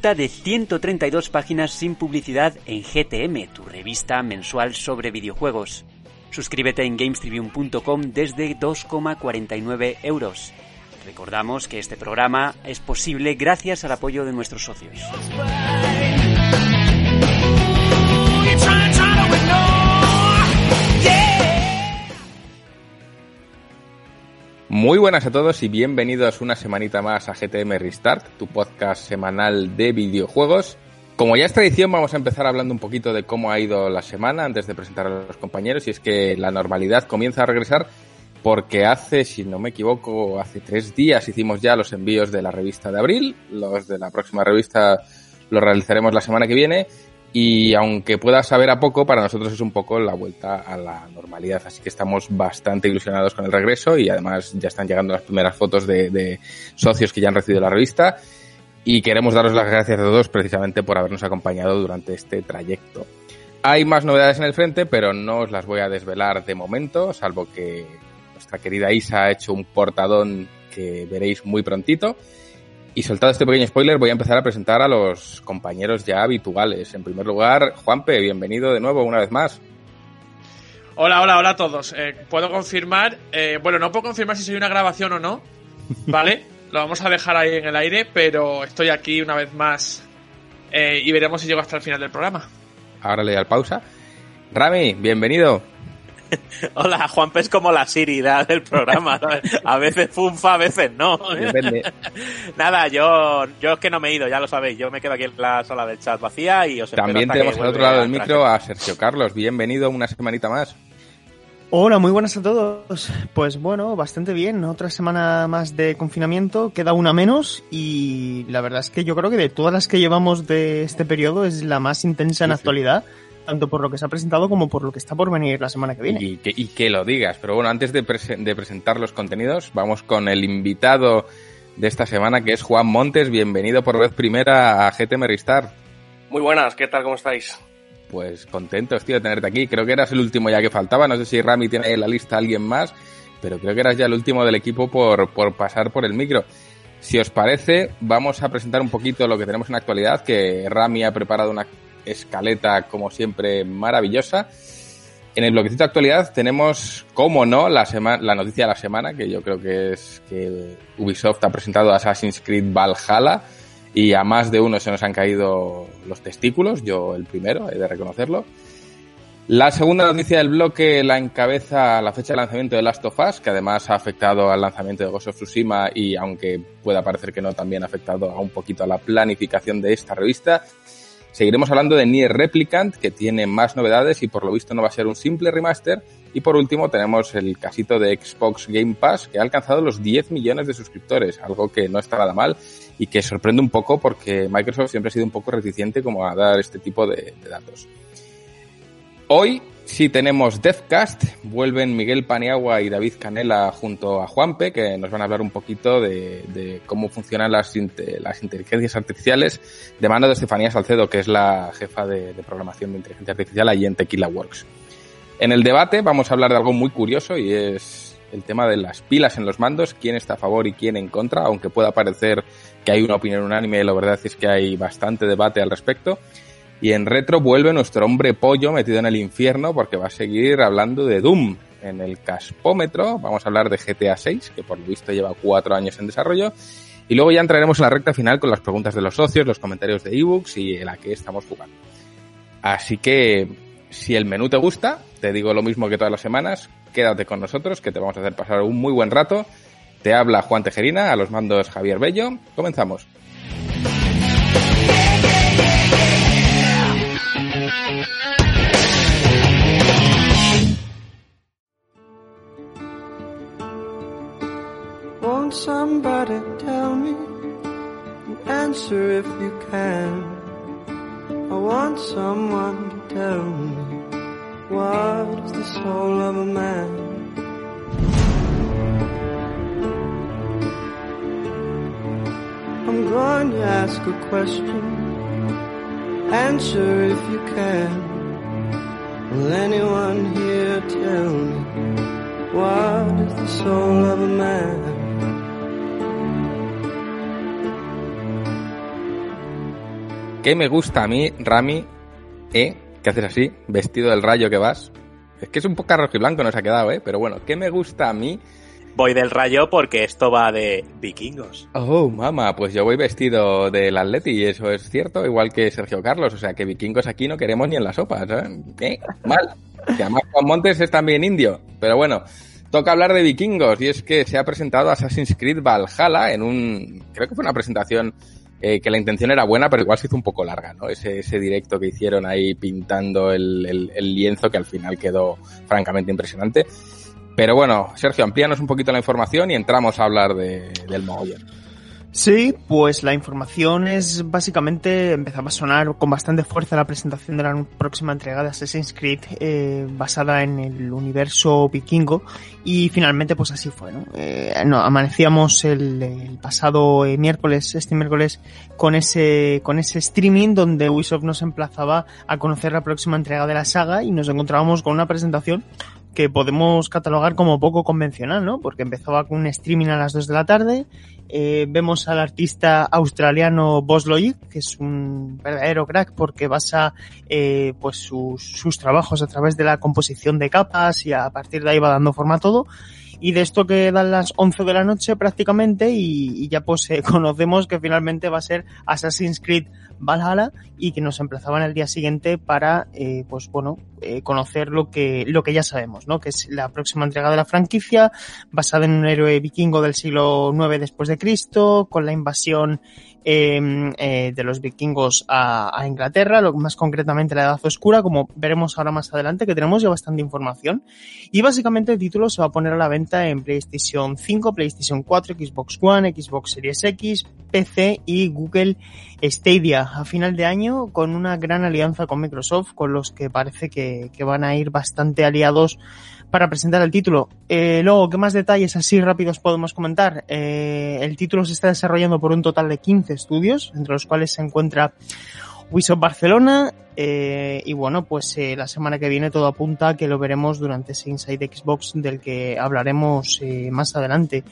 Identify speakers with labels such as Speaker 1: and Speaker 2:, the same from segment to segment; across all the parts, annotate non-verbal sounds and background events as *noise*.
Speaker 1: De 132 páginas sin publicidad en GTM, tu revista mensual sobre videojuegos. Suscríbete en gamestribune.com desde 2,49 euros. Recordamos que este programa es posible gracias al apoyo de nuestros socios.
Speaker 2: Muy buenas a todos y bienvenidos una semanita más a GTM Restart, tu podcast semanal de videojuegos. Como ya es tradición, vamos a empezar hablando un poquito de cómo ha ido la semana antes de presentar a los compañeros. Y es que la normalidad comienza a regresar porque hace, si no me equivoco, hace tres días hicimos ya los envíos de la revista de abril, los de la próxima revista los realizaremos la semana que viene y aunque pueda saber a poco, para nosotros es un poco la vuelta a la normalidad. Así que estamos bastante ilusionados con el regreso y además ya están llegando las primeras fotos de, socios que ya han recibido la revista. Y queremos daros las gracias a todos precisamente por habernos acompañado durante este trayecto. Hay más novedades en el frente, pero no os las voy a desvelar de momento, salvo que nuestra querida Isa ha hecho un portadón que veréis muy prontito. Y soltado este pequeño spoiler, voy a empezar a presentar a los compañeros ya habituales. En primer lugar, Juanpe, bienvenido de nuevo una vez más.
Speaker 3: Hola, hola, hola a todos. Eh, puedo confirmar, eh, bueno, no puedo confirmar si soy una grabación o no, *laughs* ¿vale? Lo vamos a dejar ahí en el aire, pero estoy aquí una vez más eh, y veremos si llego hasta el final del programa.
Speaker 2: Ahora le doy al pausa. Rami, bienvenido. *laughs*
Speaker 4: Hola, Juanpe es como la Siri del programa. A veces funfa, a veces no. *laughs* Nada, yo, yo es que no me he ido, ya lo sabéis. Yo me quedo aquí en la sala del chat vacía y os
Speaker 2: También tenemos al otro lado del micro a Sergio Carlos. Bienvenido una semanita más.
Speaker 5: Hola, muy buenas a todos. Pues bueno, bastante bien. Otra semana más de confinamiento, queda una menos y la verdad es que yo creo que de todas las que llevamos de este periodo es la más intensa en actualidad tanto por lo que se ha presentado como por lo que está por venir la semana que viene.
Speaker 2: Y que, y que lo digas, pero bueno, antes de, de presentar los contenidos, vamos con el invitado de esta semana, que es Juan Montes. Bienvenido por vez primera a GTM Restart.
Speaker 6: Muy buenas, ¿qué tal? ¿Cómo estáis?
Speaker 2: Pues contentos, tío, de tenerte aquí. Creo que eras el último ya que faltaba. No sé si Rami tiene en la lista a alguien más, pero creo que eras ya el último del equipo por, por pasar por el micro. Si os parece, vamos a presentar un poquito lo que tenemos en la actualidad, que Rami ha preparado una escaleta, como siempre, maravillosa. En el bloquecito de actualidad tenemos, como no, la, la noticia de la semana, que yo creo que es que Ubisoft ha presentado Assassin's Creed Valhalla y a más de uno se nos han caído los testículos, yo el primero, he de reconocerlo. La segunda noticia del bloque la encabeza la fecha de lanzamiento de Last of Us, que además ha afectado al lanzamiento de Ghost of Tsushima y aunque pueda parecer que no, también ha afectado un poquito a la planificación de esta revista. Seguiremos hablando de Nier Replicant, que tiene más novedades y por lo visto no va a ser un simple remaster. Y por último tenemos el casito de Xbox Game Pass, que ha alcanzado los 10 millones de suscriptores, algo que no está nada mal y que sorprende un poco porque Microsoft siempre ha sido un poco reticente como a dar este tipo de, de datos. Hoy Sí, tenemos Devcast, vuelven Miguel Paniagua y David Canela junto a Juanpe, que nos van a hablar un poquito de, cómo funcionan las, inteligencias artificiales, de mano de Estefanía Salcedo, que es la jefa de, programación de inteligencia artificial ahí en Tequila Works. En el debate vamos a hablar de algo muy curioso y es el tema de las pilas en los mandos, quién está a favor y quién en contra, aunque pueda parecer que hay una opinión unánime, la verdad es que hay bastante debate al respecto. Y en retro vuelve nuestro hombre pollo metido en el infierno porque va a seguir hablando de Doom. En el caspómetro vamos a hablar de GTA 6, que por lo visto lleva cuatro años en desarrollo. Y luego ya entraremos en la recta final con las preguntas de los socios, los comentarios de ebooks y en la que estamos jugando. Así que, si el menú te gusta, te digo lo mismo que todas las semanas, quédate con nosotros, que te vamos a hacer pasar un muy buen rato. Te habla Juan Tejerina, a los mandos Javier Bello. Comenzamos.
Speaker 7: Want somebody tell me and answer if you can. I want someone to tell me what is the soul of a man. I'm going to ask a question. Answer if you can. Will anyone here tell me what is the soul of a man?
Speaker 2: ¿Qué me gusta a mí, Rami? ¿Eh? ¿Qué haces así? Vestido del rayo que vas. Es que es un poco rojo y blanco nos ha quedado, ¿eh? Pero bueno, ¿qué me gusta a mí?
Speaker 4: Voy del rayo porque esto va de vikingos.
Speaker 2: Oh, mamá, pues yo voy vestido del Atleti y eso es cierto, igual que Sergio Carlos. O sea, que vikingos aquí no queremos ni en la sopa, ¿sabes? ¿Eh? Mal. Que además Juan Montes es también indio. Pero bueno, toca hablar de vikingos y es que se ha presentado Assassin's Creed Valhalla en un... Creo que fue una presentación eh, que la intención era buena, pero igual se hizo un poco larga, ¿no? Ese, ese directo que hicieron ahí pintando el, el, el lienzo que al final quedó francamente impresionante. Pero bueno, Sergio, amplíanos un poquito la información y entramos a hablar de, del mogollón.
Speaker 5: Sí, pues la información es básicamente empezaba a sonar con bastante fuerza la presentación de la próxima entrega de Assassin's Creed eh, basada en el universo vikingo y finalmente pues así fue, ¿no? Eh, amanecíamos el, el pasado eh, miércoles, este miércoles, con ese con ese streaming donde Ubisoft nos emplazaba a conocer la próxima entrega de la saga y nos encontrábamos con una presentación que podemos catalogar como poco convencional, ¿no? Porque empezaba con un streaming a las 2 de la tarde. Eh, vemos al artista australiano Boss que es un verdadero crack porque basa eh, pues sus, sus trabajos a través de la composición de capas y a partir de ahí va dando forma a todo. Y de esto quedan las 11 de la noche prácticamente y, y ya pues eh, *laughs* conocemos que finalmente va a ser Assassin's Creed Valhalla y que nos emplazaban el día siguiente para eh, pues bueno eh, conocer lo que lo que ya sabemos no que es la próxima entrega de la franquicia basada en un héroe vikingo del siglo 9 después de Cristo con la invasión de los vikingos a, a, Inglaterra, lo más concretamente la Edad Oscura, como veremos ahora más adelante, que tenemos ya bastante información. Y básicamente el título se va a poner a la venta en PlayStation 5, PlayStation 4, Xbox One, Xbox Series X, PC y Google Stadia a final de año con una gran alianza con Microsoft, con los que parece que, que van a ir bastante aliados para presentar el título. Eh, luego, ¿qué más detalles así rápidos podemos comentar? Eh, el título se está desarrollando por un total de 15 estudios, entre los cuales se encuentra Ubisoft Barcelona, eh, y bueno, pues eh, la semana que viene todo apunta a que lo veremos durante ese Inside Xbox del que hablaremos eh, más adelante.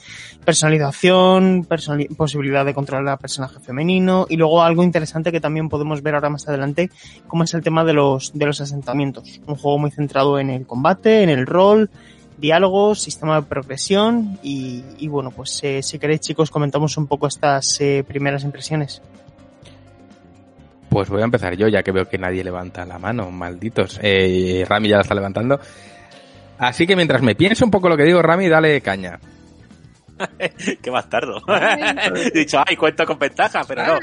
Speaker 5: Personalización, personali posibilidad de controlar al personaje femenino y luego algo interesante que también podemos ver ahora más adelante, como es el tema de los, de los asentamientos. Un juego muy centrado en el combate, en el rol, diálogos, sistema de progresión y, y bueno, pues eh, si queréis chicos comentamos un poco estas eh, primeras impresiones.
Speaker 2: Pues voy a empezar yo, ya que veo que nadie levanta la mano, malditos. Eh, Rami ya la está levantando. Así que mientras me pienso un poco lo que digo, Rami, dale caña. *laughs*
Speaker 4: Qué bastardo. *laughs* He dicho, ay, cuento con ventaja, pero no.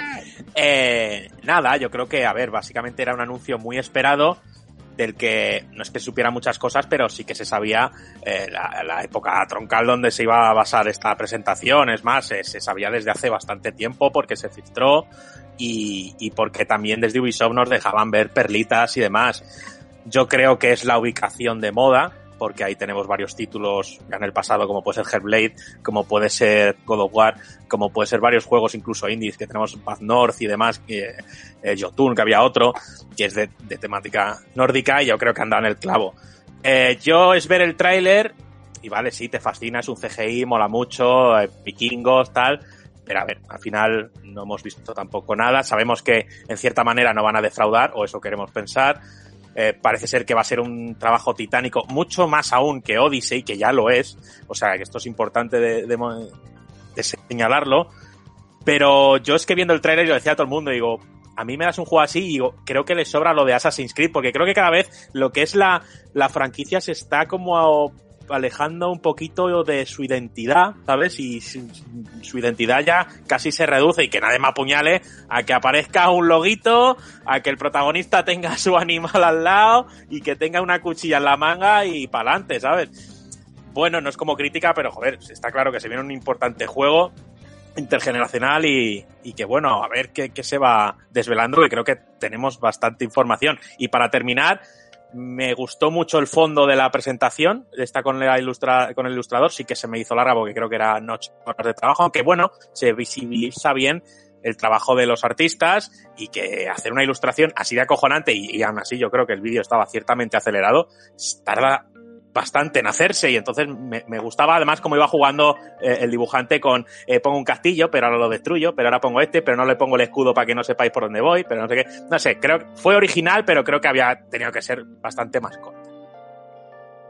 Speaker 4: Eh, nada, yo creo que, a ver, básicamente era un anuncio muy esperado del que no es que supiera muchas cosas, pero sí que se sabía eh, la, la, época troncal donde se iba a basar esta presentación. Es más, se, se sabía desde hace bastante tiempo porque se filtró y, y porque también desde Ubisoft nos dejaban ver perlitas y demás. Yo creo que es la ubicación de moda, porque ahí tenemos varios títulos en el pasado, como puede ser Hellblade, como puede ser God of War, como puede ser varios juegos, incluso indies, que tenemos Path North y demás, que, eh, Jotun, que había otro, que es de, de, temática nórdica, y yo creo que anda en el clavo. Eh, yo es ver el tráiler, y vale, sí, te fascina, es un CGI, mola mucho, eh, vikingos, tal, pero a ver, al final no hemos visto tampoco nada, sabemos que en cierta manera no van a defraudar, o eso queremos pensar, eh, parece ser que va a ser un trabajo titánico, mucho más aún que Odyssey, que ya lo es, o sea que esto es importante de, de, señalarlo, pero yo es que viendo el trailer yo decía a todo el mundo, digo, a mí me das un juego así y digo, creo que le sobra lo de Assassin's Creed, porque creo que cada vez lo que es la, la franquicia se está como alejando un poquito de su identidad, ¿sabes? Y su, identidad ya casi se reduce y que nadie me apuñale a que aparezca un loguito, a que el protagonista tenga *laughs* su animal al lado y que tenga una cuchilla en la manga y para adelante, ¿sabes? Bueno, no es como crítica, pero joder, está claro que se viene un importante juego intergeneracional y, y que bueno, a ver qué, qué se va desvelando, que creo que tenemos bastante información. Y para terminar, me gustó mucho el fondo de la presentación. Está con, la ilustra, con el ilustrador, sí que se me hizo larga porque creo que era noche horas de trabajo, aunque bueno, se visibiliza bien el trabajo de los artistas y que hacer una ilustración así de acojonante y, y aún así yo creo que el vídeo estaba ciertamente acelerado, tarda bastante en hacerse y entonces me, gustaba además cómo iba jugando eh, el dibujante con eh, pongo un castillo pero ahora lo destruyo, pero ahora pongo este, pero no le pongo el escudo para que no sepáis por dónde voy, pero no sé qué. No sé, creo que fue original, pero creo que había tenido que ser bastante más corta.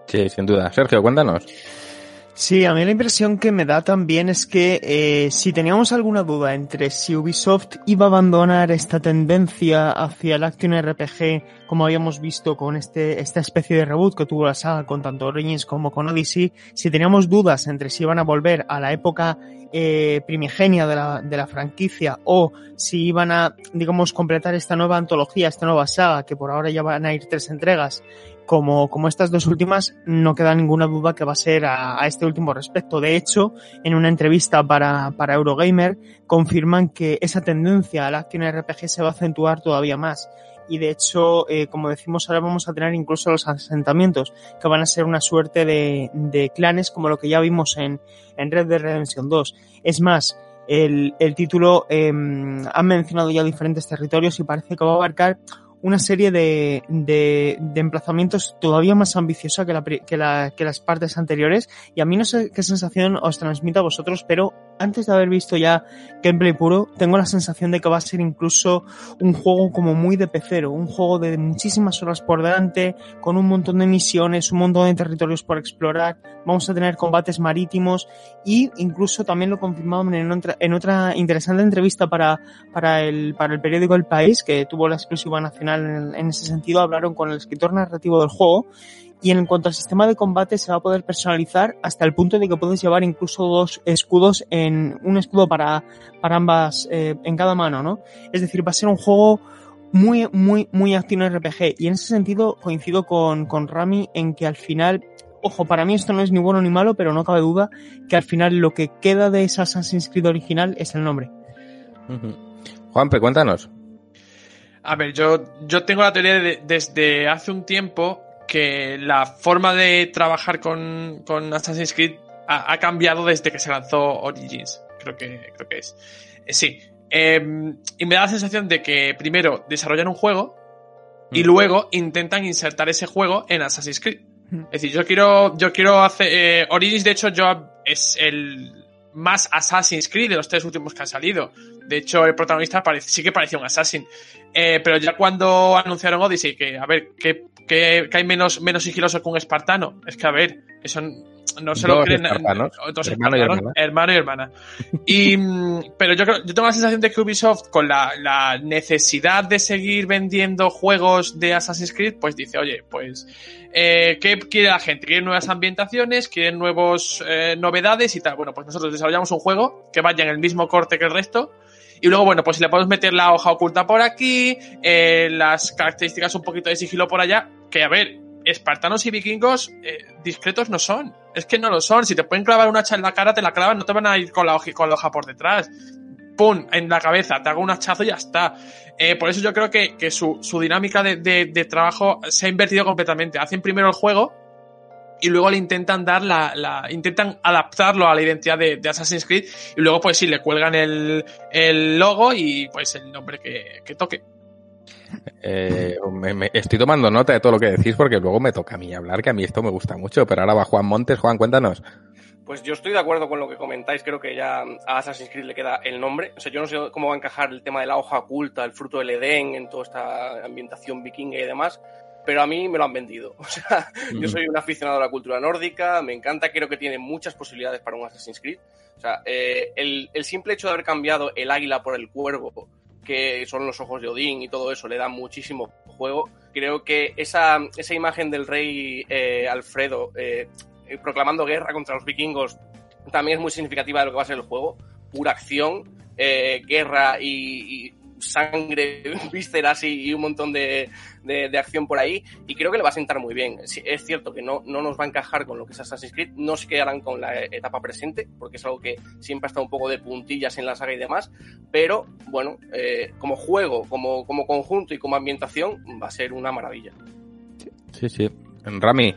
Speaker 2: Sí, sin duda. Sergio, cuéntanos.
Speaker 5: Sí, a mí la impresión que me da también es que eh, si teníamos alguna duda entre si Ubisoft iba a abandonar esta tendencia hacia el Action RPG, como habíamos visto con este, esta especie de reboot que tuvo la saga con tanto Origins como con Odyssey, si teníamos dudas entre si iban a volver a la época eh, primigenia de la, de la franquicia o si iban a, digamos, completar esta nueva antología, esta nueva saga, que por ahora ya van a ir tres entregas, como, como estas dos últimas, no queda ninguna duda que va a ser a, a, este último respecto. De hecho, en una entrevista para, para Eurogamer, confirman que esa tendencia al Action RPG se va a acentuar todavía más. Y de hecho, eh, como decimos, ahora vamos a tener incluso los asentamientos, que van a ser una suerte de, de clanes como lo que ya vimos en, en Red Dead Redemption 2. Es más, el, el título eh, ha mencionado ya diferentes territorios y parece que va a abarcar una serie de, de, emplazamientos todavía más ambiciosa que, la, que, la, que las partes anteriores y a mí no sé qué sensación os transmite a vosotros, pero antes de haber visto ya gameplay puro, tengo la sensación de que va a ser incluso un juego como muy de pecero, un juego de muchísimas horas por delante, con un montón de misiones, un montón de territorios por explorar, vamos a tener combates marítimos y incluso también lo confirmaban en otra, en otra interesante entrevista para, para, el, para el periódico El País, que tuvo la exclusiva nacional en, en ese sentido, hablaron con el escritor narrativo del juego y en cuanto al sistema de combate se va a poder personalizar hasta el punto de que puedes llevar incluso dos escudos en un escudo para, para ambas eh, en cada mano, ¿no? Es decir, va a ser un juego muy, muy, muy activo en RPG y en ese sentido coincido con, con Rami en que al final Ojo, para mí esto no es ni bueno ni malo, pero no cabe duda que al final lo que queda de esa Assassin's Creed original es el nombre.
Speaker 2: Uh -huh. Juanpe, cuéntanos.
Speaker 3: A ver, yo, yo tengo la teoría de, desde hace un tiempo que la forma de trabajar con, con Assassin's Creed ha, ha, cambiado desde que se lanzó Origins. Creo que, creo que es. Eh, sí. Eh, y me da la sensación de que primero desarrollan un juego mm. y luego intentan insertar ese juego en Assassin's Creed. Mm. Es decir, yo quiero, yo quiero hacer, eh, Origins de hecho yo es el más Assassin's Creed de los tres últimos que han salido. De hecho, el protagonista sí que parecía un Assassin. Eh, pero ya cuando anunciaron Odyssey, que a ver, que, que, que hay menos, menos sigiloso que un espartano. Es que a ver, eso no se
Speaker 2: dos
Speaker 3: lo creen.
Speaker 2: Espartanos.
Speaker 3: Dos
Speaker 2: hermano,
Speaker 3: hermano y hermana. Y, pero yo, creo, yo tengo la sensación de que Ubisoft, con la, la, necesidad de seguir vendiendo juegos de Assassin's Creed, pues dice, oye, pues, eh, ¿qué quiere la gente? ¿Quieren nuevas ambientaciones? ¿Quieren nuevos eh, novedades y tal? Bueno, pues nosotros desarrollamos un juego que vaya en el mismo corte que el resto y luego, bueno, pues si le podemos meter la hoja oculta por aquí, eh, las características un poquito de sigilo por allá, que a ver, espartanos y vikingos eh, discretos no son. Es que no lo son. Si te pueden clavar una hacha en la cara, te la clavan, no te van a ir con la hoja, con la hoja por detrás. ¡Pum! En la cabeza, te hago un hachazo y ya está. Eh, por eso yo creo que, que su, su dinámica de, de, de trabajo se ha invertido completamente. Hacen primero el juego, y luego le intentan dar la, la intentan adaptarlo a la identidad de, de, Assassin's Creed y luego pues sí le cuelgan el, el logo y pues el nombre que, que toque.
Speaker 2: Eh, me, me, estoy tomando nota de todo lo que decís porque luego me toca a mí hablar, que a mí esto me gusta mucho, pero ahora va Juan Montes. Juan, cuéntanos.
Speaker 6: Pues yo estoy de acuerdo con lo que comentáis, creo que ya a Assassin's Creed le queda el nombre. O sea, yo no sé cómo va a encajar el tema de la hoja oculta, el fruto del Edén, en toda esta ambientación vikinga y demás, pero a mí me lo han vendido. *laughs* O sea, mm. yo soy un aficionado a la cultura nórdica, me encanta, creo que tiene muchas posibilidades para un Assassin's Creed. O sea, eh, el, el, simple hecho de haber cambiado el águila por el cuervo, que son los ojos de Odín y todo eso, le da muchísimo juego. Creo que esa, esa imagen del rey eh, Alfredo eh, proclamando guerra contra los vikingos también es muy significativa de lo que va a ser el juego. Pura acción, guerra y, y sangre, *laughs* vísceras y, y un montón de, de, acción por ahí y creo que le va a sentar muy bien. Es cierto que no, no nos va a encajar con lo que es Assassin's Creed, no se quedarán con la etapa presente porque es algo que siempre ha estado un poco de puntillas en la saga y demás, pero bueno, eh, como juego, como, como conjunto y como ambientación va a ser una maravilla.
Speaker 2: Sí, sí. Rami,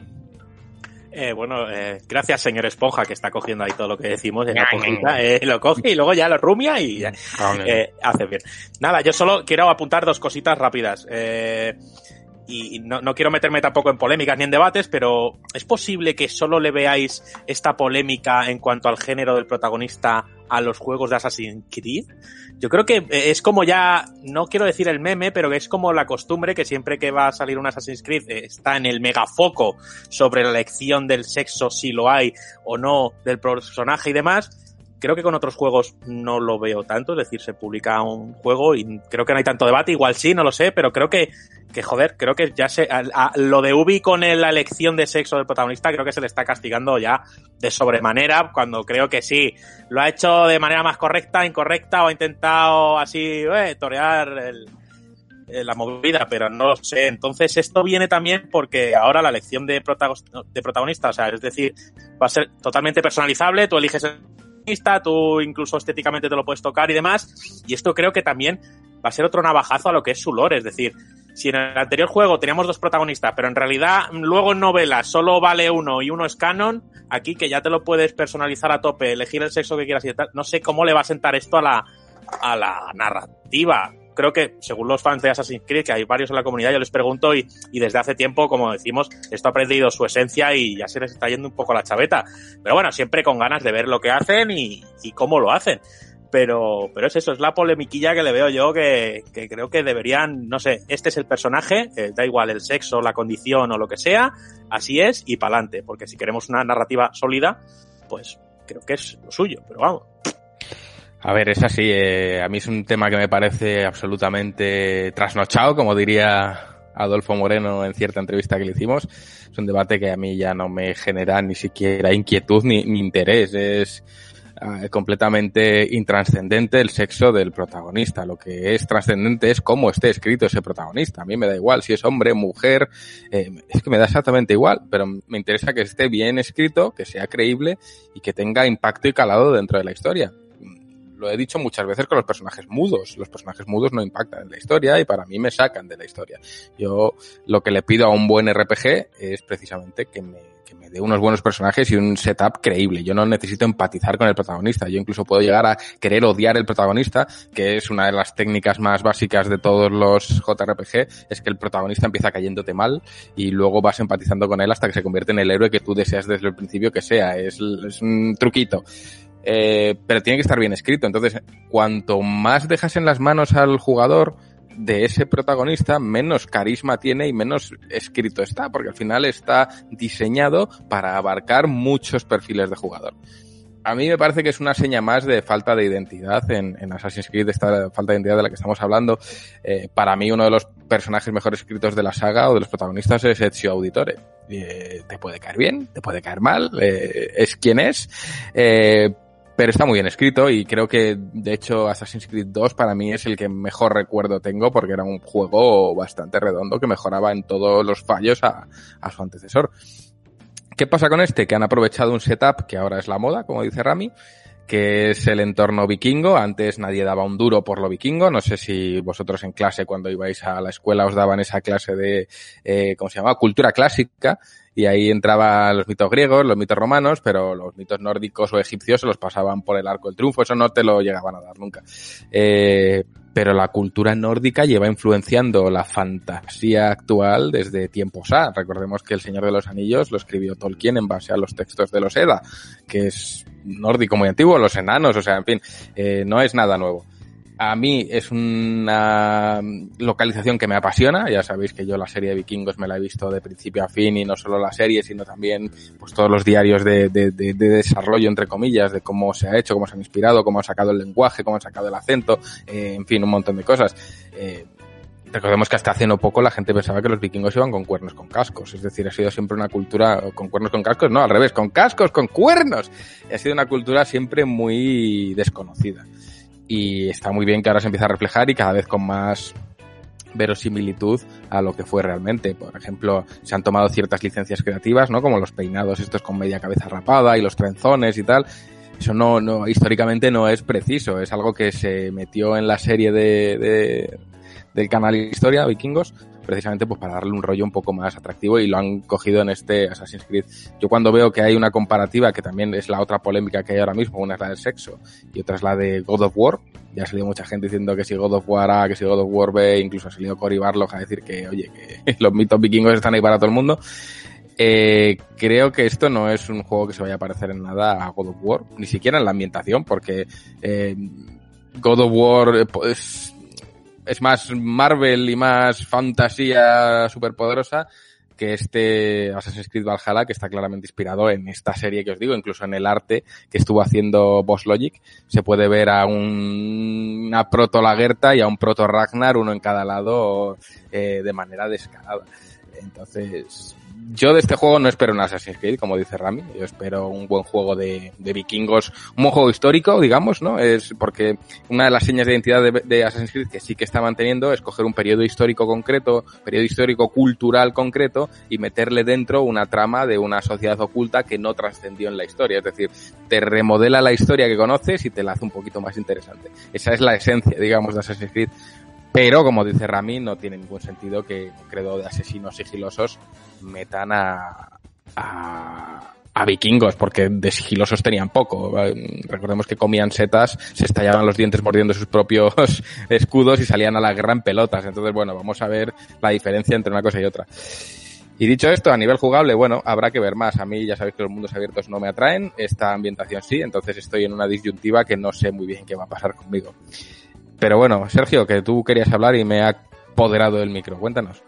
Speaker 4: eh, bueno, eh, gracias señor Esponja que está cogiendo ahí todo lo que decimos en la cojita, eh, lo coge y luego ya lo rumia y eh, hace bien. Nada, yo solo quiero apuntar dos cositas rápidas. Eh, y no, no, quiero meterme tampoco en polémicas ni en debates, pero ¿es posible que solo le veáis esta polémica en cuanto al género del protagonista a los juegos de Assassin's Creed? Yo creo que es como ya, no quiero decir el meme, pero es como la costumbre que siempre que va a salir un Assassin's Creed está en el megafoco sobre la elección del sexo, si lo hay o no, del personaje y demás Creo que con otros juegos no lo veo tanto, es decir, se publica un juego y creo que no hay tanto debate, igual sí, no lo sé, pero creo que, que joder, creo que ya se, lo de Ubi con la elección de sexo del protagonista, creo que se le está castigando ya de sobremanera, cuando creo que sí, lo ha hecho de manera más correcta, incorrecta, o ha intentado así, eh, torear el, eh, la movida, pero no lo sé. Entonces, esto viene también porque ahora la elección de, de protagonista, o sea, es decir, va a ser totalmente personalizable, tú eliges el tú incluso estéticamente te lo puedes tocar y demás. Y esto creo que también va a ser otro navajazo a lo que es su lore. Es decir, si en el anterior juego teníamos dos protagonistas, pero en realidad luego en novela solo vale uno y uno es canon, aquí que ya te lo puedes personalizar a tope, elegir el sexo que quieras y tal, no sé cómo le va a sentar esto a la, a la narrativa creo que, según los fans de Assassin's Creed, que hay varios en la comunidad, yo les pregunto y, y desde hace tiempo, como decimos, esto ha perdido su esencia y ya se les está yendo un poco la chaveta. Pero bueno, siempre con ganas de ver lo que hacen y, y cómo lo hacen. Pero, pero es eso, es la polemiquilla que le veo yo que, que creo que deberían, no sé, este es el personaje, eh, da igual el sexo, la condición o lo que sea, así es y pa'lante, porque si queremos una narrativa sólida, pues creo que es lo suyo, pero vamos,
Speaker 2: a ver, es así. Eh, a mí es un tema que me parece absolutamente trasnochado, como diría Adolfo Moreno en cierta entrevista que le hicimos. Es un debate que a mí ya no me genera ni siquiera inquietud ni, interés. Es uh, completamente intranscendente el sexo del protagonista. Lo que es trascendente es cómo esté escrito ese protagonista. A mí me da igual si es hombre, mujer, eh, es que me da exactamente igual, pero me interesa que esté bien escrito, que sea creíble y que tenga impacto y calado dentro de la historia lo he dicho muchas veces con los personajes mudos. Los personajes mudos no impactan en la historia y para mí me sacan de la historia. Yo lo que le pido a un buen RPG es precisamente que me, que me dé unos buenos personajes y un setup creíble. Yo no necesito empatizar con el protagonista. Yo incluso puedo llegar a querer odiar el protagonista, que es una de las técnicas más básicas de todos los JRPG, es que el protagonista empieza cayéndote mal y luego vas empatizando con él hasta que se convierte en el héroe que tú deseas desde el principio que sea. Es, es un truquito eh, pero tiene que estar bien escrito. Entonces, cuanto más dejas en las manos al jugador de ese protagonista, menos carisma tiene y menos escrito está, porque al final está diseñado para abarcar muchos perfiles de jugador. A mí me parece que es una seña más de falta de identidad en, Assassin's Creed, esta falta de identidad de la que estamos hablando. Eh, para mí uno de los personajes mejor escritos de la saga o de los protagonistas es Ezio Auditore. Eh, te puede caer bien, te puede caer mal, eh, es quien es, eh, pero está muy bien escrito y creo que de hecho Assassin's Creed 2 para mí es el que mejor recuerdo tengo porque era un juego bastante redondo que mejoraba en todos los fallos a, su antecesor. ¿Qué pasa con este? Que han aprovechado un setup que ahora es la moda, como dice Rami, que es el entorno vikingo. Antes nadie daba un duro por lo vikingo. No sé si vosotros en clase, cuando ibais a la escuela, os daban esa clase de, eh, ¿cómo se llama? Cultura clásica y ahí entraban los mitos griegos, los mitos romanos, pero los mitos nórdicos o egipcios se los pasaban por el arco del triunfo, eso no te lo llegaban a dar nunca. Eh, pero la cultura nórdica lleva influenciando la fantasía actual desde tiempos A. Recordemos que El Señor de los Anillos lo escribió Tolkien en base a los textos de los Edda, que es nórdico muy antiguo, los enanos, o sea, en fin, eh, no es nada nuevo. A mí es una localización que me apasiona. Ya sabéis que yo la serie de vikingos me la he visto de principio a fin y no solo la serie, sino también pues todos los diarios de, de, de, de desarrollo, entre comillas, de cómo se ha hecho, cómo se han inspirado, cómo han sacado el lenguaje, cómo han sacado el acento, eh, en fin, un montón de cosas. Eh, recordemos que hasta hace no poco la gente pensaba que los vikingos iban con cuernos con cascos. Es decir, ha sido siempre una cultura con cuernos con cascos. No, al revés, con cascos, con cuernos. Ha sido una cultura siempre muy desconocida y está muy bien que ahora se empieza a reflejar y cada vez con más verosimilitud a lo que fue realmente. Por ejemplo, se han tomado ciertas licencias creativas, ¿no? Como los peinados estos con media cabeza rapada y los trenzones y tal. Eso no, no, históricamente no es preciso. Es algo que se metió en la serie de, de del canal Historia, Vikingos, precisamente pues para darle un rollo un poco más atractivo y lo han cogido en este Assassin's Creed. Yo cuando veo que hay una comparativa, que también es la otra polémica que hay ahora mismo, una es la del sexo y otra es la de God of War, Ya ha salido mucha gente diciendo que si God of War A, que si God of War B, incluso ha salido Cory Barlog a decir que, oye, que *laughs* los mitos vikingos están ahí para todo el mundo. Eh, creo que esto no es un juego que se vaya a parecer en nada a God of War, ni siquiera en la ambientación, porque eh, God of War pues, es más Marvel y más fantasía superpoderosa que este Assassin's Creed Valhalla, que está claramente inspirado en esta serie que os digo, incluso en el arte que estuvo haciendo Boss Logic, se puede ver a un, una proto Lagerta y a un proto Ragnar, uno en cada lado, eh, de manera descarada. Entonces, yo de este juego no espero un Assassin's Creed, como dice Rami. Yo espero un buen juego de, de vikingos, un buen juego histórico, digamos, ¿no? Es porque una de las señas de identidad de, de, Assassin's Creed que sí que está manteniendo es coger un periodo histórico concreto, periodo histórico cultural concreto y meterle dentro una trama de una sociedad oculta que no trascendió en la historia. Es decir, te remodela la historia que conoces y te la hace un poquito más interesante. Esa es la esencia, digamos, de Assassin's Creed. Pero, como dice Rami, no tiene ningún sentido que un credo de asesinos sigilosos metan a, a, a, vikingos, porque de sigilosos tenían poco. Recordemos que comían setas, se estallaban los dientes mordiendo sus propios *laughs* escudos y salían a la guerra en pelotas. Entonces, bueno, vamos a ver la diferencia entre una cosa y otra. Y dicho esto, a nivel jugable, bueno, habrá que ver más. A mí ya sabéis que los mundos abiertos no me atraen, esta ambientación sí, entonces estoy en una disyuntiva que no sé muy bien qué va a pasar conmigo. Pero bueno, Sergio, que tú querías hablar y me ha apoderado el micro. Cuéntanos.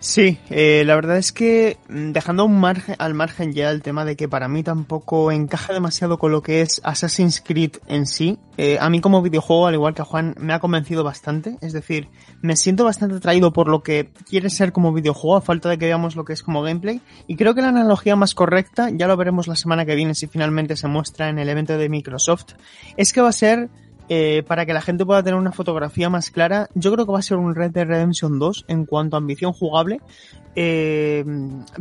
Speaker 5: Sí, eh, la verdad es que dejando un margen, al margen ya el tema de que para mí tampoco encaja demasiado con lo que es Assassin's Creed en sí, eh, a mí como videojuego, al igual que a Juan, me ha convencido bastante. Es decir, me siento bastante atraído por lo que quiere ser como videojuego, a falta de que veamos lo que es como gameplay. Y creo que la analogía más correcta, ya lo veremos la semana que viene si finalmente se muestra en el evento de Microsoft, es que va a ser eh, para que la gente pueda tener una fotografía más clara, yo creo que va a ser un Red Dead Redemption 2 en cuanto a ambición jugable, eh,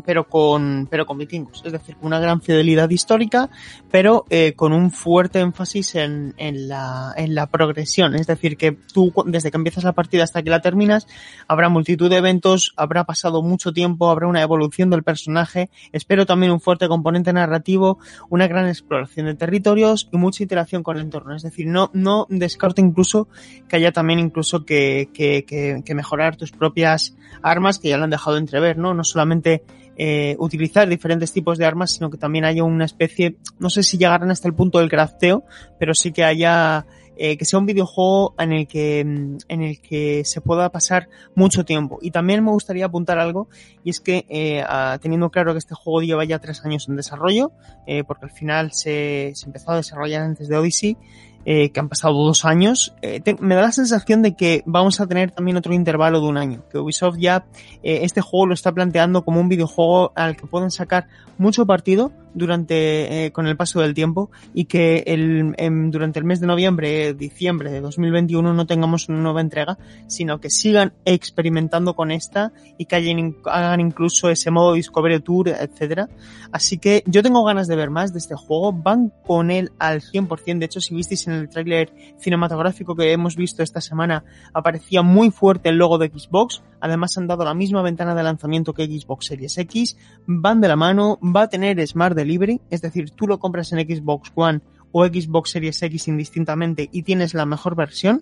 Speaker 5: pero con pero con vikingos, es decir, una gran fidelidad histórica, pero eh, con un fuerte énfasis en, en, la, en la progresión, es decir, que tú desde que empiezas la partida hasta que la terminas, habrá multitud de eventos, habrá pasado mucho tiempo, habrá una evolución del personaje, espero también un fuerte componente narrativo, una gran exploración de territorios y mucha interacción con el entorno, es decir, no, no descarto incluso que haya también incluso que, que, mejorar tus propias armas que ya lo han dejado entrever, ¿no? No solamente eh, utilizar diferentes tipos de armas, sino que también haya una especie, no sé si llegarán hasta el punto del crafteo, pero sí que haya eh, que sea un videojuego en el que en el que se pueda pasar mucho tiempo. Y también me gustaría apuntar algo y es que eh, teniendo claro que este juego lleva ya tres años en desarrollo, porque al final se, se empezó a desarrollar antes de Odyssey eh, que han pasado dos años, eh, te, me da la sensación de que vamos a tener también otro intervalo de un año, que Ubisoft ya eh, este juego lo está planteando como un videojuego al que pueden sacar mucho partido durante eh, con el paso del tiempo y que el, en, durante el mes de noviembre, diciembre de 2021 no tengamos una nueva entrega, sino que sigan experimentando con esta y que hayan, hagan incluso ese modo Discovery Tour, etcétera. Así que yo tengo ganas de ver más de este juego, van con él al 100%, de hecho si visteis en el tráiler cinematográfico que hemos visto esta semana aparecía muy fuerte el logo de Xbox, además han dado la misma ventana de lanzamiento que Xbox Series X, van de la mano, va a tener Smart Delivery, es decir, tú lo compras en Xbox One o Xbox Series X indistintamente y tienes la mejor versión,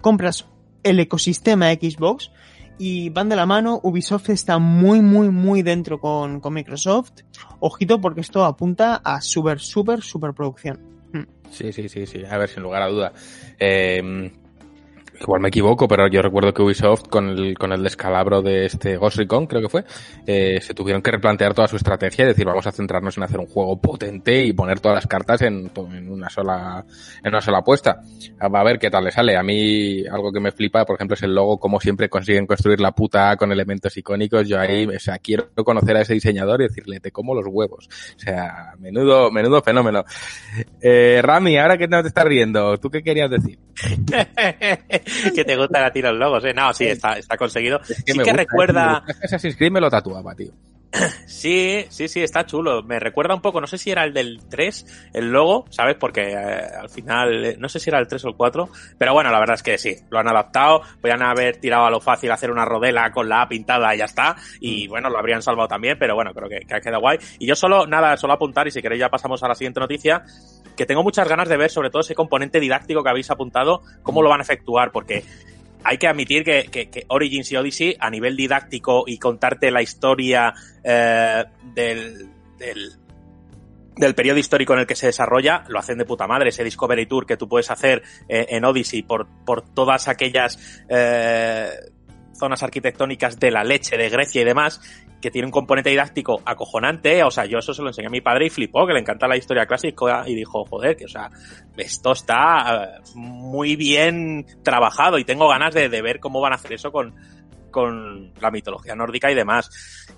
Speaker 5: compras el ecosistema Xbox y van de la mano. Ubisoft está muy, muy, muy dentro con, con Microsoft. Ojito porque esto apunta a super, super, super producción.
Speaker 2: Sí, sí, sí, sí. A ver, sin lugar a duda. Eh, igual me equivoco, pero yo recuerdo que Ubisoft con el, con el descalabro de este Ghost Recon, creo que fue, eh, se tuvieron que replantear toda su estrategia y decir vamos a centrarnos en hacer un juego potente y poner todas las cartas en, en una sola, en una sola apuesta. A ver qué tal le sale. A mí algo que me flipa, por ejemplo, es el logo, como siempre consiguen construir la puta A con elementos icónicos. Yo ahí, o sea, quiero conocer a ese diseñador y decirle, te como los huevos. O sea, menudo, menudo fenómeno. Eh, Rami, ahora que no te estás riendo, ¿tú qué querías decir? *laughs* *laughs*
Speaker 4: que te gustan a ti los logos, ¿eh? No, sí, está, está conseguido.
Speaker 2: Es que
Speaker 4: sí
Speaker 2: me
Speaker 4: que
Speaker 2: gusta,
Speaker 4: recuerda...
Speaker 2: tío. Assassin's Creed me lo tatuaba, tío.
Speaker 4: Sí, sí, sí, está chulo. Me recuerda un poco, no sé si era el del 3, el logo, ¿sabes? Porque eh, al final, eh, no sé si era el 3 o el 4, pero bueno, la verdad es que sí, lo han adaptado, podían haber tirado a lo fácil hacer una rodela con la A pintada y ya está, y mm. bueno, lo habrían salvado también, pero bueno, creo que, que ha quedado guay. Y yo solo, nada, solo apuntar, y si queréis ya pasamos a la siguiente noticia, que tengo muchas ganas de ver sobre todo ese componente didáctico que habéis apuntado, cómo lo van a efectuar, porque hay que admitir que, que, Origins y Odyssey, a nivel didáctico y contarte la historia eh, del, del, del, periodo histórico en el que se desarrolla, lo hacen de puta madre. Ese Discovery Tour que tú puedes hacer eh, en Odyssey por, por todas aquellas eh, zonas arquitectónicas de la leche de Grecia y demás, que tiene un componente didáctico acojonante, o sea, yo eso se lo enseñé a mi padre y flipó, que le encanta la historia clásica y dijo, joder, que o sea, esto está eh, muy bien trabajado y tengo ganas de, de ver cómo van a hacer eso con, con la mitología nórdica y demás.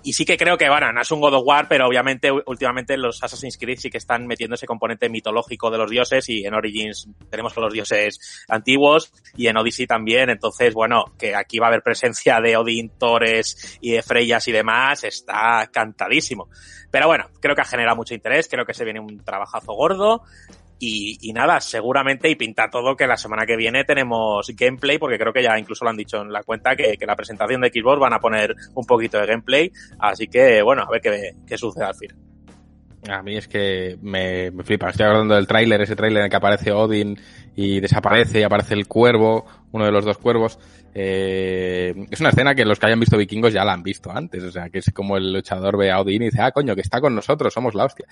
Speaker 4: Y sí que creo que, bueno, no es un God of War, pero obviamente últimamente los Assassin's Creed sí que están metiendo ese componente mitológico de los dioses y en Origins tenemos los dioses antiguos y en Odyssey también. Entonces, bueno, que aquí va a haber presencia de Odin, Thores y de Freyas y demás, está cantadísimo. Pero bueno, creo que ha generado mucho interés, creo que se viene un trabajazo gordo. Y, nada, seguramente y pinta todo que la semana que viene tenemos gameplay, porque creo que ya incluso lo han dicho en la cuenta que, la presentación de Xbox van a poner un poquito de gameplay. Así que, bueno, a ver qué, qué sucede al fin.
Speaker 2: A mí es que me, me flipa. Estoy hablando del tráiler, ese tráiler en el que aparece Odin y desaparece y aparece el cuervo, uno de los dos cuervos. Eh, es una escena que los que hayan visto vikingos ya la han visto antes. O sea, que es como el luchador ve a Odin y dice, ah, coño, que está con nosotros, somos la hostia.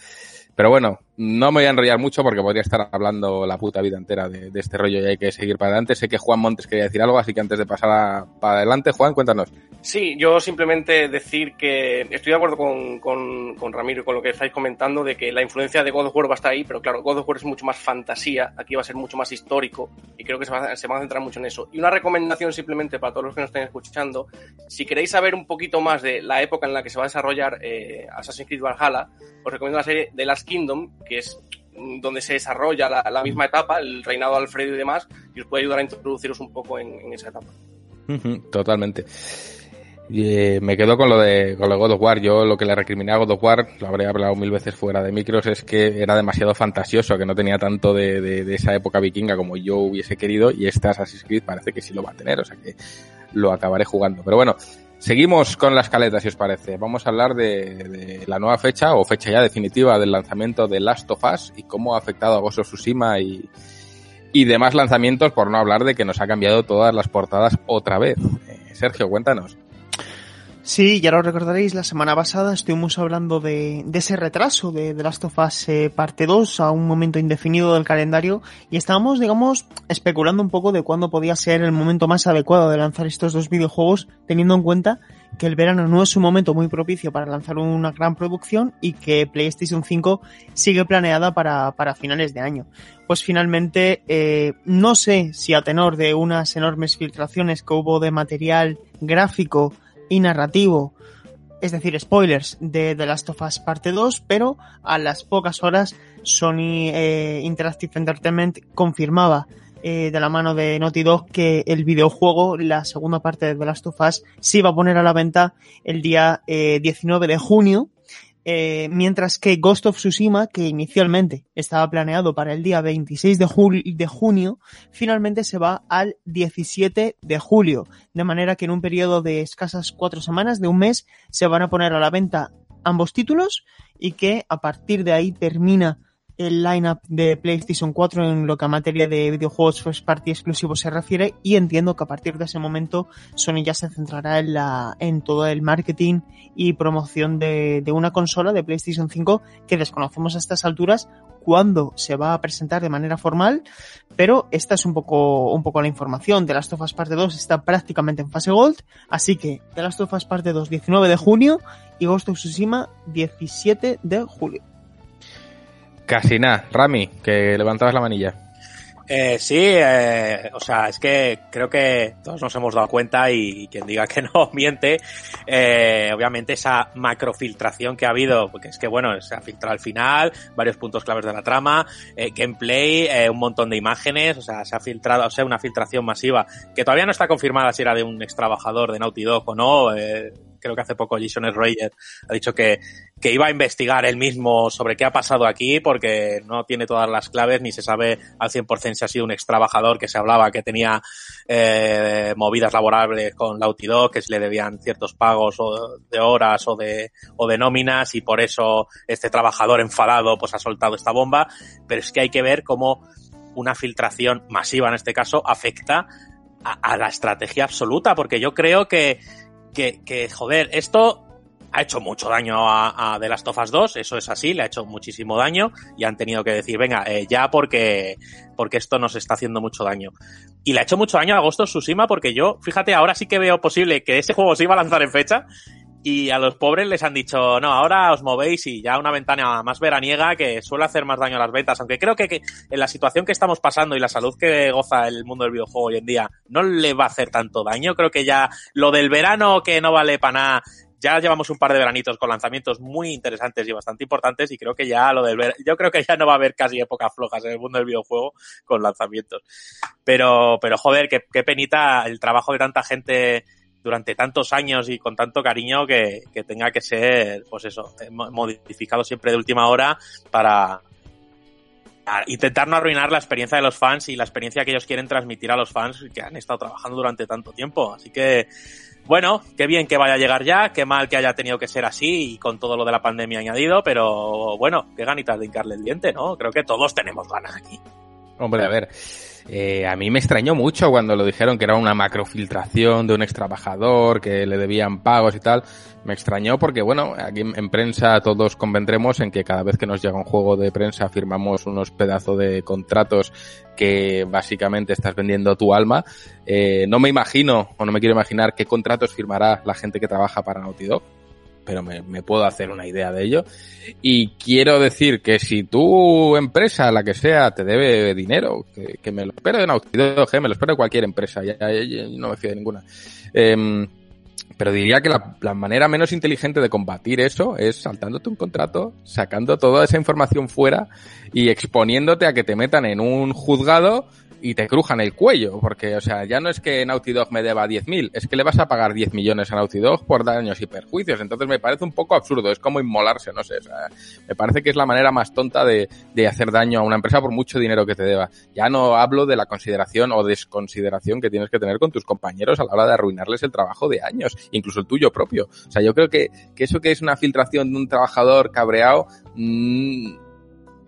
Speaker 2: Pero bueno, no me voy a enrollar mucho porque podría estar hablando la puta vida entera de, este rollo y hay que seguir para adelante. Sé que Juan Montes quería decir algo, así que antes de pasar para adelante, Juan, cuéntanos.
Speaker 6: Sí, yo simplemente decir que estoy de acuerdo con, con, Ramiro y con lo que estáis comentando de que la influencia de God of War va a estar ahí, pero claro, God of War es mucho más fantasía, aquí va a ser mucho más histórico y creo que se, va, se van a centrar mucho en Y una recomendación simplemente para todos los que nos estén escuchando, si queréis saber un poquito más de la época en la que se va a desarrollar eh, Assassin's Creed Valhalla, os recomiendo la serie The Last Kingdom, que es donde se desarrolla la, misma etapa, el reinado de Alfredo y demás, y os puede ayudar a introduciros un poco en, esa etapa.
Speaker 2: Totalmente. Eh, me quedo con lo de con lo God of War. Yo lo que le recriminé a God of War, lo habré hablado mil veces fuera de micros, es que era demasiado fantasioso, que no tenía tanto de, de, esa época vikinga como yo hubiese querido, y este Assassin's Creed parece que sí lo va a tener, o sea que lo acabaré jugando. Pero bueno, Seguimos con la escaleta, si os parece. Vamos a hablar de, la nueva fecha o fecha ya definitiva del lanzamiento de Last of Us y cómo ha afectado a Ghost of Tsushima y, y demás lanzamientos, por no hablar de que nos ha cambiado todas las portadas otra vez. Eh, Sergio, cuéntanos.
Speaker 5: Sí, ya lo recordaréis, la semana pasada estuvimos hablando de, ese retraso de The Last of Us eh, parte 2 a un momento indefinido del calendario y estábamos, digamos, especulando un poco de cuándo podía ser el momento más adecuado de lanzar estos dos videojuegos, teniendo en cuenta que el verano no es un momento muy propicio para lanzar una gran producción y que PlayStation 5 sigue planeada para, para finales de año. Pues finalmente, eh, no sé si a tenor de unas enormes filtraciones que hubo de material gráfico y narrativo, es decir, spoilers de The Last of Us parte 2, pero a las pocas horas Sony eh, Interactive Entertainment confirmaba eh, de la mano de Naughty Dog que el videojuego, la segunda parte de The Last of Us, se iba a poner a la venta el día 19 de junio eh, mientras que Ghost of Tsushima, que inicialmente estaba planeado para el día 26 de, de junio, finalmente se va al 17 de julio, de manera que en un periodo de escasas cuatro semanas, de un mes, se van a poner a la venta ambos títulos y que a partir de ahí termina el lineup de PlayStation 4 en lo que a materia de videojuegos first party exclusivos se refiere y entiendo que a partir de ese momento Sony ya se centrará en la en todo el marketing y promoción de, de una consola de PlayStation 5 que desconocemos a estas alturas cuándo se va a presentar de manera formal, pero esta es un poco un poco la información. The Last of Us Parte 2 está prácticamente en fase Gold, así que The Last of Us Parte 2 19 de junio y Ghost of Tsushima 17 de julio.
Speaker 2: Casi nada. Rami, que levantabas la manilla.
Speaker 4: Eh, sí, eh, o sea, es que creo que todos nos hemos dado cuenta y, quien diga que *laughs* no miente, eh, obviamente esa macrofiltración que ha habido, porque es que bueno, se ha filtrado al final, varios puntos claves de la trama, eh, gameplay, eh, un montón de imágenes, o sea, se ha filtrado, o sea, una filtración masiva que todavía no está confirmada si era de un ex trabajador de Naughty Dog o no, eh, creo que hace poco Jason Schreier ha dicho que, que iba a investigar él mismo sobre qué ha pasado aquí porque no tiene todas las claves ni se sabe al 100% si ha sido un ex trabajador que se hablaba que tenía eh, movidas laborables con Naughty Dog, que se le debían ciertos pagos o de horas o de, o de nóminas y por eso este trabajador enfadado pues ha soltado esta bomba. Pero es que hay que ver cómo una filtración masiva en este caso afecta a la estrategia absoluta, porque yo creo que, que, que, joder, esto ha hecho mucho daño a, a The Last of Us 2, eso es así, le ha hecho muchísimo daño y han tenido que decir, venga, eh, ya porque, porque esto nos está haciendo mucho daño. Y le ha hecho mucho daño a Agosto Tsushima porque yo, fíjate, ahora sí que veo posible que ese juego se iba a lanzar en fecha y a los pobres les han dicho, no, ahora os movéis y ya una ventana más veraniega que suele hacer más daño a las ventas. Aunque creo que, que, en la situación que estamos pasando y la salud que goza el mundo del videojuego hoy en día no le va a hacer tanto daño. Creo que ya lo del verano que no vale para nada. Ya llevamos un par de veranitos con lanzamientos muy interesantes y bastante importantes y creo que ya lo del ver yo creo que ya no va a haber casi épocas flojas en el mundo del videojuego con lanzamientos. Pero, pero joder, qué, qué penita el trabajo de tanta gente durante tantos años y con tanto cariño que, que tenga que ser, pues eso, modificado siempre de última hora para intentar no arruinar la experiencia de los fans y la experiencia que ellos quieren transmitir a los fans que han estado trabajando durante tanto tiempo. Así que, bueno, qué bien que vaya a llegar ya, qué mal que haya tenido que ser así y con todo lo de la pandemia añadido, pero bueno, qué ganitas de hincarle el diente, ¿no? Creo que todos tenemos ganas aquí.
Speaker 2: Hombre, a ver, eh, a mí me extrañó mucho cuando lo dijeron que era una macrofiltración de un ex trabajador, que le debían pagos y tal. Me extrañó porque, bueno, aquí en prensa todos convendremos en que cada vez que nos llega un juego de prensa firmamos unos pedazos de contratos que básicamente estás vendiendo tu alma. Eh, no me imagino, o no me quiero imaginar qué contratos firmará la gente que trabaja para Naughty Dog pero me, me, puedo hacer una idea de ello. Y quiero decir que si tu empresa, la que sea, te debe dinero, que, me lo espero de Naughty Dog, me lo espero de cualquier empresa, ya, no me fío de ninguna. Eh, pero diría que la, la, manera menos inteligente de combatir eso es saltándote un contrato, sacando toda esa información fuera y exponiéndote a que te metan en un juzgado y te crujan el cuello, porque, o sea, ya no es que Naughty Dog me deba 10.000, es que le vas a pagar 10 millones a Naughty Dog por daños y perjuicios, entonces me parece un poco absurdo, es como inmolarse, no sé, o sea, me parece que es la manera más tonta de, de hacer daño a una empresa por mucho dinero que te deba. Ya no hablo de la consideración o desconsideración que tienes que tener con tus compañeros a la hora de arruinarles el trabajo de años, incluso el tuyo propio. O sea, yo creo que, que eso que es una filtración de un trabajador cabreado, mmm,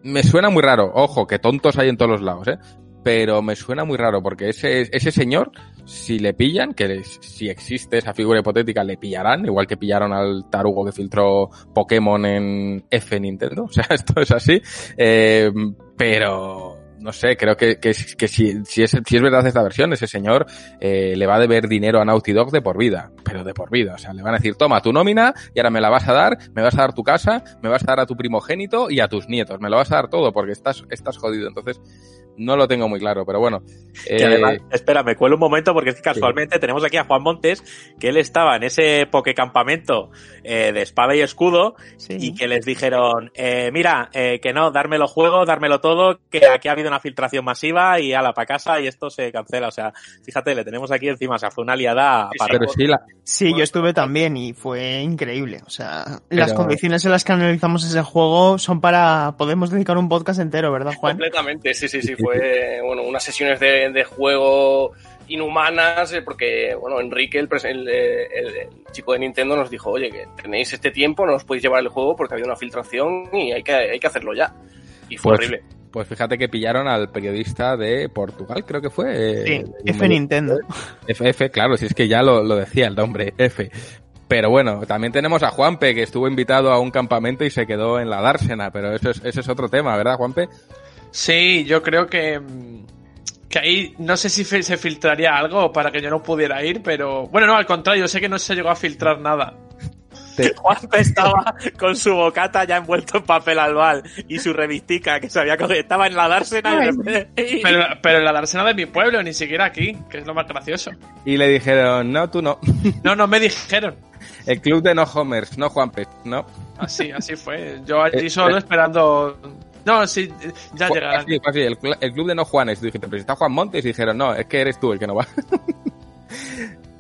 Speaker 2: me suena muy raro. Ojo, que tontos hay en todos los lados, ¿eh? Pero me suena muy raro porque ese, ese señor, si le pillan, que si existe esa figura hipotética, le pillarán, igual que pillaron al tarugo que filtró Pokémon en F Nintendo, *laughs* o sea, esto es así, eh, pero no sé, creo que, que, que si, si, es, si es verdad esta versión, ese señor eh, le va a deber dinero a Naughty Dog de por vida, pero de por vida. O sea, le van a decir, toma tu nómina y ahora me la vas a dar, me vas a dar tu casa, me vas a dar a tu primogénito y a tus nietos. Me lo vas a dar todo porque estás, estás jodido. Entonces, no lo tengo muy claro, pero bueno.
Speaker 4: Eh... Además, espera, me cuelo un momento porque es que casualmente sí. tenemos aquí a Juan Montes, que él estaba en ese pokecampamento eh, de espada y escudo sí. y que les dijeron, eh, mira, eh, que no, dármelo juego, dármelo todo, que aquí ha habido una filtración masiva y ala para casa y esto se cancela. O sea, fíjate, le tenemos aquí encima, o sea, fue una liada
Speaker 5: sí,
Speaker 4: para...
Speaker 5: Pero sí, la... sí, yo estuve también y fue increíble. O sea, pero... las condiciones en las que analizamos ese juego son para... Podemos dedicar un podcast entero, ¿verdad, Juan?
Speaker 6: Completamente, sí, sí, sí fue bueno, unas sesiones de, de juego inhumanas, porque bueno, Enrique, el, el, el, el, chico de Nintendo, nos dijo, oye, que tenéis este tiempo, no os podéis llevar el juego porque había una filtración y hay que, hay que hacerlo ya. Y fue pues, horrible.
Speaker 2: Pues fíjate que pillaron al periodista de Portugal, creo que fue.
Speaker 5: Sí, F Nintendo.
Speaker 2: FF, claro, si es que ya lo, lo decía el nombre, F. Pero bueno, también tenemos a Juanpe, que estuvo invitado a un campamento y se quedó en la dársena, pero eso es, ese es otro tema, ¿verdad, Juanpe?
Speaker 3: Sí, yo creo que, que ahí no sé si se filtraría algo para que yo no pudiera ir, pero bueno, no, al contrario, sé que no se llegó a filtrar nada. *laughs*
Speaker 4: Juanpe estaba con su bocata ya envuelto en papel albal y su revistica que se había cogido. Estaba en la dársena. *laughs*
Speaker 3: pero, pero en la dársena de mi pueblo, ni siquiera aquí, que es lo más gracioso.
Speaker 2: Y le dijeron, no, tú no.
Speaker 3: No, no me dijeron. *laughs*
Speaker 2: El club de no homers, no Juanpe, ¿no?
Speaker 3: Así, así fue. Yo allí solo esperando no, sí, ya
Speaker 2: Fue,
Speaker 3: llegarán.
Speaker 2: Así, así, el, el, club de no Juanes. Dijiste, pero si está Juan Montes, y dijeron, no, es que eres tú el que no va. *laughs*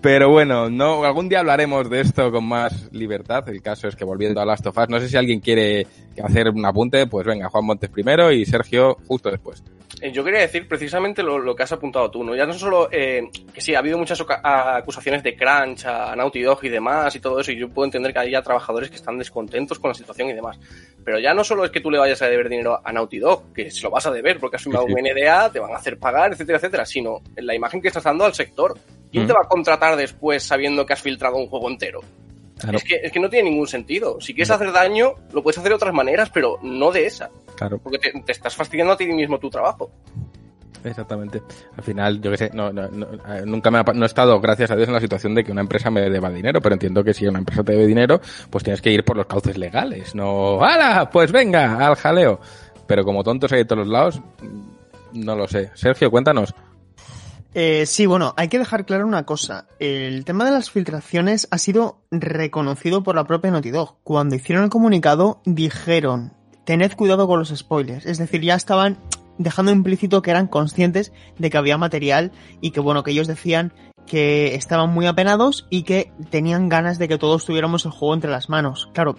Speaker 2: Pero bueno, no, algún día hablaremos de esto con más libertad. El caso es que volviendo a Last of Us, no sé si alguien quiere hacer un apunte, pues venga, Juan Montes primero y Sergio justo después.
Speaker 6: Eh, yo quería decir precisamente lo, que has apuntado tú, ¿no? Ya no solo eh, que sí, ha habido muchas acusaciones de crunch a Naughty Dog y demás y todo eso, y yo puedo entender que haya trabajadores que están descontentos con la situación y demás. Pero ya no solo es que tú le vayas a deber dinero a Naughty Dog, que se lo vas a deber porque has firmado un NDA, te van a hacer pagar, etcétera, etcétera, sino la imagen que estás dando al sector. ¿Quién te va a contratar después sabiendo que has filtrado un juego entero? Es, que, es que no tiene ningún sentido. Si quieres hacer daño, lo puedes hacer de otras maneras, pero no de esa.
Speaker 2: Claro.
Speaker 6: Porque te, estás fastidiando a ti mismo tu trabajo.
Speaker 2: Exactamente. Al final, yo qué sé, no, no, eh, nunca me ha, no he estado, gracias a Dios, en la situación de que una empresa me deba dinero, pero entiendo que si una empresa te debe dinero, pues tienes que ir por los cauces legales, no, ¡hala! Pues venga, al jaleo. Pero como tontos hay de todos los lados, no lo sé. Sergio, cuéntanos.
Speaker 5: Eh, sí, bueno, hay que dejar claro una cosa. El tema de las filtraciones ha sido reconocido por la propia Naughty Dog. Cuando hicieron el comunicado, dijeron, tened cuidado con los spoilers. Es decir, ya estaban dejando implícito que eran conscientes de que había material y que, bueno, que ellos decían que estaban muy apenados y que tenían ganas de que todos tuviéramos el juego entre las manos. Claro,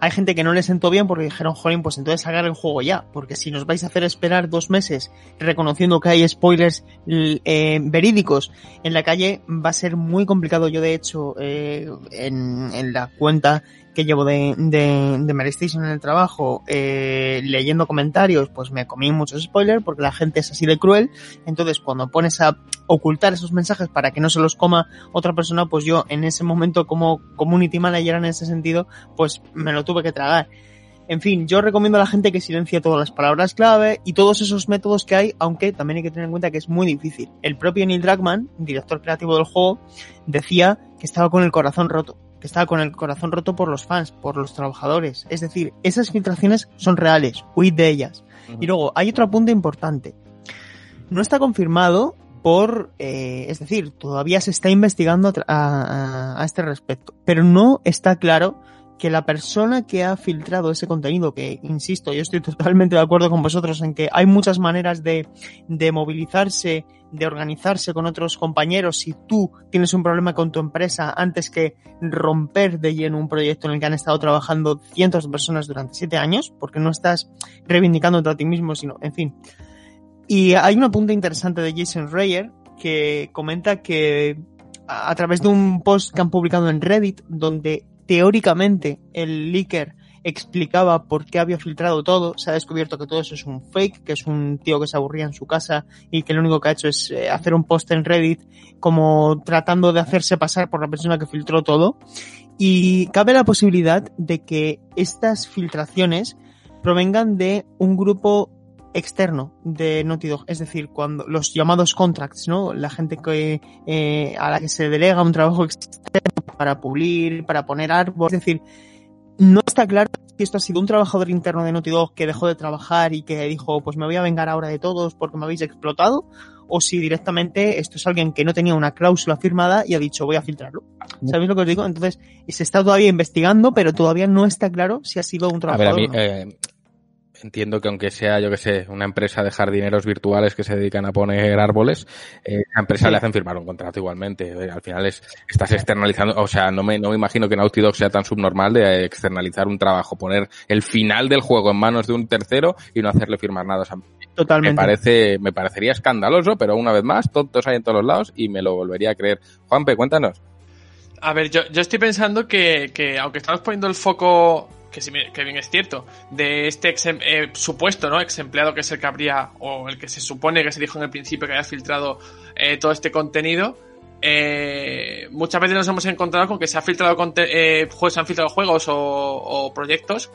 Speaker 5: hay gente que no le sentó bien porque dijeron, jolín, pues entonces hagan el juego ya, porque si nos vais a hacer esperar dos meses reconociendo que hay spoilers eh, verídicos en la calle, va a ser muy complicado. Yo, de hecho, eh, en la cuenta que llevo de, de, de Mary Station en el trabajo, eh, leyendo comentarios, pues me comí muchos spoilers porque la gente es así de cruel. Entonces, cuando pones a ocultar esos mensajes para que no se los coma otra persona, pues yo en ese momento como community manager en ese sentido, pues me lo tuve que tragar. En fin, yo recomiendo a la gente que silencie todas las palabras clave y todos esos métodos que hay, aunque también hay que tener en cuenta que es muy difícil. El propio Neil Druckmann, director creativo del juego, decía que estaba con el corazón roto que estaba con el corazón roto por los fans, por los trabajadores. Es decir, esas filtraciones son reales, huid de ellas. Y luego, hay otro apunte importante. No está confirmado por, eh, es decir, todavía se está investigando a, a, este respecto, pero no está claro que la persona que ha filtrado ese contenido, que insisto, yo estoy *laughs* totalmente de acuerdo con vosotros en que hay muchas maneras de, de movilizarse, de organizarse con otros compañeros si tú tienes un problema con tu empresa antes que romper de lleno un proyecto en el que han estado trabajando cientos de personas durante siete años, porque no estás reivindicándote a ti mismo, sino, en fin. Y hay una punta interesante de Jason Reyer que comenta que a través de un post que han publicado en Reddit, donde teóricamente el leaker explicaba por qué había filtrado todo, se ha descubierto que todo eso es un fake, que es un tío que se aburría en su casa y que lo único que ha hecho es eh, hacer un post en Reddit como tratando de hacerse pasar por la persona que filtró todo. Y cabe la posibilidad de que estas filtraciones provengan de un grupo externo de Naughty Dog, es decir, cuando los llamados contracts, ¿no? La gente que eh, a la que se delega un trabajo externo para pulir, para poner árboles, es decir, no está claro si esto ha sido un trabajador interno de Naughty Dog que dejó de trabajar y que dijo, pues me voy a vengar ahora de todos porque me habéis explotado, o si directamente esto es alguien que no tenía una cláusula firmada y ha dicho voy a filtrarlo. ¿Sabéis lo que os digo? Entonces, se está todavía investigando, pero todavía no está claro si ha sido un trabajador.
Speaker 2: A ver, a mí, eh, entiendo que aunque sea, yo que sé, una empresa de jardineros virtuales que se dedican a poner árboles, eh, a empresa le hacen firmar un contrato igualmente. Eh, al final es, estás externalizando, o sea, no me, no me imagino que Naughty Dog sea tan subnormal de externalizar un trabajo, poner el final del juego en manos de un tercero y no hacerle firmar nada.
Speaker 5: Totalmente.
Speaker 2: Me parece, me parecería escandaloso, pero una vez más, tontos hay en todos los lados y me lo volvería a creer. Juanpe, cuéntanos.
Speaker 3: A ver, yo, yo estoy pensando que, que aunque estamos poniendo el foco que, si, que bien es cierto, de este eh, supuesto, ¿no? Ex empleado que es el que habría, o el que se supone que se dijo en el principio que había filtrado eh, todo este contenido, eh, muchas veces nos hemos encontrado con que se ha filtrado eh, juegos, se han filtrado juegos o proyectos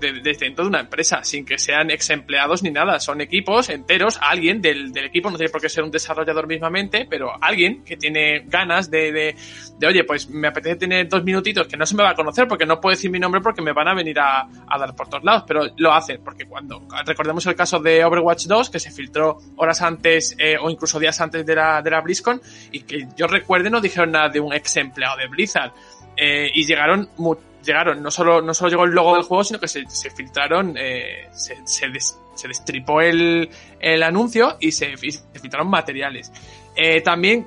Speaker 3: desde dentro de una empresa, sin que sean ex empleados ni nada. Son equipos enteros, alguien del, del, equipo, no tiene por qué ser un desarrollador mismamente, pero alguien que tiene ganas de, de, de, oye, pues me apetece tener dos minutitos que no se me va a conocer porque no puedo decir mi nombre porque me van a venir a, a dar por todos lados, pero lo hacen, porque cuando recordemos el caso de Overwatch 2, que se filtró horas antes eh, o incluso días antes de la, de la BlizzCon, y que yo recuerde no dijeron nada de un ex empleado de Blizzard. Eh, y llegaron llegaron, no solo, no solo llegó el logo del juego, sino que se, se filtraron, eh, se, se, des, se, destripó el, el anuncio y se, y filtraron materiales. Eh, también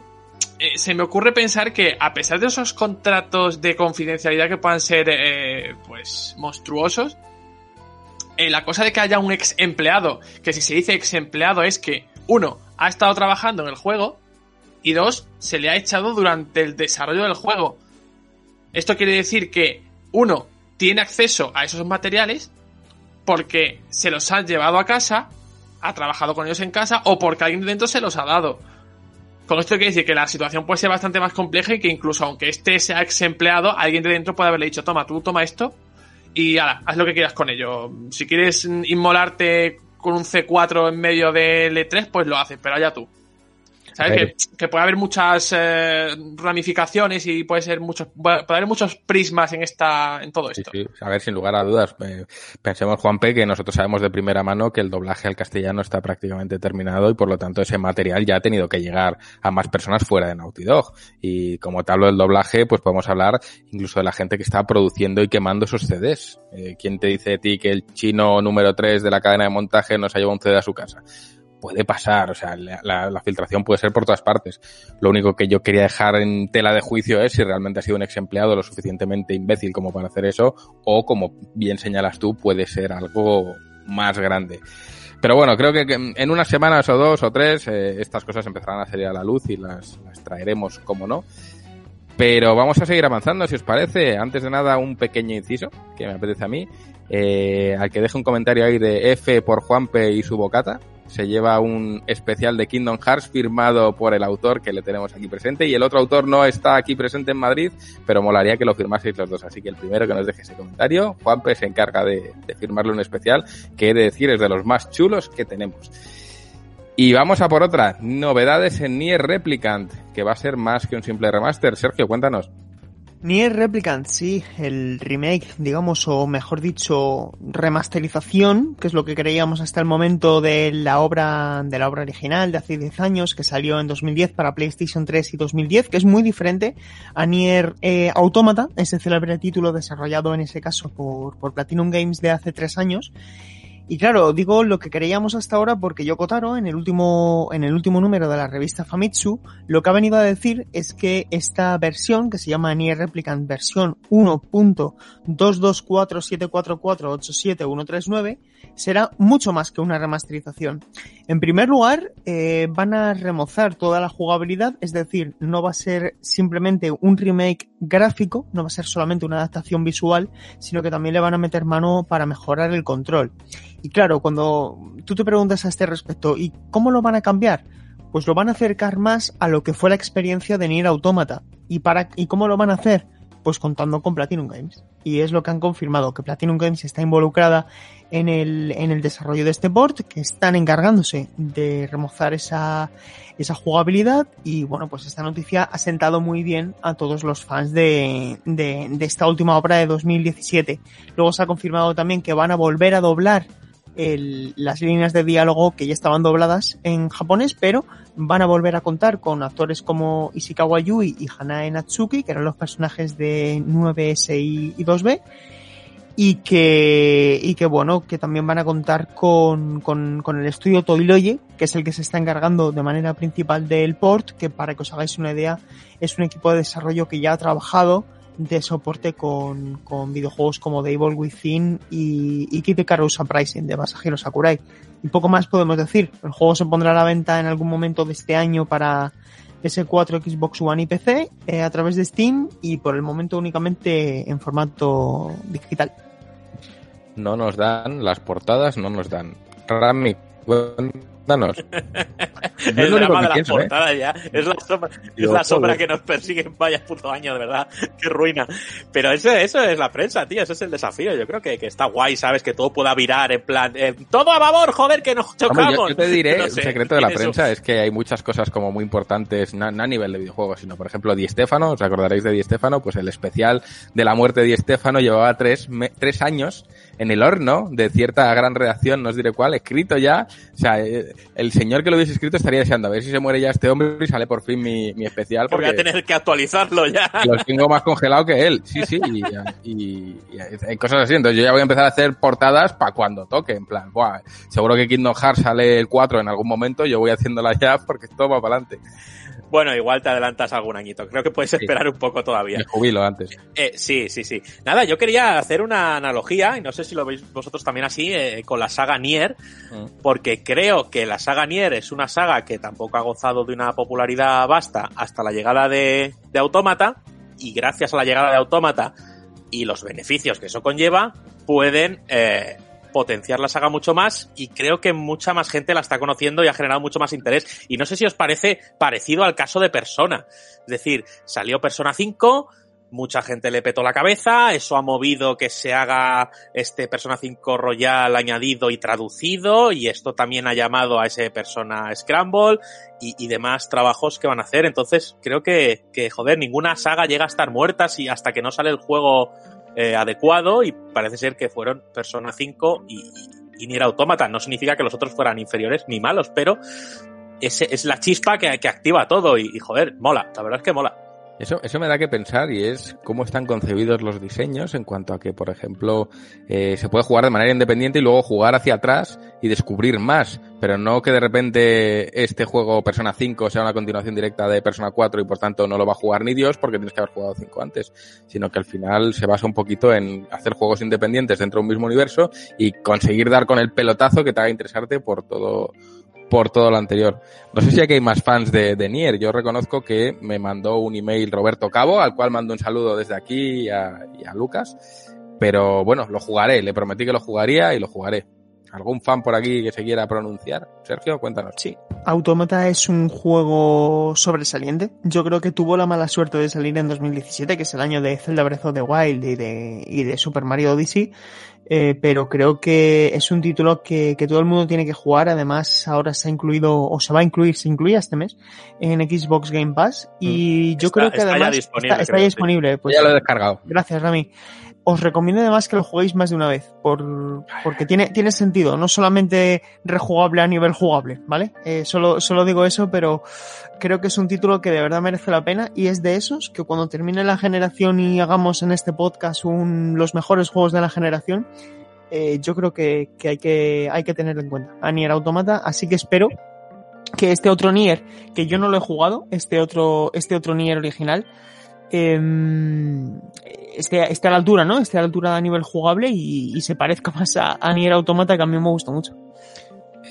Speaker 3: eh, se me ocurre pensar que a pesar de esos contratos de confidencialidad que puedan ser eh, pues monstruosos, eh, la cosa de que haya un ex empleado, que si se dice ex empleado es que uno ha estado trabajando en el juego y dos se le ha echado durante el desarrollo del juego. Esto quiere decir que uno tiene acceso a esos materiales porque se los ha llevado a casa, ha trabajado con ellos en casa o porque alguien dentro se los ha dado. Con esto quiere decir que la situación puede ser bastante más compleja y que incluso aunque este sea ex empleado, alguien de dentro puede haberle dicho, toma, tú toma esto y haz lo que quieras con ello. Si quieres inmolarte con un C4 en medio de L3, pues lo haces, pero allá tú. ¿Sabes? Que, puede haber muchas eh, ramificaciones y puede ser muchos, puede haber muchos prismas en esta, en todo esto.
Speaker 2: Sí, sí. A ver, sin lugar a dudas, eh, pensemos, Juanpe, que nosotros sabemos de primera mano que el doblaje al castellano está prácticamente terminado y por lo tanto ese material ya ha tenido que llegar a más personas fuera de Naughty Dog. Y como te hablo del doblaje, pues podemos hablar incluso de la gente que está produciendo y quemando esos CDs. Eh, ¿Quién te dice a ti que el chino número 3 de la cadena de montaje nos ha llevado un CD a su casa? Puede pasar, o sea, la, filtración puede ser por todas partes. Lo único que yo quería dejar en tela de juicio es si realmente ha sido un ex empleado lo suficientemente imbécil como para hacer eso, o como bien señalas tú, puede ser algo más grande. Pero bueno, creo que en unas semanas o dos o tres eh, estas cosas empezarán a salir a la luz y las, las traeremos, como no. Pero vamos a seguir avanzando, si os parece. Antes de nada, un pequeño inciso que me apetece a mí. Eh, al que deje un comentario ahí de F por Juanpe y su bocata, se lleva un especial de Kingdom Hearts firmado por el autor que le tenemos aquí presente y el otro autor no está aquí presente en Madrid, pero molaría que lo firmaseis los dos. Así que el primero que nos deje ese comentario, Juanpe se encarga de, firmarle un especial que he de decir es de los más chulos que tenemos. Y vamos a por otra, novedades en Nier Replicant, que va a ser más que un simple remaster. Sergio, cuéntanos.
Speaker 5: Nier Replicant, sí, el remake, digamos, o mejor dicho, remasterización, que es lo que creíamos hasta el momento de la obra, de la obra original de hace 10 años, que salió en 2010 para PlayStation 3 y 2010, que es muy diferente a Nier eh, Automata, ese célebre título desarrollado en ese caso por, por Platinum Games de hace 3 años, y claro, digo lo que creíamos hasta ahora porque Yoko Taro, en el último, en el último número de la revista Famitsu, lo que ha venido a decir es que esta versión, que se llama Nier Replicant versión 1.22474487139, será mucho más que una remasterización. En primer lugar, eh, van a remozar toda la jugabilidad, es decir, no va a ser simplemente un remake gráfico, no va a ser solamente una adaptación visual, sino que también le van a meter mano para mejorar el control. Y claro, cuando tú te preguntas a este respecto, ¿y cómo lo van a cambiar? Pues lo van a acercar más a lo que fue la experiencia de Nier Automata. ¿Y, para, ¿Y cómo lo van a hacer? Pues contando con Platinum Games. Y es lo que han confirmado, que Platinum Games está involucrada en el, en el desarrollo de este board, que están encargándose de remozar esa, esa jugabilidad y bueno, pues esta noticia ha sentado muy bien a todos los fans de, de, de esta última obra de 2017. Luego se ha confirmado también que van a volver a doblar el, las líneas de diálogo que ya estaban dobladas en japonés, pero van a volver a contar con actores como Ishikawa Yui y Hanae Natsuki, que eran los personajes de 9S y 2B y que, y que bueno, que también van a contar con, con, con el estudio Toiloye, que es el que se está encargando de manera principal del port, que para que os hagáis una idea, es un equipo de desarrollo que ya ha trabajado de soporte con, con videojuegos como The Evil Within y, y Surprising de Masahiro Sakurai. Y poco más podemos decir. El juego se pondrá a la venta en algún momento de este año para PS4, Xbox One y PC eh, a través de Steam y por el momento únicamente en formato digital
Speaker 2: no nos dan, las portadas no nos dan. Rami, *laughs*
Speaker 4: el drama de las ¿eh? ya. Es la sombra, es la sombra que nos persigue en vaya puto año, de verdad. *laughs* Qué ruina. Pero eso, eso es la prensa, tío. Eso es el desafío. Yo creo que, que está guay, ¿sabes? Que todo pueda virar en plan, eh, todo a favor, joder, que nos chocamos.
Speaker 2: yo, te diré, *laughs* el secreto de la prensa es que hay muchas cosas como muy importantes, no, a nivel de videojuegos, sino por ejemplo Di Stefano, os acordaréis de Di Stefano, pues el especial de la muerte de Di Stefano llevaba tres, tres años en el horno de cierta gran redacción, no os diré cuál, escrito ya. O sea, eh, el señor que lo hubiese escrito estaría deseando a ver si se muere ya este hombre y sale por fin mi, mi especial.
Speaker 4: Porque voy a tener que actualizarlo ya.
Speaker 2: Lo tengo más congelado que él. Sí, sí. Y, y, y, hay cosas así. Entonces yo ya voy a empezar a hacer portadas para cuando toque. En plan, buah, seguro que Kingdom Hearts sale el 4 en algún momento. Yo voy haciéndola ya porque esto va para adelante.
Speaker 4: Bueno, igual te adelantas algún añito. Creo que puedes esperar sí. un poco todavía.
Speaker 2: Me jubilo antes.
Speaker 4: Eh, sí, sí, sí. Nada, yo quería hacer una analogía, y no sé si lo veis vosotros también así, eh, con la saga Nier, mm. porque creo que la saga Nier es una saga que tampoco ha gozado de una popularidad vasta hasta la llegada de, de Autómata, y gracias a la llegada de Autómata y los beneficios que eso conlleva, pueden eh, potenciar la saga mucho más y creo que mucha más gente la está conociendo y ha generado mucho más interés. Y no sé si os parece parecido al caso de Persona. Es decir, salió Persona 5, mucha gente le petó la cabeza, eso ha movido que se haga este Persona 5 Royal añadido y traducido y esto también ha llamado a ese Persona Scramble y, y demás trabajos que van a hacer. Entonces creo que, que, joder, ninguna saga llega a estar muerta si hasta que no sale el juego eh, adecuado y parece ser que fueron Persona 5 y, y, Nier Automata. No significa que los otros fueran inferiores ni malos, pero ese es la chispa que, que activa todo y, y, joder, mola. La verdad es que mola.
Speaker 2: Eso, eso me da que pensar y es cómo están concebidos los diseños en cuanto a que, por ejemplo, eh, se puede jugar de manera independiente y luego jugar hacia atrás y descubrir más, pero no que de repente este juego Persona 5 sea una continuación directa de Persona 4 y por tanto no lo va a jugar ni Dios porque tienes que haber jugado 5 antes, sino que al final se basa un poquito en hacer juegos independientes dentro de un mismo universo y conseguir dar con el pelotazo que te haga interesarte por todo, por todo lo anterior. No sé si aquí hay más *laughs* fans de, de, Nier. Yo reconozco que me mandó un email Roberto Cabo, al cual mando un saludo desde aquí y a, y a Lucas. Pero bueno, lo jugaré. Le prometí que lo jugaría y lo jugaré. ¿Algún fan por aquí que se quiera pronunciar? Sergio, cuéntanos.
Speaker 5: Sí. Automata es un juego sobresaliente. Yo creo que tuvo la mala suerte de salir en 2017, que es el año de Zelda Breath of the Wild y de, y de Super Mario Odyssey. Eh, pero creo que es un título que, que, todo el mundo tiene que jugar. Además, ahora se ha incluido, o se va a incluir, se incluye este mes en Xbox Game Pass. Y mm. yo
Speaker 4: está,
Speaker 5: creo que
Speaker 4: está
Speaker 5: además
Speaker 4: ya disponible,
Speaker 5: está, está ya disponible. Pues,
Speaker 2: ya lo he descargado.
Speaker 5: Gracias, Rami. Os recomiendo además que lo juguéis más de una vez, por, porque tiene, tiene sentido, no solamente rejugable a nivel jugable, ¿vale? Eh, solo, solo digo eso, pero creo que es un título que de verdad merece la pena y es de esos que cuando termine la generación y hagamos en este podcast un, los mejores juegos de la generación, eh, yo creo que, que, hay que hay que tenerlo en cuenta. A Nier Automata, así que espero que este otro Nier, que yo no lo he jugado, este otro, este otro Nier original, eh, esté, esté, a la altura, ¿no? Esté a la altura a nivel jugable y, y se parezca más a, Nier Automata que a mí me gusta mucho.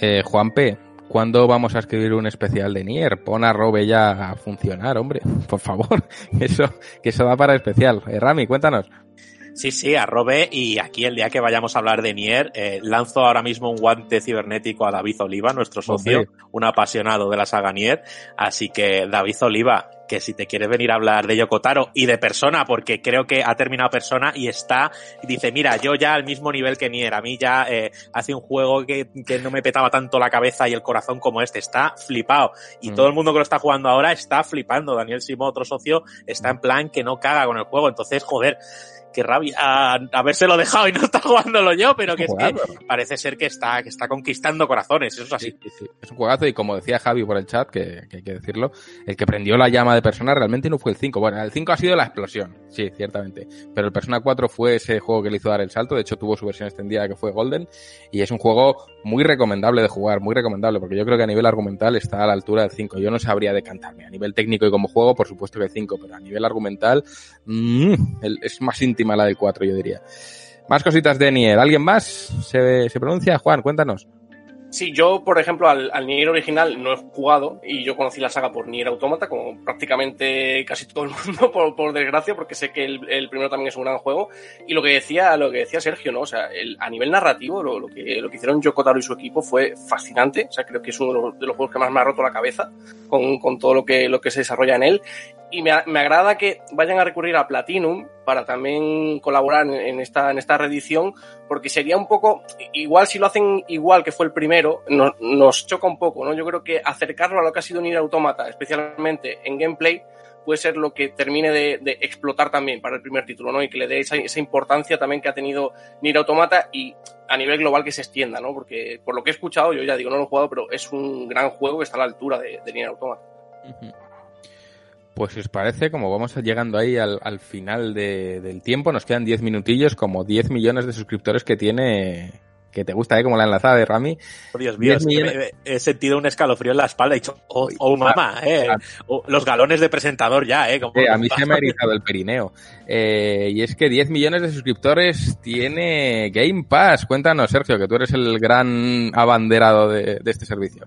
Speaker 2: Eh, Juan P., ¿cuándo vamos a escribir un especial de Nier? Pon a Robe ya a funcionar, hombre, por favor. *laughs* Eso, que eso da para especial. Eh, Rami, cuéntanos.
Speaker 4: Sí, sí, arrobe y aquí el día que vayamos a hablar de Nier, eh, lanzo ahora mismo un guante cibernético a David Oliva, nuestro socio, un apasionado de la saga Nier. Así que, David Oliva, que si te quieres venir a hablar de Yokotaro y de Persona, porque creo que ha terminado Persona y está, y dice, mira, yo ya al mismo nivel que Nier, a mí ya eh, hace un juego que, que, no me petaba tanto la cabeza y el corazón como este, está flipado. Y mm. todo el mundo que lo está jugando ahora está flipando. Daniel Simo, otro socio, está en plan que no caga con el juego. Entonces, joder, qué rabia habérselo dejado y no está jugándolo yo, pero que es que parece ser que está, que está conquistando corazones, eso es así.
Speaker 2: Sí. Es un juegazo y como decía Javi por el chat, que, que, hay que decirlo, el que prendió la llama de Persona realmente no fue el 5. Bueno, el 5 ha sido la explosión, sí, ciertamente. Pero el Persona 4 fue ese juego que le hizo dar el salto, de hecho tuvo su versión extendida que fue Golden, y es un juego muy recomendable de jugar, muy recomendable, porque yo creo que a nivel argumental está a la altura del 5. Yo no sabría decantarme. A nivel técnico y como juego, por supuesto que el 5, pero a nivel argumental, mmm, el, es más íntimo la del 4, yo diría. Más cositas de Nier. ¿Alguien más se, se pronuncia? Juan, cuéntanos.
Speaker 6: Sí, yo, por ejemplo, al, al, Nier original no he jugado y yo conocí la saga por Nier Automata, como prácticamente casi todo el *laughs* mundo, por, por desgracia, porque sé que el, el, primero también es un gran juego. Y lo que decía, lo que decía Sergio, ¿no? O sea, el, a nivel narrativo, lo, lo, que, lo que hicieron Yoko Taro y su equipo fue fascinante. O sea, creo que es uno de los, de los juegos que más me ha roto la cabeza con, con todo lo que, lo que se desarrolla en él y me, me, agrada que vayan a recurrir a Platinum para también colaborar en esta, en esta reedición, porque sería un poco, igual si lo hacen igual que fue el primero, no, nos choca un poco, ¿no? Yo creo que acercarlo a lo que ha sido Nier Automata, especialmente en gameplay, puede ser lo que termine de, explotar también para el primer título, ¿no? Y que le dé esa, esa, importancia también que ha tenido Nier Automata y a nivel global que se extienda, ¿no? Porque por lo que he escuchado, yo ya digo, no lo he jugado, pero es un gran juego que está a la altura de, de Nier Automata.
Speaker 2: Pues si os parece, como vamos llegando ahí al, al final de, del tiempo, nos quedan 10 minutillos, como 10 millones de suscriptores que tiene que te gusta, ¿eh? Como la enlazada de Rami.
Speaker 4: Oh, Dios mío, es que he sentido un escalofrío en la espalda. He dicho, oh, oh mamá, eh. Oh, los galones de presentador ya, ¿eh? Como
Speaker 2: eh a mí se me ha erizado el perineo. Eh, y es que 10 millones de suscriptores tiene Game Pass. Cuéntanos, Sergio, que tú eres el gran abanderado de, de este servicio.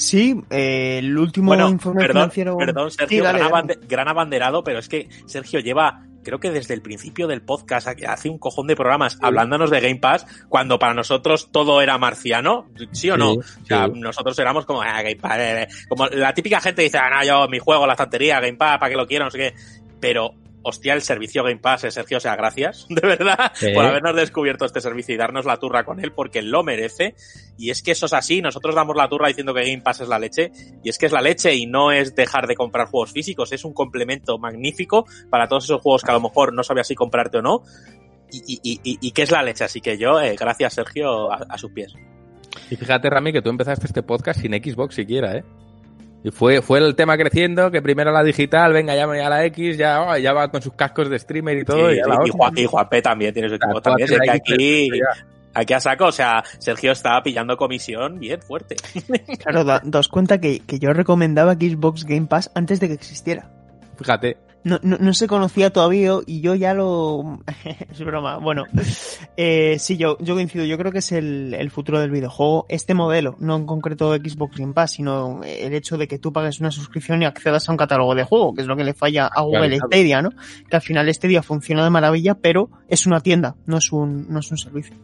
Speaker 5: Sí, eh, el último
Speaker 4: bueno,
Speaker 5: informe
Speaker 4: perdón,
Speaker 5: financiero.
Speaker 4: Perdón, Sergio,
Speaker 5: Sí, dale,
Speaker 4: gran,
Speaker 5: dale.
Speaker 4: abande- gran abanderado, pero es que Sergio lleva, creo que desde el principio del podcast, hace un cojón de programas hablándonos de Game Pass, cuando para nosotros todo era marciano, ¿sí o no?
Speaker 2: Sí,
Speaker 4: o sea, nosotros éramos como, ah, Game Pass, eh, eh". como la típica gente dice, ah, no, yo mi juego, la estantería, Game Pass, ¿para qué lo quiero? No sé qué. Pero, hostia, el servicio Game Pass, eh, Sergio, o sea, gracias, *laughs* de verdad, por habernos descubierto este servicio y darnos la turra con él, porque lo merece. Y es que eso es así, nosotros damos la turra diciendo que Game Pass es la leche, y es que es la leche y no es dejar de comprar juegos físicos, es un complemento magnífico para todos esos juegos que a lo mejor no sabías si comprarte o no, y, y, y, y que es la leche. Así que yo, eh, gracias Sergio, a, a sus pies.
Speaker 2: Y fíjate, Rami, que tú empezaste este podcast sin Xbox siquiera, ¿eh? Y fue, fue el tema creciendo, que primero la digital, venga, ya, ya la X, ya, oh, ya va con sus cascos de streamer y todo.
Speaker 4: Sí,
Speaker 2: y,
Speaker 4: y,
Speaker 2: hostia.
Speaker 4: Juan, y Juan P también tiene su equipo también. es que aquí, aquí a saco, o sea, Sergio está pillando comisión bien fuerte. *laughs*
Speaker 5: Claro, da- daos cuenta que, que yo recomendaba Xbox Game Pass antes de que existiera.
Speaker 2: Fíjate.
Speaker 5: No, no, no se conocía todavía y yo ya lo... *laughs* es broma. Bueno, eh, sí, yo, yo coincido. Yo creo que es el, el futuro del videojuego. Este modelo, no en concreto Xbox Game Pass, sino el hecho de que tú pagues una suscripción y accedas a un catálogo de juego, que es lo que le falla a Google
Speaker 2: Claro, claro.
Speaker 5: Stadia, ¿no? Que al final Stadia funciona de maravilla, pero es una tienda, no es un, no es un servicio.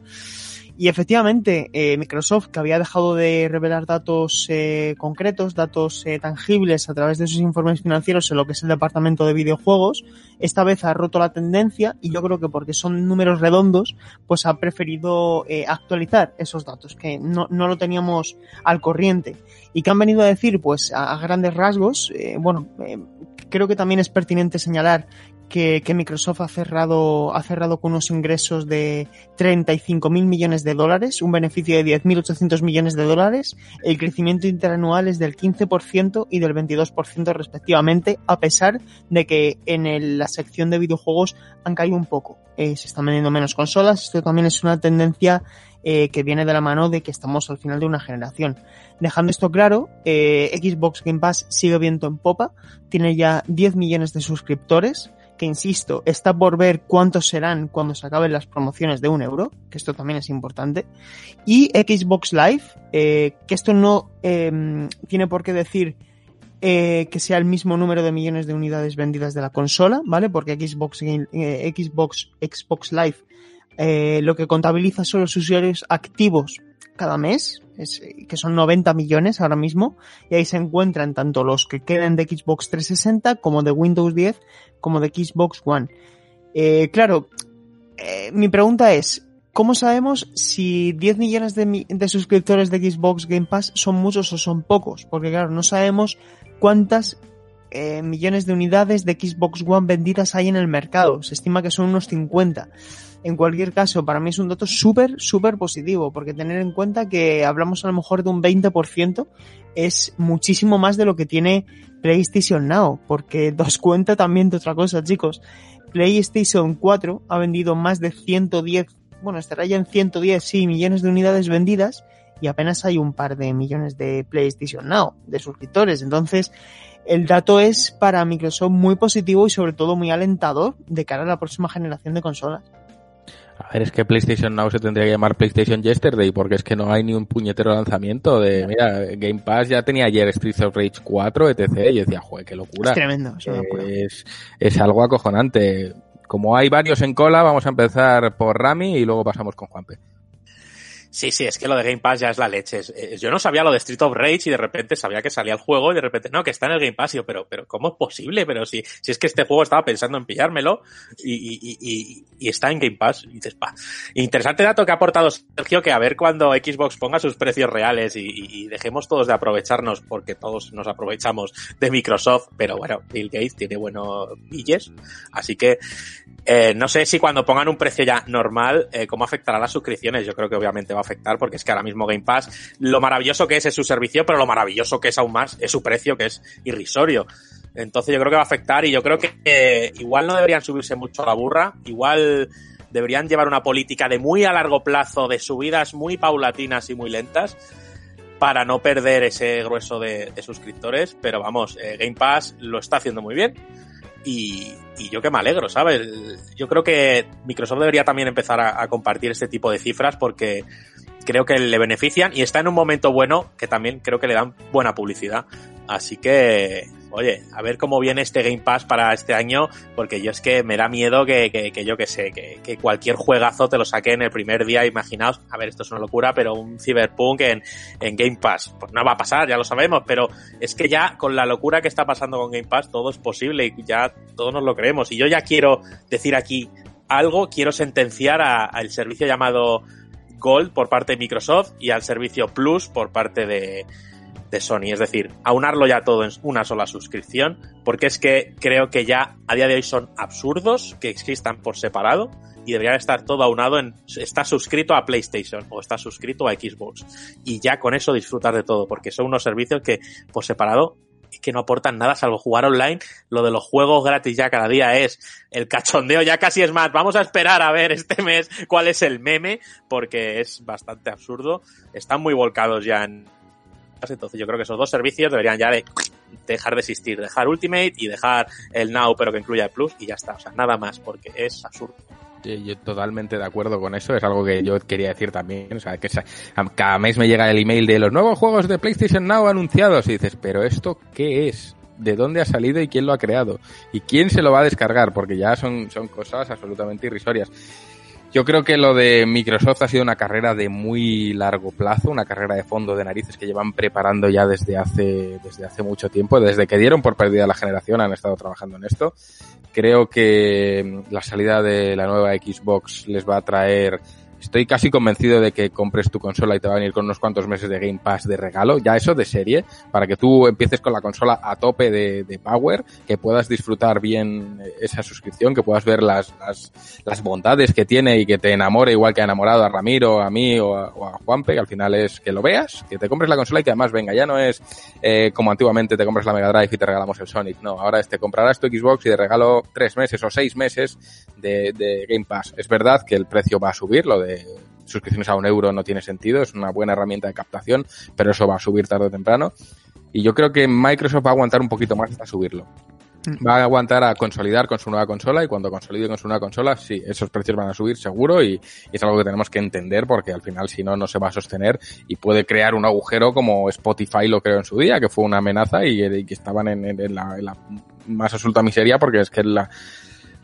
Speaker 5: Y efectivamente, eh, Microsoft, que había dejado de revelar datos eh, concretos, datos eh, tangibles a través de sus informes financieros en lo que es el departamento de videojuegos, esta vez ha roto la tendencia y yo creo que porque son números redondos, pues ha preferido eh, actualizar esos datos, que no, no lo teníamos al corriente. ¿Y que han venido a decir? Pues a, a grandes rasgos, eh, bueno, eh, creo que también es pertinente señalar que, que Microsoft ha cerrado, ha cerrado con unos ingresos de 35 mil millones de dólares, un beneficio de 10.800 millones de dólares, el crecimiento interanual es del 15% y del 22% respectivamente, a pesar de que en el- la sección de videojuegos han caído un poco. Eh, se están vendiendo menos consolas, esto también es una tendencia eh, que viene de la mano de que estamos al final de una generación. Dejando esto claro, eh, Xbox Game Pass sigue viento en popa, tiene ya 10 millones de suscriptores, que insisto, está por ver cuántos serán cuando se acaben las promociones de un euro, que esto también es importante. Y Xbox Live, eh, que esto no eh, tiene por qué decir eh, que sea el mismo número de millones de unidades vendidas de la consola, ¿vale? Porque Xbox, eh, Xbox, Xbox Live lo que contabiliza son los usuarios activos cada mes, es, que son 90 millones ahora mismo, y ahí se encuentran tanto los que queden de Xbox 360 como de Windows 10 como de Xbox One. Eh, claro, eh, mi pregunta es, ¿cómo sabemos si 10 millones de, mi- de suscriptores de Xbox Game Pass son muchos o son pocos? Porque claro, no sabemos cuántas eh, millones de unidades de Xbox One vendidas hay en el mercado. Se estima que son unos 50. En cualquier caso, para mí es un dato súper, súper positivo, porque tener en cuenta que hablamos a lo mejor de un 20% es muchísimo más de lo que tiene PlayStation Now, porque *laughs* dos cuenta también de otra cosa, chicos. PlayStation 4 ha vendido más de 110, bueno, estará ya en 110, sí, millones de unidades vendidas y apenas hay un par de millones de PlayStation Now, de suscriptores. Entonces, el dato es para Microsoft muy positivo y sobre todo muy alentador de cara a la próxima generación de consolas.
Speaker 2: A ver, es que PlayStation Now se tendría que llamar PlayStation Yesterday, porque es que no hay ni un puñetero lanzamiento de, mira, Game Pass ya tenía ayer Streets of Rage 4, etc. Y yo decía, joder, qué locura.
Speaker 5: Es tremendo, es una locura.
Speaker 2: Es, es algo acojonante. Como hay varios en cola, vamos a empezar por Rami y luego pasamos con Juanpe.
Speaker 4: Sí, sí, es que lo de Game Pass ya es la leche. yo no sabía lo de Street of Rage y de repente sabía que salía el juego y de repente, no, que está en el Game Pass. Y yo, pero, pero, ¿cómo es posible? Pero si, si es que este juego estaba pensando en pillármelo y, y, y, está en Game Pass. Y dices, pa. Interesante dato que ha aportado Sergio, que a ver cuando Xbox ponga sus precios reales y, dejemos todos de aprovecharnos, porque todos nos aprovechamos de Microsoft, pero bueno, Bill Gates tiene buenos billes. Así que, eh, no sé si cuando pongan un precio ya normal, eh, cómo afectará las suscripciones. Yo creo que obviamente va a afectar porque es que ahora mismo Game Pass, lo maravilloso que es es su servicio, pero lo maravilloso que es aún más es su precio, que es irrisorio. Entonces yo creo que va a afectar y yo creo que eh, igual no deberían subirse mucho a la burra, igual deberían llevar una política de muy a largo plazo, de subidas muy paulatinas y muy lentas para no perder ese grueso de, suscriptores, pero vamos, Game Pass lo está haciendo muy bien y, yo que me alegro, ¿sabes? Yo creo que Microsoft debería también empezar a compartir este tipo de cifras porque creo que le benefician y está en un momento bueno que también creo que le dan buena publicidad. Así que, oye, a ver cómo viene este Game Pass para este año, porque yo es que me da miedo que, que, yo que sé, que, cualquier juegazo te lo saque en el primer día, imaginaos, a ver, esto es una locura, pero un Cyberpunk en, en Game Pass, pues no va a pasar, ya lo sabemos, pero es que ya con la locura que está pasando con Game Pass todo es posible y ya todos nos lo creemos. Y yo ya quiero decir aquí algo, quiero sentenciar al servicio llamado Gold por parte de Microsoft y al servicio Plus por parte de, Sony. Es decir, aunarlo ya todo en una sola suscripción, porque es que creo que ya a día de hoy son absurdos que existan por separado y debería estar todo aunado en está suscrito a PlayStation o está suscrito a Xbox y ya con eso disfrutar de todo porque son unos servicios que por separado que no aportan nada salvo jugar online. Lo de los juegos gratis ya cada día es el cachondeo, ya casi es más. Vamos a esperar a ver este mes cuál es el meme, porque es bastante absurdo. Están muy volcados ya en. Entonces yo creo que esos dos servicios deberían ya de dejar de existir, dejar Ultimate y dejar el Now, pero que incluya el Plus y ya está. O sea, nada más, porque es absurdo.
Speaker 2: Yo totalmente de acuerdo con eso, es algo que yo quería decir también, o sea, que cada mes me llega el email de los nuevos juegos de PlayStation Now anunciados y dices, pero esto qué es? ¿De dónde ha salido y quién lo ha creado? ¿Y quién se lo va a descargar? Porque ya son, son cosas absolutamente irrisorias. Yo creo que lo de Microsoft ha sido una carrera de muy largo plazo, una carrera de fondo de narices que llevan preparando ya desde hace, desde hace mucho tiempo, desde que dieron por perdida la generación han estado trabajando en esto. Creo que la salida de la nueva Xbox les va a traer Estoy casi convencido de que compres tu consola y te va a venir con unos cuantos meses de Game Pass de regalo, ya eso de serie, para que tú empieces con la consola a tope de, de power, que puedas disfrutar bien esa suscripción, que puedas ver las, las, las, bondades que tiene y que te enamore igual que ha enamorado a Ramiro, a mí o a, Juanpe, que al final es que lo veas, que te compres la consola y que además venga, ya no es eh, como antiguamente te compras la Mega Drive y te regalamos el Sonic, no, ahora es te comprarás tu Xbox y te regalo tres meses o seis meses de, de Game Pass. Es verdad que el precio va a subir, lo de suscripciones a un euro no tiene sentido, es una buena herramienta de captación, pero eso va a subir tarde o temprano. Y yo creo que Microsoft va a aguantar un poquito más hasta subirlo. Mm. Va a aguantar a consolidar con su nueva consola y cuando consolide con su nueva consola, sí, esos precios van a subir seguro y, es algo que tenemos que entender porque al final si no, no se va a sostener y puede crear un agujero como Spotify lo creó en su día, que fue una amenaza y, que estaban en, la, más absoluta miseria porque es que la,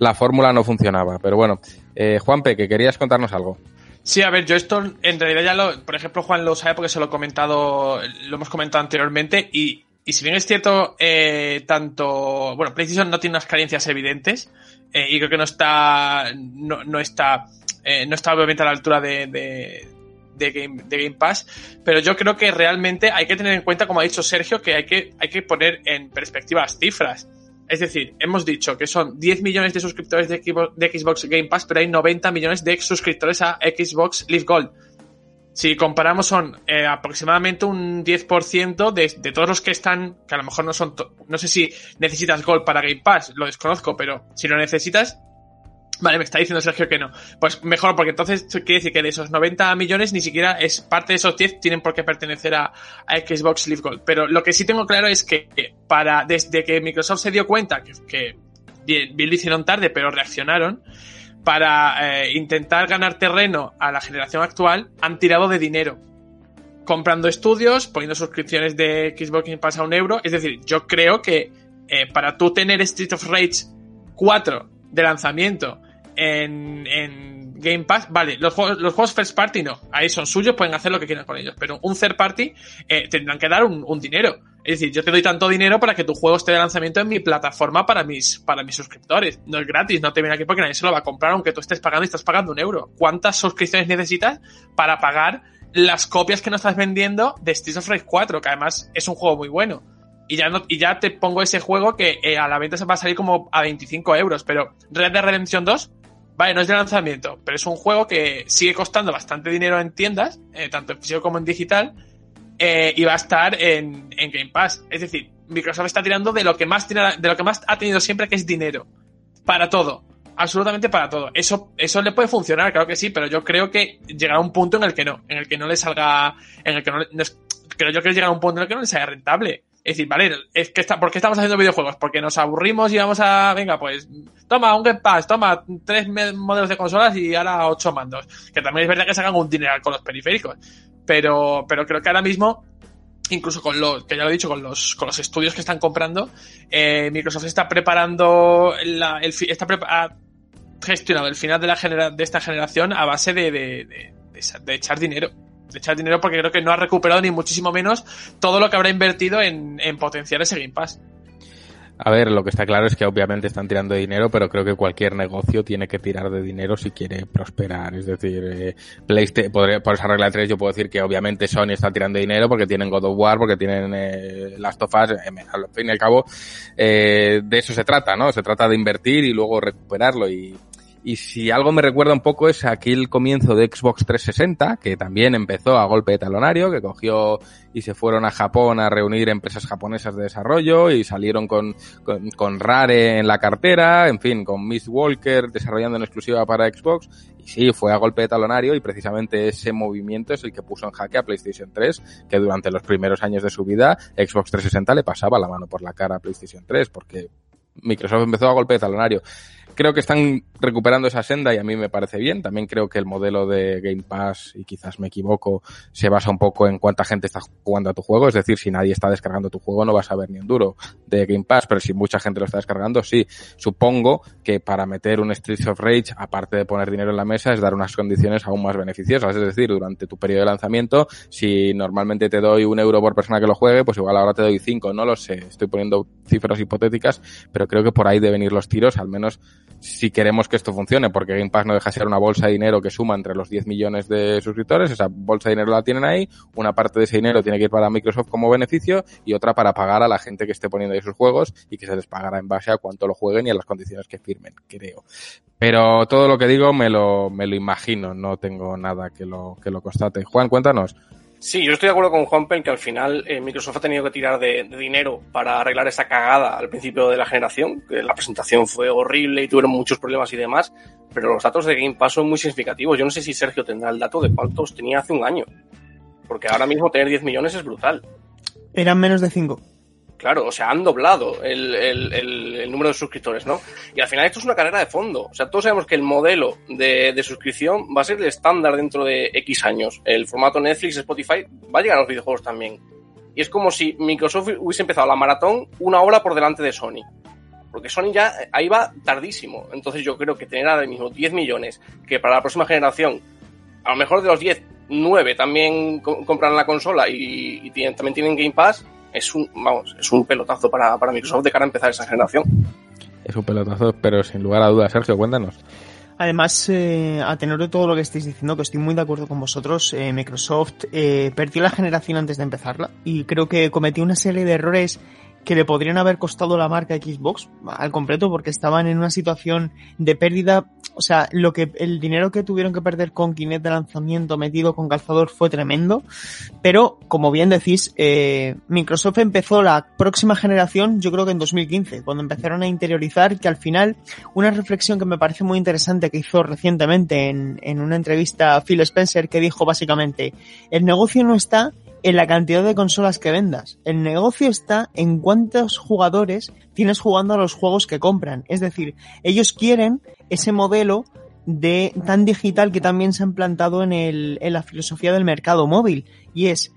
Speaker 2: la fórmula no funcionaba. Pero bueno, eh, Juanpe, que querías contarnos algo.
Speaker 3: Sí, a ver, yo esto en realidad ya lo, por ejemplo, Juan lo sabe porque se lo he comentado, lo hemos comentado anteriormente y, y si bien es cierto, eh, tanto, bueno, PlayStation no tiene unas carencias evidentes eh, y creo que no está, no, no está, eh, no está obviamente a la altura de, de, Game, de Game Pass, pero yo creo que realmente hay que tener en cuenta, como ha dicho Sergio, que hay que, hay que poner en perspectiva las cifras. Es decir, hemos dicho que son 10 millones de suscriptores de Xbox, Game Pass, pero hay 90 millones de suscriptores a Xbox Live Gold. Si comparamos son eh, aproximadamente un 10% de, de, todos los que están, que a lo mejor no son, no sé si necesitas Gold para Game Pass, lo desconozco, pero si lo necesitas, Vale, me está diciendo Sergio que no. Pues mejor, porque entonces quiere decir que de esos 90 millones ni siquiera es parte de esos 10 tienen por qué pertenecer a, Xbox Live Gold. Pero lo que sí tengo claro es que para, desde que Microsoft se dio cuenta que, que bien, lo hicieron tarde, pero reaccionaron, para eh, intentar ganar terreno a la generación actual, han tirado de dinero. Comprando estudios, poniendo suscripciones de Xbox Game Pass a un euro. Es decir, yo creo que eh, para tú tener Street of Rage 4 de lanzamiento en, en Game Pass, vale, los juegos, los juegos first party no, ahí son suyos, pueden hacer lo que quieran con ellos, pero un third party eh, tendrán que dar un, un, dinero. Es decir, yo te doy tanto dinero para que tu juego esté de lanzamiento en mi plataforma para mis, para mis suscriptores. No es gratis, no te viene aquí porque nadie se lo va a comprar, aunque tú estés pagando y estás pagando un euro. ¿Cuántas suscripciones necesitas para pagar las copias que no estás vendiendo de Streets of Rage 4? Que además es un juego muy bueno. Y ya, no, y ya te pongo ese juego que eh, a la venta se va a salir como a 25 euros, pero Red Dead Redemption 2 Vale, no es de lanzamiento, pero es un juego que sigue costando bastante dinero en tiendas, eh, tanto en físico como en digital, eh, y va a estar en, en, Game Pass. Es decir, Microsoft está tirando de lo que más tiene, de lo que más ha tenido siempre, que es dinero. Para todo. Absolutamente para todo. Eso, eso le puede funcionar, claro que sí, pero yo creo que llegará un punto en el que no, en el que no le salga, en el que no, no creo yo que llegará un punto en el que no le sea rentable. Es decir, vale, es que está, ¿por qué estamos haciendo videojuegos? Porque nos aburrimos y vamos a, venga, pues, toma un Game Pass, toma tres modelos de consolas y ahora ocho mandos. Que también es verdad que sacan un dinero con los periféricos. Pero, pero creo que ahora mismo, incluso con los, que ya lo he dicho, con los, con los estudios que están comprando, eh, Microsoft está preparando la, el, está ha gestionado el final de la genera, de esta generación a base de, de, de echar dinero echar dinero porque creo que no ha recuperado ni muchísimo menos todo lo que habrá invertido en, en potenciar ese Game Pass.
Speaker 2: A ver, lo que está claro es que obviamente están tirando dinero, pero creo que cualquier negocio tiene que tirar de dinero si quiere prosperar. Es decir, eh, PlayStation, por esa regla de tres yo puedo decir que obviamente Sony está tirando dinero porque tienen God of War, porque tienen eh, Last of Us, eh, al fin y al cabo, eh, de eso se trata, ¿no? Se trata de invertir y luego recuperarlo y y si algo me recuerda un poco es aquí el comienzo de Xbox 360, que también empezó a golpe de talonario, que cogió y se fueron a Japón a reunir empresas japonesas de desarrollo y salieron con, con, con Rare en la cartera, en fin, con Miss Walker desarrollando en exclusiva para Xbox. Y sí, fue a golpe de talonario y precisamente ese movimiento es el que puso en jaque a PlayStation 3, que durante los primeros años de su vida Xbox 360 le pasaba la mano por la cara a PlayStation 3, porque Microsoft empezó a golpe de talonario creo que están recuperando esa senda y a mí me parece bien. También creo que el modelo de Game Pass, y quizás me equivoco, se basa un poco en cuánta gente está jugando a tu juego. Es decir, si nadie está descargando tu juego no vas a ver ni un duro de Game Pass, pero si mucha gente lo está descargando, sí. Supongo que para meter un Streets of Rage, aparte de poner dinero en la mesa, es dar unas condiciones aún más beneficiosas. Es decir, durante tu periodo de lanzamiento, si normalmente te doy un euro por persona que lo juegue, pues igual ahora te doy cinco. No lo sé. Estoy poniendo cifras hipotéticas, pero creo que por ahí deben ir los tiros, al menos si queremos que esto funcione, porque Game Pass no deja de ser una bolsa de dinero que suma entre los 10 millones de suscriptores, esa bolsa de dinero la tienen ahí, una parte de ese dinero tiene que ir para Microsoft como beneficio y otra para pagar a la gente que esté poniendo ahí sus juegos y que se les pagará en base a cuánto lo jueguen y a las condiciones que firmen, creo. Pero todo lo que digo me lo, me lo imagino, no tengo nada que lo, que lo constate. Juan, cuéntanos.
Speaker 6: Sí, yo estoy de acuerdo con Juan Pen que al final eh, Microsoft ha tenido que tirar de, dinero para arreglar esa cagada al principio de la generación, que la presentación fue horrible y tuvieron muchos problemas y demás, pero los datos de Game Pass son muy significativos. Yo no sé si Sergio tendrá el dato de cuántos tenía hace un año, porque ahora mismo tener 10 millones es brutal.
Speaker 5: Eran menos de 5.
Speaker 6: Claro, o sea, han doblado el, el, el, número de suscriptores, ¿no? Y al final esto es una carrera de fondo. O sea, todos sabemos que el modelo de, de, suscripción va a ser el estándar dentro de X años. El formato Netflix, Spotify, va a llegar a los videojuegos también. Y es como si Microsoft hubiese empezado la maratón una hora por delante de Sony. Porque Sony ya ahí va tardísimo. Entonces yo creo que tener ahora mismo 10 millones, que para la próxima generación, a lo mejor de los 10, 9 también compran la consola y, también tienen Game Pass, es un, vamos, es un pelotazo para, para Microsoft de cara a empezar esa generación.
Speaker 2: Es un pelotazo, pero sin lugar a dudas, Sergio, cuéntanos.
Speaker 5: Además, eh, a tenor de todo lo que estáis diciendo, que estoy muy de acuerdo con vosotros, eh, Microsoft eh, perdió la generación antes de empezarla y creo que cometió una serie de errores que le podrían haber costado la marca Xbox al completo porque estaban en una situación de pérdida, o sea, lo que el dinero que tuvieron que perder con Kinect de lanzamiento metido con calzador fue tremendo, pero como bien decís, eh, Microsoft empezó la próxima generación, yo creo que en 2015, cuando empezaron a interiorizar que al final una reflexión que me parece muy interesante que hizo recientemente en, en una entrevista a Phil Spencer que dijo básicamente, el negocio no está en la cantidad de consolas que vendas. El negocio está en cuántos jugadores tienes jugando a los juegos que compran. Es decir, ellos quieren ese modelo de tan digital que también se ha implantado en, el, en la filosofía del mercado móvil. Y es,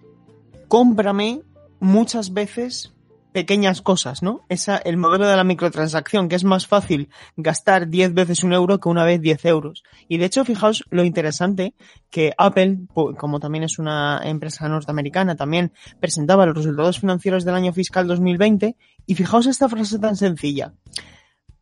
Speaker 5: cómprame muchas veces pequeñas cosas, ¿no? Esa, el modelo de la microtransacción, que es más fácil gastar 10 veces un euro que una vez 10 euros. Y de hecho, fijaos lo interesante que Apple, como también es una empresa norteamericana, también presentaba los resultados financieros del año fiscal 2020 y fijaos esta frase tan sencilla.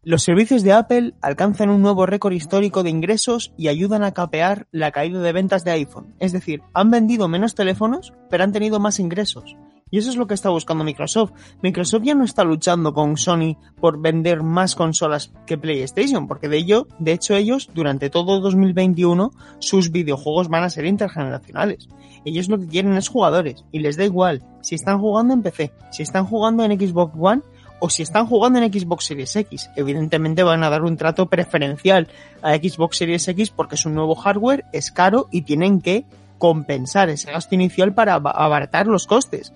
Speaker 5: Los servicios de Apple alcanzan un nuevo récord histórico de ingresos y ayudan a capear la caída de ventas de iPhone. Es decir, han vendido menos teléfonos, pero han tenido más ingresos. Y eso es lo que está buscando Microsoft. Microsoft ya no está luchando con Sony por vender más consolas que PlayStation, porque de ello, de hecho ellos, durante todo 2021, sus videojuegos van a ser intergeneracionales. Ellos lo que quieren es jugadores, y les da igual si están jugando en PC, si están jugando en Xbox One o si están jugando en Xbox Series X. Evidentemente van a dar un trato preferencial a Xbox Series X porque es un nuevo hardware, es caro y tienen que compensar ese gasto inicial para abaratar los costes.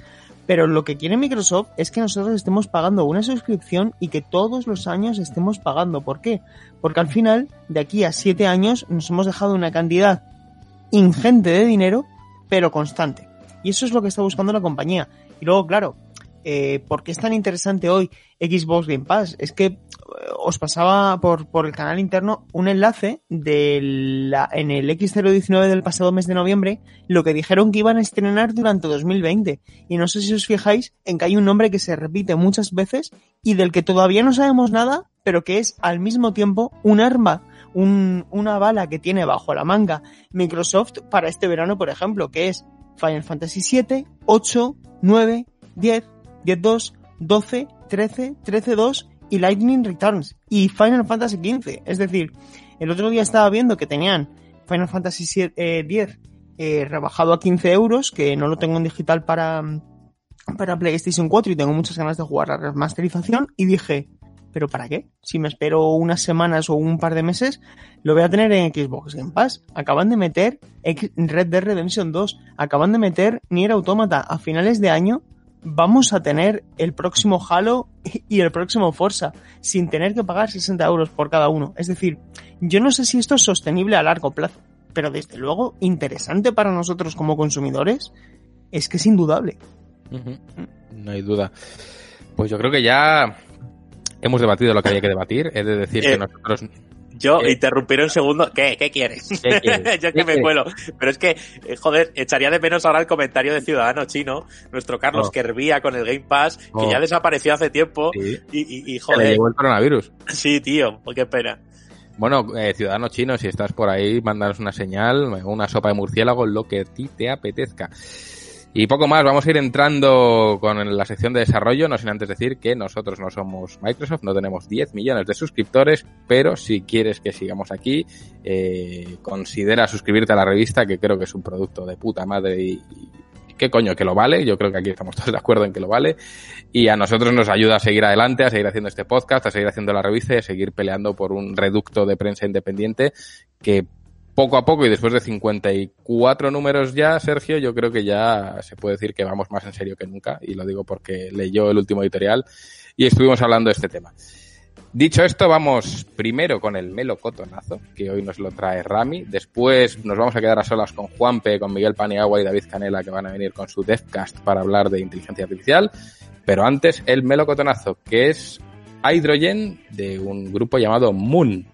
Speaker 5: Pero lo que quiere Microsoft es que nosotros estemos pagando una suscripción y que todos los años estemos pagando. ¿Por qué? Porque al final, de aquí a siete años, nos hemos dejado una cantidad ingente de dinero, pero constante. Y eso es lo que está buscando la compañía. Y luego, claro, eh, ¿por qué es tan interesante hoy Xbox Game Pass? Es que eh, os pasaba por, por el canal interno un enlace de la, en el X019 del pasado mes de noviembre, lo que dijeron que iban a estrenar durante 2020. Y no sé si os fijáis en que hay un nombre que se repite muchas veces y del que todavía no sabemos nada, pero que es al mismo tiempo un arma un, una bala que tiene bajo la manga Microsoft para este verano, por ejemplo, que es Final Fantasy VII, 8, 9, 10, 10-2, 12, 13, 13-2 y Lightning Returns y Final Fantasy XV. Es decir, el otro día estaba viendo que tenían Final Fantasy 10 eh, eh, rebajado a 15 euros, que no lo tengo en digital para, para PlayStation 4 y tengo muchas ganas de jugar la remasterización y dije, ¿pero para qué? Si me espero unas semanas o un par de meses, lo voy a tener en Xbox Game Pass. Acaban de meter Red Dead Redemption 2, acaban de meter Nier Automata a finales de año vamos a tener el próximo Halo y el próximo Forza sin tener que pagar 60 euros por cada uno. Es decir, yo no sé si esto es sostenible a largo plazo, pero desde luego interesante para nosotros como consumidores es que es indudable.
Speaker 2: No hay duda. Pues yo creo que ya hemos debatido lo que había que debatir. He de decir que eh, nosotros
Speaker 4: yo interrumpir un segundo. ¿Qué? ¿Qué quieres? *laughs* Yo que me cuelo. Pero es que, eh, joder, echaría de menos ahora el comentario de Ciudadano Chino, nuestro Carlos que hervía con el Game Pass, que ya desapareció hace tiempo. Y, y, y, joder.
Speaker 2: el coronavirus.
Speaker 4: Sí, tío, qué pena.
Speaker 2: Bueno, eh, ciudadano chino, si estás por ahí, mándanos una señal, una sopa de murciélago, lo que a ti te apetezca. Y poco más, vamos a ir entrando con la sección de desarrollo, no sin antes decir que nosotros no somos Microsoft, no tenemos 10 millones de suscriptores, pero si quieres que sigamos aquí, eh, considera suscribirte a la revista, que creo que es un producto de puta madre y, qué coño, que lo vale, yo creo que aquí estamos todos de acuerdo en que lo vale, y a nosotros nos ayuda a seguir adelante, a seguir haciendo este podcast, a seguir haciendo la revista y a seguir peleando por un reducto de prensa independiente que poco a poco y después de 54 números ya, Sergio, yo creo que ya se puede decir que vamos más en serio que nunca, y lo digo porque leyó el último editorial y estuvimos hablando de este tema. Dicho esto, vamos primero con el melocotonazo, que hoy nos lo trae Rami. Después nos vamos a quedar a solas con Juanpe, con Miguel Paniagua y David Canela, que van a venir con su Devcast para hablar de inteligencia artificial. Pero antes, el melocotonazo, que es Hydrogen de un grupo llamado Moon.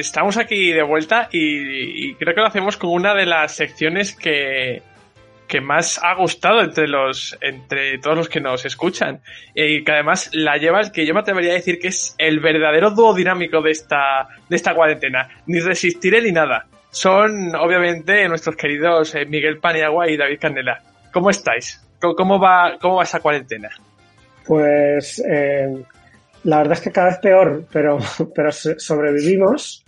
Speaker 3: Estamos aquí de vuelta y, creo que lo hacemos con una de las secciones que, que más ha gustado entre los entre todos los que nos escuchan. Y que además la lleva que yo me atrevería a decir que es el verdadero dúo dinámico de esta de esta cuarentena. Ni resistiré ni nada. Son obviamente nuestros queridos eh, Miguel Paniagua y David Canela cómo estáis cómo va cómo va esa cuarentena
Speaker 8: pues eh, la verdad es que cada vez peor, pero, *laughs* pero sobrevivimos.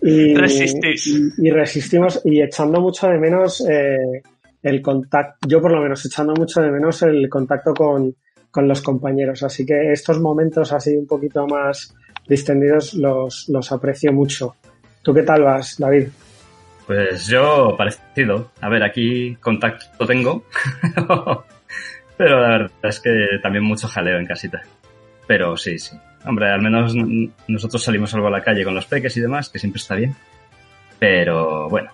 Speaker 8: Y, Y, resistimos y echando mucho de menos eh, el contacto, yo por lo menos echando mucho de menos el contacto con, con, los compañeros. Así que estos momentos así un poquito más distendidos los, los aprecio mucho. ¿Tú qué tal vas, David?
Speaker 9: Pues yo parecido. A ver, aquí contacto tengo, *laughs* pero la verdad es que también mucho jaleo en casita. Pero sí, sí. Hombre, al menos nosotros salimos algo a la calle con los peques y demás, que siempre está bien. Pero bueno,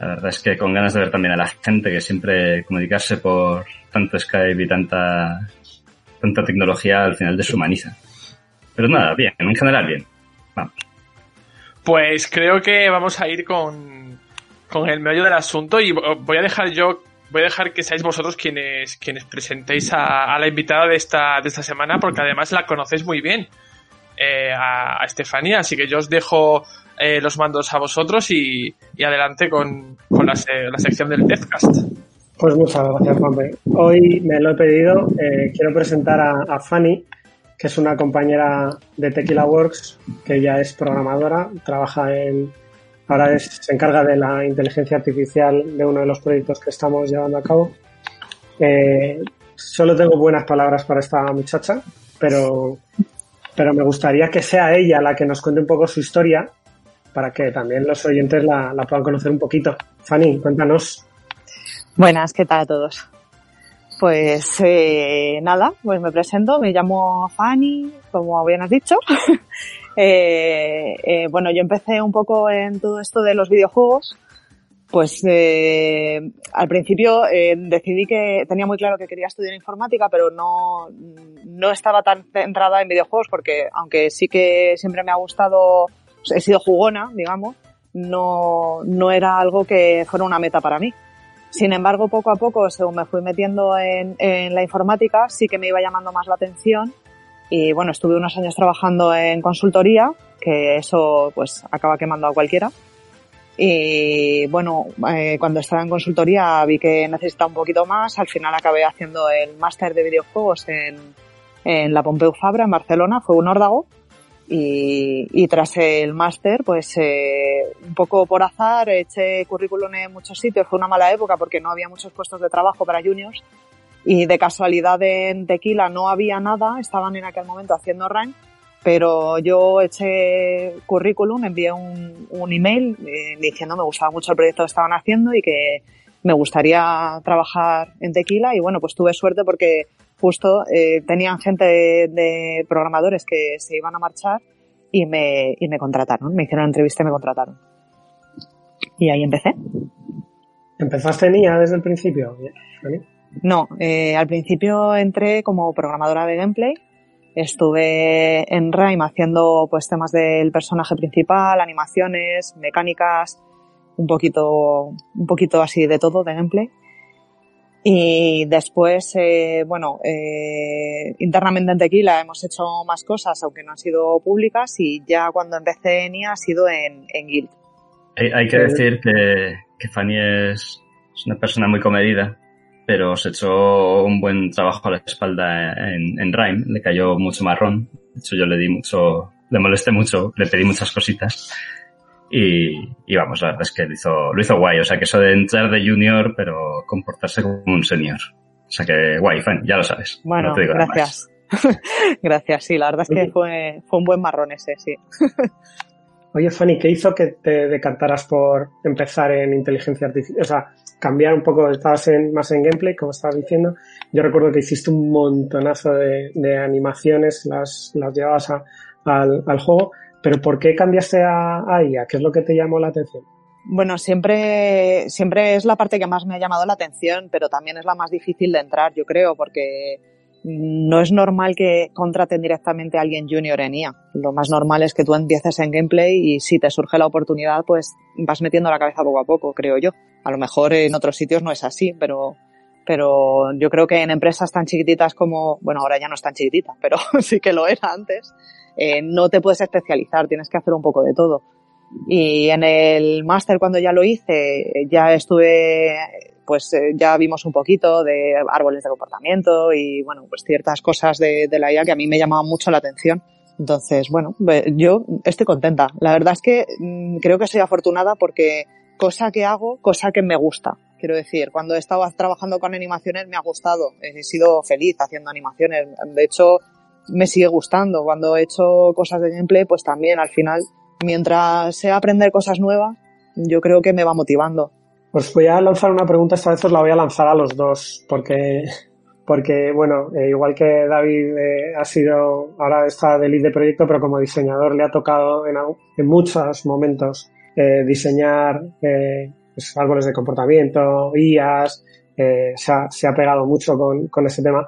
Speaker 9: la verdad es que con ganas de ver también a la gente que siempre comunicarse por tanto Skype y tanta, tanta tecnología al final deshumaniza. Pero nada, bien, en general bien. Vamos.
Speaker 3: Pues creo que vamos a ir con, con el meollo del asunto y voy a dejar yo voy a dejar que seáis vosotros quienes, quienes presentéis a, la invitada de esta, de esta semana, porque además la conocéis muy bien, eh, a, Estefanía, así que yo os dejo eh, los mandos a vosotros y, adelante con, la, sección del Deathcast.
Speaker 8: Pues muchas gracias, Juanpe. Hoy me lo he pedido, eh, quiero presentar a, a Fanny, que es una compañera de Tequila Works, que ya es programadora, trabaja en, Ahora se encarga de la inteligencia artificial de uno de los proyectos que estamos llevando a cabo. Eh, solo tengo buenas palabras para esta muchacha, pero, pero me gustaría que sea ella la que nos cuente un poco su historia para que también los oyentes la, puedan conocer un poquito. Fanny, cuéntanos.
Speaker 10: Buenas, ¿qué tal a todos? Pues eh, nada, pues me presento, me llamo Fanny, como bien has dicho. *laughs* Eh, eh, bueno, yo empecé un poco en todo esto de los videojuegos. Pues eh, al principio eh, decidí que tenía muy claro que quería estudiar informática, pero no, no estaba tan centrada en videojuegos porque aunque sí que siempre me ha gustado, he sido jugona, digamos, no, no era algo que fuera una meta para mí. Sin embargo, poco a poco, según me fui metiendo en, la informática, sí que me iba llamando más la atención y bueno, estuve unos años trabajando en consultoría, que eso pues acaba quemando a cualquiera. Y bueno, eh, cuando estaba en consultoría vi que necesitaba un poquito más. Al final acabé haciendo el máster de videojuegos en, en la Pompeu Fabra, en Barcelona. Fue un órdago. Y, y tras el máster, pues eh, un poco por azar, eché currículum en muchos sitios. Fue una mala época porque no había muchos puestos de trabajo para juniors y de casualidad en Tequila no había nada, estaban en aquel momento haciendo rank, pero yo eché currículum, envié un, un email eh, diciendo me gustaba mucho el proyecto que estaban haciendo y que me gustaría trabajar en Tequila y bueno, pues tuve suerte porque justo eh, tenían gente de, programadores que se iban a marchar y me, y me contrataron, me hicieron entrevista y me contrataron. Y ahí empecé.
Speaker 8: ¿Empezaste en IA desde el principio?
Speaker 10: No, eh, al principio entré como programadora de gameplay. Estuve en Rime haciendo pues temas del personaje principal, animaciones, mecánicas, un poquito, un poquito así de todo de gameplay. Y después, eh, bueno, eh, internamente en Tequila hemos hecho más cosas, aunque no han sido públicas, y ya cuando empecé en IA ha sido en, en Guild.
Speaker 9: Hay, que decir que, que Fanny es, es una persona muy comedida pero se echó un buen trabajo a la espalda en, en Rhyme, le cayó mucho marrón. De hecho, yo le di mucho, le molesté mucho, le pedí muchas cositas. Y, y, vamos, la verdad es que lo hizo, lo hizo guay. O sea, que eso de entrar de junior, pero comportarse como un senior. O sea que guay, fan, ya lo sabes.
Speaker 10: Bueno, gracias. *laughs* gracias, sí, la verdad es que fue, fue un buen marrón ese, sí. *laughs*
Speaker 8: Oye, Fanny, ¿qué hizo que te decantaras por empezar en inteligencia artificial? O sea, cambiar un poco, estabas en, más en gameplay, como estabas diciendo. Yo recuerdo que hiciste un montonazo de, animaciones, las, las llevabas al, al, juego, pero ¿por qué cambiaste a, a IA? ¿Qué es lo que te llamó la atención?
Speaker 10: Bueno, siempre, siempre es la parte que más me ha llamado la atención, pero también es la más difícil de entrar, yo creo, porque no es normal que contraten directamente a alguien junior en IA. Lo más normal es que tú empieces en gameplay y si te surge la oportunidad, pues vas metiendo la cabeza poco a poco, creo yo. A lo mejor en otros sitios no es así, pero, pero yo creo que en empresas tan chiquititas como, bueno, ahora ya no es tan chiquitita, pero *laughs* sí que lo era antes, eh, no te puedes especializar, tienes que hacer un poco de todo. Y en el máster cuando ya lo hice, ya estuve, pues eh, ya vimos un poquito de árboles de comportamiento y bueno, pues ciertas cosas de, de la IA que a mí me llamaban mucho la atención. Entonces, bueno, yo estoy contenta. La verdad es que mm, creo que soy afortunada porque cosa que hago, cosa que me gusta. Quiero decir, cuando he estado trabajando con animaciones me ha gustado. He sido feliz haciendo animaciones. De hecho, me sigue gustando. Cuando he hecho cosas de gameplay, pues también al final mientras sea aprender cosas nuevas, yo creo que me va motivando.
Speaker 8: Pues voy a lanzar una pregunta, esta vez os la voy a lanzar a los dos, porque, porque bueno, eh, igual que David eh, ha sido, ahora está de lead de proyecto, pero como diseñador le ha tocado en, en muchos momentos eh, diseñar pues, árboles de comportamiento, IAS, se ha, se, ha, pegado mucho con, con ese tema.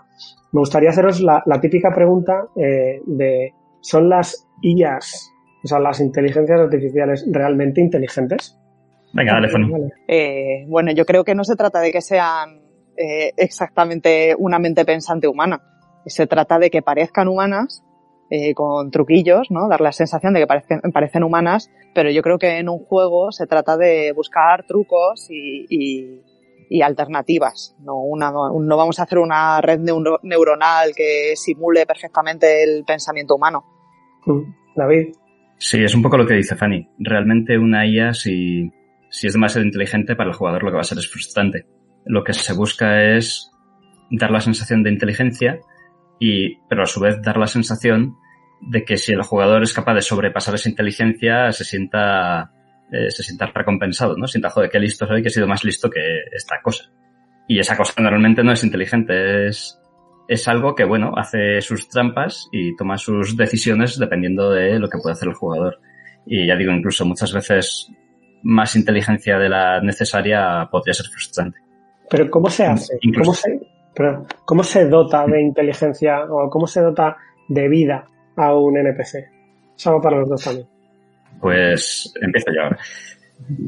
Speaker 8: Me gustaría haceros la, la típica pregunta de, ¿son las IAS o sea, las inteligencias artificiales realmente inteligentes.
Speaker 9: Venga, dale,
Speaker 10: eh, bueno, yo creo que no se trata de que sean eh, exactamente una mente pensante humana. Se trata de que parezcan humanas eh, con truquillos, ¿no? Dar la sensación de que parecen, parecen, humanas, pero yo creo que en un juego se trata de buscar trucos y, y, y alternativas. No, una, no vamos a hacer una red neuronal que simule perfectamente el pensamiento humano.
Speaker 8: Mm. David.
Speaker 9: Sí, es un poco lo que dice Fanny. Realmente una IA, si, si es demasiado inteligente para el jugador, lo que va a ser es frustrante. Lo que se busca es dar la sensación de inteligencia, y, pero a su vez dar la sensación de que si el jugador es capaz de sobrepasar esa inteligencia, se sienta, eh, se sienta recompensado, ¿no? Sienta, joder, qué listo soy, que he sido más listo que esta cosa. Y esa cosa normalmente no es inteligente, es, es algo que, bueno, hace sus trampas y toma sus decisiones dependiendo de lo que puede hacer el jugador. Y ya digo, incluso muchas veces más inteligencia de la necesaria podría ser frustrante.
Speaker 8: Pero ¿cómo se hace? ¿Cómo se, pero, ¿Cómo se dota de inteligencia o cómo se dota de vida a un NPC? Es algo para los dos también.
Speaker 9: Pues empiezo yo.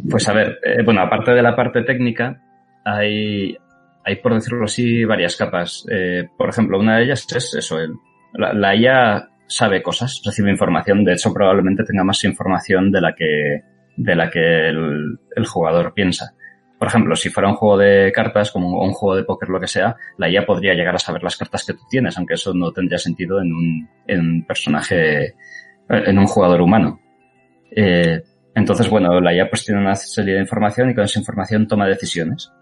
Speaker 9: Pues a ver, eh, bueno, aparte de la parte técnica, hay, hay, por decirlo así, varias capas. Eh, por ejemplo, una de ellas es eso, el, la, la, IA sabe cosas, recibe información, de hecho probablemente tenga más información de la que, de la que el, el jugador piensa. Por ejemplo, si fuera un juego de cartas, como un juego de póker, lo que sea, la IA podría llegar a saber las cartas que tú tienes, aunque eso no tendría sentido en un, en un personaje, en un jugador humano. Eh, entonces, bueno, la IA pues tiene una serie de información y con esa información toma decisiones.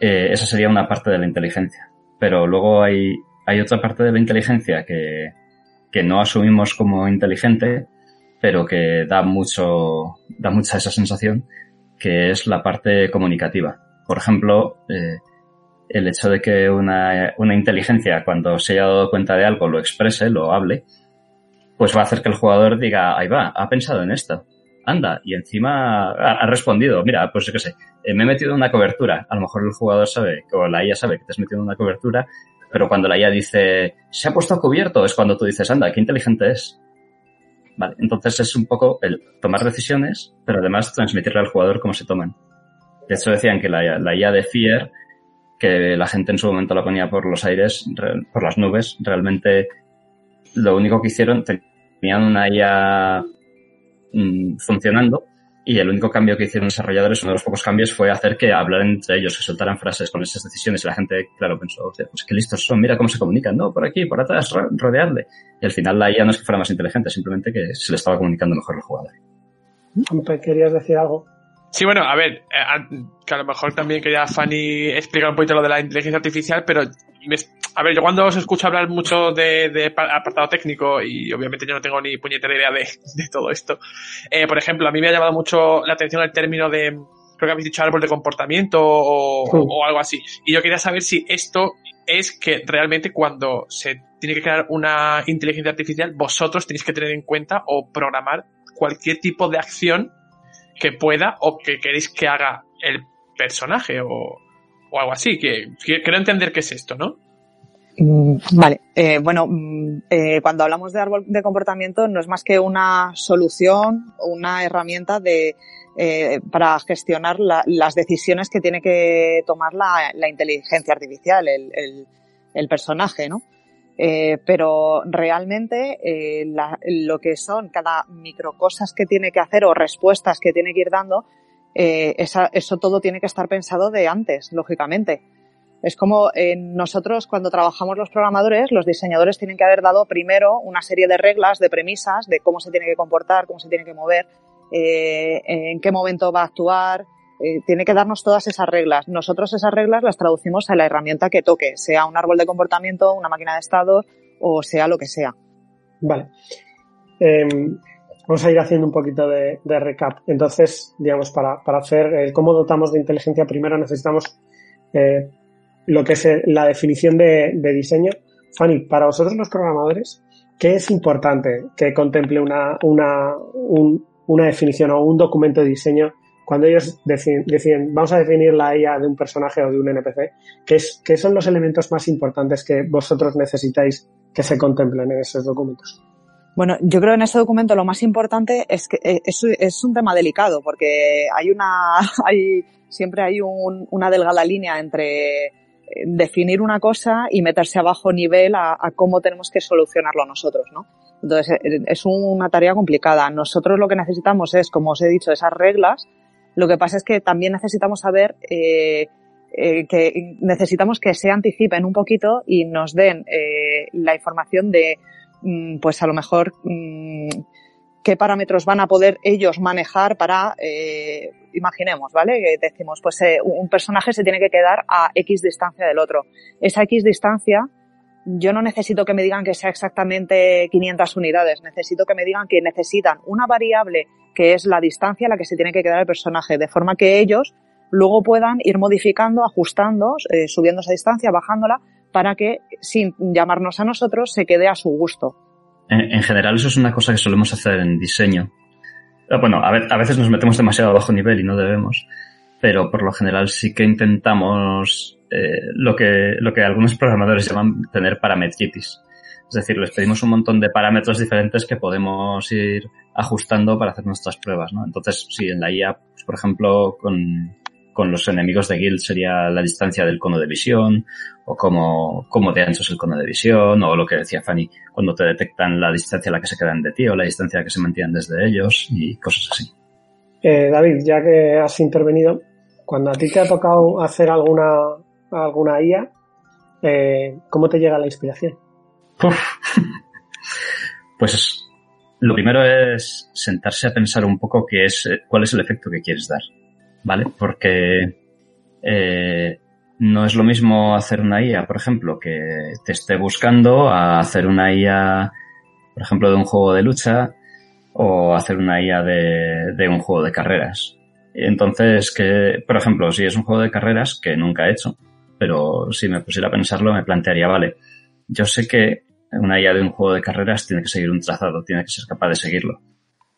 Speaker 9: Eh, esa sería una parte de la inteligencia. Pero luego hay, hay otra parte de la inteligencia que, que no asumimos como inteligente, pero que da mucho, da mucha esa sensación, que es la parte comunicativa. Por ejemplo, eh, el hecho de que una, una inteligencia, cuando se haya dado cuenta de algo, lo exprese, lo hable, pues va a hacer que el jugador diga, ahí va, ha pensado en esto anda, y encima ha, respondido, mira, pues yo qué sé, eh, me he metido en una cobertura. A lo mejor el jugador sabe, o la IA sabe que te has metido en una cobertura, pero cuando la IA dice, se ha puesto a cubierto, es cuando tú dices, anda, qué inteligente es. Vale, entonces es un poco el tomar decisiones, pero además transmitirle al jugador cómo se toman. De hecho decían que la, la IA de Fear, que la gente en su momento la ponía por los aires, por las nubes, realmente lo único que hicieron, tenían una IA Mm, funcionando y el único cambio que hicieron los desarrolladores, uno de los pocos cambios, fue hacer que hablaran entre ellos, que soltaran frases con esas decisiones. Y la gente, claro, pensó, pues qué listos son, mira cómo se comunican, no, por aquí, por atrás, rodearle. Y al final la IA no es que fuera más inteligente, simplemente que se le estaba comunicando mejor al jugador.
Speaker 8: ¿Querías decir algo?
Speaker 3: Sí, bueno, a ver, eh, que a lo mejor también quería Fanny explicar un poquito lo de la inteligencia artificial, pero a ver, yo cuando os escucho hablar mucho de, apartado técnico, y obviamente yo no tengo ni puñetera idea *laughs* de, todo esto, eh, por ejemplo, a mí me ha llamado mucho la atención el término de, creo que habéis dicho árbol de comportamiento o, o algo así. Y yo quería saber si esto es que realmente cuando se tiene que crear una inteligencia artificial, vosotros tenéis que tener en cuenta o programar cualquier tipo de acción que pueda o que queréis que haga el personaje o, o algo así. Que, quiero entender qué es esto, ¿no?
Speaker 10: Mm, vale, eh, bueno, mm, eh, cuando hablamos de árbol de comportamiento no es más que una solución, una herramienta de, eh, para gestionar la, las decisiones que tiene que tomar la, inteligencia artificial, el, personaje, ¿no? Pero realmente lo que son cada microcosas que tiene que hacer o respuestas que tiene que ir dando, eh, esa, eso todo tiene que estar pensado de antes, lógicamente. Es como eh, nosotros cuando trabajamos los programadores, los diseñadores tienen que haber dado primero una serie de reglas, de premisas, de cómo se tiene que comportar, cómo se tiene que mover, eh, en qué momento va a actuar, tiene que darnos todas esas reglas. Nosotros esas reglas las traducimos a la herramienta que toque, sea un árbol de comportamiento, una máquina de estado o sea lo que sea.
Speaker 8: Vale. Eh, vamos a ir haciendo un poquito de, recap. Entonces, digamos, para, para hacer el cómo dotamos de inteligencia, primero necesitamos eh, lo que es la definición de, diseño. Fanny, para vosotros los programadores, ¿qué es importante que contemple una, una, un, una definición o un documento de diseño cuando ellos deciden, deciden, vamos a definir la IA de un personaje o de un NPC, ¿qué, es, ¿qué son los elementos más importantes que vosotros necesitáis que se contemplen en esos documentos?
Speaker 10: Bueno, yo creo que en ese documento lo más importante es que es, es un tema delicado porque hay una, *laughs* hay, siempre hay un, una delgada línea entre definir una cosa y meterse a bajo nivel a, cómo tenemos que solucionarlo nosotros, ¿no? Entonces es una tarea complicada. Nosotros lo que necesitamos es, como os he dicho, esas reglas lo que pasa es que también necesitamos saber eh, eh, que necesitamos que se anticipen un poquito y nos den eh, la información de, pues a lo mejor, mm, qué parámetros van a poder ellos manejar para, eh, imaginemos, ¿vale? Que decimos, pues eh, un personaje se tiene que quedar a X distancia del otro. Esa X distancia yo no necesito que me digan que sea exactamente 500 unidades, necesito que me digan que necesitan una variable que es la distancia a la que se tiene que quedar el personaje, de forma que ellos luego puedan ir modificando, ajustando, eh, subiendo esa distancia, bajándola, para que, sin llamarnos a nosotros, se quede a su gusto.
Speaker 9: En, en general, eso es una cosa que solemos hacer en diseño. Ah, bueno, a, ver, a veces nos metemos demasiado a bajo nivel y no debemos, pero por lo general sí que intentamos eh, lo, que, lo que algunos programadores llaman tener parametritis. Es decir, les pedimos un montón de parámetros diferentes que podemos ir ajustando para hacer nuestras pruebas, ¿no? Entonces, si en la IA, pues, por ejemplo, con, con los enemigos de Guild sería la distancia del cono de visión, o cómo, cómo de ancho es el cono de visión, o lo que decía Fanny, cuando te detectan la distancia a la que se quedan de ti, o la distancia a la que se mantienen desde ellos, y cosas así.
Speaker 8: Eh, David, ya que has intervenido, cuando a ti te ha tocado hacer alguna, alguna IA, eh, ¿cómo te llega la inspiración? *laughs*
Speaker 9: Pues lo primero es sentarse a pensar un poco qué es, cuál es el efecto que quieres dar, ¿vale? Porque eh, no es lo mismo hacer una IA, por ejemplo, que te esté buscando a hacer una IA, por ejemplo, de un juego de lucha o hacer una IA de, de un juego de carreras. Entonces, que, por ejemplo, si es un juego de carreras que nunca he hecho, pero si me pusiera a pensarlo, me plantearía, vale, yo sé que una IA de un juego de carreras tiene que seguir un trazado, tiene que ser capaz de seguirlo.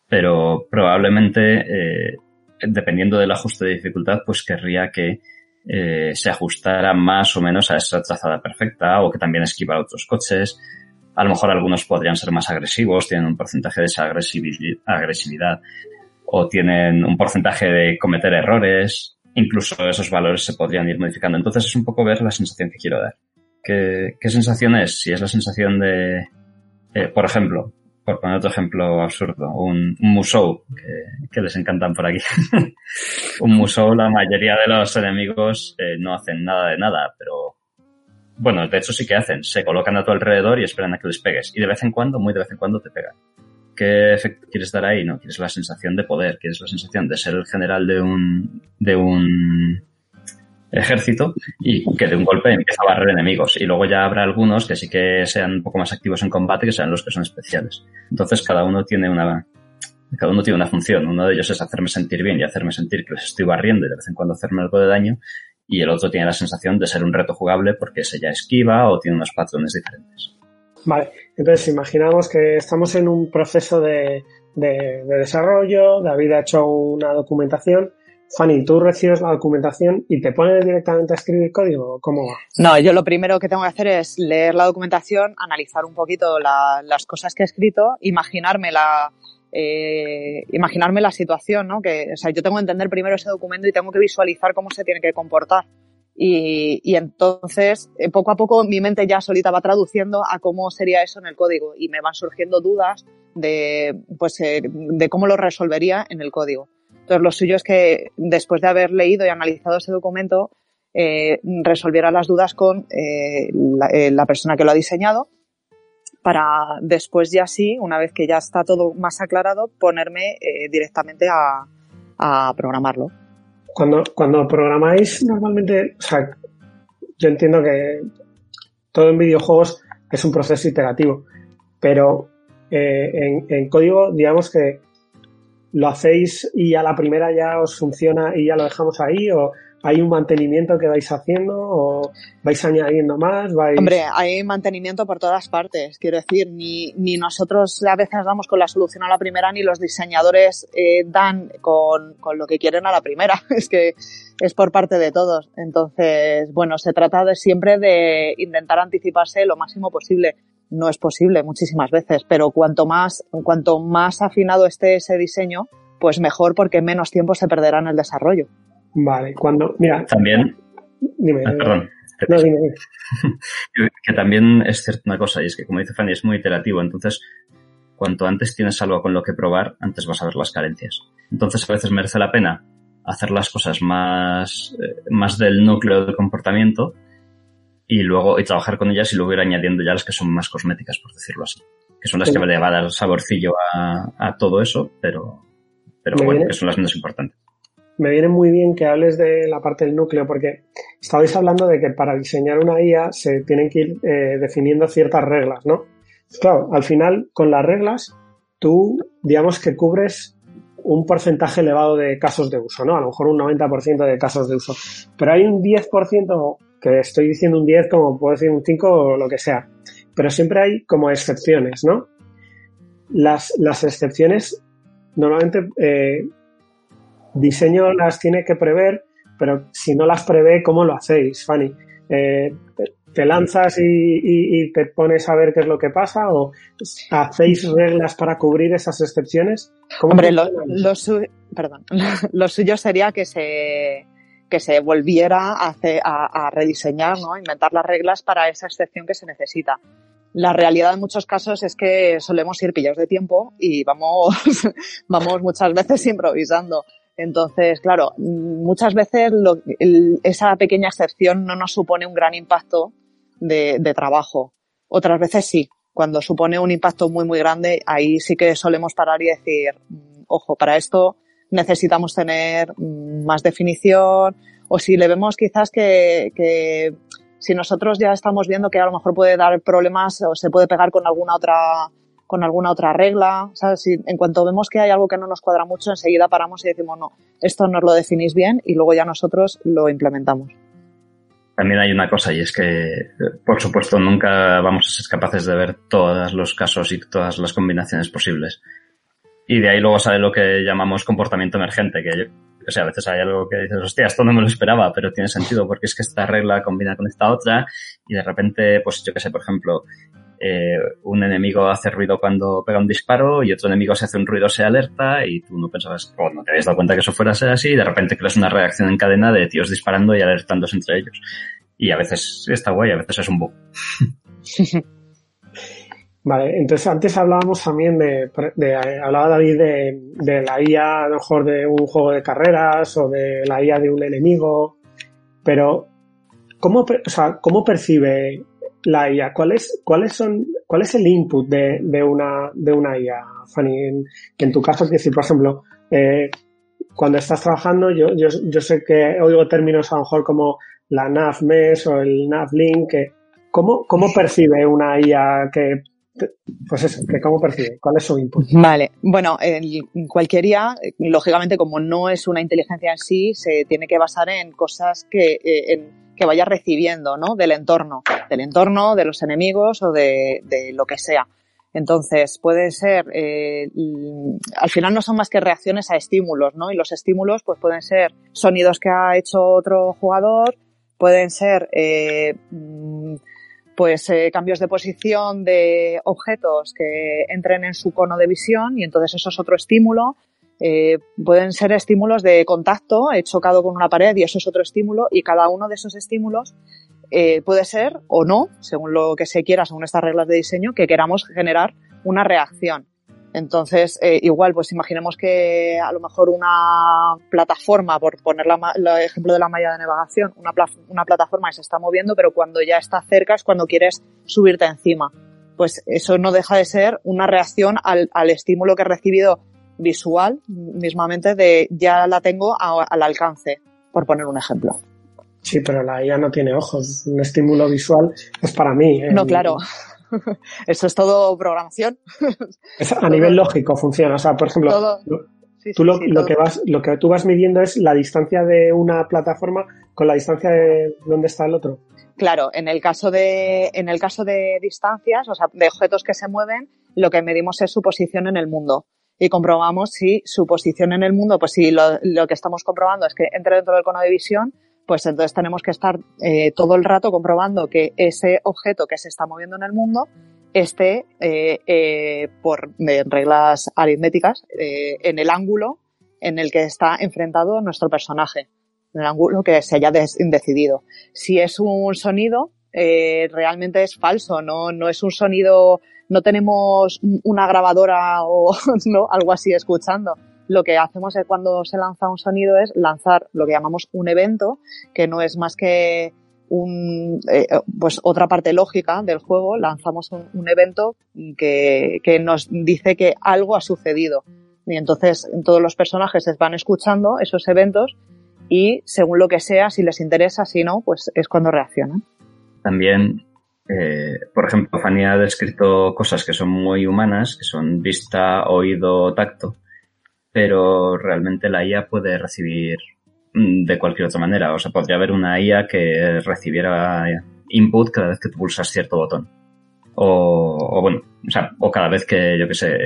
Speaker 9: Pero probablemente, eh, dependiendo del ajuste de dificultad, pues querría que eh, se ajustara más o menos a esa trazada perfecta o que también esquiva otros coches. A lo mejor algunos podrían ser más agresivos, tienen un porcentaje de esa agresividad o tienen un porcentaje de cometer errores. Incluso esos valores se podrían ir modificando. Entonces es un poco ver la sensación que quiero dar. ¿Qué, qué sensación es? Si es la sensación de, eh, por ejemplo, por poner otro ejemplo absurdo, un, un que, les encantan por aquí. *laughs* un musou, la mayoría de los enemigos eh, no hacen nada de nada, pero bueno, de hecho sí que hacen, se colocan a tu alrededor y esperan a que les pegues. Y de vez en cuando, muy de vez en cuando te pegan. ¿Qué efecto quieres dar ahí? No, quieres la sensación de poder, quieres la sensación de ser el general de un, de un ejército y que de un golpe empieza a barrer enemigos. Y luego ya habrá algunos que sí que sean un poco más activos en combate, que sean los que son especiales. Entonces cada uno tiene una, cada uno tiene una función. Uno de ellos es hacerme sentir bien y hacerme sentir que les estoy barriendo y de vez en cuando hacerme algo de daño. Y el otro tiene la sensación de ser un reto jugable porque se ya esquiva o tiene unos patrones diferentes.
Speaker 8: Vale, entonces imaginamos que estamos en un proceso de, de, de desarrollo, David ha hecho una documentación Fanny, ¿tú recibes la documentación y te pones directamente a escribir código? ¿Cómo va?
Speaker 10: No, yo lo primero que tengo que hacer es leer la documentación, analizar un poquito la, las cosas que he escrito, imaginarme la, eh, imaginarme la situación, ¿no? Que, o sea, yo tengo que entender primero ese documento y tengo que visualizar cómo se tiene que comportar. Y, y entonces, eh, poco a poco, mi mente ya solita va traduciendo a cómo sería eso en el código y me van surgiendo dudas de, pues, eh, de cómo lo resolvería en el código. Entonces, lo suyo es que después de haber leído y analizado ese documento, eh, resolviera las dudas con eh, la, eh, la, persona que lo ha diseñado para después ya sí, una vez que ya está todo más aclarado, ponerme directamente a, programarlo.
Speaker 8: Cuando, cuando programáis normalmente, o sea, yo entiendo que todo en videojuegos es un proceso iterativo, pero en, en código, digamos que lo hacéis y a la primera ya os funciona y ya lo dejamos ahí o hay un mantenimiento que vais haciendo o vais añadiendo más vais...
Speaker 10: hombre hay mantenimiento por todas partes quiero decir ni, ni nosotros a veces damos con la solución a la primera ni los diseñadores eh, dan con, con lo que quieren a la primera. *laughs* Es que es por parte de todos. Entonces bueno se trata de siempre de intentar anticiparse lo máximo posible no es posible muchísimas veces, pero cuanto más, cuanto más afinado esté ese diseño, pues mejor porque menos tiempo se perderá en el desarrollo.
Speaker 8: Vale, cuando, mira.
Speaker 9: También.
Speaker 8: Dime,
Speaker 9: ah, perdón.
Speaker 8: No, dime, dime. *laughs*
Speaker 9: que también es cierta una cosa, y es que como dice Fanny, es muy iterativo, entonces cuanto antes tienes algo con lo que probar, antes vas a ver las carencias. Entonces a veces merece la pena hacer las cosas más, eh, más del núcleo del comportamiento y luego y trabajar con ellas y luego ir añadiendo ya las que son más cosméticas, por decirlo así. Que son las que le va a dar saborcillo a, a todo eso, pero, pero bueno, viene, que son las menos importantes.
Speaker 8: Me viene muy bien que hables de la parte del núcleo, porque estabais hablando de que para diseñar una IA se tienen que ir eh, definiendo ciertas reglas, ¿no? Claro, al final, con las reglas, tú, digamos que cubres un porcentaje elevado de casos de uso, ¿no? A lo mejor un 90% de casos de uso. Pero hay un 10% que estoy diciendo un 10 como puedo decir un 5 o lo que sea. Pero siempre hay como excepciones, ¿no? Las, las excepciones normalmente eh, diseño las tiene que prever, pero si no las prevé, ¿cómo lo hacéis, Fanny? Eh, ¿Te lanzas y, y, y, te pones a ver qué es lo que pasa o hacéis reglas para cubrir esas excepciones?
Speaker 10: Hombre, lo, lo, su perdón, *laughs* lo suyo sería que se que se volviera a, a, a rediseñar, ¿no? Inventar las reglas para esa excepción que se necesita. La realidad en muchos casos es que solemos ir pillados de tiempo y vamos, *laughs* vamos muchas veces improvisando. Entonces, claro, muchas veces lo, el, esa pequeña excepción no nos supone un gran impacto de, de trabajo. Otras veces sí. Cuando supone un impacto muy, muy grande, ahí sí que solemos parar y decir, ojo, para esto necesitamos tener más definición o si le vemos quizás que, que si nosotros ya estamos viendo que a lo mejor puede dar problemas o se puede pegar con alguna otra con alguna otra regla, ¿sabes? Si en cuanto vemos que hay algo que no nos cuadra mucho, enseguida paramos y decimos, no, esto nos lo definís bien y luego ya nosotros lo implementamos.
Speaker 9: También hay una cosa y es que, por supuesto, nunca vamos a ser capaces de ver todos los casos y todas las combinaciones posibles. Y de ahí luego sale lo que llamamos comportamiento emergente, que yo, o sea, a veces hay algo que dices, hostia, esto no me lo esperaba, pero tiene sentido porque es que esta regla combina con esta otra y de repente, pues yo qué sé, por ejemplo, eh, un enemigo hace ruido cuando pega un disparo y otro enemigo se hace un ruido, se alerta y tú no pensabas, o no te habías dado cuenta que eso fuera a ser así y de repente creas una reacción en cadena de tíos disparando y alertándose entre ellos. Y a veces está guay, a veces es un bug. *laughs*
Speaker 8: Vale, entonces antes hablábamos también de, hablaba David de, de, la IA a lo mejor de un juego de carreras o de la IA de un enemigo, pero ¿cómo, o sea, ¿cómo percibe la IA? ¿Cuáles, cuáles son, cuál es el input de, de una, de una IA, Fanny? En, en tu caso, es decir, por ejemplo, eh, cuando estás trabajando, yo, yo, yo sé que oigo términos a lo mejor como la nav mesh o el nav link, que, ¿cómo, ¿cómo percibe una IA que pues eso, que cómo percibe, cuál es su input.
Speaker 10: Vale, bueno, en cualquier IA, lógicamente como no es una inteligencia en sí, se tiene que basar en cosas que, eh, vaya recibiendo, ¿no? Del entorno, del entorno, de los enemigos o de, lo que sea. Entonces, puede ser, eh, al final no son más que reacciones a estímulos, ¿no? Y los estímulos, pues pueden ser sonidos que ha hecho otro jugador, pueden ser, eh, mm, pues eh, cambios de posición de objetos que entren en su cono de visión y entonces eso es otro estímulo. Eh, pueden ser estímulos de contacto, he chocado con una pared y eso es otro estímulo y cada uno de esos estímulos eh, puede ser o no, según lo que se quiera, según estas reglas de diseño, que queramos generar una reacción. Entonces, eh, igual, pues imaginemos que a lo mejor una plataforma, por poner el ejemplo de la malla de navegación, una, una plataforma que se está moviendo, pero cuando ya está cerca es cuando quieres subirte encima. Pues eso no deja de ser una reacción al, al estímulo que he recibido visual, mismamente, de ya la tengo al alcance, por poner un ejemplo.
Speaker 8: Sí, pero la IA no tiene ojos. Un estímulo visual es para mí.
Speaker 10: No, claro. *laughs* Eso es todo programación.
Speaker 8: a *laughs* nivel lógico funciona. O sea, por ejemplo, tú lo, que vas, lo que tú vas midiendo es la distancia de una plataforma con la distancia de dónde está el otro.
Speaker 10: Claro, en el caso de, en el caso de distancias, o sea, de objetos que se mueven, lo que medimos es su posición en el mundo. Y comprobamos si su posición en el mundo, pues si lo, lo que estamos comprobando es que entre dentro del cono de visión, pues entonces tenemos que estar eh, todo el rato comprobando que ese objeto que se está moviendo en el mundo esté eh, eh, por reglas aritméticas en el ángulo en el que está enfrentado nuestro personaje, en el ángulo que se haya decidido. Si es un sonido, realmente es falso, no, no es un sonido, no tenemos una grabadora o *laughs* no, algo así escuchando lo que hacemos cuando se lanza un sonido es lanzar lo que llamamos un evento, que no es más que un, eh, pues otra parte lógica del juego, lanzamos un, evento que, que, nos dice que algo ha sucedido. Y entonces todos los personajes van escuchando esos eventos y según lo que sea, si les interesa, si no, pues es cuando reaccionan.
Speaker 9: También, eh, por ejemplo, Fanny ha descrito cosas que son muy humanas, que son vista, oído, tacto pero realmente la IA puede recibir mm, de cualquier otra manera. O sea, podría haber una IA que recibiera input cada vez que tú pulsas cierto botón. O, bueno, o sea, o cada vez que, yo qué sé,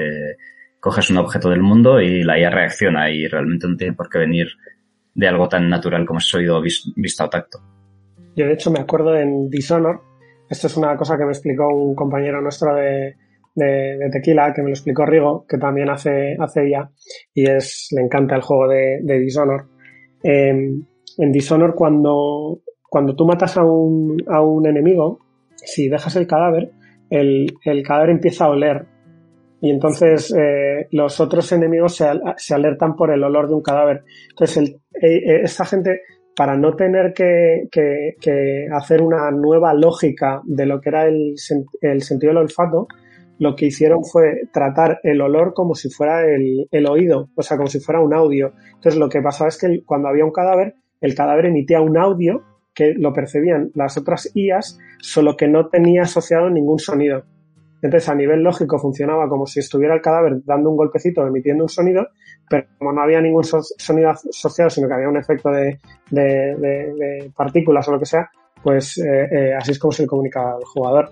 Speaker 9: coges un objeto del mundo y la IA reacciona y realmente no tiene por qué venir de algo tan natural como es sonido vista o tacto.
Speaker 8: Yo de hecho me acuerdo en Dishonor, esto es una cosa que me explicó un compañero nuestro de, de, tequila que me lo explicó Rigo, que también hace, hace ella, y es, le encanta el juego de, de Dishonor. Em, en Dishonor, cuando, cuando tú matas a un, a un enemigo, si dejas el cadáver, el, el cadáver empieza a oler. Y entonces eh, los otros enemigos se, se, alertan por el olor de un cadáver. Entonces, el, eh, eh, esta gente, para no tener que, que, que, hacer una nueva lógica de lo que era el, el sentido del olfato, lo que hicieron fue tratar el olor como si fuera el, oído, o sea, como si fuera un audio. Entonces lo que pasaba es que cuando había un cadáver, el cadáver emitía un audio que lo percibían las otras IAS, solo que no tenía asociado ningún sonido. Entonces, a nivel lógico, funcionaba como si estuviera el cadáver dando un golpecito, emitiendo un sonido, pero como no había ningún sonido asociado, sino que había un efecto de, partículas o lo que sea, pues eh, eh, así es como se le comunica al jugador.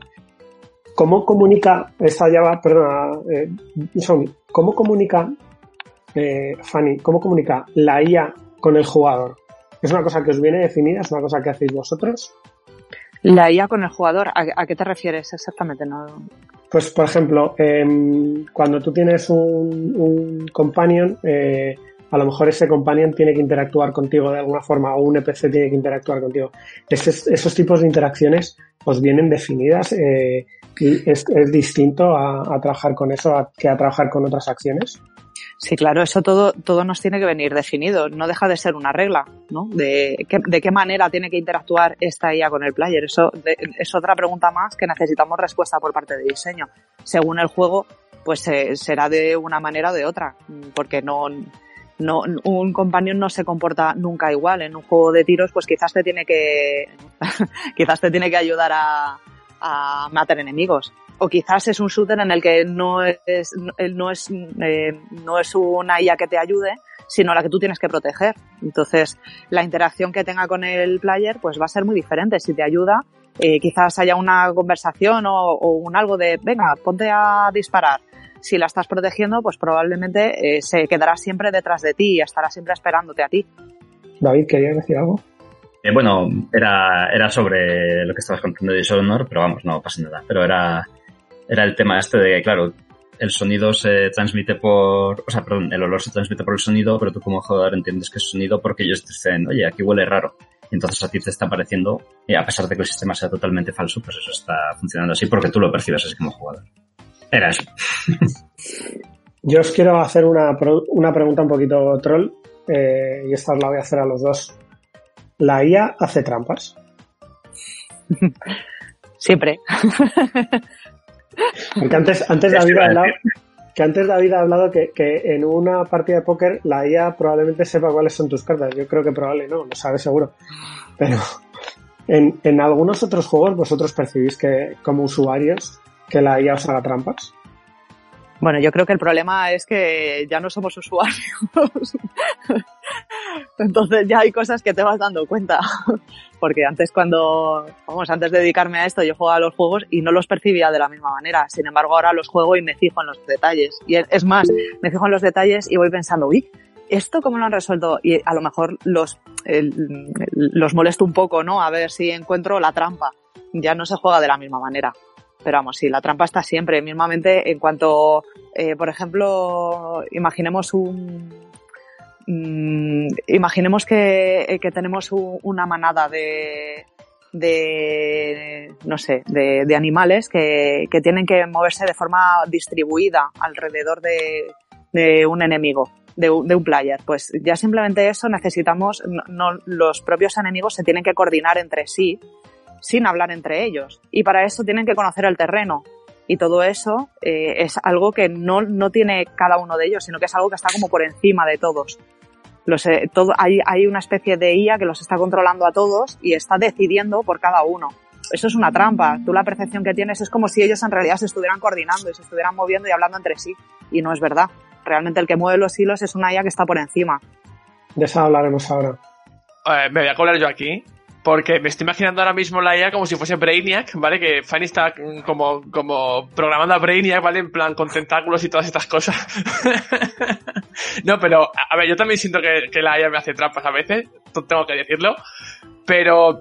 Speaker 8: ¿Cómo comunica esta Java, perdona, eh, cómo comunica, eh, Fanny, cómo comunica la IA con el jugador? ¿Es una cosa que os viene definida? ¿Es una cosa que hacéis vosotros?
Speaker 10: La IA con el jugador, ¿a, qué te refieres exactamente? No...
Speaker 8: Pues, por ejemplo, em, cuando tú tienes un, companion, eh, a lo mejor ese companion tiene que interactuar contigo de alguna forma o un NPC tiene que interactuar contigo. esos tipos de interacciones os vienen definidas eh, es, distinto a, trabajar con eso que a trabajar con otras acciones.
Speaker 10: Sí, claro, eso todo, todo nos tiene que venir definido. No deja de ser una regla, ¿no? De, de qué manera tiene que interactuar esta IA con el player. Eso es otra pregunta más que necesitamos respuesta por parte de diseño. Según el juego, pues eh, será de una manera o de otra, porque no, no, un companion no se comporta nunca igual. En un juego de tiros, pues quizás te tiene que, *laughs* quizás te tiene que ayudar a, a matar enemigos. O quizás es un shooter en el que no es, no es, eh, no es una IA que te ayude, sino la que tú tienes que proteger. Entonces, la interacción que tenga con el player pues va a ser muy diferente. Si te ayuda, eh, quizás haya una conversación o, un algo de, venga, ponte a disparar. Si la estás protegiendo, pues probablemente eh, se quedará siempre detrás de ti y estará siempre esperándote a ti.
Speaker 8: David, ¿querías decir algo?
Speaker 9: Eh, bueno, era, era sobre lo que estabas contando de Dishonored, pero vamos, no pasa nada. Pero era, era el tema este de, claro, el sonido se transmite por, o sea, perdón, el olor se transmite por el sonido, pero tú como jugador entiendes que es sonido porque ellos te dicen, oye, aquí huele raro. Y entonces a ti te está pareciendo, y a pesar de que el sistema sea totalmente falso, pues eso está funcionando así porque tú lo percibes así como jugador. Era eso. *laughs*
Speaker 8: Yo os quiero hacer una, una pregunta un poquito troll, eh, y esta la voy a hacer a los dos. ¿La IA hace trampas? *laughs*
Speaker 10: Siempre.
Speaker 8: Porque antes, *laughs* antes David ha hablado, que antes David ha hablado que, en una partida de póker la IA probablemente sepa cuáles son tus cartas. Yo creo que probablemente no, lo sabe seguro. Pero en, en algunos otros juegos vosotros percibís que como usuarios que la IA os haga trampas.
Speaker 10: Bueno, yo creo que el problema es que ya no somos usuarios. *laughs* Entonces ya hay cosas que te vas dando cuenta. Porque antes cuando, vamos, antes de dedicarme a esto yo jugaba a los juegos y no los percibía de la misma manera. Sin embargo ahora los juego y me fijo en los detalles. Y es más, me fijo en los detalles y voy pensando, uy, ¿esto cómo lo han resuelto? Y a lo mejor los, los molesto un poco, ¿no? A ver si encuentro la trampa. Ya no se juega de la misma manera. Pero vamos, sí, la trampa está siempre. Mismamente, en cuanto, eh, por ejemplo, imaginemos un. Mm, imaginemos que, eh, que tenemos una manada de, de no sé, de, de animales que, que, tienen que moverse de forma distribuida alrededor de, un enemigo, de, de, un player. Pues ya simplemente eso necesitamos, no, los propios enemigos se tienen que coordinar entre sí sin hablar entre ellos. Y para eso tienen que conocer el terreno. Y todo eso eh, es algo que no, no tiene cada uno de ellos, sino que es algo que está como por encima de todos. Los, eh, todo, hay, hay una especie de IA que los está controlando a todos y está decidiendo por cada uno. Eso es una trampa. Tú la percepción que tienes es como si ellos en realidad se estuvieran coordinando y se estuvieran moviendo y hablando entre sí. Y no es verdad. Realmente el que mueve los hilos es una IA que está por encima.
Speaker 8: De eso hablaremos ahora.
Speaker 3: Eh, me voy a colar yo aquí. Porque me estoy imaginando ahora mismo la IA como si fuese Brainiac, ¿vale? Que Fanny está como, como programando a Brainiac, ¿vale? En plan, con tentáculos y todas estas cosas. *laughs* no, pero, a ver, yo también siento que, la IA me hace trampas a veces, tengo que decirlo. Pero,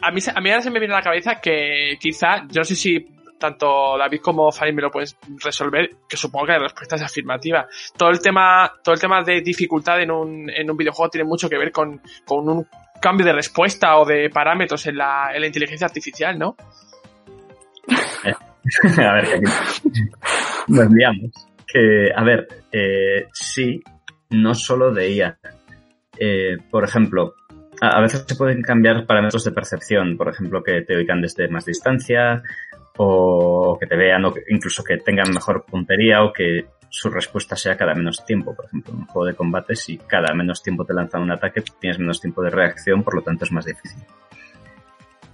Speaker 3: a mí, a mí ahora se me viene a la cabeza que quizá, yo no sé si tanto David como Fanny me lo puedes resolver, que supongo que la respuesta es afirmativa. Todo el tema, todo el tema de dificultad en un, en un videojuego tiene mucho que ver con, con un cambio de respuesta o de parámetros en la, en la inteligencia artificial, ¿no? *laughs*
Speaker 9: a ver, nos enviamos. Que, a ver, eh, sí, no solo de IA. Eh, por ejemplo, a, veces se pueden cambiar parámetros de percepción, por ejemplo, que te oigan desde más distancia o que te vean o incluso que tengan mejor puntería o que su respuesta sea cada menos tiempo. Por ejemplo, en un juego de combate, si cada menos tiempo te lanzan un ataque, tienes menos tiempo de reacción, por lo tanto es más difícil.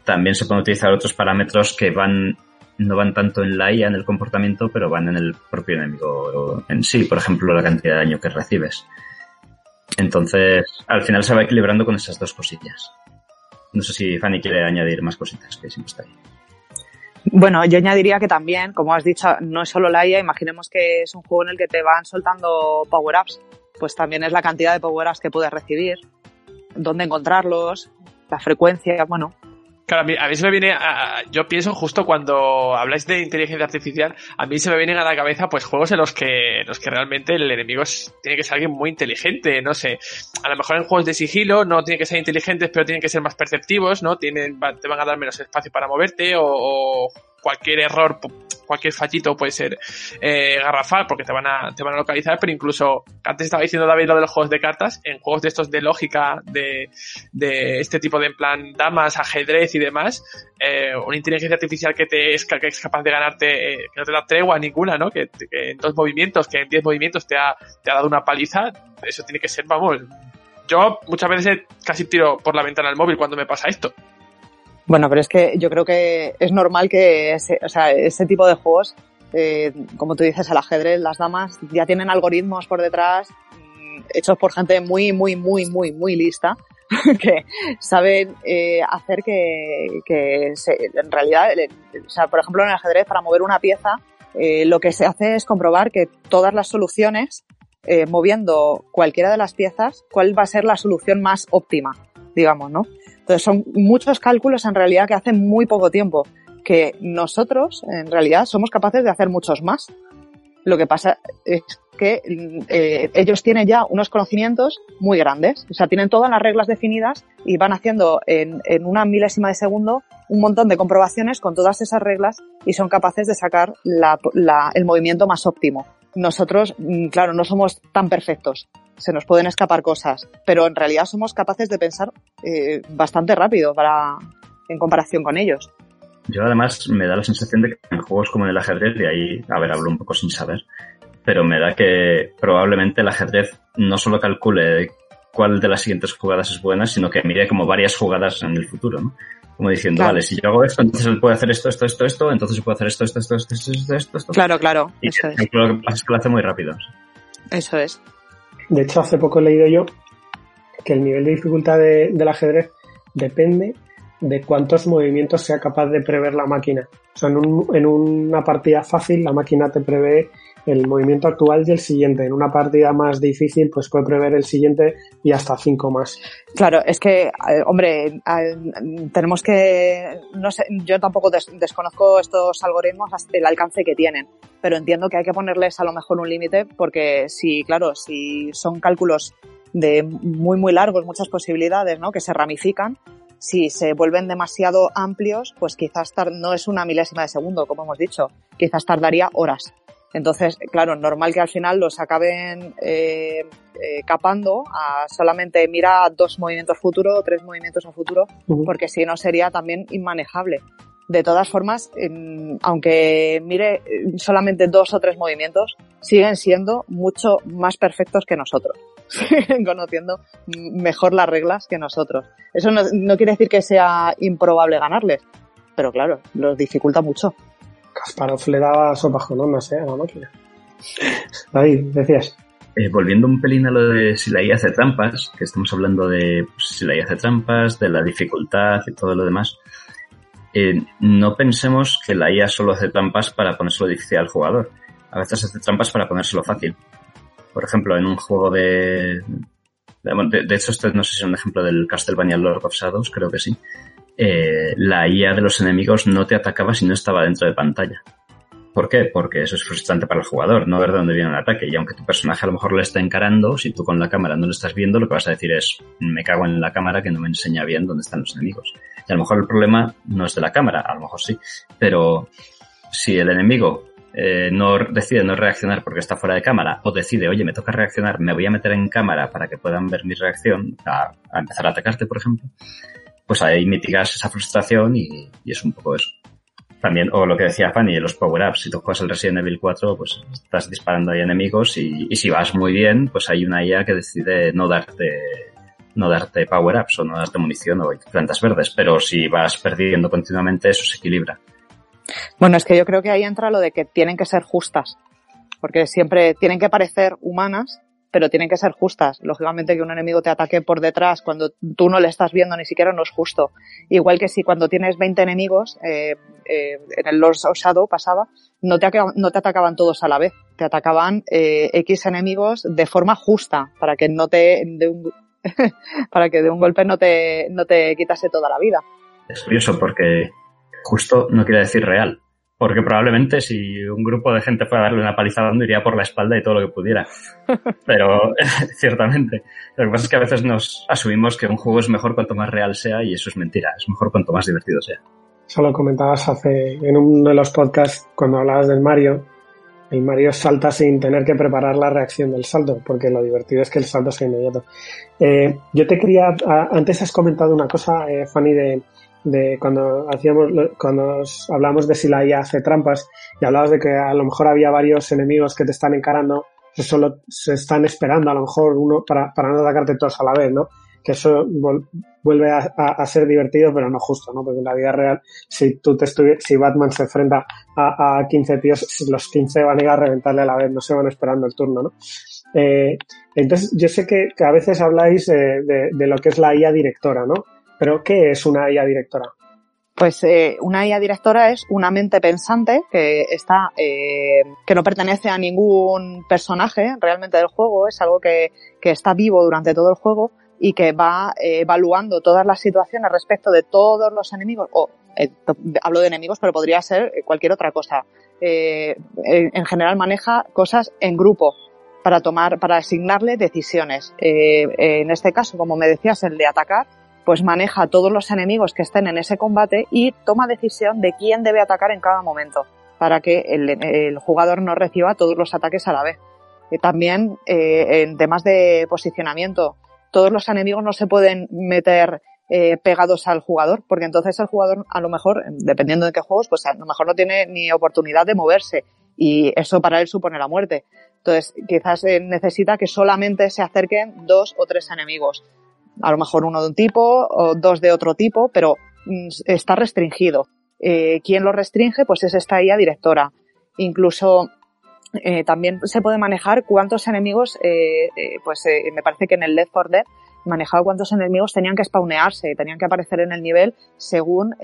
Speaker 9: También se pueden utilizar otros parámetros que van no van tanto en la IA, en el comportamiento, pero van en el propio enemigo en sí, por ejemplo, la cantidad de daño que recibes. Entonces, al final se va equilibrando con esas dos cosillas. No sé si Fanny quiere añadir más cositas, que siempre está ahí.
Speaker 10: Bueno, yo añadiría que también, como has dicho, no es solo la IA, imaginemos que es un juego en el que te van soltando power-ups, pues también es la cantidad de power-ups que puedes recibir, dónde encontrarlos, la frecuencia, bueno,
Speaker 3: Claro, a mí, se me viene, a, yo pienso justo cuando habláis de inteligencia artificial, a mí se me vienen a la cabeza pues juegos en los que, los que realmente el enemigo tiene que ser alguien muy inteligente, no sé, a lo mejor en juegos de sigilo no tienen que ser inteligentes, pero tienen que ser más perceptivos, ¿no? Tienen, te van a dar menos espacio para moverte o, o cualquier error cualquier fallito puede ser eh, garrafal porque te van a te van a localizar pero incluso antes estaba diciendo David lo de los juegos de cartas en juegos de estos de lógica de, de este tipo de en plan damas ajedrez y demás eh, una inteligencia artificial que te es, que capaz de ganarte eh, que no te da tregua ninguna no que, en dos movimientos que en diez movimientos te ha, te ha dado una paliza eso tiene que ser vamos yo muchas veces casi tiro por la ventana el móvil cuando me pasa esto
Speaker 10: bueno, pero es que yo creo que es normal que ese, o sea, ese tipo de juegos, eh, como tú dices, el ajedrez, las damas, ya tienen algoritmos por detrás son hechos por gente muy, muy, muy, muy, muy lista, *laughs* que saben eh, hacer que, que se, en realidad, o sea, por ejemplo, en el ajedrez, para mover una pieza, eh, lo que se hace es comprobar que todas las soluciones, eh, moviendo cualquiera de las piezas, cuál va a ser la solución más óptima, digamos, ¿no? Entonces son muchos cálculos en realidad que hacen muy poco tiempo, que nosotros en realidad somos capaces de hacer muchos más. Lo que pasa es que eh, ellos tienen ya unos conocimientos muy grandes, o sea, tienen todas las reglas definidas y van haciendo en, en una milésima de segundo un montón de comprobaciones con todas esas reglas y son capaces de sacar la, el movimiento más óptimo. Nosotros, mm, claro, no somos tan perfectos, se nos pueden escapar cosas, pero en realidad somos capaces de pensar eh, bastante rápido para, en comparación con ellos.
Speaker 9: Yo además me da la sensación de que en juegos como el ajedrez, y ahí, a ver, hablo un poco sin saber, pero me da que probablemente el ajedrez no solo calcule cuál de las siguientes jugadas es buena, sino que mire como varias jugadas en el futuro, ¿no? Como diciendo, claro. vale, si yo hago esto, entonces él puede hacer esto, esto, esto, esto, entonces puede hacer esto, esto, esto, esto, esto, esto, esto, esto.
Speaker 10: Claro, claro.
Speaker 9: Y
Speaker 10: eso
Speaker 9: es. lo que pasa es que lo hace muy rápido.
Speaker 10: Eso es.
Speaker 8: De hecho, hace poco he leído yo que el nivel de dificultad de, del ajedrez depende de cuántos movimientos sea capaz de prever la máquina. O sea, en, en una partida fácil la máquina te prevé el movimiento actual y el siguiente. En una partida más difícil, pues puede prever el siguiente y hasta cinco más.
Speaker 10: Claro, es que, eh, hombre, eh, tenemos que, no sé, yo tampoco des, desconozco estos algoritmos el alcance que tienen, pero entiendo que hay que ponerles a lo mejor un límite porque si, claro, si son cálculos de muy, muy largos, muchas posibilidades, ¿no? Que se ramifican, si se vuelven demasiado amplios, pues quizás no es una milésima de segundo, como hemos dicho, quizás tardaría horas. Entonces, claro, normal que al final los acaben eh, eh, capando a solamente mira dos movimientos futuro o tres movimientos a futuro, uh -huh. porque si no sería también inmanejable. De todas formas, en, aunque mire solamente dos o tres movimientos, siguen siendo mucho más perfectos que nosotros. *laughs* Siguen conociendo mejor las reglas que nosotros. Eso no, no quiere decir que sea improbable ganarles, pero claro, los dificulta mucho.
Speaker 8: Kasparov le daba sopas con ondas ¿eh? a la máquina. David, decías.
Speaker 9: Eh, volviendo un pelín a lo de si la IA hace trampas, que estamos hablando de pues, si la IA hace trampas, de la dificultad y todo lo demás, eh, no pensemos que la IA solo hace trampas para ponérselo difícil al jugador. A veces hace trampas para ponérselo fácil. Por ejemplo, en un juego de... De, hecho, este no sé si es un ejemplo del Castlevania Lord of Shadows, creo que sí. Eh, la IA de los enemigos no te atacaba si no estaba dentro de pantalla. ¿Por qué? Porque eso es frustrante para el jugador, no ver de dónde viene el ataque. Y aunque tu personaje a lo mejor le está encarando, si tú con la cámara no lo estás viendo, lo que vas a decir es, me cago en la cámara que no me enseña bien dónde están los enemigos. Y a lo mejor el problema no es de la cámara, a lo mejor sí. Pero si el enemigo eh, no decide no reaccionar porque está fuera de cámara o decide, oye, me toca reaccionar, me voy a meter en cámara para que puedan ver mi reacción a, a empezar a atacarte, por ejemplo, pues ahí mitigas esa frustración y, y, es un poco eso. También, o lo que decía Fanny, los power-ups. Si tú juegas el Resident Evil 4, pues estás disparando ahí enemigos y, y si vas muy bien, pues hay una IA que decide no darte no darte power-ups o no darte munición o plantas verdes, pero si vas perdiendo continuamente eso se equilibra.
Speaker 10: Bueno, es que yo creo que ahí entra lo de que tienen que ser justas, porque siempre tienen que parecer humanas, pero tienen que ser justas. Lógicamente que un enemigo te ataque por detrás cuando tú no le estás viendo ni siquiera no es justo. Igual que si cuando tienes 20 enemigos, eh, eh, en el Lord of Shadow pasaba, no te, no te atacaban todos a la vez, te atacaban eh, X enemigos de forma justa, para que no te, de un, *laughs* para que de un golpe no te, no te quitase toda la vida.
Speaker 9: Es curioso porque justo no quiere decir real. Porque probablemente si un grupo de gente fuera a darle una paliza dando iría por la espalda y todo lo que pudiera. *laughs* Pero *laughs* ciertamente. Lo que pasa es que a veces nos asumimos que un juego es mejor cuanto más real sea y eso es mentira. Es mejor cuanto más divertido sea.
Speaker 8: Eso lo comentabas hace en uno de los podcasts cuando hablabas del Mario. El Mario salta sin tener que preparar la reacción del salto, porque lo divertido es que el salto sea inmediato. Eh, yo te quería, antes has comentado una cosa, eh, Fanny, de, de cuando hacíamos cuando hablamos de si la IA hace trampas y hablabas de que a lo mejor había varios enemigos que te están encarando que solo se están esperando a lo mejor uno para, para no atacarte todos a la vez, ¿no? Que eso vuelve a, a, a, ser divertido pero no justo, ¿no? Porque en la vida real si tú te si Batman se enfrenta a, a 15 tíos, los 15 van a ir a reventarle a la vez, no se van esperando el turno, ¿no? Eh, entonces, yo sé que, que a veces habláis eh, de, de, lo que es la IA directora, ¿no? Pero, ¿qué es una IA directora?
Speaker 10: Pues eh, una IA directora es una mente pensante que está, eh, que no pertenece a ningún personaje realmente del juego, es algo que, que está vivo durante todo el juego y que va eh, evaluando todas las situaciones respecto de todos los enemigos, o eh, hablo de enemigos, pero podría ser cualquier otra cosa. En general maneja cosas en grupo para tomar, para asignarle decisiones. Eh, en este caso, como me decías, el de atacar, pues maneja todos los enemigos que estén en ese combate y toma decisión de quién debe atacar en cada momento para que el, el jugador no reciba todos los ataques a la vez. Eh, también eh, en temas de posicionamiento, todos los enemigos no se pueden meter eh, pegados al jugador, porque entonces el jugador a lo mejor, dependiendo de qué juegos, pues a lo mejor no tiene ni oportunidad de moverse y eso para él supone la muerte. Entonces quizás eh, necesita que solamente se acerquen dos o tres enemigos a lo mejor uno de un tipo o dos de otro tipo, pero mm, está restringido. Eh, ¿Quién lo restringe? Pues es esta IA directora. Incluso eh, también se puede manejar cuántos enemigos, eh, pues me parece que en el Left 4 Dead manejaba cuántos enemigos tenían que spawnearse, tenían que aparecer en el nivel según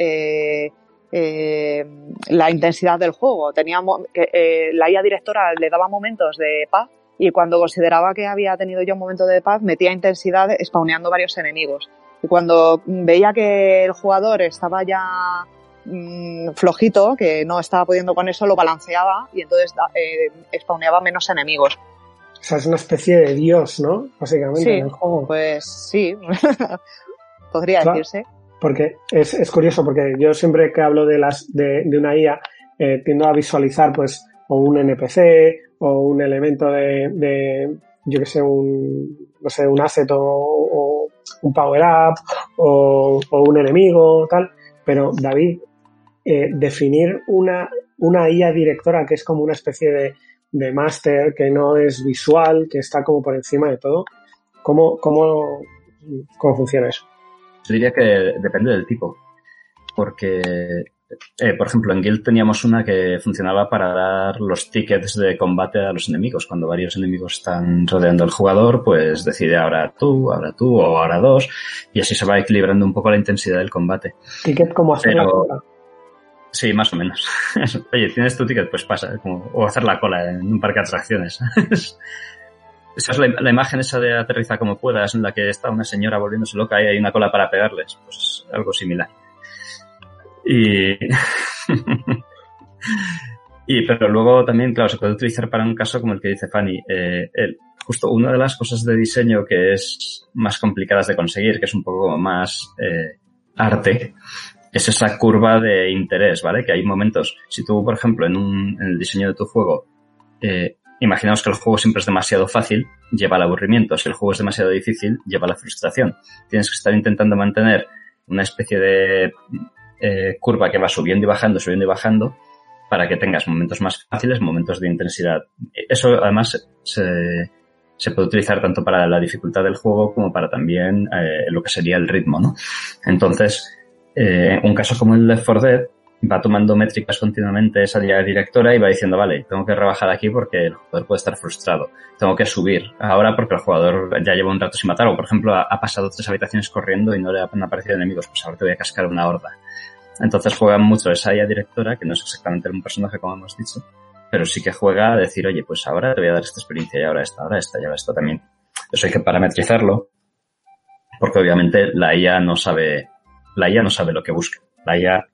Speaker 10: la intensidad del juego. Tenía, que, la IA directora le daba momentos de paz y cuando consideraba que había tenido ya un momento de paz, metía intensidad spawneando varios enemigos. Y cuando veía que el jugador estaba ya mmm, flojito, que no estaba pudiendo con eso, lo balanceaba y entonces eh, spawneaba menos enemigos.
Speaker 8: O sea, es una especie de dios, ¿no? Básicamente,
Speaker 10: sí,
Speaker 8: en el juego.
Speaker 10: Pues sí, *laughs* podría claro, decirse.
Speaker 8: Porque es, es, curioso, porque yo siempre que hablo de, las, de, de una IA, eh, tiendo a visualizar, pues, o un NPC o un elemento de, de yo que sé, un, no sé, un asset o, un power up o, o, un enemigo, tal. Pero David, eh, definir una, una IA directora que es como una especie de, de máster, que no es visual, que está como por encima de todo, ¿cómo, cómo, cómo funciona eso?
Speaker 9: Yo diría que depende del tipo. Porque eh, por ejemplo, en Guild teníamos una que funcionaba para dar los tickets de combate a los enemigos. Cuando varios enemigos están rodeando al jugador, pues decide ahora tú, ahora tú o ahora dos, y así se va equilibrando un poco la intensidad del combate.
Speaker 8: ¿Ticket como hacer Pero, la cola?
Speaker 9: Sí, más o menos. *laughs* Oye, ¿tienes tu ticket? Pues pasa, como, o hacer la cola en un parque de atracciones. *laughs* Esa es la, la, imagen esa de aterriza como puedas, en la que está una señora volviéndose loca y hay una cola para pegarles. Pues algo similar. Y, *laughs* y pero luego también, claro, se puede utilizar para un caso como el que dice Fanny. Eh, el, justo una de las cosas de diseño que es más complicadas de conseguir, que es un poco más eh, arte, es esa curva de interés, ¿vale? Que hay momentos, si tú, por ejemplo, en, un, en el diseño de tu juego, eh, imaginamos que el juego siempre es demasiado fácil, lleva al aburrimiento. Si el juego es demasiado difícil, lleva a la frustración. Tienes que estar intentando mantener una especie de eh, curva que va subiendo y bajando, subiendo y bajando, para que tengas momentos más fáciles, momentos de intensidad. Eso además se, se puede utilizar tanto para la dificultad del juego como para también eh, lo que sería el ritmo, ¿no? Entonces, eh, un caso como el Left 4 Dead va tomando métricas continuamente esa directora y va diciendo, vale, tengo que rebajar aquí porque el jugador puede estar frustrado. Tengo que subir ahora porque el jugador ya lleva un rato sin matar. O, por ejemplo, ha, ha pasado tres habitaciones corriendo y no le han aparecido enemigos. Pues ahora te voy a cascar una horda. Entonces juega mucho esa IA directora, que no es exactamente un personaje como hemos dicho, pero sí que juega a decir, oye, pues ahora te voy a dar esta experiencia y ahora esta, ahora esta y ahora esta también. Eso hay que parametrizarlo, porque obviamente la IA no sabe, la IA no sabe lo que busca. La IA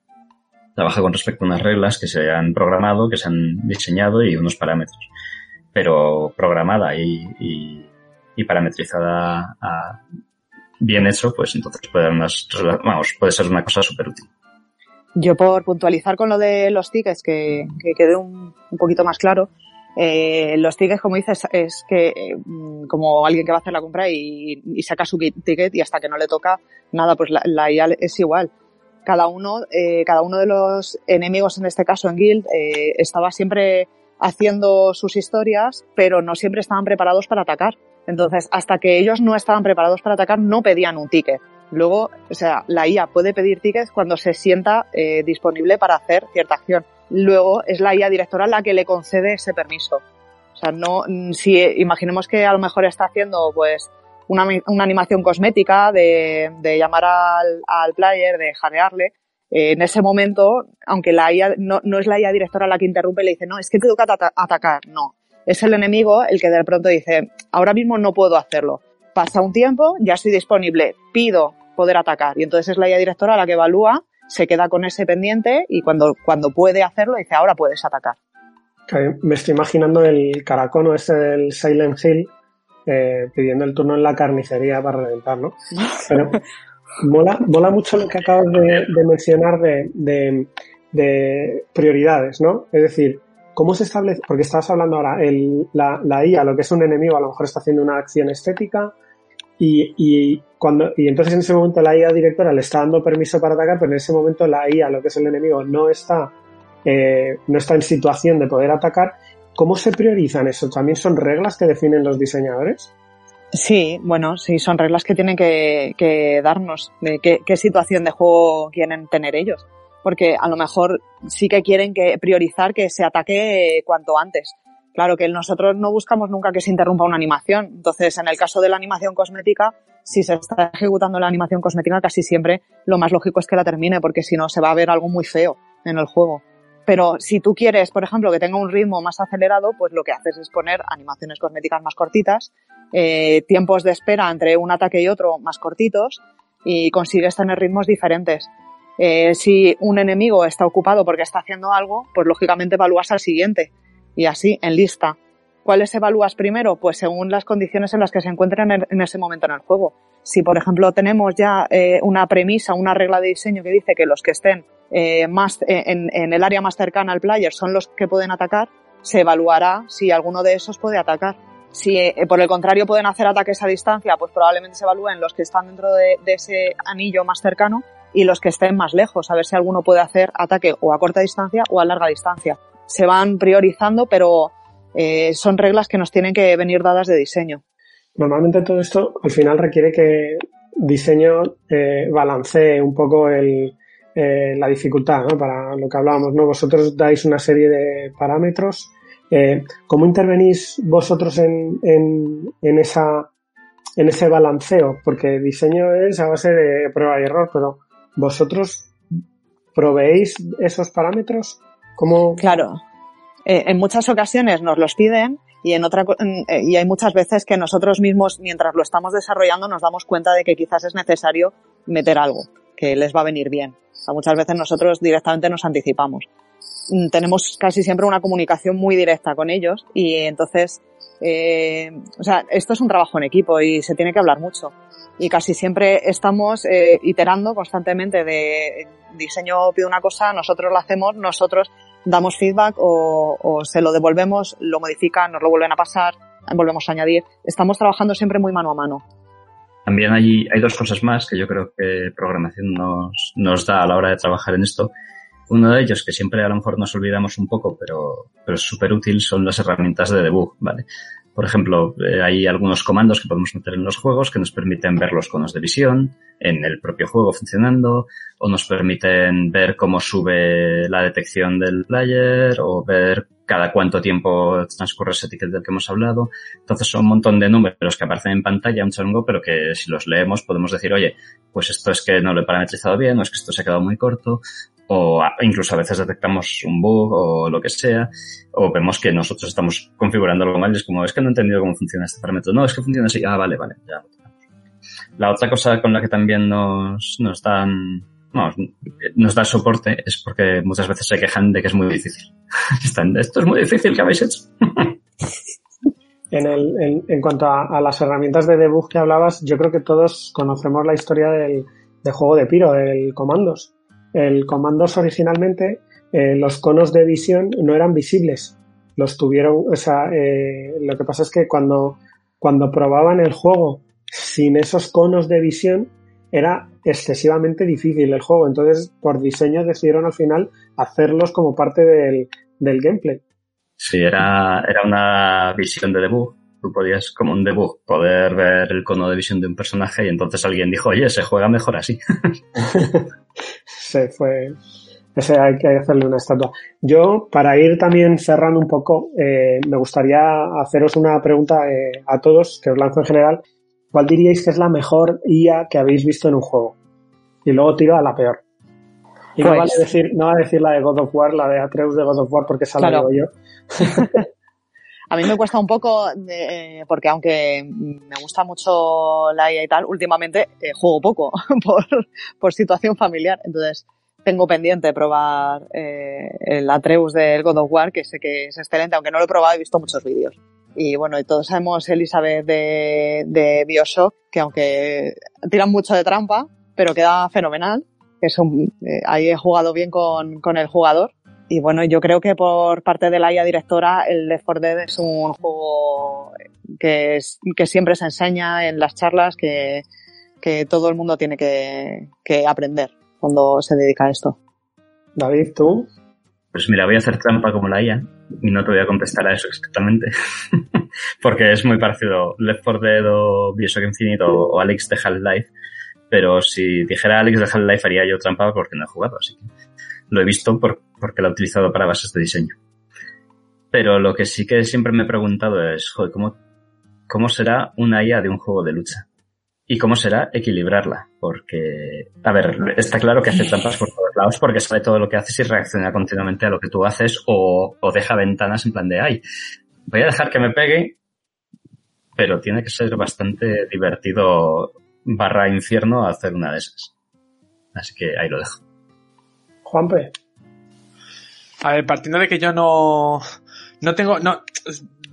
Speaker 9: trabaja con respecto a unas reglas que se han programado, que se han diseñado y unos parámetros. Pero programada y, y, y parametrizada a, bien hecho, pues entonces puede, unas, vamos, puede ser una cosa súper útil.
Speaker 10: Yo por puntualizar con lo de los tickets, que, que quede un, un, poquito más claro, eh, los tickets, como dices, es que eh, como alguien que va a hacer la compra y, y, saca su ticket y hasta que no le toca nada, pues la, la IA es igual. Cada uno, eh, cada uno de los enemigos, en este caso en Guild, eh, estaba siempre haciendo sus historias, pero no siempre estaban preparados para atacar. Entonces, hasta que ellos no estaban preparados para atacar, no pedían un ticket. Luego, o sea, la IA puede pedir tickets cuando se sienta eh, disponible para hacer cierta acción. Luego es la IA directora la que le concede ese permiso. O sea, no, si imaginemos que a lo mejor está haciendo pues una, una animación cosmética de, de llamar al, al, player, de jadearle, eh, en ese momento, aunque la IA, no, no, es la IA directora la que interrumpe y le dice, no, es que te toca atacar, no. Es el enemigo el que de pronto dice, ahora mismo no puedo hacerlo. Pasa un tiempo, ya estoy disponible, pido poder atacar. Y entonces es la IA directora la que evalúa, se queda con ese pendiente y cuando, cuando puede hacerlo dice, ahora puedes atacar.
Speaker 8: Me estoy imaginando el caracono este del Silent Hill eh, pidiendo el turno en la carnicería para reventar, ¿no? *laughs* Pero mola, mola mucho lo que acabas de, de mencionar de, de, de, prioridades, ¿no? Es decir, ¿cómo se establece? Porque estabas hablando ahora, el, la, la IA, lo que es un enemigo, a lo mejor está haciendo una acción estética y, y, cuando, y entonces en ese momento la IA directora le está dando permiso para atacar, pero en ese momento la IA, lo que es el enemigo, no está, eh, no está en situación de poder atacar ¿Cómo se priorizan eso? ¿También son reglas que definen los diseñadores?
Speaker 10: Sí, bueno, sí, son reglas que tienen que, darnos de qué, situación de juego quieren tener ellos. Porque a lo mejor sí que quieren que priorizar que se ataque cuanto antes. Claro que nosotros no buscamos nunca que se interrumpa una animación. Entonces, en el caso de la animación cosmética, si se está ejecutando la animación cosmética, casi siempre lo más lógico es que la termine, porque si no se va a ver algo muy feo en el juego. Pero si tú quieres, por ejemplo, que tenga un ritmo más acelerado, pues lo que haces es poner animaciones cosméticas más cortitas, eh, tiempos de espera entre un ataque y otro más cortitos y consigues tener ritmos diferentes. Eh, si un enemigo está ocupado porque está haciendo algo, pues lógicamente evalúas al siguiente y así en lista. ¿Cuáles evalúas primero? Pues según las condiciones en las que se encuentren en, ese momento en el juego. Si, por ejemplo, tenemos ya eh, una premisa, una regla de diseño que dice que los que estén eh, más eh, en, el área más cercana al player son los que pueden atacar, se evaluará si alguno de esos puede atacar. Si por el contrario pueden hacer ataques a distancia, pues probablemente se evalúen los que están dentro de, de, ese anillo más cercano y los que estén más lejos, a ver si alguno puede hacer ataque o a corta distancia o a larga distancia. Se van priorizando, pero eh, son reglas que nos tienen que venir dadas de diseño.
Speaker 8: Normalmente todo esto al final requiere que diseño eh, balancee un poco el, eh, la dificultad. Para lo que hablábamos, ¿no? Vosotros dais una serie de parámetros. ¿Cómo intervenís vosotros en, en, en, esa, en ese balanceo? Porque diseño es a base de prueba y error, pero ¿vosotros proveéis esos parámetros?
Speaker 10: Claro. Eh, en muchas ocasiones nos los piden y en otra eh, y hay muchas veces que nosotros mismos mientras lo estamos desarrollando nos damos cuenta de que quizás es necesario meter algo que les va a venir bien. O sea, muchas veces nosotros directamente nos anticipamos. Mm, tenemos casi siempre una comunicación muy directa con ellos y entonces, eh, o sea, esto es un trabajo en equipo y se tiene que hablar mucho. Y casi siempre estamos eh, iterando constantemente de diseño pide una cosa, nosotros lo hacemos, nosotros damos feedback o, o, se lo devolvemos, lo modifican, nos lo vuelven a pasar, volvemos a añadir. Estamos trabajando siempre muy mano a mano.
Speaker 9: También hay, hay dos cosas más que yo creo que programación nos, nos da a la hora de trabajar en esto. Uno de ellos, que siempre a lo mejor nos olvidamos un poco, pero, pero es súper útil, son las herramientas de debug, ¿vale? Por ejemplo, eh, hay algunos comandos que podemos meter en los juegos que nos permiten ver los conos de visión en el propio juego funcionando, o nos permiten ver cómo sube la detección del player, o ver cada cuánto tiempo transcurre ese ticket del que hemos hablado. Entonces son un montón de números que aparecen en pantalla, un chongo, pero que si los leemos podemos decir, oye, pues esto es que no lo he parametrizado bien, o es que esto se ha quedado muy corto, o incluso a veces detectamos un bug o lo que sea, o vemos que nosotros estamos configurando algo mal y es como, es que no he entendido cómo funciona este parámetro. No, es que funciona así. Ah, vale, vale, ya La otra cosa con la que también nos, nos dan, no, nos da soporte es porque muchas veces se quejan de que es muy difícil. *laughs* Están, esto es muy difícil que habéis hecho. *laughs*
Speaker 8: En, el, en, cuanto a, a, las herramientas de debug que hablabas, yo creo que todos conocemos la historia del, del juego de Piro, el Comandos el Comandos originalmente, eh, los conos de visión no eran visibles. Los tuvieron, o sea, eh, lo que pasa es que cuando, cuando probaban el juego sin esos conos de visión, era excesivamente difícil el juego. Entonces, por diseño decidieron al final hacerlos como parte del, del gameplay.
Speaker 9: Sí, era, era una visión de debug. Tú podías, como un debug, poder ver el cono de visión de un personaje y entonces alguien dijo, oye, se juega mejor así. *laughs*
Speaker 8: se fue, Ese hay que hacerle una estatua. Yo, para ir también cerrando un poco, eh, me gustaría haceros una pregunta eh, a todos, que os lanzo en general. ¿Cuál diríais que es la mejor IA que habéis visto en un juego? Y luego tiro a la peor. Y no,
Speaker 10: Pues-
Speaker 8: vale decir, no va a decir la de God of War, la de Atreus de God of War, porque esa la
Speaker 10: Claro.
Speaker 8: digo yo. *laughs*
Speaker 10: A mí me cuesta un poco, eh, porque aunque me gusta mucho la IA y tal, últimamente eh, juego poco *laughs* por, situación familiar. Entonces, tengo pendiente probar eh, el Atreus del God of War, que sé que es excelente, aunque no lo he probado, he visto muchos vídeos. Y bueno, y todos sabemos Elizabeth de, de Bioshock, que aunque tiran mucho de trampa, pero queda fenomenal. Es un- eh, ahí he jugado bien con, con el jugador. Y bueno, yo creo que por parte de la IA directora, el Left 4 Dead es un juego que, es- que siempre se enseña en las charlas que, que todo el mundo tiene que, que aprender cuando se dedica a esto.
Speaker 8: David, tú.
Speaker 9: Pues mira, voy a hacer trampa como la IA y no te voy a contestar a eso exactamente. *laughs* Porque es muy parecido Left 4 Dead o Bioshock Infinite o, o Alex de Half-Life. Pero si dijera Alex de Half-Life haría yo trampa porque no he jugado, así que lo he visto por- porque lo he utilizado para bases de diseño. Pero lo que sí que siempre me he preguntado es, joder, ¿cómo, cómo será una IA de un juego de lucha? ¿Y cómo será equilibrarla? Porque, a ver, está claro que hace trampas por todos lados porque sabe todo lo que haces y reacciona continuamente a lo que tú haces o, o deja ventanas en plan de, ay, voy a dejar que me pegue, pero tiene que ser bastante divertido barra infierno hacer una de esas. Así que ahí lo dejo.
Speaker 8: Juanpe.
Speaker 3: A ver, partiendo de que yo no, no tengo, no,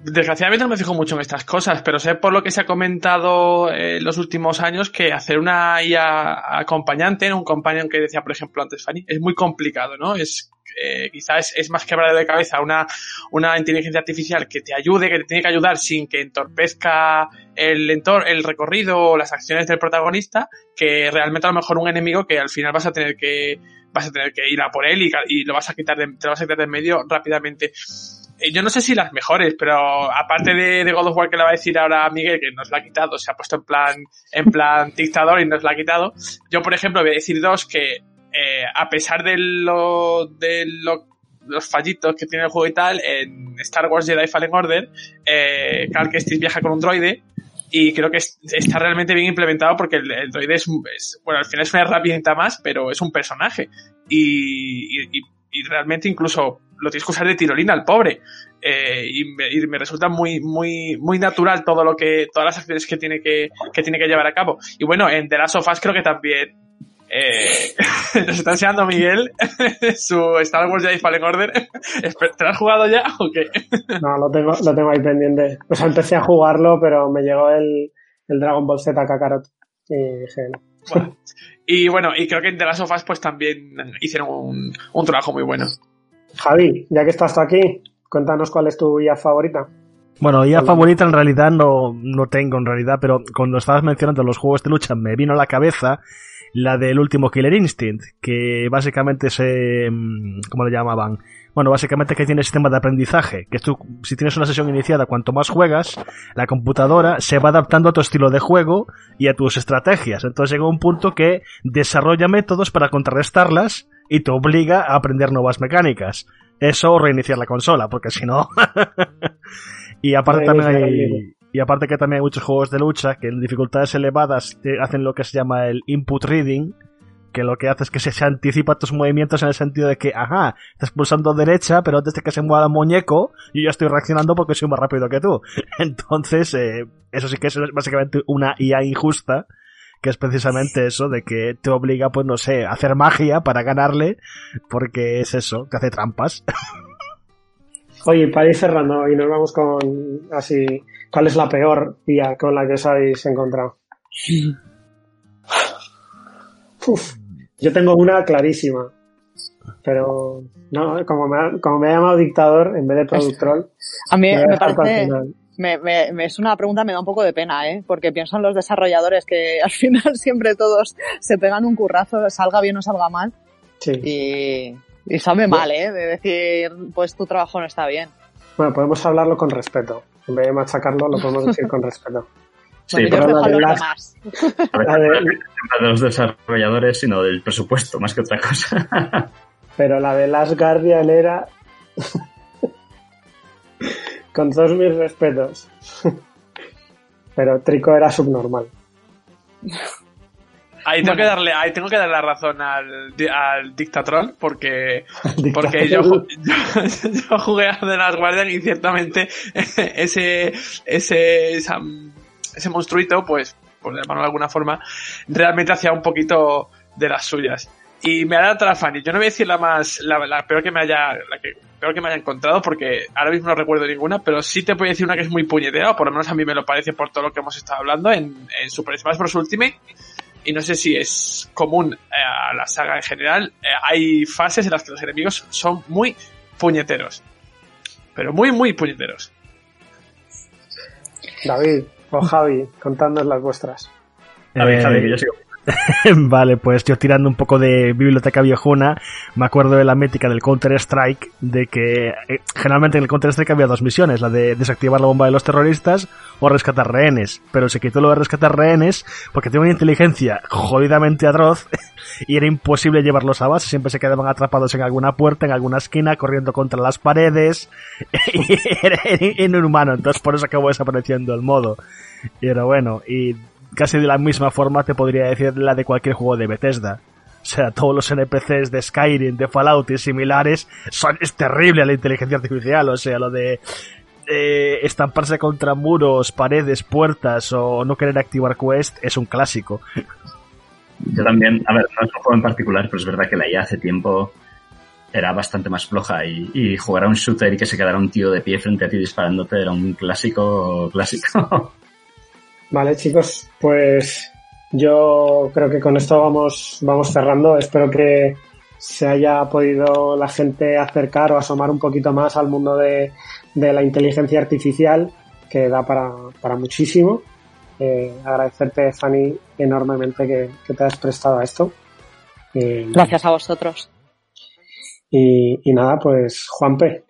Speaker 3: desgraciadamente no me fijo mucho en estas cosas, pero sé por lo que se ha comentado en los últimos años que hacer una IA acompañante, un companion que decía, por ejemplo, antes Fanny, es muy complicado, ¿no? Es, eh, quizás es, es más quebrado de cabeza una, una inteligencia artificial que te ayude, que te tiene que ayudar sin que entorpezca el entorno, el recorrido o las acciones del protagonista, que realmente a lo mejor un enemigo que al final vas a tener que, vas a tener que ir a por él y, lo vas a quitar de, te lo vas a quitar de en medio rápidamente. Eh, Yo no sé si las mejores, pero aparte de, God of War que le va a decir ahora a Miguel que nos la ha quitado, se ha puesto en plan, en plan *laughs* dictador y nos la ha quitado. Yo, por ejemplo, voy a decir dos que, eh, a pesar de lo, de lo, los fallitos que tiene el juego y tal, en Star Wars Jedi Fallen Order, eh, Kestis viaja con un droide y creo que es- está realmente bien implementado porque el, el droide es, es- bueno, al final es una herramienta más, pero es un personaje. Y- y realmente incluso lo tienes que usar de tirolina al pobre. Eh, y, me, y me resulta muy, muy, muy natural todo lo que, todas las acciones que tiene que, que tiene que llevar a cabo. Y bueno, en The Last of Us creo que también, eh, *laughs* nos está enseñando Miguel *laughs* su Star Wars Jedi Fallen Order. *laughs* ¿Te lo has jugado ya o qué?
Speaker 8: No, lo tengo, lo tengo ahí pendiente. O sea, empecé a jugarlo, pero me llegó el, el Dragon Ball Z Kakarot. Y dije, no.
Speaker 3: Bueno, y bueno, y creo que en The Last of Us pues también hicieron un, un trabajo muy bueno.
Speaker 8: Javi, ya que estás tú aquí, cuéntanos cuál es tu IA favorita.
Speaker 11: Bueno, IA favorita en realidad no, no tengo en realidad, pero cuando estabas mencionando los juegos de lucha me vino a la cabeza la del último Killer Instinct, que básicamente se... mm, ¿cómo le llamaban? Bueno, básicamente que tiene sistema de aprendizaje, que tú, si tienes una sesión iniciada, cuanto más juegas, la computadora se va adaptando a tu estilo de juego y a tus estrategias. Entonces llega un punto que desarrolla métodos para contrarrestarlas y te obliga a aprender nuevas mecánicas. Eso o reiniciar la consola, porque si no... *laughs* y aparte también hay... Y aparte que también hay muchos juegos de lucha que en dificultades elevadas te hacen lo que se llama el input reading, que lo que hace es que se, se anticipa tus movimientos en el sentido de que, ajá, estás pulsando derecha, pero antes de que se mueva el muñeco, yo ya estoy reaccionando porque soy más rápido que tú. *laughs* Entonces, eh, eso sí que es básicamente una IA injusta, que es precisamente eso, de que te obliga, pues no sé, a hacer magia para ganarle, porque es eso, que hace trampas. *laughs*
Speaker 8: Oye, para ir cerrando, y nos vamos con así, ¿cuál es la peor IA con la que os habéis encontrado? Uf, yo tengo una clarísima, pero no, como me ha, como me ha llamado dictador en vez de productrol,
Speaker 10: A mí
Speaker 8: me
Speaker 10: parece,
Speaker 8: final.
Speaker 10: me, me- me- es una pregunta me da un poco de pena, ¿eh? Porque pienso en los desarrolladores que *laughs* al final siempre todos se pegan un currazo, salga bien o salga mal,
Speaker 8: Sí.
Speaker 10: y, y sabe mal, ¿eh? De decir, pues tu trabajo no está bien.
Speaker 8: Bueno, podemos hablarlo con respeto. En vez de machacarlo, lo podemos decir con respeto. *laughs*
Speaker 9: Sí, pero
Speaker 8: de
Speaker 10: los
Speaker 8: las-
Speaker 10: demás.
Speaker 9: A ver,
Speaker 8: de
Speaker 9: los desarrolladores, sino del presupuesto, más que otra cosa. *laughs*
Speaker 8: pero la de Last Guardian era... *laughs* Con todos mis respetos. pero Trico era subnormal.
Speaker 3: Ahí tengo que darle, ahí tengo que darle la razón al, al Dictatron porque, *laughs* porque yo, yo, *laughs* yo, jugué a The Last Guardian y ciertamente *laughs* ese, ese, esa, ese monstruito, pues, por llamarlo de alguna forma, realmente hacía un poquito de las suyas. Y me ha dado la Fanny. Yo no voy a decir la más, la, la, peor que me haya, la que peor que me haya encontrado, porque ahora mismo no recuerdo ninguna, pero sí te puedo decir una que es muy puñetera, o por lo menos a mí me lo parece por todo lo que hemos estado hablando en, en Super Smash Bros. Ultimate. Y no sé si es común a la saga en general. Eh, hay fases en las que los enemigos son muy puñeteros. Pero muy, muy puñeteros.
Speaker 8: David o Javi, contadnos las vuestras.
Speaker 9: Javi, Javi, que yo sigo *laughs*
Speaker 11: vale, pues yo tirando un poco de biblioteca viejuna, me acuerdo de la métrica del Counter-Strike, de que eh, generalmente en el Counter-Strike había dos misiones, la de desactivar la bomba de los terroristas o rescatar rehenes, pero se quitó lo de rescatar rehenes porque tiene una inteligencia jodidamente atroz *laughs* y era imposible llevarlos a base, siempre se quedaban atrapados en alguna puerta, en alguna esquina, corriendo contra las paredes, *laughs* y era inhumano, entonces por eso acabó desapareciendo el modo. Y era bueno, y casi de la misma forma te podría decir la de cualquier juego de Bethesda. O sea, todos los NPCs de Skyrim, de Fallout y similares, son, es terrible la inteligencia artificial. O sea, lo de eh, estamparse contra muros, paredes, puertas o no querer activar quest es un clásico.
Speaker 9: Yo también, a ver, no es un juego en particular, pero es verdad que la IA hace tiempo era bastante más floja y, y jugar a un shooter y que se quedara un tío de pie frente a ti disparándote era un clásico clásico. *laughs*
Speaker 8: Vale, chicos, pues yo creo que con esto vamos, vamos cerrando. Espero que se haya podido la gente acercar o asomar un poquito más al mundo de, de la inteligencia artificial, que da para, para muchísimo. Eh, agradecerte, Fanny, enormemente que, que, te has prestado a esto.
Speaker 10: Eh, Gracias a vosotros.
Speaker 8: Y, y, nada, pues Juanpe,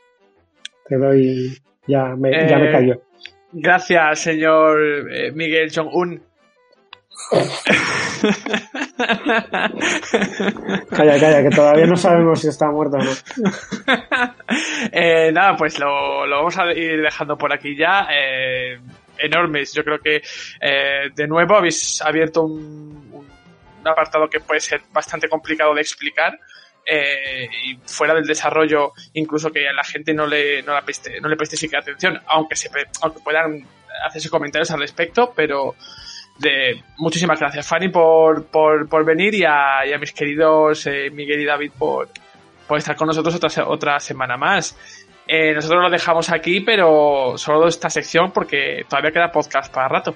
Speaker 8: te doy, ya me, eh... ya me callo.
Speaker 3: Gracias, señor eh, Miguel Jong-un.
Speaker 8: calla, calla, que todavía no sabemos si está muerto o no. *laughs*
Speaker 3: eh, nada, pues lo, lo, vamos a ir dejando por aquí ya. Eh, enormes. Yo creo que eh, de nuevo habéis abierto un, un apartado que puede ser bastante complicado de explicar eh, y fuera del desarrollo, incluso que a la gente no le, no la preste, no le preste siquiera atención, aunque, se, aunque puedan hacerse comentarios al respecto, pero de muchísimas gracias Fanny por, por, por venir y a, mis queridos eh, Miguel y David por, por estar con nosotros otra, otra semana más. Eh, nosotros lo dejamos aquí, pero solo esta sección porque todavía queda podcast para rato.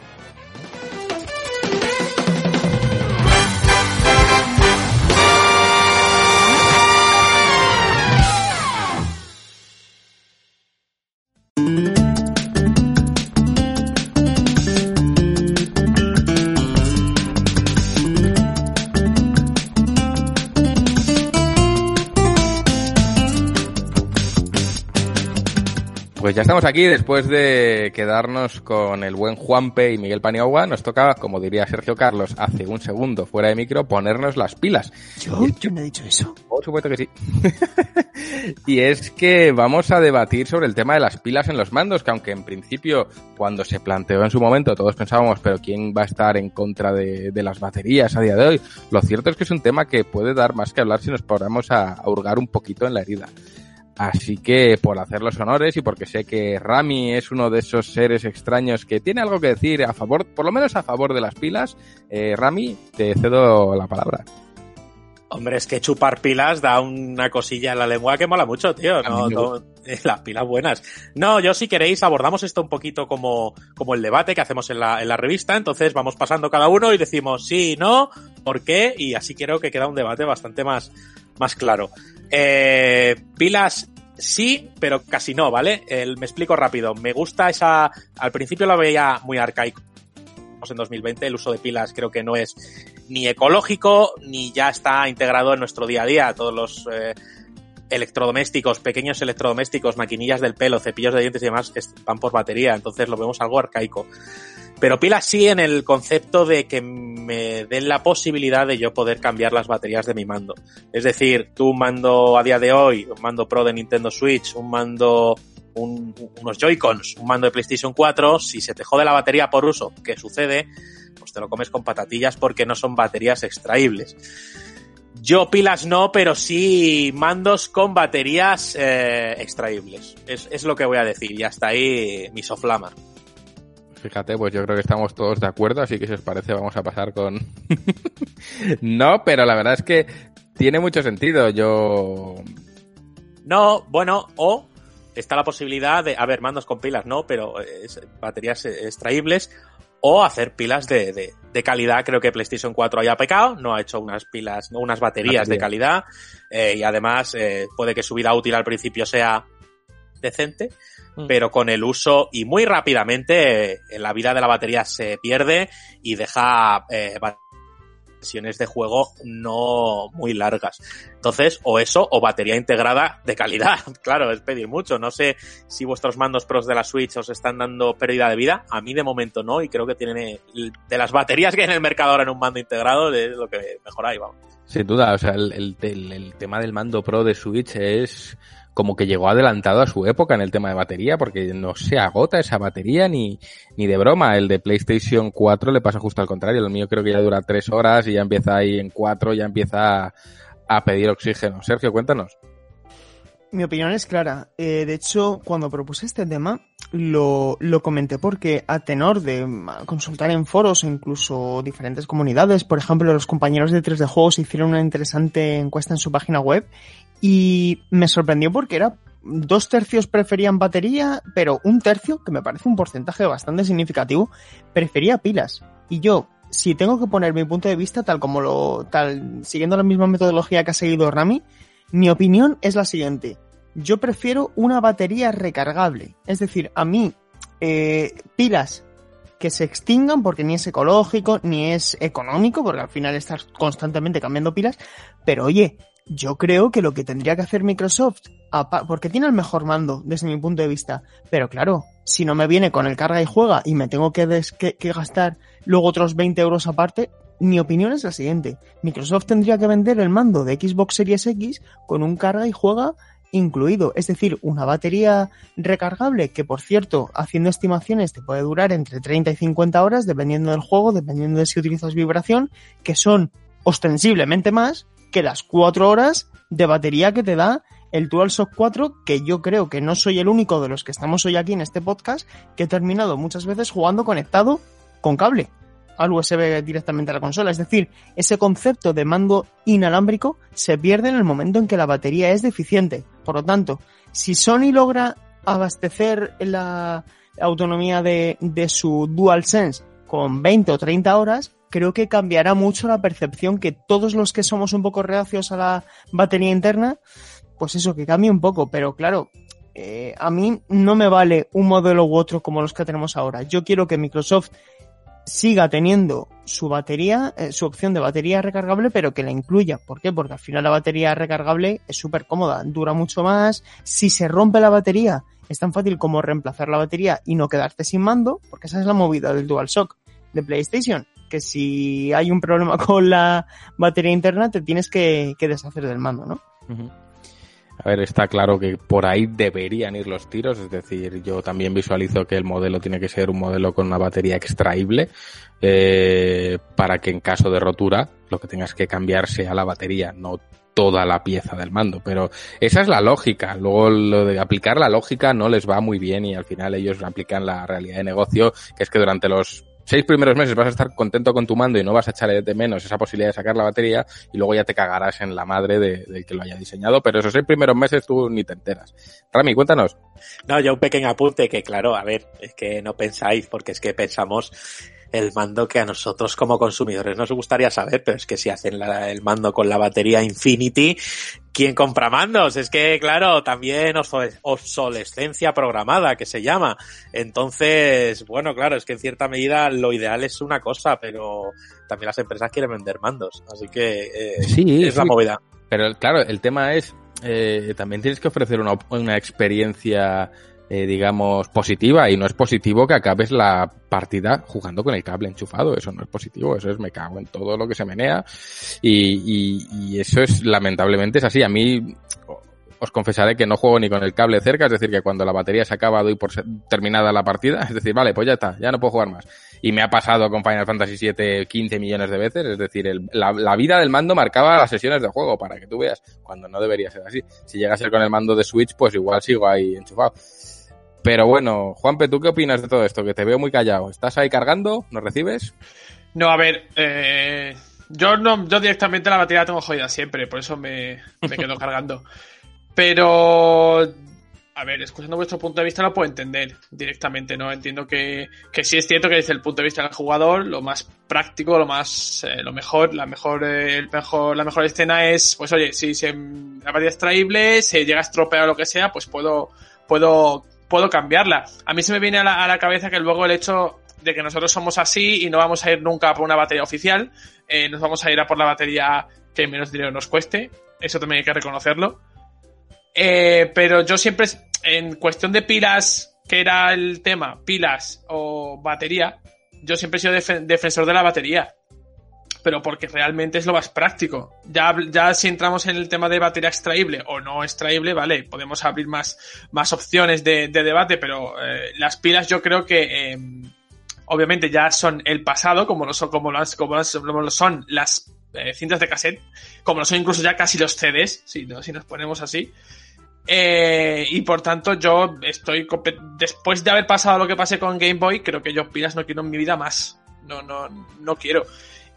Speaker 2: Pues ya estamos aquí después de quedarnos con el buen Juanpe y Miguel Paniagua. Nos toca, como diría Sergio Carlos hace un segundo fuera de micro, ponernos las pilas.
Speaker 5: ¿Yo? Yo no he dicho eso.
Speaker 2: Por supuesto que sí. *laughs* y es que vamos a debatir sobre el tema de las pilas en los mandos, que aunque en principio cuando se planteó en su momento todos pensábamos, pero ¿quién va a estar en contra de, de las baterías a día de hoy? Lo cierto es que es un tema que puede dar más que hablar si nos ponemos a, a hurgar un poquito en la herida. Así que por hacer los honores y porque sé que Rami es uno de esos seres extraños que tiene algo que decir a favor, por lo menos a favor de las pilas, eh, Rami, te cedo la palabra.
Speaker 4: Hombre, es que chupar pilas da una cosilla en la lengua que mola mucho, tío. No, no, *laughs* las pilas buenas. No, yo si queréis abordamos esto un poquito como, como el debate que hacemos en la, en la revista. Entonces vamos pasando cada uno y decimos sí, no, por qué. Y así creo que queda un debate bastante más, más claro. Eh, pilas sí, pero casi no, ¿vale? El, me explico rápido. Me gusta esa. Al principio lo veía muy arcaico. En 2020 el uso de pilas creo que no es ni ecológico ni ya está integrado en nuestro día a día. Todos los eh, electrodomésticos, pequeños electrodomésticos, maquinillas del pelo, cepillos de dientes y demás van por batería. Entonces lo vemos algo arcaico. Pero pilas sí en el concepto de que me den la posibilidad de yo poder cambiar las baterías de mi mando. Es decir, tú un mando a día de hoy, un mando Pro de Nintendo Switch, un mando, un, unos Joy-Cons, un mando de PlayStation 4, si se te jode la batería por uso, que sucede, pues te lo comes con patatillas porque no son baterías extraíbles. Yo pilas no, pero sí mandos con baterías eh, extraíbles. Es, es, lo que voy a decir. Y hasta ahí mi soflama.
Speaker 2: Fíjate, pues yo creo que estamos todos de acuerdo, así que si os parece vamos a pasar con... *laughs* no, pero la verdad es que tiene mucho sentido. Yo...
Speaker 4: No, bueno, o está la posibilidad de, a ver, mandos con pilas, no, pero es, baterías extraíbles o hacer pilas de, de, de, calidad. Creo que PlayStation 4 haya pecado, no ha hecho unas pilas, unas baterías de calidad eh, y además eh, puede que su vida útil al principio sea decente, mm. pero con el uso y muy rápidamente eh, la vida de la batería se pierde y deja eh, sesiones de juego no muy largas. Entonces, o eso, o batería integrada de calidad. *laughs* Claro, es pedir mucho. No sé si vuestros mandos pros de la Switch os están dando pérdida de vida. A mí de momento no, y creo que tienen de las baterías que hay en el mercado ahora en un mando integrado, es lo que mejor hay, vamos.
Speaker 2: Sin duda, o sea, el, el, tema del mando pro de Switch es como que llegó adelantado a su época en el tema de batería, porque no se agota esa batería ni, ni de broma. El de PlayStation 4 le pasa justo al contrario. El mío creo que ya dura tres horas y ya empieza ahí en cuatro, ya empieza a, pedir oxígeno. Sergio, cuéntanos.
Speaker 5: Mi opinión es clara. Eh, de hecho, cuando propuse este tema, lo, lo, comenté porque a tenor de consultar en foros o incluso diferentes comunidades, por ejemplo, los compañeros de 3D Juegos hicieron una interesante encuesta en su página web y me sorprendió porque era dos tercios preferían batería, pero un tercio, que me parece un porcentaje bastante significativo, prefería pilas. Y yo, si tengo que poner mi punto de vista tal como lo, tal, siguiendo la misma metodología que ha seguido Rami, mi opinión es la siguiente. Yo prefiero una batería recargable. Es decir, a mí, eh, pilas que se extingan porque ni es ecológico, ni es económico, porque al final estás constantemente cambiando pilas. Pero oye, yo creo que lo que tendría que hacer Microsoft, porque tiene el mejor mando desde mi punto de vista, pero claro, si no me viene con el carga y juega y me tengo que, que, gastar luego otros 20 euros aparte, mi opinión es la siguiente. Microsoft tendría que vender el mando de Xbox Series X con un carga y juega incluido, es decir, una batería recargable que, por cierto, haciendo estimaciones te puede durar entre 30 y 50 horas dependiendo del juego, dependiendo de si utilizas vibración, que son ostensiblemente más que las 4 horas de batería que te da el DualShock 4, que yo creo que no soy el único de los que estamos hoy aquí en este podcast que he terminado muchas veces jugando conectado con cable al USB directamente a la consola. Es decir, ese concepto de mando inalámbrico se pierde en el momento en que la batería es deficiente. Por lo tanto, si Sony logra abastecer la autonomía de, de su DualSense con 20 o 30 horas, creo que cambiará mucho la percepción que todos los que somos un poco reacios a la batería interna, pues eso, que cambie un poco. Pero claro, eh, a mí no me vale un modelo u otro como los que tenemos ahora. Yo quiero que Microsoft siga teniendo su batería, eh, su opción de batería recargable, pero que la incluya. ¿Por qué? Porque al final la batería recargable es súper cómoda, dura mucho más. Si se rompe la batería, es tan fácil como reemplazar la batería y no quedarte sin mando, porque esa es la movida del DualShock de PlayStation. Que si hay un problema *laughs* con la batería interna, te tienes que, deshacer del mando, ¿no?
Speaker 2: A ver, está claro que por ahí deberían ir los tiros, es decir, yo también visualizo que el modelo tiene que ser un modelo con una batería extraíble eh, para que en caso de rotura lo que tengas que cambiar sea la batería, no toda la pieza del mando. Pero esa es la lógica. Luego lo de aplicar la lógica no les va muy bien y al final ellos aplican la realidad de negocio, que es que durante los seis primeros meses vas a estar contento con tu mando y no vas a echarle de menos esa posibilidad de sacar la batería y luego ya te cagarás en la madre de, de que lo haya diseñado, pero esos seis primeros meses tú ni te enteras. Rami, cuéntanos.
Speaker 4: No, yo un pequeño apunte que claro, a ver, es que no pensáis, porque es que pensamos el mando que a nosotros como consumidores nos gustaría saber, pero es que si hacen la, el mando con la batería Infinity, ¿quién compra mandos? Es que, claro, también obsolescencia programada, que se llama. Entonces, bueno, claro, es que en cierta medida lo ideal es una cosa, pero también las empresas quieren vender mandos. Así que eh,
Speaker 2: sí,
Speaker 4: es
Speaker 2: sí.
Speaker 4: la movida.
Speaker 2: Pero claro, el tema es, eh, también tienes que ofrecer una, una experiencia eh, digamos, positiva y no es positivo que acabes la partida jugando con el cable enchufado. Eso no es positivo, eso es me cago en todo lo que se menea y, y, y eso es lamentablemente es así. A mí os confesaré que no juego ni con el cable cerca, es decir, que cuando la batería se acaba doy por terminada la partida, *laughs* es decir, vale, pues ya está, ya no puedo jugar más. Y me ha pasado con Final Fantasy VII 15 millones de veces, es decir, el, la, vida del mando marcaba las sesiones de juego, para que tú veas, cuando no debería ser así. Si llega a ser con el mando de Switch, pues igual sigo ahí enchufado. Pero bueno, Juanpe, ¿tú qué opinas de todo esto? Que te veo muy callado. ¿Estás ahí cargando? ¿Nos recibes?
Speaker 3: No, a ver, eh, yo no, yo directamente la batería la tengo jodida siempre, por eso me, me quedo *laughs* cargando. Pero, a ver, escuchando vuestro punto de vista lo puedo entender directamente, ¿no? Entiendo que, que sí es cierto que desde el punto de vista del jugador, lo más práctico, lo más, eh, lo mejor, la mejor, eh, el mejor, la mejor escena es, pues oye, si se, la batería es extraíble, se llega a estropear o lo que sea, pues puedo, puedo, puedo cambiarla. A mí se me viene a la, cabeza que luego el hecho de que nosotros somos así y no vamos a ir nunca por una batería oficial, eh, nos vamos a ir a por la batería que menos dinero nos cueste, eso también hay que reconocerlo. Eh, pero yo siempre, en cuestión de pilas, que era el tema, pilas o batería, yo siempre he sido def defensor de la batería. Pero porque realmente es lo más práctico. Ya, ya si entramos en el tema de batería extraíble o no extraíble, vale, podemos abrir más, más opciones de, de debate, pero eh, las pilas yo creo que eh, obviamente ya son el pasado, como lo son, como las, como como lo son las eh, cintas de cassette, como lo son incluso ya casi los CDs, si, ¿no? si nos ponemos así. Eh, y por tanto, yo estoy. Después de haber pasado lo que pasé con Game Boy, creo que yo pilas no quiero en mi vida más. No, no, no quiero.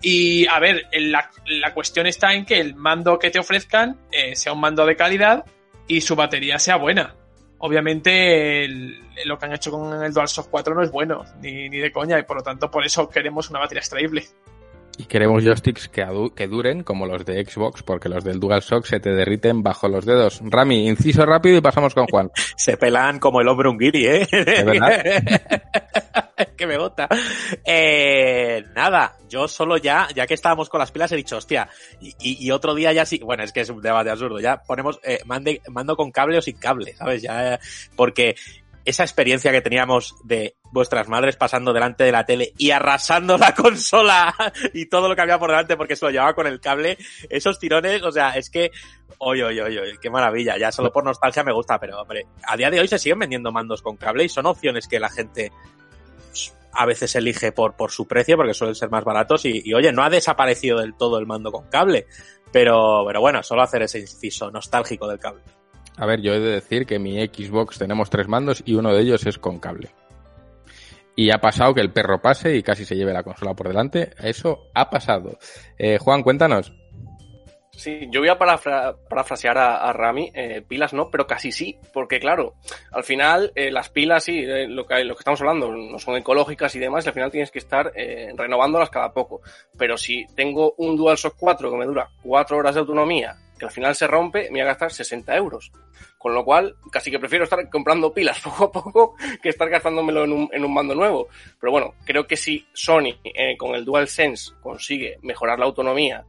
Speaker 3: Y a ver, la, la cuestión está en que el mando que te ofrezcan eh, sea un mando de calidad y su batería sea buena. Obviamente, el, lo que han hecho con el DualShock 4 no es bueno, ni, ni de coña, y por lo tanto, por eso queremos una batería extraíble.
Speaker 2: Y queremos joysticks que, que, duren como los de Xbox, porque los del DualShock se te derriten bajo los dedos. Rami, inciso rápido y pasamos con Juan. *laughs*
Speaker 4: se pelan como el hombre unguiri, ¿eh? *laughs* Que me bota. Eh, nada, yo solo ya, ya que estábamos con las pilas, he dicho, hostia, y, y, otro día ya sí, bueno, es que es un debate absurdo, ya ponemos, eh, mande, mando con cable o sin cable, ¿sabes? Ya, porque esa experiencia que teníamos de vuestras madres pasando delante de la tele y arrasando la *laughs* consola y todo lo que había por delante porque se lo llevaba con el cable, esos tirones, o sea, es que, oye, oye, oye, qué maravilla, ya solo por nostalgia me gusta, pero hombre, a día de hoy se siguen vendiendo mandos con cable y son opciones que la gente a veces elige por, por su precio porque suelen ser más baratos y, y oye, no ha desaparecido del todo el mando con cable, pero, pero bueno, solo hacer ese inciso nostálgico del cable.
Speaker 2: A ver, yo he de decir que mi Xbox tenemos tres mandos y uno de ellos es con cable. Y ha pasado que el perro pase y casi se lleve la consola por delante. Eso ha pasado. Eh, Juan, cuéntanos.
Speaker 6: Sí, yo voy a parafra parafrasear a, a Rami, eh, pilas no, pero casi sí, porque claro, al final eh, las pilas sí, eh, lo, que, estamos hablando, no son ecológicas y demás, y al final tienes que estar renovándolas cada poco. Pero si tengo un DualShock 4 que me dura 4 horas de autonomía, que al final se rompe, me voy a gastar 60 euros. Con lo cual, casi que prefiero estar comprando pilas *laughs* poco a poco que estar gastándomelo en un, en un mando nuevo. Pero bueno, creo que si Sony eh, con el DualSense consigue mejorar la autonomía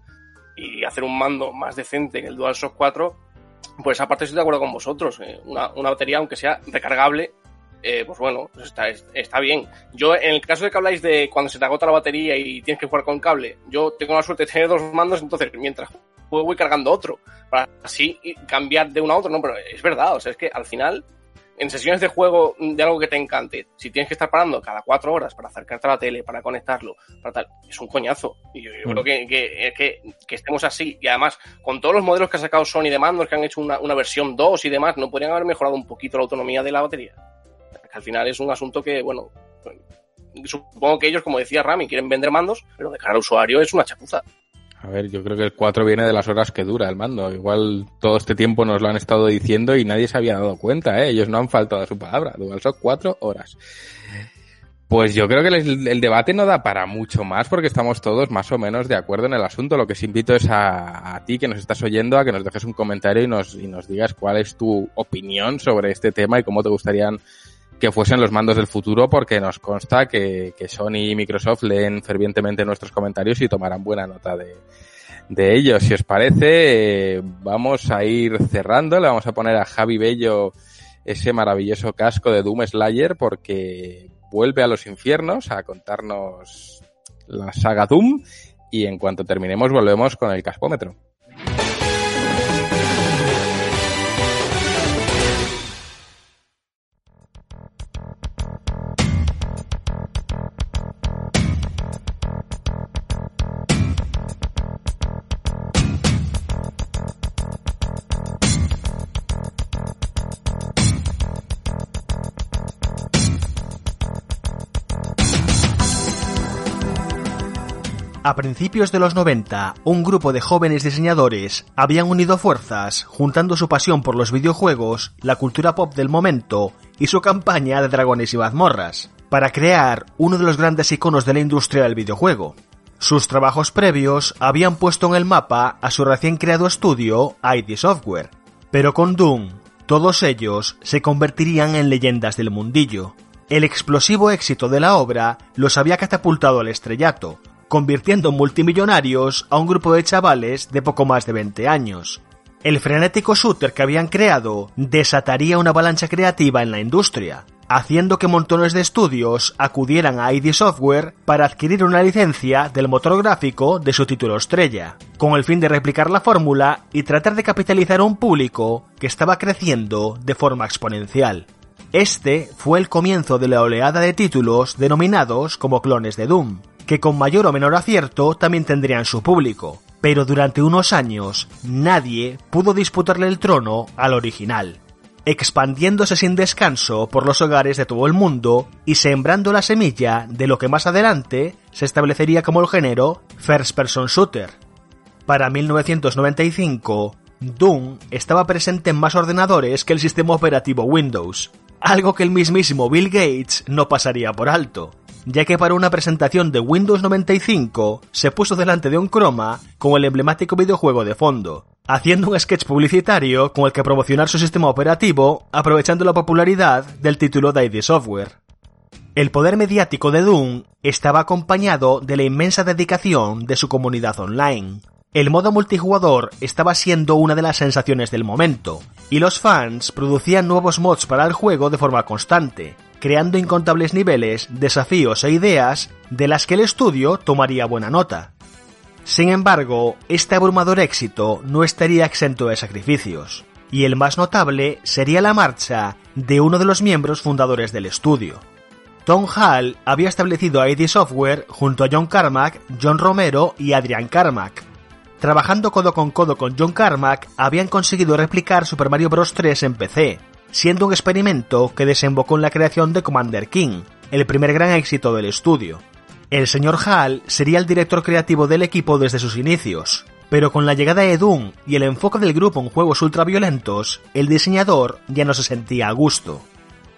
Speaker 6: y hacer un mando más decente que el DualShock 4, pues aparte estoy de acuerdo con vosotros. Eh, una, una, batería, aunque sea recargable, eh, pues bueno, pues está, está bien. Yo, en el caso de que habláis de cuando se te agota la batería y tienes que jugar con cable, yo tengo la suerte de tener dos mandos, entonces mientras juego voy cargando otro, para así cambiar de uno a otro, no, pero es verdad, o sea, es que al final en sesiones de juego de algo que te encante, si tienes que estar parando cada cuatro horas para acercarte a la tele, para conectarlo, para tal, es un coñazo. Y yo, yo mm. creo que, que, que, que, estemos así. Y además, con todos los modelos que ha sacado Sony de mandos, que han hecho una, una versión 2 y demás, ¿no podrían haber mejorado un poquito la autonomía de la batería? Que al final es un asunto que, bueno, supongo que ellos, como decía Rami, quieren vender mandos, pero de cara al usuario es una chapuza.
Speaker 2: A ver, yo creo que el 4 viene de las horas que dura el mando. Igual todo este tiempo nos lo han estado diciendo y nadie se había dado cuenta, ¿eh? Ellos no han faltado a su palabra. DualShock 4 horas. Pues yo creo que el, debate no da para mucho más porque estamos todos más o menos de acuerdo en el asunto. Lo que sí invito es a, a ti que nos estás oyendo a que nos dejes un comentario y nos, y nos digas cuál es tu opinión sobre este tema y cómo te gustarían que fuesen los mandos del futuro porque nos consta que, que Sony y Microsoft leen fervientemente nuestros comentarios y tomarán buena nota de, de ellos. Si os parece, vamos a ir cerrando. Le vamos a poner a Javi Bello ese maravilloso casco de Doom Slayer porque vuelve a los infiernos a contarnos la saga Doom y en cuanto terminemos volvemos con el cascómetro.
Speaker 11: A principios de los 90, un grupo de jóvenes diseñadores habían unido fuerzas, juntando su pasión por los videojuegos, la cultura pop del momento y su campaña de dragones y mazmorras, para crear uno de los grandes iconos de la industria del videojuego. Sus trabajos previos habían puesto en el mapa a su recién creado estudio, ID Software, pero con Doom, todos ellos se convertirían en leyendas del mundillo. El explosivo éxito de la obra los había catapultado al estrellato, convirtiendo en multimillonarios a un grupo de chavales de poco más de 20 años. El frenético shooter que habían creado desataría una avalancha creativa en la industria, haciendo que montones de estudios acudieran a ID Software para adquirir una licencia del motor gráfico de su título estrella, con el fin de replicar la fórmula y tratar de capitalizar a un público que estaba creciendo de forma exponencial. Este fue el comienzo de la oleada de títulos denominados como clones de Doom, que con mayor o menor acierto también tendrían su público, pero durante unos años nadie pudo disputarle el trono al original, expandiéndose sin descanso por los hogares de todo el mundo y sembrando la semilla de lo que más adelante se establecería como el género First Person Shooter. Para 1995, Doom estaba presente en más ordenadores que el sistema operativo Windows, algo que el mismísimo Bill Gates no pasaría por alto, ya que para una presentación de Windows 95 se puso delante de un croma con el emblemático videojuego de fondo, haciendo un sketch publicitario con el que promocionar su sistema operativo, aprovechando la popularidad del título de ID Software. El poder mediático de Doom estaba acompañado de la inmensa dedicación de su comunidad online. El modo multijugador estaba siendo una de las sensaciones del momento, y los fans producían nuevos mods para el juego de forma constante, creando incontables niveles, desafíos e ideas de las que el estudio tomaría buena nota. Sin embargo, este abrumador éxito no estaría exento de sacrificios, y el más notable sería la marcha de uno de los miembros fundadores del estudio. Tom Hall había establecido ID Software junto a John Carmack, John Romero y Adrian Carmack. Trabajando codo con codo con John Carmack, habían conseguido replicar Super Mario Bros. 3 en PC, siendo un experimento que desembocó en la creación de Commander King, el primer gran éxito del estudio. El señor Hall sería el director creativo del equipo desde sus inicios, pero con la llegada de Doom y el enfoque del grupo en juegos ultraviolentos, el diseñador ya no se sentía a gusto.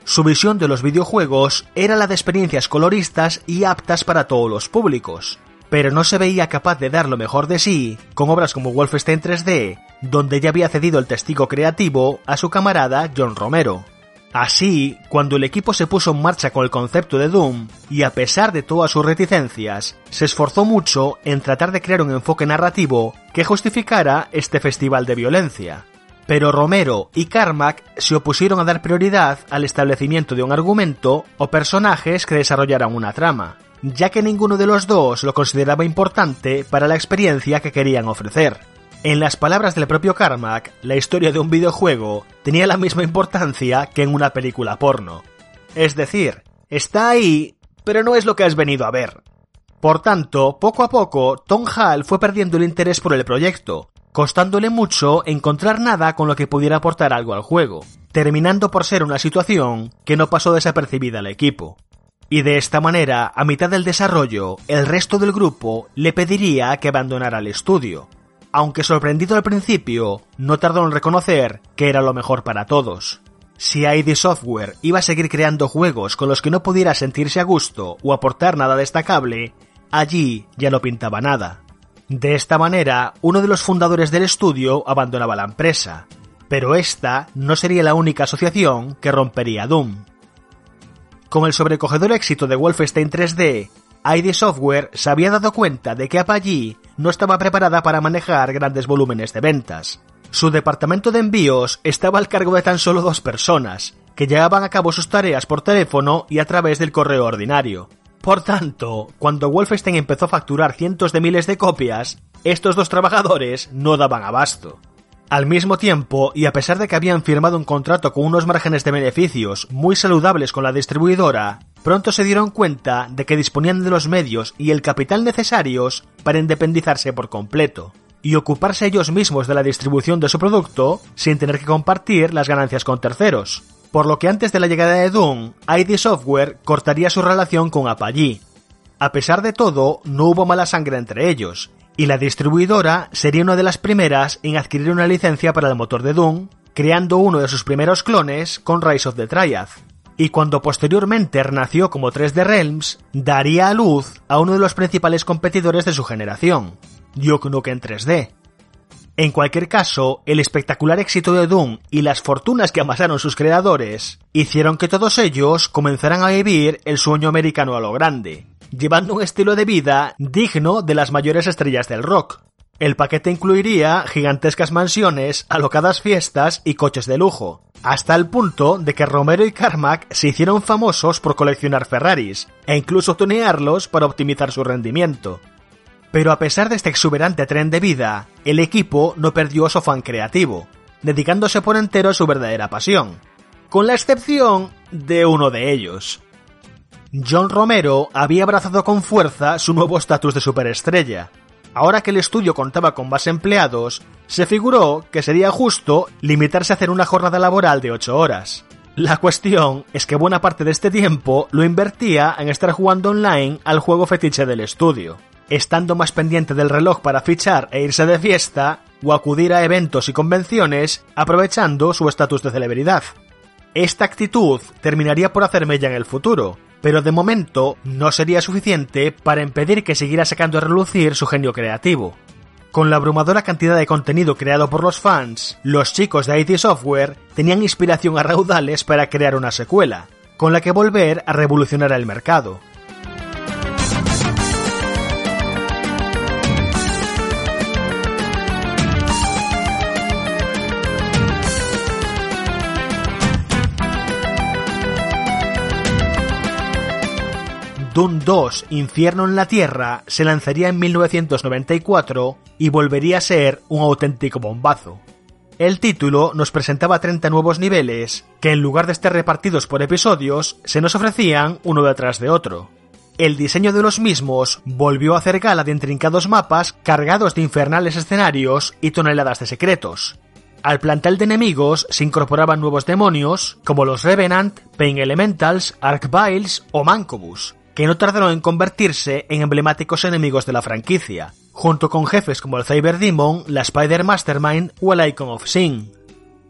Speaker 11: Su visión de los videojuegos era la de experiencias coloristas y aptas para todos los públicos, pero no se veía capaz de dar lo mejor de sí con obras como Wolfenstein 3D, donde ya había cedido el testigo creativo a su camarada John Romero. Así, cuando el equipo se puso en marcha con el concepto de Doom, y a pesar de todas sus reticencias, se esforzó mucho en tratar de crear un enfoque narrativo que justificara este festival de violencia. Pero Romero y Carmack se opusieron a dar prioridad al establecimiento de un argumento o personajes que desarrollaran una trama ya que ninguno de los dos lo consideraba importante para la experiencia que querían ofrecer. En las palabras del propio Carmack, la historia de un videojuego tenía la misma importancia que en una película porno. Es decir, está ahí, pero no es lo que has venido a ver. Por tanto, poco a poco, Tom Hall fue perdiendo el interés por el proyecto, costándole mucho encontrar nada con lo que pudiera aportar algo al juego, terminando por ser una situación que no pasó desapercibida al equipo y de esta manera, a mitad del desarrollo, el resto del grupo le pediría que abandonara el estudio. Aunque sorprendido al principio, no tardó en reconocer que era lo mejor para todos. Si ID Software iba a seguir creando juegos con los que no pudiera sentirse a gusto o aportar nada destacable, allí ya no pintaba nada. De esta manera, uno de los fundadores del estudio abandonaba la empresa, pero esta no sería la única asociación que rompería Doom. Con el sobrecogedor éxito de Wolfenstein 3D, ID Software se había dado cuenta de que Apogee no estaba preparada para manejar grandes volúmenes de ventas. Su departamento de envíos estaba al cargo de tan solo dos personas, que llevaban a cabo sus tareas por teléfono y a través del correo ordinario. Por tanto, cuando Wolfenstein empezó a facturar cientos de miles de copias, estos dos trabajadores no daban abasto. Al mismo tiempo, y a pesar de que habían firmado un contrato con unos márgenes de beneficios muy saludables con la distribuidora, pronto se dieron cuenta de que disponían de los medios y el capital necesarios para independizarse por completo y ocuparse ellos mismos de la distribución de su producto sin tener que compartir las ganancias con terceros. Por lo que antes de la llegada de Doom, ID Software cortaría su relación con Apogee. A pesar de todo, no hubo mala sangre entre ellos, y la distribuidora sería una de las primeras en adquirir una licencia para el motor de Doom, creando uno de sus primeros clones con Rise of the Triad. Y cuando posteriormente renació como 3D Realms, daría a luz a uno de los principales competidores de su generación, Duke Nukem 3D. En cualquier caso, el espectacular éxito de Doom y las fortunas que amasaron sus creadores hicieron que todos ellos comenzaran a vivir el sueño americano a lo grande, llevando un estilo de vida digno de las mayores estrellas del rock. El paquete incluiría gigantescas mansiones, alocadas fiestas y coches de lujo, hasta el punto de que Romero y Carmack se hicieron famosos por coleccionar Ferraris e incluso tunearlos para optimizar su rendimiento. Pero a pesar de este exuberante tren de vida, el equipo no perdió su afán creativo, dedicándose por entero a su verdadera pasión, con la excepción de uno de ellos. John Romero había abrazado con fuerza su nuevo estatus de superestrella. Ahora que el estudio contaba con más empleados, se figuró que sería justo limitarse a hacer una jornada laboral de 8 horas. La cuestión es que buena parte de este tiempo lo invertía en estar jugando online al juego fetiche del estudio estando más pendiente del reloj para fichar e irse de fiesta, o acudir a eventos y convenciones, aprovechando su estatus de celebridad. Esta actitud terminaría por hacer mella en el futuro, pero de momento no sería suficiente para impedir que siguiera sacando a relucir su genio creativo. Con la abrumadora cantidad de contenido creado por los fans, los chicos de IT Software tenían inspiración a raudales para crear una secuela, con la que volver a revolucionar el mercado. Doom 2 Infierno en la Tierra se lanzaría en 1994 y volvería a ser un auténtico bombazo. El título nos presentaba 30 nuevos niveles, que en lugar de estar repartidos por episodios, se nos ofrecían uno detrás de otro. El diseño de los mismos volvió a hacer gala de intrincados mapas cargados de infernales escenarios y toneladas de secretos. Al plantel de enemigos se incorporaban nuevos demonios, como los Revenant, Pain Elementals, Archviles o Mancobus, que no tardaron en convertirse en emblemáticos enemigos de la franquicia, junto con jefes como el Cyber Demon, la Spider Mastermind o el Icon of Sin.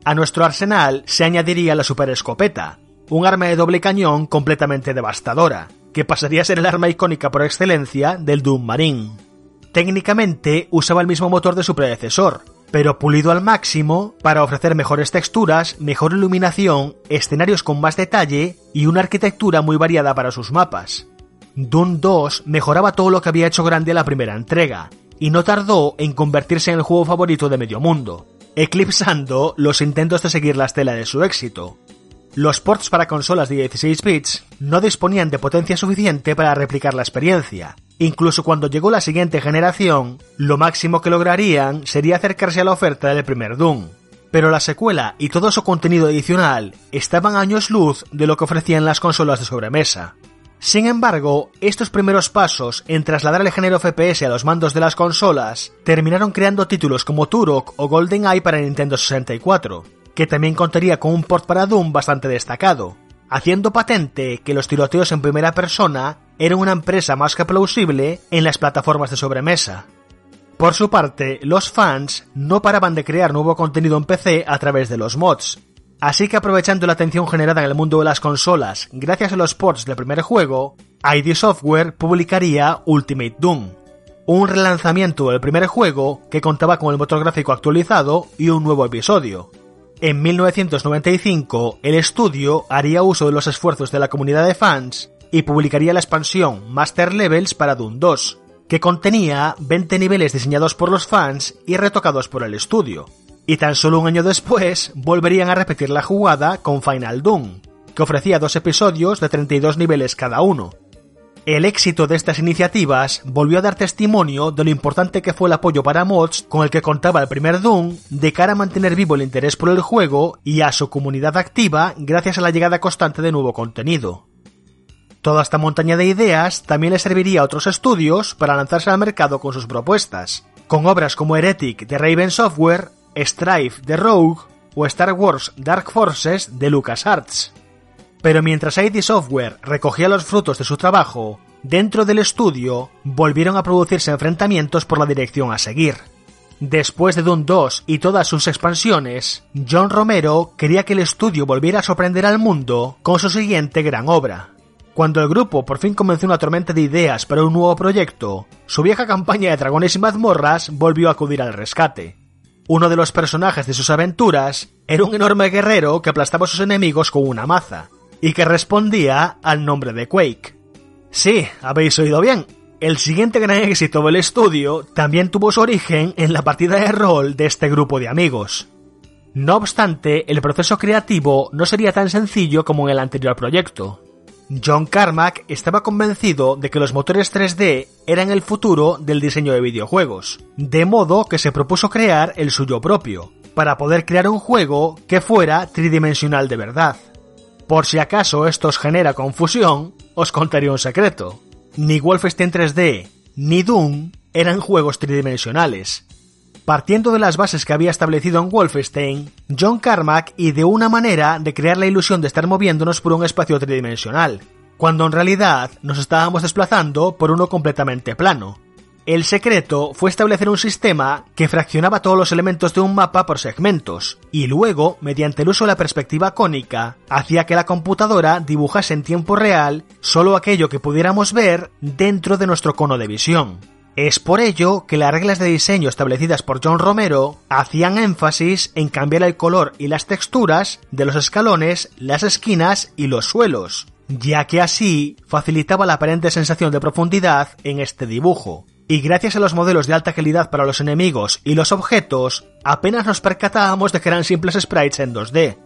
Speaker 11: A nuestro arsenal se añadiría la Super Escopeta, un arma de doble cañón completamente devastadora, que pasaría a ser el arma icónica por excelencia del Doom Marine. Técnicamente usaba el mismo motor de su predecesor, pero pulido al máximo para ofrecer mejores texturas, mejor iluminación, escenarios con más detalle y una arquitectura muy variada para sus mapas. Doom 2 mejoraba todo lo que había hecho grande la primera entrega, y no tardó en convertirse en el juego favorito de medio mundo, eclipsando los intentos de seguir la estela de su éxito. Los ports para consolas de 16 bits no disponían de potencia suficiente para replicar la experiencia. Incluso cuando llegó la siguiente generación, lo máximo que lograrían sería acercarse a la oferta del primer Doom. Pero la secuela y todo su contenido adicional estaban años luz de lo que ofrecían las consolas de sobremesa. Sin embargo, estos primeros pasos en trasladar el género FPS a los mandos de las consolas terminaron creando títulos como Turok o GoldenEye para Nintendo 64, que también contaría con un port para Doom bastante destacado, haciendo patente que los tiroteos en primera persona eran una empresa más que plausible en las plataformas de sobremesa. Por su parte, los fans no paraban de crear nuevo contenido en PC a través de los mods, Así que aprovechando la atención generada en el mundo de las consolas gracias a los ports del primer juego, ID Software publicaría Ultimate Doom, un relanzamiento del primer juego que contaba con el motor gráfico actualizado y un nuevo episodio. En 1995, el estudio haría uso de los esfuerzos de la comunidad de fans y publicaría la expansión Master Levels para Doom 2, que contenía 20 niveles diseñados por los fans y retocados por el estudio. Y tan solo un año después volverían a repetir la jugada con Final Doom, que ofrecía dos episodios de 32 niveles cada uno. El éxito de estas iniciativas volvió a dar testimonio de lo importante que fue el apoyo para mods con el que contaba el primer Doom de cara a mantener vivo el interés por el juego y a su comunidad activa gracias a la llegada constante de nuevo contenido. Toda esta montaña de ideas también le serviría a otros estudios para lanzarse al mercado con sus propuestas, con obras como Heretic de Raven Software, Strife de Rogue o Star Wars Dark Forces de LucasArts. Pero mientras ID Software recogía los frutos de su trabajo, dentro del estudio volvieron a producirse enfrentamientos por la dirección a seguir. Después de Doom 2 y todas sus expansiones, John Romero quería que el estudio volviera a sorprender al mundo con su siguiente gran obra. Cuando el grupo por fin comenzó una tormenta de ideas para un nuevo proyecto, su vieja campaña de dragones y mazmorras volvió a acudir al rescate. Uno de los personajes de sus aventuras era un enorme guerrero que aplastaba a sus enemigos con una maza, y que respondía al nombre de Quake. Sí, habéis oído bien. El siguiente gran éxito del estudio también tuvo su origen en la partida de rol de este grupo de amigos. No obstante, el proceso creativo no sería tan sencillo como en el anterior proyecto. John Carmack estaba convencido de que los motores 3D eran el futuro del diseño de videojuegos, de modo que se propuso crear el suyo propio, para poder crear un juego que fuera tridimensional de verdad. Por si acaso esto os genera confusión, os contaré un secreto. Ni Wolfenstein 3D ni Doom eran juegos tridimensionales. Partiendo de las bases que había establecido en Wolfenstein, John Carmack ideó una manera de crear la ilusión de estar moviéndonos por un espacio tridimensional, cuando en realidad nos estábamos desplazando por uno completamente plano, el secreto fue establecer un sistema que fraccionaba todos los elementos de un mapa por segmentos, y luego, mediante el uso de la perspectiva cónica, hacía que la computadora dibujase en tiempo real solo aquello que pudiéramos ver dentro de nuestro cono de visión. Es por ello que las reglas de diseño establecidas por John Romero hacían énfasis en cambiar el color y las texturas de los escalones, las esquinas y los suelos, ya que así facilitaba la aparente sensación de profundidad en este dibujo y gracias a los modelos de alta calidad para los enemigos y los objetos, apenas nos percatábamos de que eran simples sprites en 2D.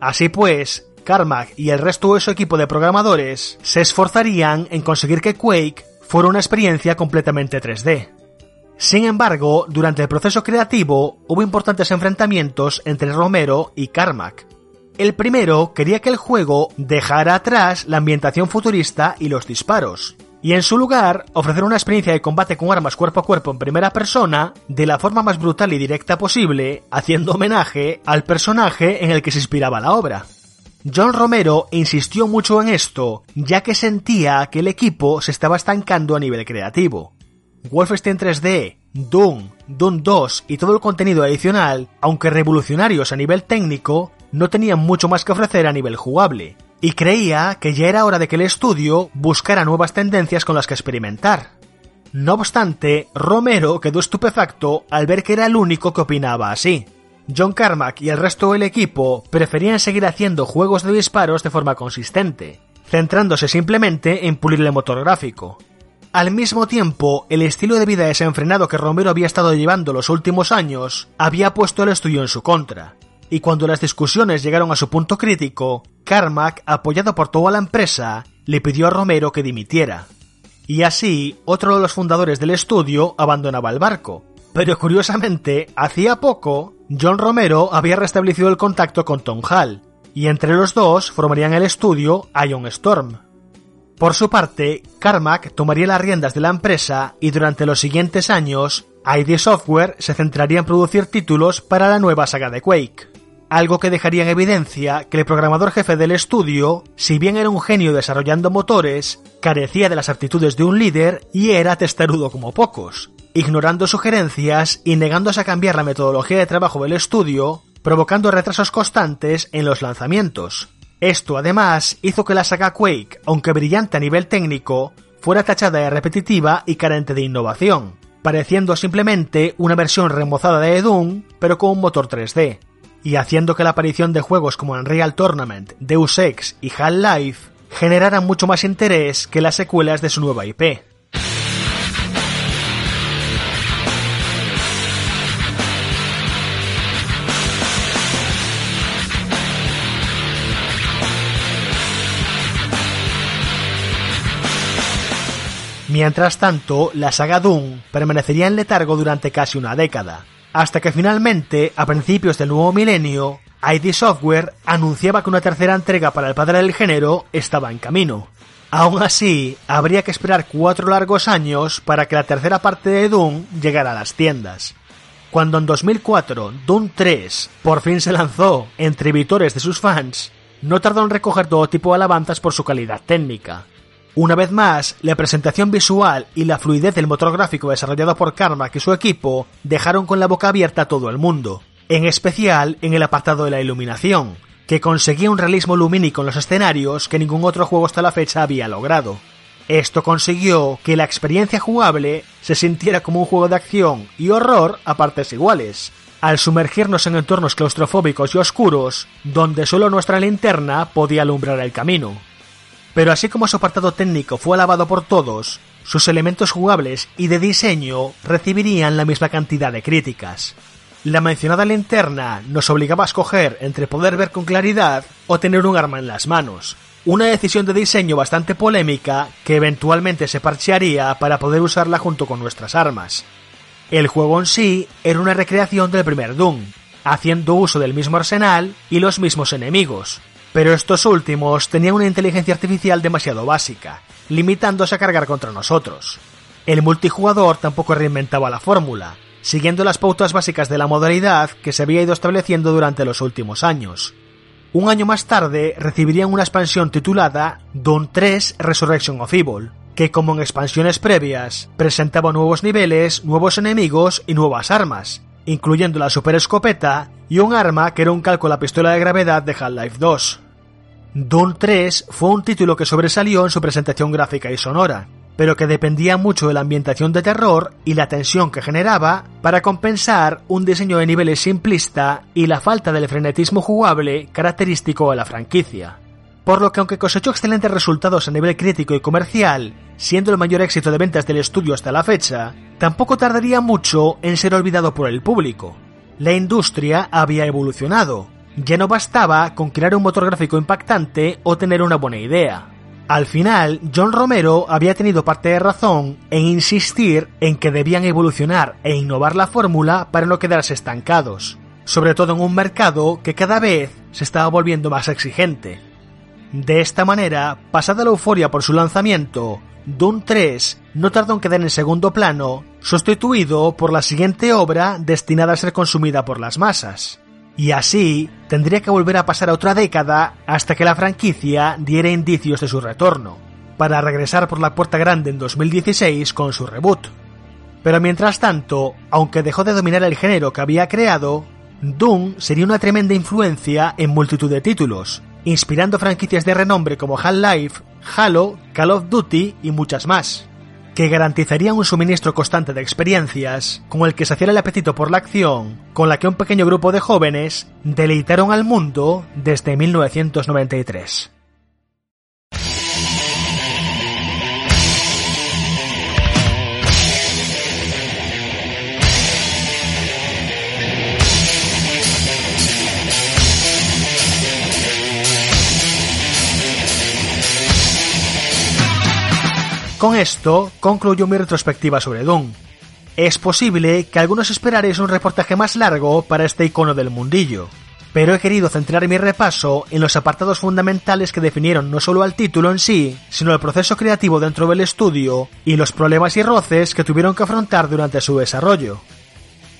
Speaker 11: Así pues, Carmack y el resto de su equipo de programadores se esforzarían en conseguir que Quake fuera una experiencia completamente 3D. Sin embargo, durante el proceso creativo hubo importantes enfrentamientos entre Romero y Carmack. El primero quería que el juego dejara atrás la ambientación futurista y los disparos, y en su lugar ofrecer una experiencia de combate con armas cuerpo a cuerpo en primera persona de la forma más brutal y directa posible, haciendo homenaje al personaje en el que se inspiraba la obra. John Romero insistió mucho en esto, ya que sentía que el equipo se estaba estancando a nivel creativo. Wolfenstein 3D, Doom, Doom 2 y todo el contenido adicional, aunque revolucionarios a nivel técnico, no tenían mucho más que ofrecer a nivel jugable, y creía que ya era hora de que el estudio buscara nuevas tendencias con las que experimentar. No obstante, Romero quedó estupefacto al ver que era el único que opinaba así. John Carmack y el resto del equipo preferían seguir haciendo juegos de disparos de forma consistente, centrándose simplemente en pulir el motor gráfico. Al mismo tiempo, el estilo de vida desenfrenado que Romero había estado llevando los últimos años había puesto el estudio en su contra, y cuando las discusiones llegaron a su punto crítico, Carmack, apoyado por toda la empresa, le pidió a Romero que dimitiera. Y así, otro de los fundadores del estudio abandonaba el barco. Pero curiosamente, hacía poco, John Romero había restablecido el contacto con Tom Hall, y entre los dos formarían el estudio Ion Storm. Por su parte, Carmack tomaría las riendas de la empresa y durante los siguientes años, ID Software se centraría en producir títulos para la nueva saga de Quake algo que dejaría en evidencia que el programador jefe del estudio, si bien era un genio desarrollando motores, carecía de las aptitudes de un líder y era testarudo como pocos, ignorando sugerencias y negándose a cambiar la metodología de trabajo del estudio, provocando retrasos constantes en los lanzamientos. Esto además hizo que la saga Quake, aunque brillante a nivel técnico, fuera tachada de repetitiva y carente de innovación, pareciendo simplemente una versión remozada de Doom, pero con un motor 3D y haciendo que la aparición de juegos como Unreal Tournament, Deus Ex y Half-Life generaran mucho más interés que las secuelas de su nueva IP. Mientras tanto, la saga Doom permanecería en letargo durante casi una década, hasta que finalmente, a principios del nuevo milenio, ID Software anunciaba que una tercera entrega para el padre del género estaba en camino. Aún así, habría que esperar cuatro largos años para que la tercera parte de Doom llegara a las tiendas. Cuando en 2004 Doom 3 por fin se lanzó entre vitores de sus fans, no tardó en recoger todo tipo de alabanzas por su calidad técnica. Una vez más, la presentación visual y la fluidez del motor gráfico desarrollado por Karma y su equipo dejaron con la boca abierta a todo el mundo, en especial en el apartado de la iluminación, que conseguía un realismo lumínico en los escenarios que ningún otro juego hasta la fecha había logrado. Esto consiguió que la experiencia jugable se sintiera como un juego de acción y horror a partes iguales, al sumergirnos en entornos claustrofóbicos y oscuros, donde solo nuestra linterna podía alumbrar el camino. Pero así como su apartado técnico fue alabado por todos, sus elementos jugables y de diseño recibirían la misma cantidad de críticas. La mencionada linterna nos obligaba a escoger entre poder ver con claridad o tener un arma en las manos, una decisión de diseño bastante polémica que eventualmente se parchearía para poder usarla junto con nuestras armas. El juego en sí era una recreación del primer Doom, haciendo uso del mismo arsenal y los mismos enemigos, pero estos últimos tenían una inteligencia artificial demasiado básica, limitándose a cargar contra nosotros. El multijugador tampoco reinventaba la fórmula, siguiendo las pautas básicas de la modalidad que se había ido estableciendo durante los últimos años. Un año más tarde recibirían una expansión titulada Dawn 3 Resurrection of Evil, que como en expansiones previas presentaba nuevos niveles, nuevos enemigos y nuevas armas, incluyendo la super escopeta y un arma que era un calco a la pistola de gravedad de Half-Life 2. Dawn 3 fue un título que sobresalió en su presentación gráfica y sonora, pero que dependía mucho de la ambientación de terror y la tensión que generaba para compensar un diseño de niveles simplista y la falta del frenetismo jugable característico de la franquicia. Por lo que aunque cosechó excelentes resultados a nivel crítico y comercial, siendo el mayor éxito de ventas del estudio hasta la fecha, tampoco tardaría mucho en ser olvidado por el público. La industria había evolucionado, ya no bastaba con crear un motor gráfico impactante o tener una buena idea. Al final, John Romero había tenido parte de razón en insistir en que debían evolucionar e innovar la fórmula para no quedarse estancados, sobre todo en un mercado que cada vez se estaba volviendo más exigente. De esta manera, pasada la euforia por su lanzamiento, Doom 3 no tardó en quedar en segundo plano, sustituido por la siguiente obra destinada a ser consumida por las masas. Y así tendría que volver a pasar otra década hasta que la franquicia diera indicios de su retorno, para regresar por la puerta grande en 2016 con su reboot. Pero mientras tanto, aunque dejó de dominar el género que había creado, Doom sería una tremenda influencia en multitud de títulos, inspirando franquicias de renombre como Half-Life, Halo, Call of Duty y muchas más, que garantizarían un suministro constante de experiencias con el que saciara el apetito por la acción, con la que un pequeño grupo de jóvenes deleitaron al mundo desde 1993. Con esto concluyo mi retrospectiva sobre Doom. Es posible que algunos esperaréis un reportaje más largo para este icono del mundillo, pero he querido centrar mi repaso en los apartados fundamentales que definieron no solo al título en sí, sino el proceso creativo dentro del estudio y los problemas y roces que tuvieron que afrontar durante su desarrollo.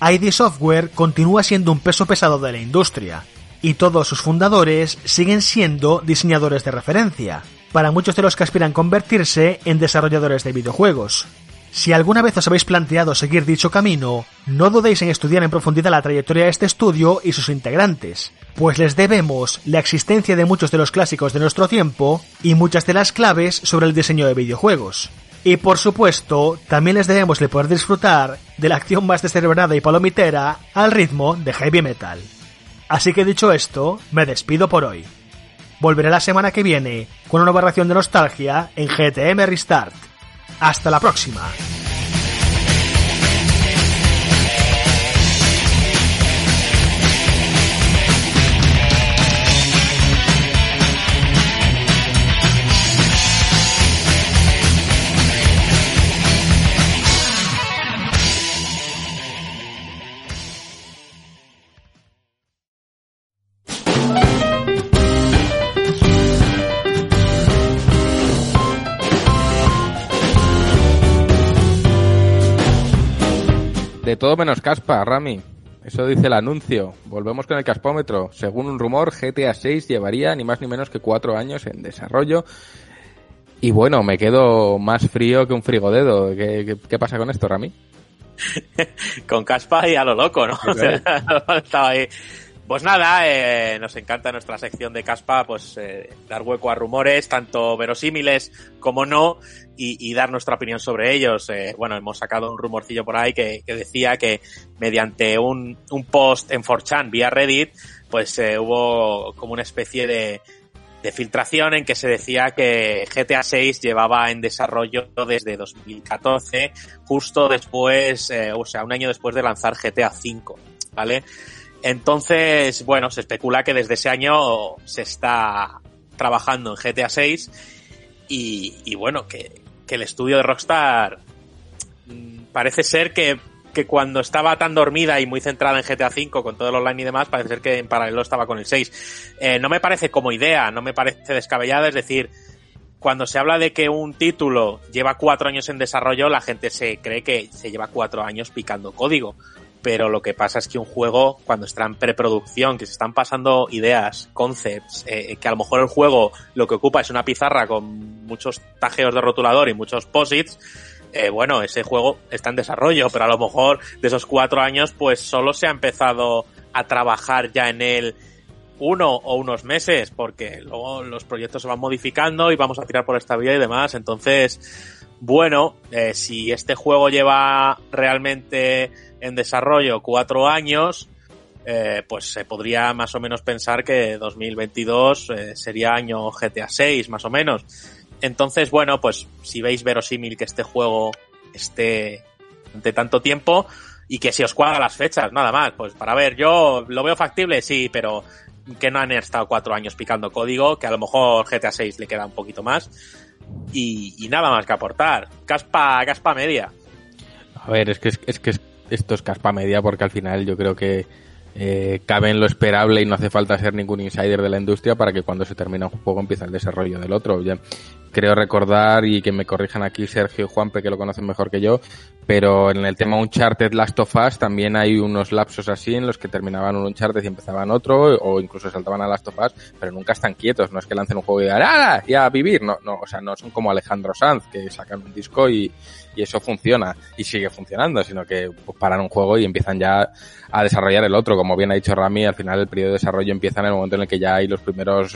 Speaker 11: ID Software continúa siendo un peso pesado de la industria, y todos sus fundadores siguen siendo diseñadores de referencia, para muchos de los que aspiran convertirse en desarrolladores de videojuegos. Si alguna vez os habéis planteado seguir dicho camino, no dudéis en estudiar en profundidad la trayectoria de este estudio y sus integrantes, pues les debemos la existencia de muchos de los clásicos de nuestro tiempo y muchas de las claves sobre el diseño de videojuegos. Y por supuesto, también les debemos el poder disfrutar de la acción más descerebrada y palomitera al ritmo de heavy metal. Así que dicho esto, me despido por hoy. Volveré la semana que viene con una nueva ración de nostalgia en GTM Restart. Hasta la próxima.
Speaker 2: De todo menos caspa, Rami. Eso dice el anuncio. Volvemos con el caspómetro. Según un rumor, GTA 6 llevaría ni más ni menos que cuatro años en desarrollo. Y bueno, me quedo más frío que un frigodedo. ¿Qué, qué, qué pasa con esto, Rami? *laughs*
Speaker 4: con caspa y a lo loco, ¿no? *laughs* Estaba ahí. Pues nada, eh, nos encanta nuestra sección de caspa, pues eh, dar hueco a rumores, tanto verosímiles como no, y, y dar nuestra opinión sobre ellos. Eh, bueno, hemos sacado un rumorcillo por ahí que, que decía que mediante un, un, post en 4chan vía Reddit, pues eh, hubo como una especie de, de filtración en que se decía que GTA 6 llevaba en desarrollo desde 2014, justo después, eh, o sea, un año después de lanzar GTA 5, ¿vale? Entonces, bueno, se especula que desde ese año se está trabajando en GTA 6 y, y bueno, que, que, el estudio de Rockstar mm, parece ser que, que, cuando estaba tan dormida y muy centrada en GTA 5 con todo el online y demás, parece ser que en paralelo estaba con el 6. Eh, no me parece como idea, no me parece descabellada, es decir, cuando se habla de que un título lleva cuatro años en desarrollo, la gente se cree que se lleva cuatro años picando código pero lo que pasa es que un juego, cuando está en preproducción, que se están pasando ideas, concepts, eh, que a lo mejor el juego lo que ocupa es una pizarra con muchos tajeos de rotulador y muchos posits, eh, bueno, ese juego está en desarrollo, pero a lo mejor de esos cuatro años, pues solo se ha empezado a trabajar ya en él uno o unos meses, porque luego los proyectos se van modificando y vamos a tirar por esta vía y demás. Entonces, bueno, eh, si este juego lleva realmente en desarrollo cuatro años, eh, pues se podría más o menos pensar que 2022 eh, sería año GTA 6, más o menos. Entonces, bueno, pues si veis verosímil que este juego esté de tanto tiempo y que si os cuadra las fechas, nada más, pues para ver, yo lo veo factible, sí, pero que no han estado cuatro años picando código, que a lo mejor GTA 6 le queda un poquito más. Y, nada más que aportar. Caspa, caspa media.
Speaker 2: A ver, es que es, es que esto es caspa media porque al final yo creo que eh, cabe en lo esperable y no hace falta ser ningún insider de la industria para que cuando se termina un juego empiece el desarrollo del otro. Ya, creo recordar y que me corrijan aquí Sergio y Juanpe que lo conocen mejor que yo, pero en el tema Uncharted Last of Us también hay unos lapsos así en los que terminaban un Uncharted y empezaban otro o incluso saltaban a Last of Us, pero nunca están quietos, no es que lancen un juego y digan ¡Ah! y a vivir, no, no, o sea, no son como Alejandro Sanz que sacan un disco y, y eso funciona y sigue funcionando, sino que pues, paran un juego y empiezan ya a desarrollar el otro. Como bien ha dicho Rami, al final el periodo de desarrollo empieza en el momento en el que ya hay los primeros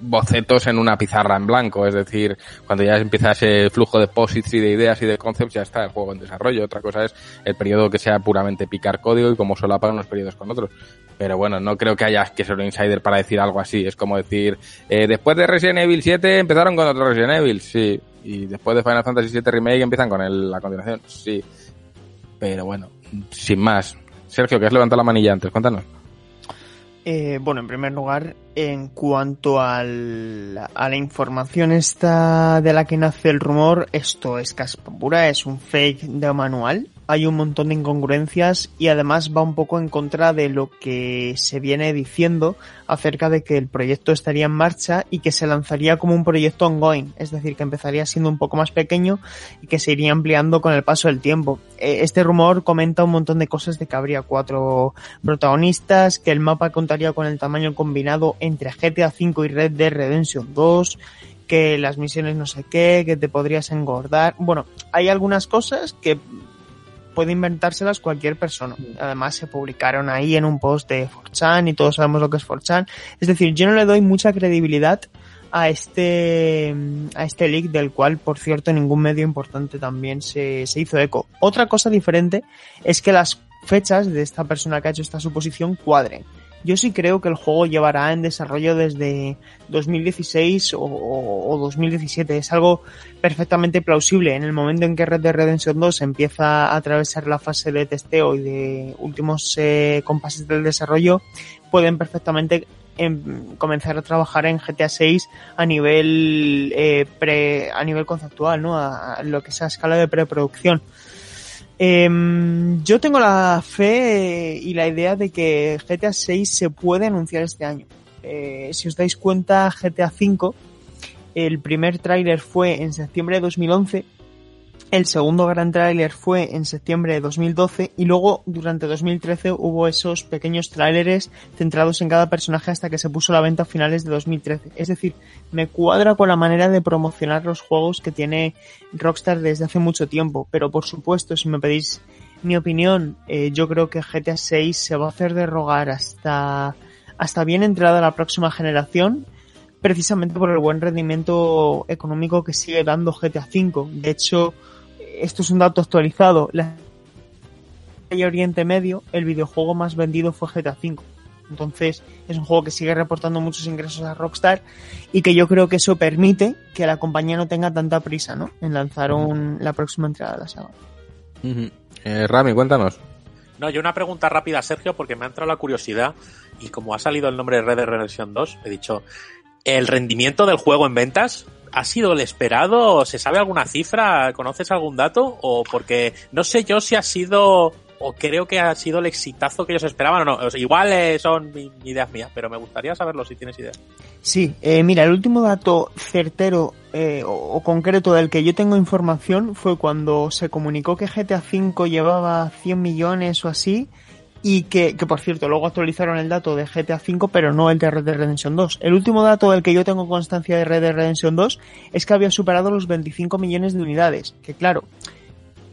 Speaker 2: bocetos en una pizarra en blanco, es decir, cuando ya empieza ese flujo de posits y de ideas y de concepts, ya está el juego en desarrollo. Otra cosa es el periodo que sea puramente picar código y cómo solapan unos periodos con otros. Pero bueno, no creo que haya que ser un insider para decir algo así. Es como decir, eh, después de Resident Evil 7 empezaron con otro Resident Evil, sí. Y después de Final Fantasy 7 Remake empiezan con el, la continuación, sí. Pero bueno, sin más. Sergio, que has levantado la manilla antes, cuéntanos.
Speaker 5: Eh, bueno, en primer lugar, en cuanto al, a la información esta de la que nace el rumor, esto es caspa pura, es un fake de manual. Hay un montón de incongruencias y además va un poco en contra de lo que se viene diciendo acerca de que el proyecto estaría en marcha y que se lanzaría como un proyecto ongoing, es decir, que empezaría siendo un poco más pequeño y que se iría ampliando con el paso del tiempo. Este rumor comenta un montón de cosas de que habría cuatro protagonistas, que el mapa contaría con el tamaño combinado entre GTA V y Red Dead Redemption 2, que las misiones no sé qué, que te podrías engordar. Bueno, hay algunas cosas que puede inventárselas cualquier persona. Además se publicaron ahí en un post de 4chan y todos sabemos lo que es 4chan. Es decir, yo no le doy mucha credibilidad a este a este leak del cual por cierto ningún medio importante también se, se hizo eco. Otra cosa diferente es que las fechas de esta persona que ha hecho esta suposición cuadren. Yo sí creo que el juego llevará en desarrollo desde 2016 o, o, 2017. Es algo perfectamente plausible. En el momento en que Red Dead Redemption 2 empieza a atravesar la fase de testeo y de últimos eh, compases del desarrollo, pueden perfectamente en, comenzar a trabajar en GTA 6 a nivel eh, pre, a nivel conceptual, ¿no? A, a lo que es a escala de preproducción. Eh, yo tengo la fe y la idea de que GTA 6 se puede anunciar este año. Eh, si os dais cuenta, GTA 5, el primer tráiler fue en septiembre de 2011 El segundo gran tráiler fue en septiembre de 2012 y luego durante 2013 hubo esos pequeños tráileres centrados en cada personaje hasta que se puso la venta a finales de 2013. Es decir, me cuadra con la manera de promocionar los juegos que tiene Rockstar desde hace mucho tiempo. Pero por supuesto, si me pedís mi opinión, eh, yo creo que GTA 6 se va a hacer derrogar hasta, hasta bien entrada la próxima generación precisamente por el buen rendimiento económico que sigue dando GTA V. De hecho, esto es un dato actualizado, la Oriente Medio, el videojuego más vendido fue GTA V. Entonces es un juego que sigue reportando muchos ingresos a Rockstar y que yo creo que eso permite que la compañía no tenga tanta prisa ¿no? en lanzar un, la próxima entrada de la saga.
Speaker 2: Eh, Rami, cuéntanos.
Speaker 4: No, yo una pregunta rápida, Sergio, porque me ha entrado la curiosidad y como ha salido el nombre de Red Dead Redemption 2, he dicho, ¿el rendimiento del juego en ventas ¿Ha sido el esperado? ¿Se sabe alguna cifra? ¿Conoces algún dato? O porque no sé yo si ha sido o creo que ha sido el exitazo que ellos esperaban o no. igual eh, son ideas mías, pero me gustaría saberlo si tienes idea.
Speaker 5: Sí, eh, mira, el último dato certero eh, o, concreto del que yo tengo información fue cuando se comunicó que GTA V llevaba 100 millones o así y que, que, por cierto luego actualizaron el dato de GTA V pero no el de Red Dead Redemption 2. El último dato del que yo tengo constancia de Red Dead Redemption 2 es que había superado los 25 millones de unidades, que claro,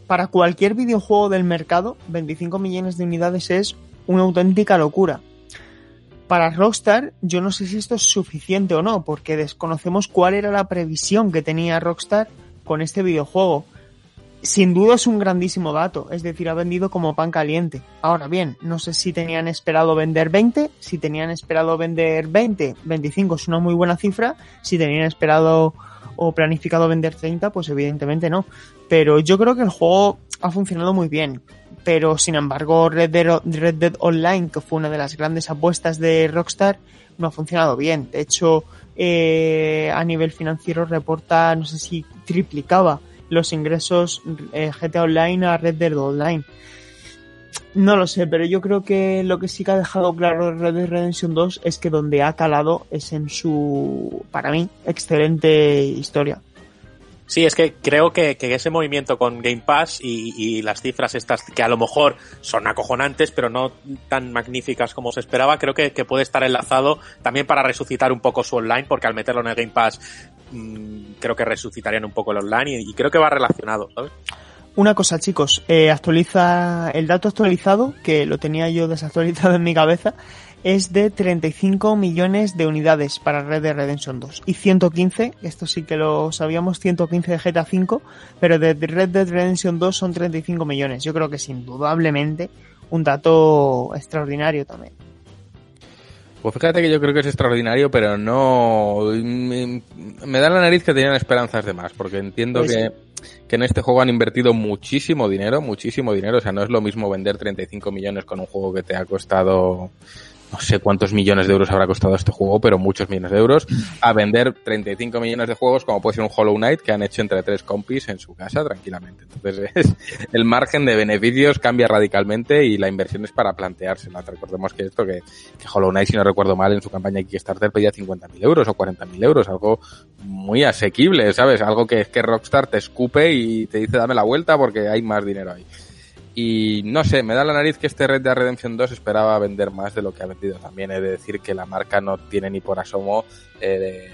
Speaker 5: para cualquier videojuego del mercado 25 millones de unidades es una auténtica locura. Para Rockstar yo no sé si esto es suficiente o no, porque desconocemos cuál era la previsión que tenía Rockstar con este videojuego sin duda es un grandísimo dato, es decir, ha vendido como pan caliente. Ahora bien, no sé si tenían esperado vender 20, si tenían esperado vender 20, 25 es una muy buena cifra, si tenían esperado o planificado vender 30, pues evidentemente no. Pero yo creo que el juego ha funcionado muy bien. Pero sin embargo, Red Dead, Red Dead Online, que fue una de las grandes apuestas de Rockstar, no ha funcionado bien. De hecho, eh, a nivel financiero reporta, no sé si triplicaba los ingresos eh, GTA Online a Red Dead Online. No lo sé, pero yo creo que lo que sí que ha dejado claro Red Dead Redemption 2 es que donde ha calado es en su, para mí, excelente historia.
Speaker 4: Sí, es que creo que, ese movimiento con Game Pass y, las cifras estas que a lo mejor son acojonantes, pero no tan magníficas como se esperaba, creo que, puede estar enlazado también para resucitar un poco su online, porque al meterlo en el Game Pass mm, creo que resucitarían un poco el online y, creo que va relacionado, ¿sabes?
Speaker 5: Una cosa, chicos, eh, actualiza el dato actualizado, que lo tenía yo desactualizado *laughs* en mi cabeza, es de 35 millones de unidades para Red Dead Redemption 2 y 115, esto sí que lo sabíamos, 115 de GTA 5, pero de Red Dead Redemption 2 son 35 millones. Yo creo que es indudablemente un dato extraordinario también.
Speaker 2: Pues fíjate que yo creo que es extraordinario, pero no. Me, da la nariz que tenían esperanzas de más, porque entiendo pues que, que en este juego han invertido muchísimo dinero, muchísimo dinero. O sea, no es lo mismo vender 35 millones con un juego que te ha costado no sé cuántos millones de euros habrá costado este juego, pero muchos millones de euros, a vender 35 millones de juegos como puede ser un Hollow Knight que han hecho entre tres compis en su casa tranquilamente. Entonces *laughs* es, el margen de beneficios cambia radicalmente y la inversión es para planteársela. Recordemos que esto, que, que Hollow Knight, si no recuerdo mal, en su campaña Kickstarter pedía 50.000 euros o 40.000 euros, algo muy asequible, ¿sabes? Algo que es que Rockstar te escupe y te dice dame la vuelta porque hay más dinero ahí. Y no sé, me da la nariz que este Red Dead Redemption 2 esperaba vender más de lo que ha vendido. También he de decir que la marca no tiene ni por asomo eh,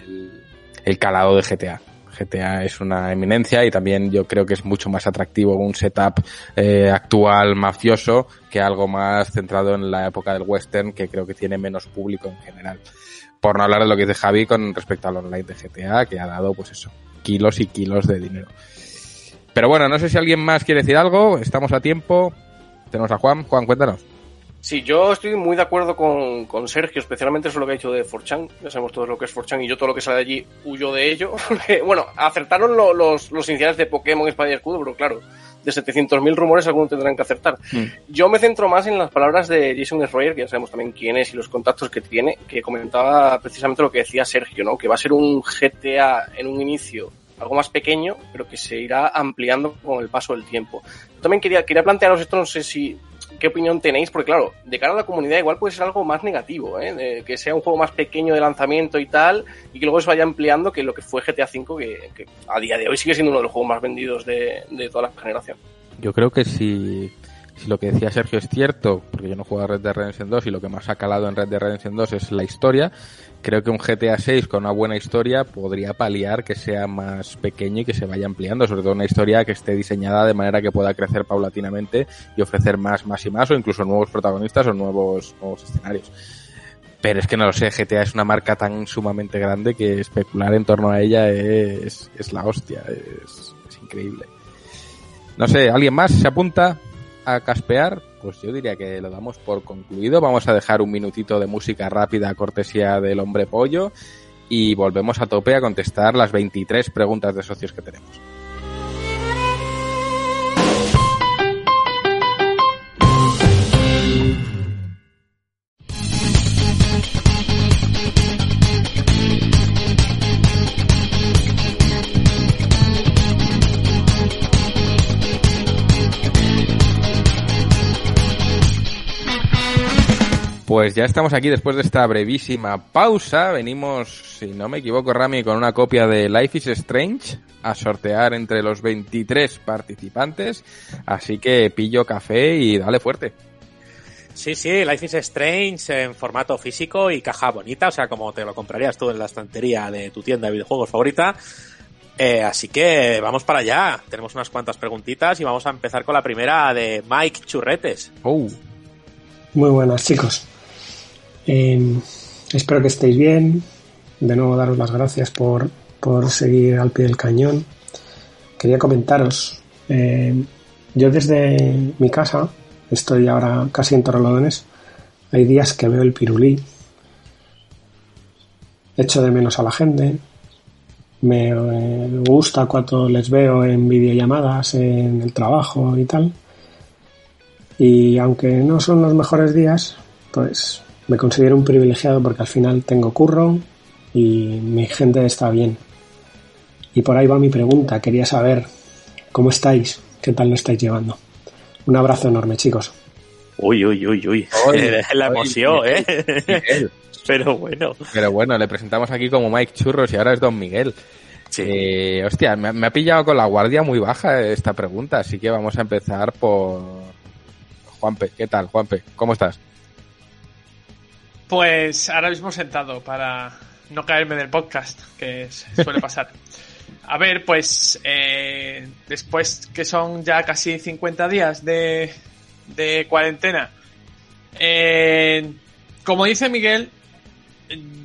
Speaker 2: el, calado de GTA. GTA es una eminencia y también yo creo que es mucho más atractivo un setup eh, actual mafioso que algo más centrado en la época del western que creo que tiene menos público en general. Por no hablar de lo que dice Javi con respecto al online de GTA que ha dado pues eso, kilos y kilos de dinero. Pero bueno, no sé si alguien más quiere decir algo. Estamos a tiempo. Tenemos a Juan. Juan, cuéntanos.
Speaker 6: Sí, yo estoy muy de acuerdo con, con Sergio, especialmente eso lo que ha dicho de Forchan. Ya sabemos todo lo que es Forchan y yo todo lo que sale de allí huyo de ello. *laughs* bueno, acertaron los, los iniciales de Pokémon Espada y Escudo, pero claro, de 700.000 rumores algunos tendrán que acertar. Mm. Yo me centro más en las palabras de Jason Schreier, que ya sabemos también quién es y los contactos que tiene, que comentaba precisamente lo que decía Sergio, ¿no? Que va a ser un GTA en un inicio algo más pequeño, pero que se irá ampliando con el paso del tiempo. también quería, quería plantearos esto, no sé si qué opinión tenéis, porque claro, de cara a la comunidad igual puede ser algo más negativo, ¿eh? Que sea un juego más pequeño de lanzamiento y tal, y que luego se vaya ampliando que lo que fue GTA V, que, que a día de hoy sigue siendo uno de los juegos más vendidos de, de toda la generación.
Speaker 2: Yo creo que si, si lo que decía Sergio es cierto, porque yo no juego a Red Dead Redemption 2 y lo que más ha calado en Red Dead Redemption 2 es la historia, creo que un GTA 6 con una buena historia podría paliar que sea más pequeño y que se vaya ampliando, sobre todo una historia que esté diseñada de manera que pueda crecer paulatinamente y ofrecer más, más y más, o incluso nuevos protagonistas o nuevos, nuevos escenarios. Pero es que no lo sé, GTA es una marca tan sumamente grande que especular en torno a ella es, es la hostia, es, es increíble. No sé, ¿alguien más se apunta a caspear? Pues yo diría que lo damos por concluido. Vamos a dejar un minutito de música rápida cortesía del hombre pollo y volvemos a tope a contestar las 23 preguntas de socios que tenemos. Pues ya estamos aquí después de esta brevísima pausa. Venimos, si no me equivoco, Rami, con una copia de Life is Strange a sortear entre los 23 participantes. Así que pillo café y dale fuerte.
Speaker 4: Sí, sí, Life is Strange en formato físico y caja bonita, o sea, como te lo comprarías tú en la estantería de tu tienda de videojuegos favorita. Eh, así que vamos para allá. Tenemos unas cuantas preguntitas y vamos a empezar con la primera de Mike Churretes.
Speaker 2: Oh.
Speaker 8: Muy buenas, chicos. Eh, espero que estéis bien. De nuevo, daros las gracias por, por seguir al pie del cañón. Quería comentaros. eh, yo desde mi casa, estoy ahora casi en Torrelodones, hay días que veo el pirulí. Echo de menos a la gente. Me gusta cuando les veo en videollamadas, en el trabajo y tal. Y aunque no son los mejores días, pues me considero un privilegiado porque al final tengo curro y mi gente está bien. Y por ahí va mi pregunta. Quería saber cómo estáis, qué tal lo estáis llevando. Un abrazo enorme, chicos.
Speaker 4: Uy, uy, uy, uy.
Speaker 2: Oye, *laughs*
Speaker 4: la emoción, ¿eh?
Speaker 2: Miguel. *laughs*
Speaker 4: Pero bueno.
Speaker 2: Pero bueno, le presentamos aquí como Mike Churros y ahora es Don Miguel.
Speaker 4: Sí.
Speaker 2: Eh, hostia, me, me ha pillado con la guardia muy baja esta pregunta, así que vamos a empezar por Juanpe. ¿Qué tal, Juanpe? ¿Cómo estás?
Speaker 3: Pues ahora mismo sentado para no caerme del podcast, que suele pasar. A ver, pues eh, después que son ya casi 50 días de, de cuarentena, eh, como dice Miguel,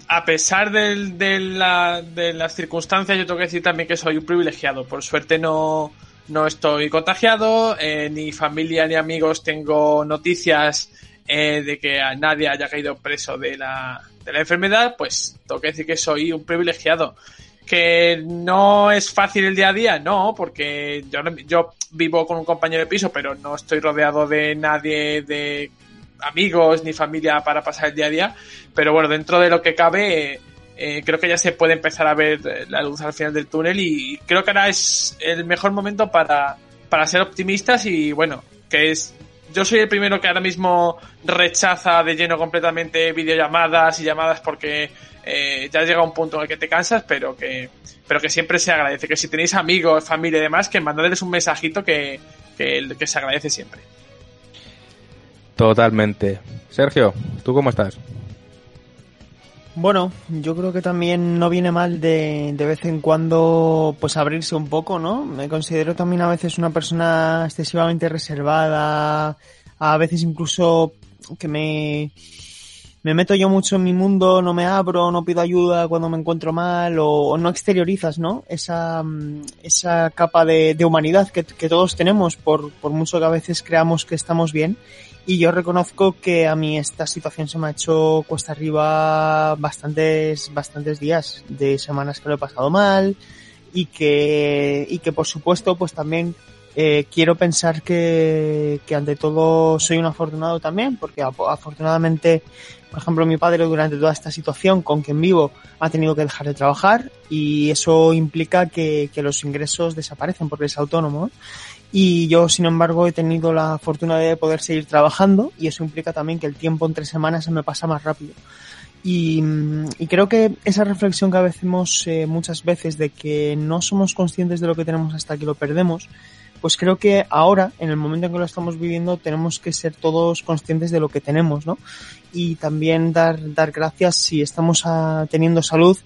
Speaker 3: a pesar del- de las circunstancias, yo tengo que decir también que soy un privilegiado. Por suerte no, no estoy contagiado, eh, ni familia ni amigos tengo noticias eh, de que a nadie haya caído preso de la, de la enfermedad, pues tengo que decir que soy un privilegiado. Que no es fácil el día a día, no, porque yo, yo vivo con un compañero de piso, pero no estoy rodeado de nadie, de amigos ni familia para pasar el día a día. Pero bueno, dentro de lo que cabe, eh, creo que ya se puede empezar a ver la luz al final del túnel y creo que ahora es el mejor momento para, para ser optimistas y bueno, que es... Yo soy el primero que ahora mismo rechaza de lleno completamente videollamadas y llamadas porque eh, ya llega un punto en el que te cansas, pero que, pero que siempre se agradece. Que si tenéis amigos, familia y demás, que mandadles un mensajito que, que, que se agradece siempre.
Speaker 2: Totalmente. Sergio, ¿tú cómo estás?
Speaker 5: Bueno, yo creo que también no viene mal de, de vez en cuando pues abrirse un poco, ¿no? Me considero también a veces una persona excesivamente reservada, a veces incluso que me, me meto yo mucho en mi mundo, no me abro, no pido ayuda cuando me encuentro mal o, no exteriorizas, ¿no? Esa, mm, esa capa de, de humanidad que, que todos tenemos por, por mucho que a veces creamos que estamos bien. Y yo reconozco que a mí esta situación se me ha hecho cuesta arriba bastantes, bastantes días de semanas que lo he pasado mal y que, y que por supuesto pues también eh, quiero pensar que, que ante todo soy un afortunado también, porque afortunadamente, por ejemplo, mi padre durante toda esta situación con quien vivo ha tenido que dejar de trabajar y eso implica que, que los ingresos desaparecen porque es autónomo. Y yo, sin embargo, he tenido la fortuna de poder seguir trabajando y eso implica también que el tiempo entre semanas se me pasa más rápido. Y, y, creo que esa reflexión que hacemos eh, muchas veces de que no somos conscientes de lo que tenemos hasta que lo perdemos, pues creo que ahora, en el momento en que lo estamos viviendo, tenemos que ser todos conscientes de lo que tenemos, ¿no? Y también dar, dar gracias si estamos a, teniendo salud,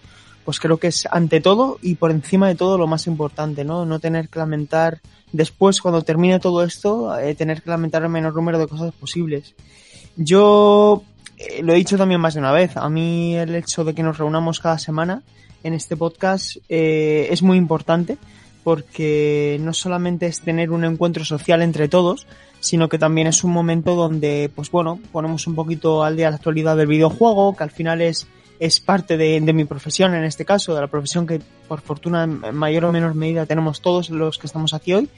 Speaker 5: pues creo que es ante todo y por encima de todo lo más importante, ¿no? No tener que lamentar después, cuando termine todo esto, eh, tener que lamentar el menor número de cosas posibles. Yo eh, lo he dicho también más de una vez, a mí el hecho de que nos reunamos cada semana en este podcast eh, es muy importante porque no solamente es tener un encuentro social entre todos, sino que también es un momento donde, pues bueno, ponemos un poquito al día la actualidad del videojuego, que al final es, es parte de, de mi profesión en este caso, de la profesión que por fortuna en mayor o menor medida tenemos todos los que estamos aquí hoy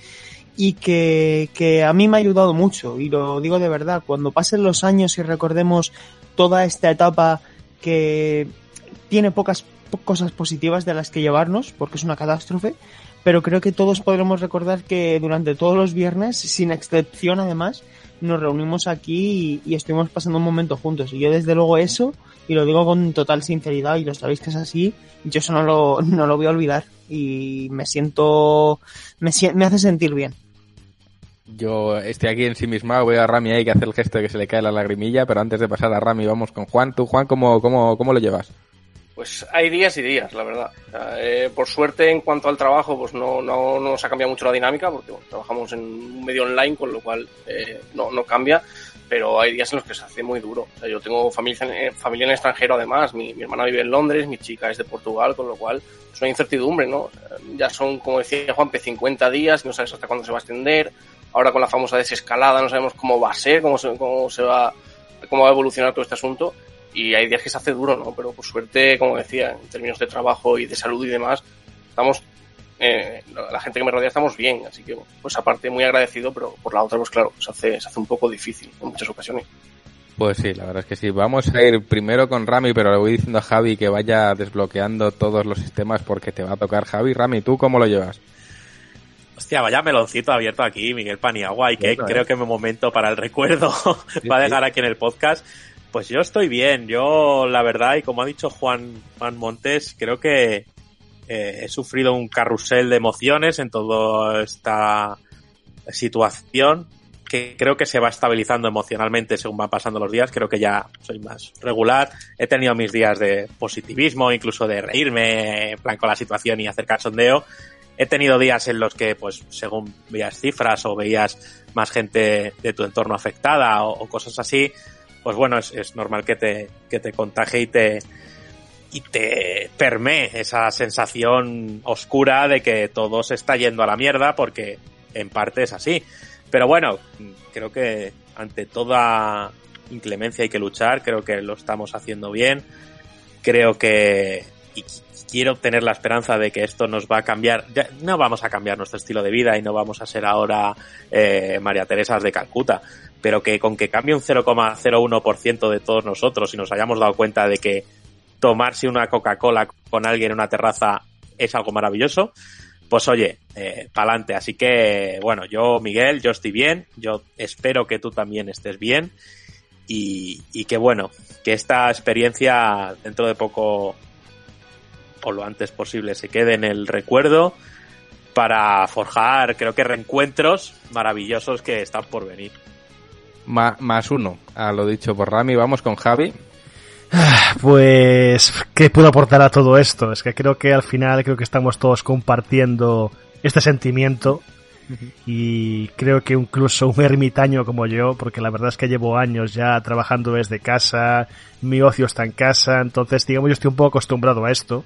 Speaker 5: y que, que a mí me ha ayudado mucho y lo digo de verdad, cuando pasen los años y recordemos toda esta etapa que tiene pocas cosas positivas de las que llevarnos, porque es una catástrofe, pero creo que todos podremos recordar que durante todos los viernes, sin excepción además, nos reunimos aquí y, y, estuvimos pasando un momento juntos. Y yo desde luego eso, y lo digo con total sinceridad, y lo sabéis que es así, yo eso no lo, no lo voy a olvidar. Y me siento, me, me hace sentir bien.
Speaker 2: Yo estoy aquí en sí misma, voy a Rami ahí que hace el gesto de que se le cae la lagrimilla, pero antes de pasar a Rami vamos con Juan. ¿Tú, Juan, cómo, cómo, cómo lo llevas?
Speaker 6: Pues hay días y días, la verdad. Eh, por suerte, en cuanto al trabajo, pues no, no, no nos ha cambiado mucho la dinámica, porque bueno, trabajamos en un medio online, con lo cual eh, no, no cambia, pero hay días en los que se hace muy duro. O sea, yo tengo familia, en, familia en el extranjero, además, mi, mi, hermana vive en Londres, mi chica es de Portugal, con lo cual es una incertidumbre, ¿no? Ya son, como decía Juanpe, 50 días, no sabes hasta cuándo se va a extender. Ahora con la famosa desescalada no sabemos cómo va a ser, cómo se, cómo se va, cómo va a evolucionar todo este asunto y hay días que se hace duro, ¿no? Pero por suerte, como decía, en términos de trabajo y de salud y demás, estamos, eh, la gente que me rodea estamos bien, así que, pues aparte muy agradecido, pero por la otra, pues claro, se hace, se hace un poco difícil en muchas ocasiones.
Speaker 2: Pues sí, la verdad es que sí. Vamos a ir primero con Rami, pero le voy diciendo a Javi que vaya desbloqueando todos los sistemas porque te va a tocar Javi. Rami, ¿tú cómo lo llevas?
Speaker 4: Hostia, vaya meloncito abierto aquí, Miguel Paniagua, y que Eso, creo eh. que es mi momento para el recuerdo *laughs* sí, va a dejar sí. aquí en el podcast. Pues yo estoy bien, yo la verdad, y como ha dicho Juan, Juan Montes, creo que eh, he sufrido un carrusel de emociones en toda esta situación que creo que se va estabilizando emocionalmente según van pasando los días, creo que ya soy más regular, he tenido mis días de positivismo, incluso de reírme en plan con la situación y hacer cachondeo, he tenido días en los que, pues, según veías cifras o veías más gente de tu entorno afectada o, o cosas así, pues bueno, es, normal que te, que te contagie y te, y te permee esa sensación oscura de que todo se está yendo a la mierda porque en parte es así. Pero bueno, creo que ante toda inclemencia hay que luchar, creo que lo estamos haciendo bien, creo que quiero tener la esperanza de que esto nos va a cambiar, no vamos a cambiar nuestro estilo de vida y no vamos a ser ahora eh, María Teresa de Calcuta, pero que con que cambie un 0,01% de todos nosotros y nos hayamos dado cuenta de que tomarse una Coca-Cola con alguien en una terraza es algo maravilloso, pues oye, eh, pa'lante. Así que, bueno, yo, Miguel, yo estoy bien, yo espero que tú también estés bien y que bueno, que esta experiencia dentro de poco o lo antes posible se quede en el recuerdo para forjar, creo que reencuentros maravillosos que están por venir.
Speaker 2: Ma más uno, a lo dicho por Rami. Vamos con Javi.
Speaker 11: Pues, ¿qué puedo aportar a todo esto? Es que creo que al final creo que estamos todos compartiendo este sentimiento y creo que incluso un ermitaño como yo, porque la verdad es que llevo años ya trabajando desde casa, mi ocio está en casa, entonces digamos yo estoy un poco acostumbrado a esto,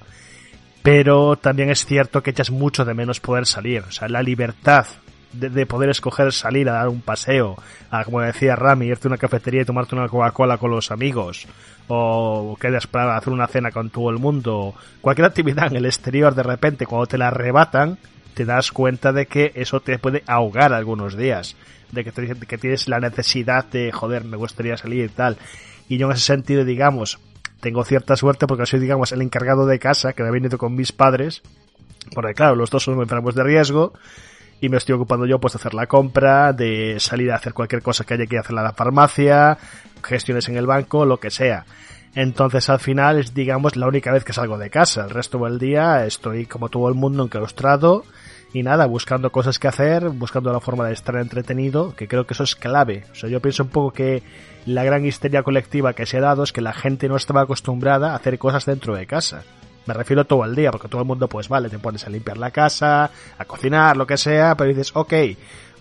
Speaker 11: pero también es cierto que echas mucho de menos poder salir, o sea, la libertad de, de, poder escoger salir a dar un paseo, a, como decía Rami, irte a una cafetería y tomarte una Coca-Cola con los amigos, o quedas para hacer una cena con todo el mundo, cualquier actividad en el exterior de repente cuando te la arrebatan, te das cuenta de que eso te puede ahogar algunos días. De que, te, que tienes la necesidad de, joder, me gustaría salir y tal. Y yo en ese sentido, digamos, tengo cierta suerte porque soy, digamos, el encargado de casa que me ha venido con mis padres. Porque claro, los dos son enfermos de riesgo y me estoy ocupando yo pues de hacer la compra, de salir a hacer cualquier cosa que haya que hacer en la farmacia, gestiones en el banco, lo que sea. Entonces al final es digamos la única vez que salgo de casa. El resto del día estoy como todo el mundo enclaustrado y nada, buscando cosas que hacer, buscando la forma de estar entretenido, que creo que eso es clave. O sea, yo pienso un poco que la gran histeria colectiva que se ha dado es que la gente no estaba acostumbrada a hacer cosas dentro de casa. Me refiero todo el día, porque todo el mundo, pues vale, te pones a limpiar la casa, a cocinar, lo que sea, pero dices, ok,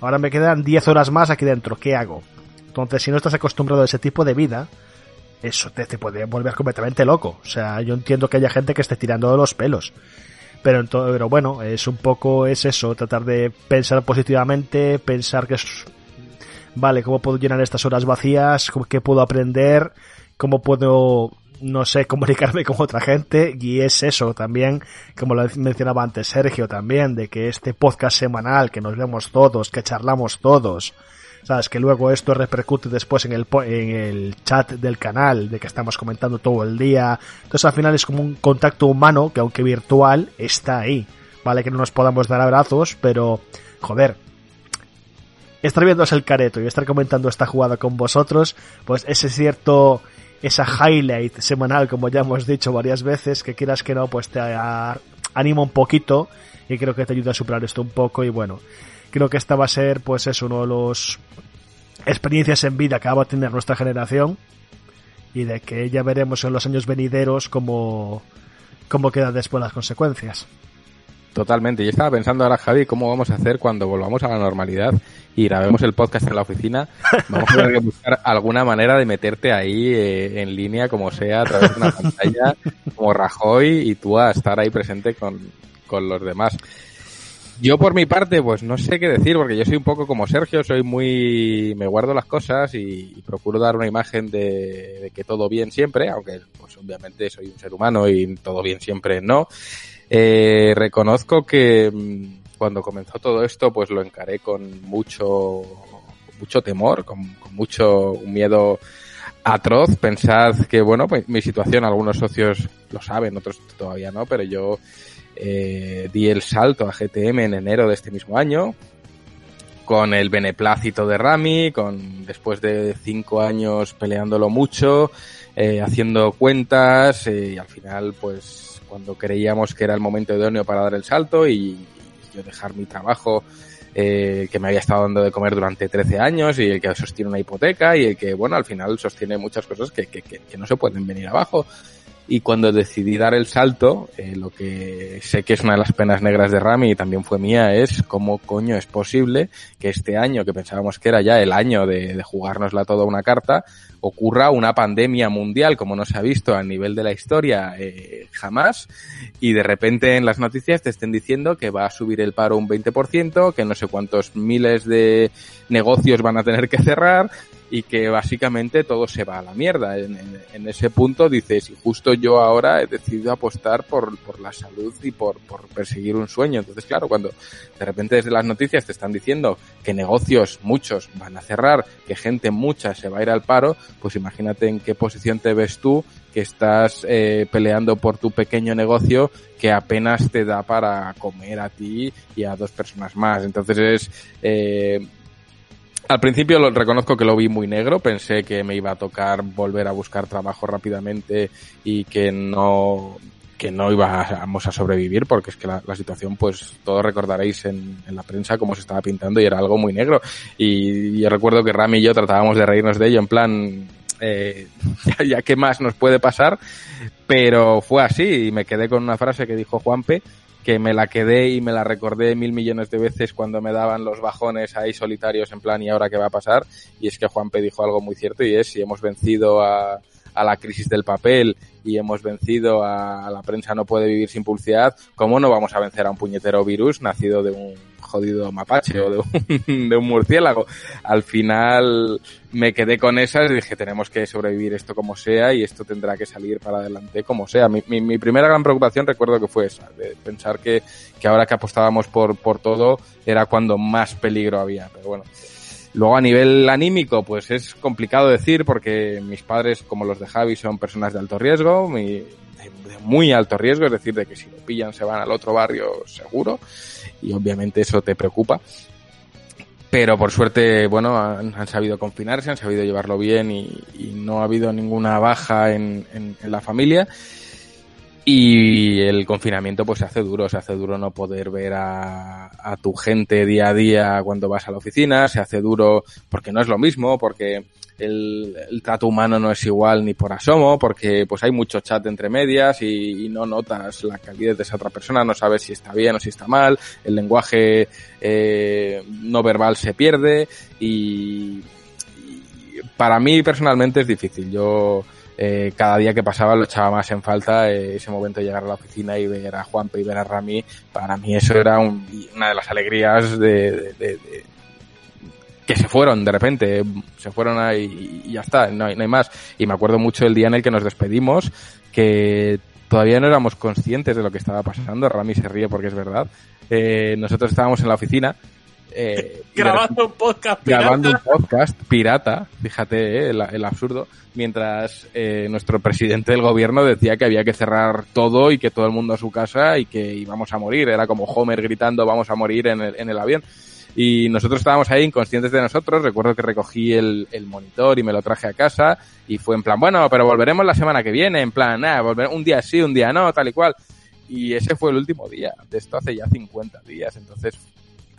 Speaker 11: ahora me quedan 10 horas más aquí dentro, ¿qué hago? Entonces, si no estás acostumbrado a ese tipo de vida, eso te, puede volver completamente loco. O sea, yo entiendo que haya gente que esté tirando de los pelos. Pero, pero bueno, es un poco, es eso, tratar de pensar positivamente, pensar que es, vale, ¿cómo puedo llenar estas horas vacías? ¿Qué puedo aprender? ¿Cómo puedo no sé, comunicarme con otra gente y es eso también, como lo mencionaba antes Sergio también, de que este podcast semanal que nos vemos todos, que charlamos todos, sabes, que luego esto repercute después en el, en el chat del canal, de que estamos comentando todo el día, entonces al final es como un contacto humano que aunque virtual está ahí, vale que no nos podamos dar abrazos, pero joder, estar viéndose el careto y estar comentando esta jugada con vosotros, pues ese cierto esa highlight semanal, como ya hemos dicho varias veces, que quieras que no, pues te anima un poquito y creo que te ayuda a superar esto un poco y bueno, creo que esta va a ser pues es uno de los experiencias en vida que va a tener nuestra generación y de que ya veremos en los años venideros cómo, cómo quedan después las consecuencias.
Speaker 2: Totalmente. Yo estaba pensando ahora, Javi, cómo vamos a hacer cuando volvamos a la normalidad y grabemos el podcast en la oficina. *laughs* Vamos a tener que buscar alguna manera de meterte ahí eh, en línea, como sea, a través de una pantalla, como Rajoy, y tú a estar ahí presente con, con los demás. Yo por mi parte, pues no sé qué decir, porque yo soy un poco como Sergio, soy muy, me guardo las cosas y, procuro dar una imagen de, que todo bien siempre, aunque pues obviamente soy un ser humano y todo bien siempre no. Eh, reconozco que mm, cuando comenzó todo esto, pues lo encaré con mucho, mucho temor, con, mucho miedo atroz. Pensad que, bueno, pues mi situación, algunos socios lo saben, otros todavía no, pero yo eh, di el salto a GTM en enero de este mismo año con el beneplácito de Rami, con después de cinco años peleándolo mucho, eh, haciendo cuentas y al final pues cuando creíamos que era el momento idóneo para dar el salto y, yo dejar mi trabajo eh, que me había estado dando de comer durante 13 años y el que sostiene una hipoteca y el que, bueno, al final sostiene muchas cosas que, que, que, no se pueden venir abajo. Y cuando decidí dar el salto, eh, lo que sé que es una de las penas negras de Rami y también fue mía es cómo coño es posible que este año, que pensábamos que era ya el año de, de jugárnosla toda una carta, ocurra una pandemia mundial como no se ha visto a nivel de la historia eh, jamás y de repente en las noticias te estén diciendo que va a subir el paro un 20%, que no sé cuántos miles de negocios van a tener que cerrar y que básicamente todo se va a la mierda. En, ese punto dices, y justo yo ahora he decidido apostar por, por la salud y por, por perseguir un sueño. Entonces, claro, cuando de repente desde las noticias te están diciendo que negocios, muchos, van a cerrar, que gente mucha se va a ir al paro, pues imagínate en qué posición te ves tú que estás eh, peleando por tu pequeño negocio que apenas te da para comer a ti y a dos personas más. Entonces es... Eh, al principio lo reconozco que lo vi muy negro, pensé que me iba a tocar volver a buscar trabajo rápidamente y que no que no íbamos a sobrevivir porque es que la, situación pues todos recordaréis en, en, la prensa cómo se estaba pintando y era algo muy negro. Y yo recuerdo que Rami y yo tratábamos de reírnos de ello en plan eh, *laughs* ya, ya qué más nos puede pasar pero fue así y me quedé con una frase que dijo Juanpe que me la quedé y me la recordé mil millones de veces cuando me daban los bajones ahí solitarios en plan y ahora qué va a pasar y es que Juanpe dijo algo muy cierto y es si hemos vencido a, a la crisis del papel y hemos vencido a la prensa no puede vivir sin publicidad, ¿cómo no vamos a vencer a un puñetero virus nacido de un jodido mapache o de un, *laughs* de un murciélago? Al final me quedé con esas y dije, tenemos que sobrevivir esto como sea y esto tendrá que salir para adelante como sea. Mi, mi, mi primera gran preocupación recuerdo que fue esa, de pensar que, que ahora que apostábamos por, por todo era cuando más peligro había. Pero bueno, Luego a nivel anímico, pues es complicado decir porque mis padres, como los de Javi, son personas de alto riesgo, muy, de, muy alto riesgo, es decir, de que si lo pillan se van al otro barrio seguro y obviamente eso te preocupa. Pero por suerte, bueno, han, han sabido confinarse, han sabido llevarlo bien y, y no ha habido ninguna baja en, en, en la familia. Y el confinamiento pues se hace duro, se hace duro no poder ver a, tu gente día a día cuando vas a la oficina, se hace duro porque no es lo mismo, porque el, trato humano no es igual ni por asomo, porque pues hay mucho chat entre medias y, y, no notas la calidad de esa otra persona, no sabes si está bien o si está mal, el lenguaje eh, no verbal se pierde y, y para mí personalmente es difícil. Yo eh, cada día que pasaba lo echaba más en falta eh, ese momento de llegar a la oficina y ver a Juanpe y ver a Rami. Para mí eso era un, una de las alegrías de, que se fueron de repente, se fueron ahí y ya está, no hay, no hay más. Y me acuerdo mucho el día en el que nos despedimos, que todavía no éramos conscientes de lo que estaba pasando. Rami se ríe porque es verdad. Eh, nosotros estábamos en la oficina eh, *laughs*
Speaker 4: grabando un podcast pirata.
Speaker 2: Grabando un podcast pirata, fíjate eh, el, el, absurdo, mientras eh, nuestro presidente del gobierno decía que había que cerrar todo y que todo el mundo a su casa y que íbamos a morir. Era como Homer gritando vamos a morir en el, en el avión. Y nosotros estábamos ahí inconscientes de nosotros. Recuerdo que recogí el, el, monitor y me lo traje a casa y fue en plan, bueno, pero volveremos la semana que viene, en plan, nada, volver un día sí, un día no, tal y cual. Y ese fue el último día. De esto hace ya 50 días. Entonces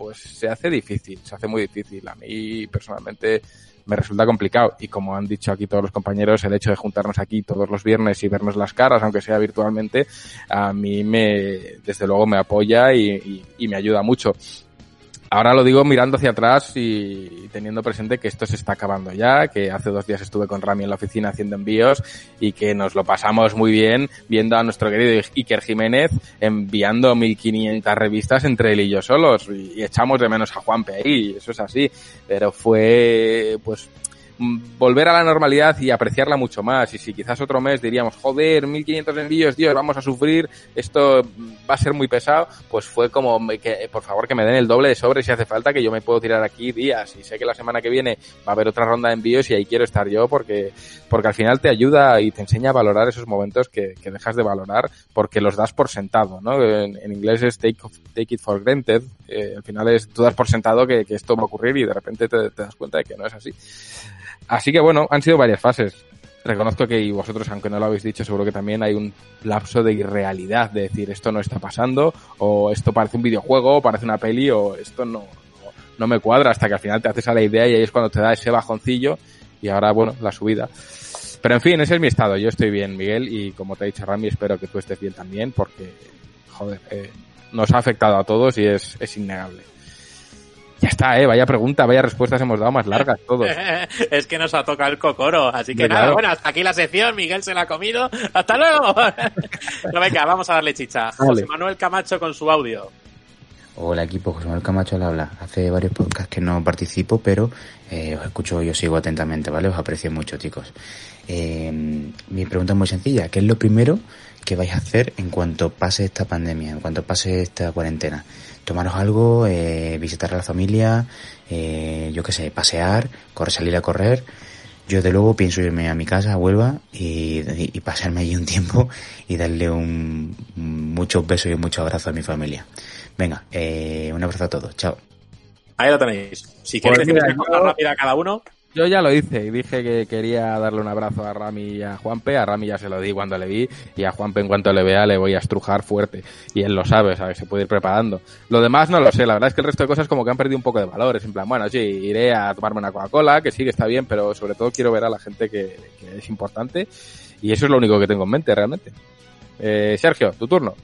Speaker 2: pues se hace difícil, se hace muy difícil. A mí personalmente me resulta complicado y como han dicho aquí todos los compañeros, el hecho de juntarnos aquí todos los viernes y vernos las caras, aunque sea virtualmente, a mí me, desde luego me apoya y, y, y me ayuda mucho. Ahora lo digo mirando hacia atrás y teniendo presente que esto se está acabando ya, que hace dos días estuve con Rami en la oficina haciendo envíos y que nos lo pasamos muy bien viendo a nuestro querido Iker Jiménez enviando 1500 revistas entre él y yo solos y echamos de menos a Juanpe ahí, eso es así, pero fue pues volver a la normalidad y apreciarla mucho más. Y si quizás otro mes diríamos, joder, 1500 envíos, Dios, vamos a sufrir, esto va a ser muy pesado, pues fue como, que, por favor, que me den el doble de sobre si hace falta, que yo me puedo tirar aquí días. Y sé que la semana que viene va a haber otra ronda de envíos y ahí quiero estar yo porque, porque al final te ayuda y te enseña a valorar esos momentos que, que dejas de valorar porque los das por sentado, ¿no? En, inglés es take, take it for granted. Eh, al final es, tú das por sentado que, que esto va a ocurrir y de repente te, te das cuenta de que no es así. Así que bueno, han sido varias fases. Reconozco que y vosotros, aunque no lo habéis dicho, seguro que también hay un lapso de irrealidad, de decir esto no está pasando, o esto parece un videojuego, o parece una peli, o esto no, no, no me cuadra, hasta que al final te haces a la idea y ahí es cuando te da ese bajoncillo y ahora, bueno, la subida. Pero en fin, ese es mi estado. Yo estoy bien, Miguel, y como te ha dicho Rami, espero que tú estés bien también, porque, joder, eh, nos ha afectado a todos y es, es innegable. Ya está, eh, vaya pregunta, vaya respuestas hemos dado más largas todos. *laughs*
Speaker 4: es que nos ha tocado el cocoro, así que nada, bueno, hasta aquí la sección, Miguel se la ha comido, hasta luego. *laughs* no, venga, vamos a darle chicha. José Manuel Camacho con su audio.
Speaker 12: Hola equipo, José Manuel Camacho al habla. Hace varios podcasts que no participo, pero eh, os escucho, yo sigo atentamente, ¿vale? Os aprecio mucho, chicos. Eh, mi pregunta es muy sencilla. ¿Qué es lo primero que vais a hacer en cuanto pase esta pandemia, en cuanto pase esta cuarentena? Tomaros algo, eh, visitar a la familia, eh, yo qué sé, pasear, correr, salir a correr. Yo de luego pienso irme a mi casa, a Huelva, y, y, y pasarme allí un tiempo y darle un, muchos besos y muchos abrazos a mi familia. Venga, eh, un abrazo a todos, chao.
Speaker 4: Ahí lo tenéis. Si queréis pues decir una cosa rápida a cada uno.
Speaker 2: Yo ya lo hice y dije que quería darle un abrazo a Rami y a Juanpe. A Rami ya se lo di cuando le vi y a Juanpe en cuanto le vea le voy a estrujar fuerte. Y él lo sabe, ¿sabes? Se puede ir preparando. Lo demás no lo sé. La verdad es que el resto de cosas como que han perdido un poco de valores. En plan, bueno, sí, iré a tomarme una Coca-Cola, que sí que está bien, pero sobre todo quiero ver a la gente que, que es importante. Y eso es lo único que tengo en mente realmente. Eh, Sergio, tu turno.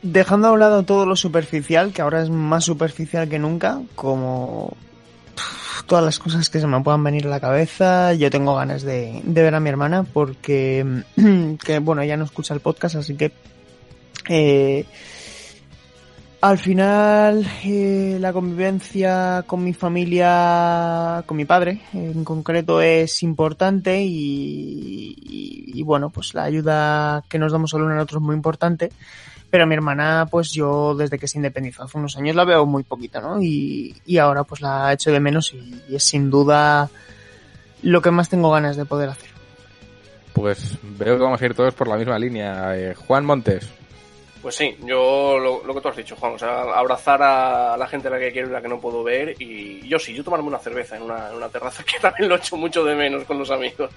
Speaker 5: Dejando a un lado todo lo superficial, que ahora es más superficial que nunca, como todas las cosas que se me puedan venir a la cabeza. Yo tengo ganas de, ver a mi hermana porque, *clears throat* que, bueno, ella no escucha el podcast, así que eh, al final eh, la convivencia con mi familia, con mi padre en concreto es importante y, y, y bueno, pues la ayuda que nos damos el uno al otro es muy importante. Pero a mi hermana, pues yo desde que se independizó hace unos años la veo muy poquita, ¿no? Y, y ahora pues la echo de menos y, y es sin duda lo que más tengo ganas de poder hacer.
Speaker 2: Pues veo que vamos a ir todos por la misma línea. Eh, Juan Montes.
Speaker 6: Pues sí, yo lo, lo, que tú has dicho, Juan, o sea, abrazar a la gente a la que quiero y la que no puedo ver. Y yo sí, yo tomarme una cerveza en una, en una terraza, *laughs* que también lo echo mucho de menos con los amigos.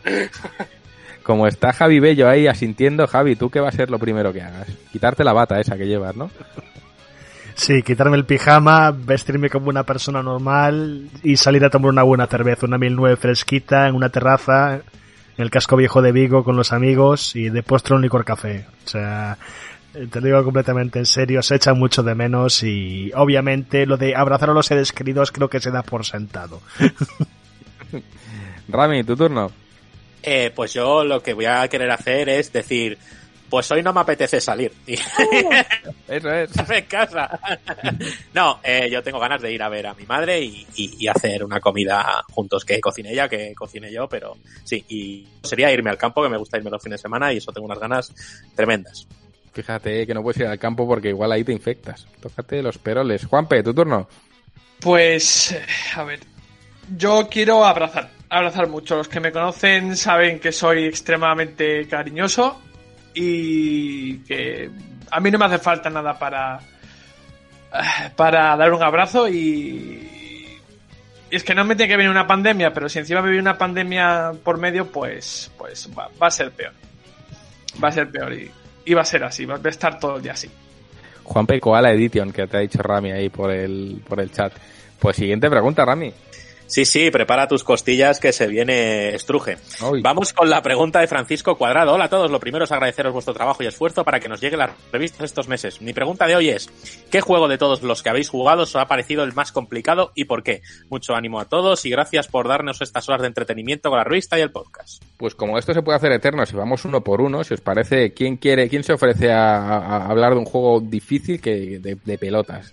Speaker 2: Como está Javi Bello ahí asintiendo, Javi, ¿tú qué va a ser lo primero que hagas? Quitarte la bata esa que llevas, ¿no?
Speaker 11: Sí, quitarme el pijama, vestirme como una persona normal y salir a tomar una buena cerveza, una 1009 fresquita en una terraza, en el casco viejo de Vigo con los amigos y de postre un licor café. O sea, te lo digo completamente en serio, se echa mucho de menos y obviamente lo de abrazar a los seres queridos creo que se da por sentado. *laughs*
Speaker 2: Rami, tu turno.
Speaker 4: Eh, pues yo lo que voy a querer hacer es decir, pues hoy no me apetece salir. Y... *laughs*
Speaker 2: Eso es. *laughs*
Speaker 4: en casa. no, eh, yo tengo ganas de ir a ver a mi madre y, y, y, hacer una comida juntos, que cocine ella, que cocine yo, pero sí, y sería irme al campo, que me gusta irme los fines de semana y eso tengo unas ganas tremendas.
Speaker 2: Fíjate que no puedes ir al campo porque igual ahí te infectas. Tócate los peroles. Juanpe, tu turno.
Speaker 3: Pues, a ver, yo quiero abrazar, abrazar mucho. Los que me conocen saben que soy extremadamente cariñoso y que a mí no me hace falta nada para para dar un abrazo y, es que no me tiene que venir una pandemia, pero si encima me viene una pandemia por medio, pues pues va, a ser peor. Va a ser peor y, va a ser así, va a estar todo el día así.
Speaker 2: Juan P. Koala Edition, que te ha dicho Rami ahí por el, por el chat. Pues siguiente pregunta, Rami.
Speaker 4: Sí, sí, prepara tus costillas que se viene estruje. Uy. Vamos con la pregunta de Francisco Cuadrado. Hola a todos, lo primero es agradeceros vuestro trabajo y esfuerzo para que nos lleguen las revistas estos meses. Mi pregunta de hoy es, ¿qué juego de todos los que habéis jugado os ha parecido el más complicado y por qué? Mucho ánimo a todos y gracias por darnos estas horas de entretenimiento con la revista y el podcast.
Speaker 2: Pues como esto se puede hacer eterno, si vamos uno por uno, si os parece, ¿quién quiere, quién se ofrece a, a hablar de un juego difícil que de, de pelotas?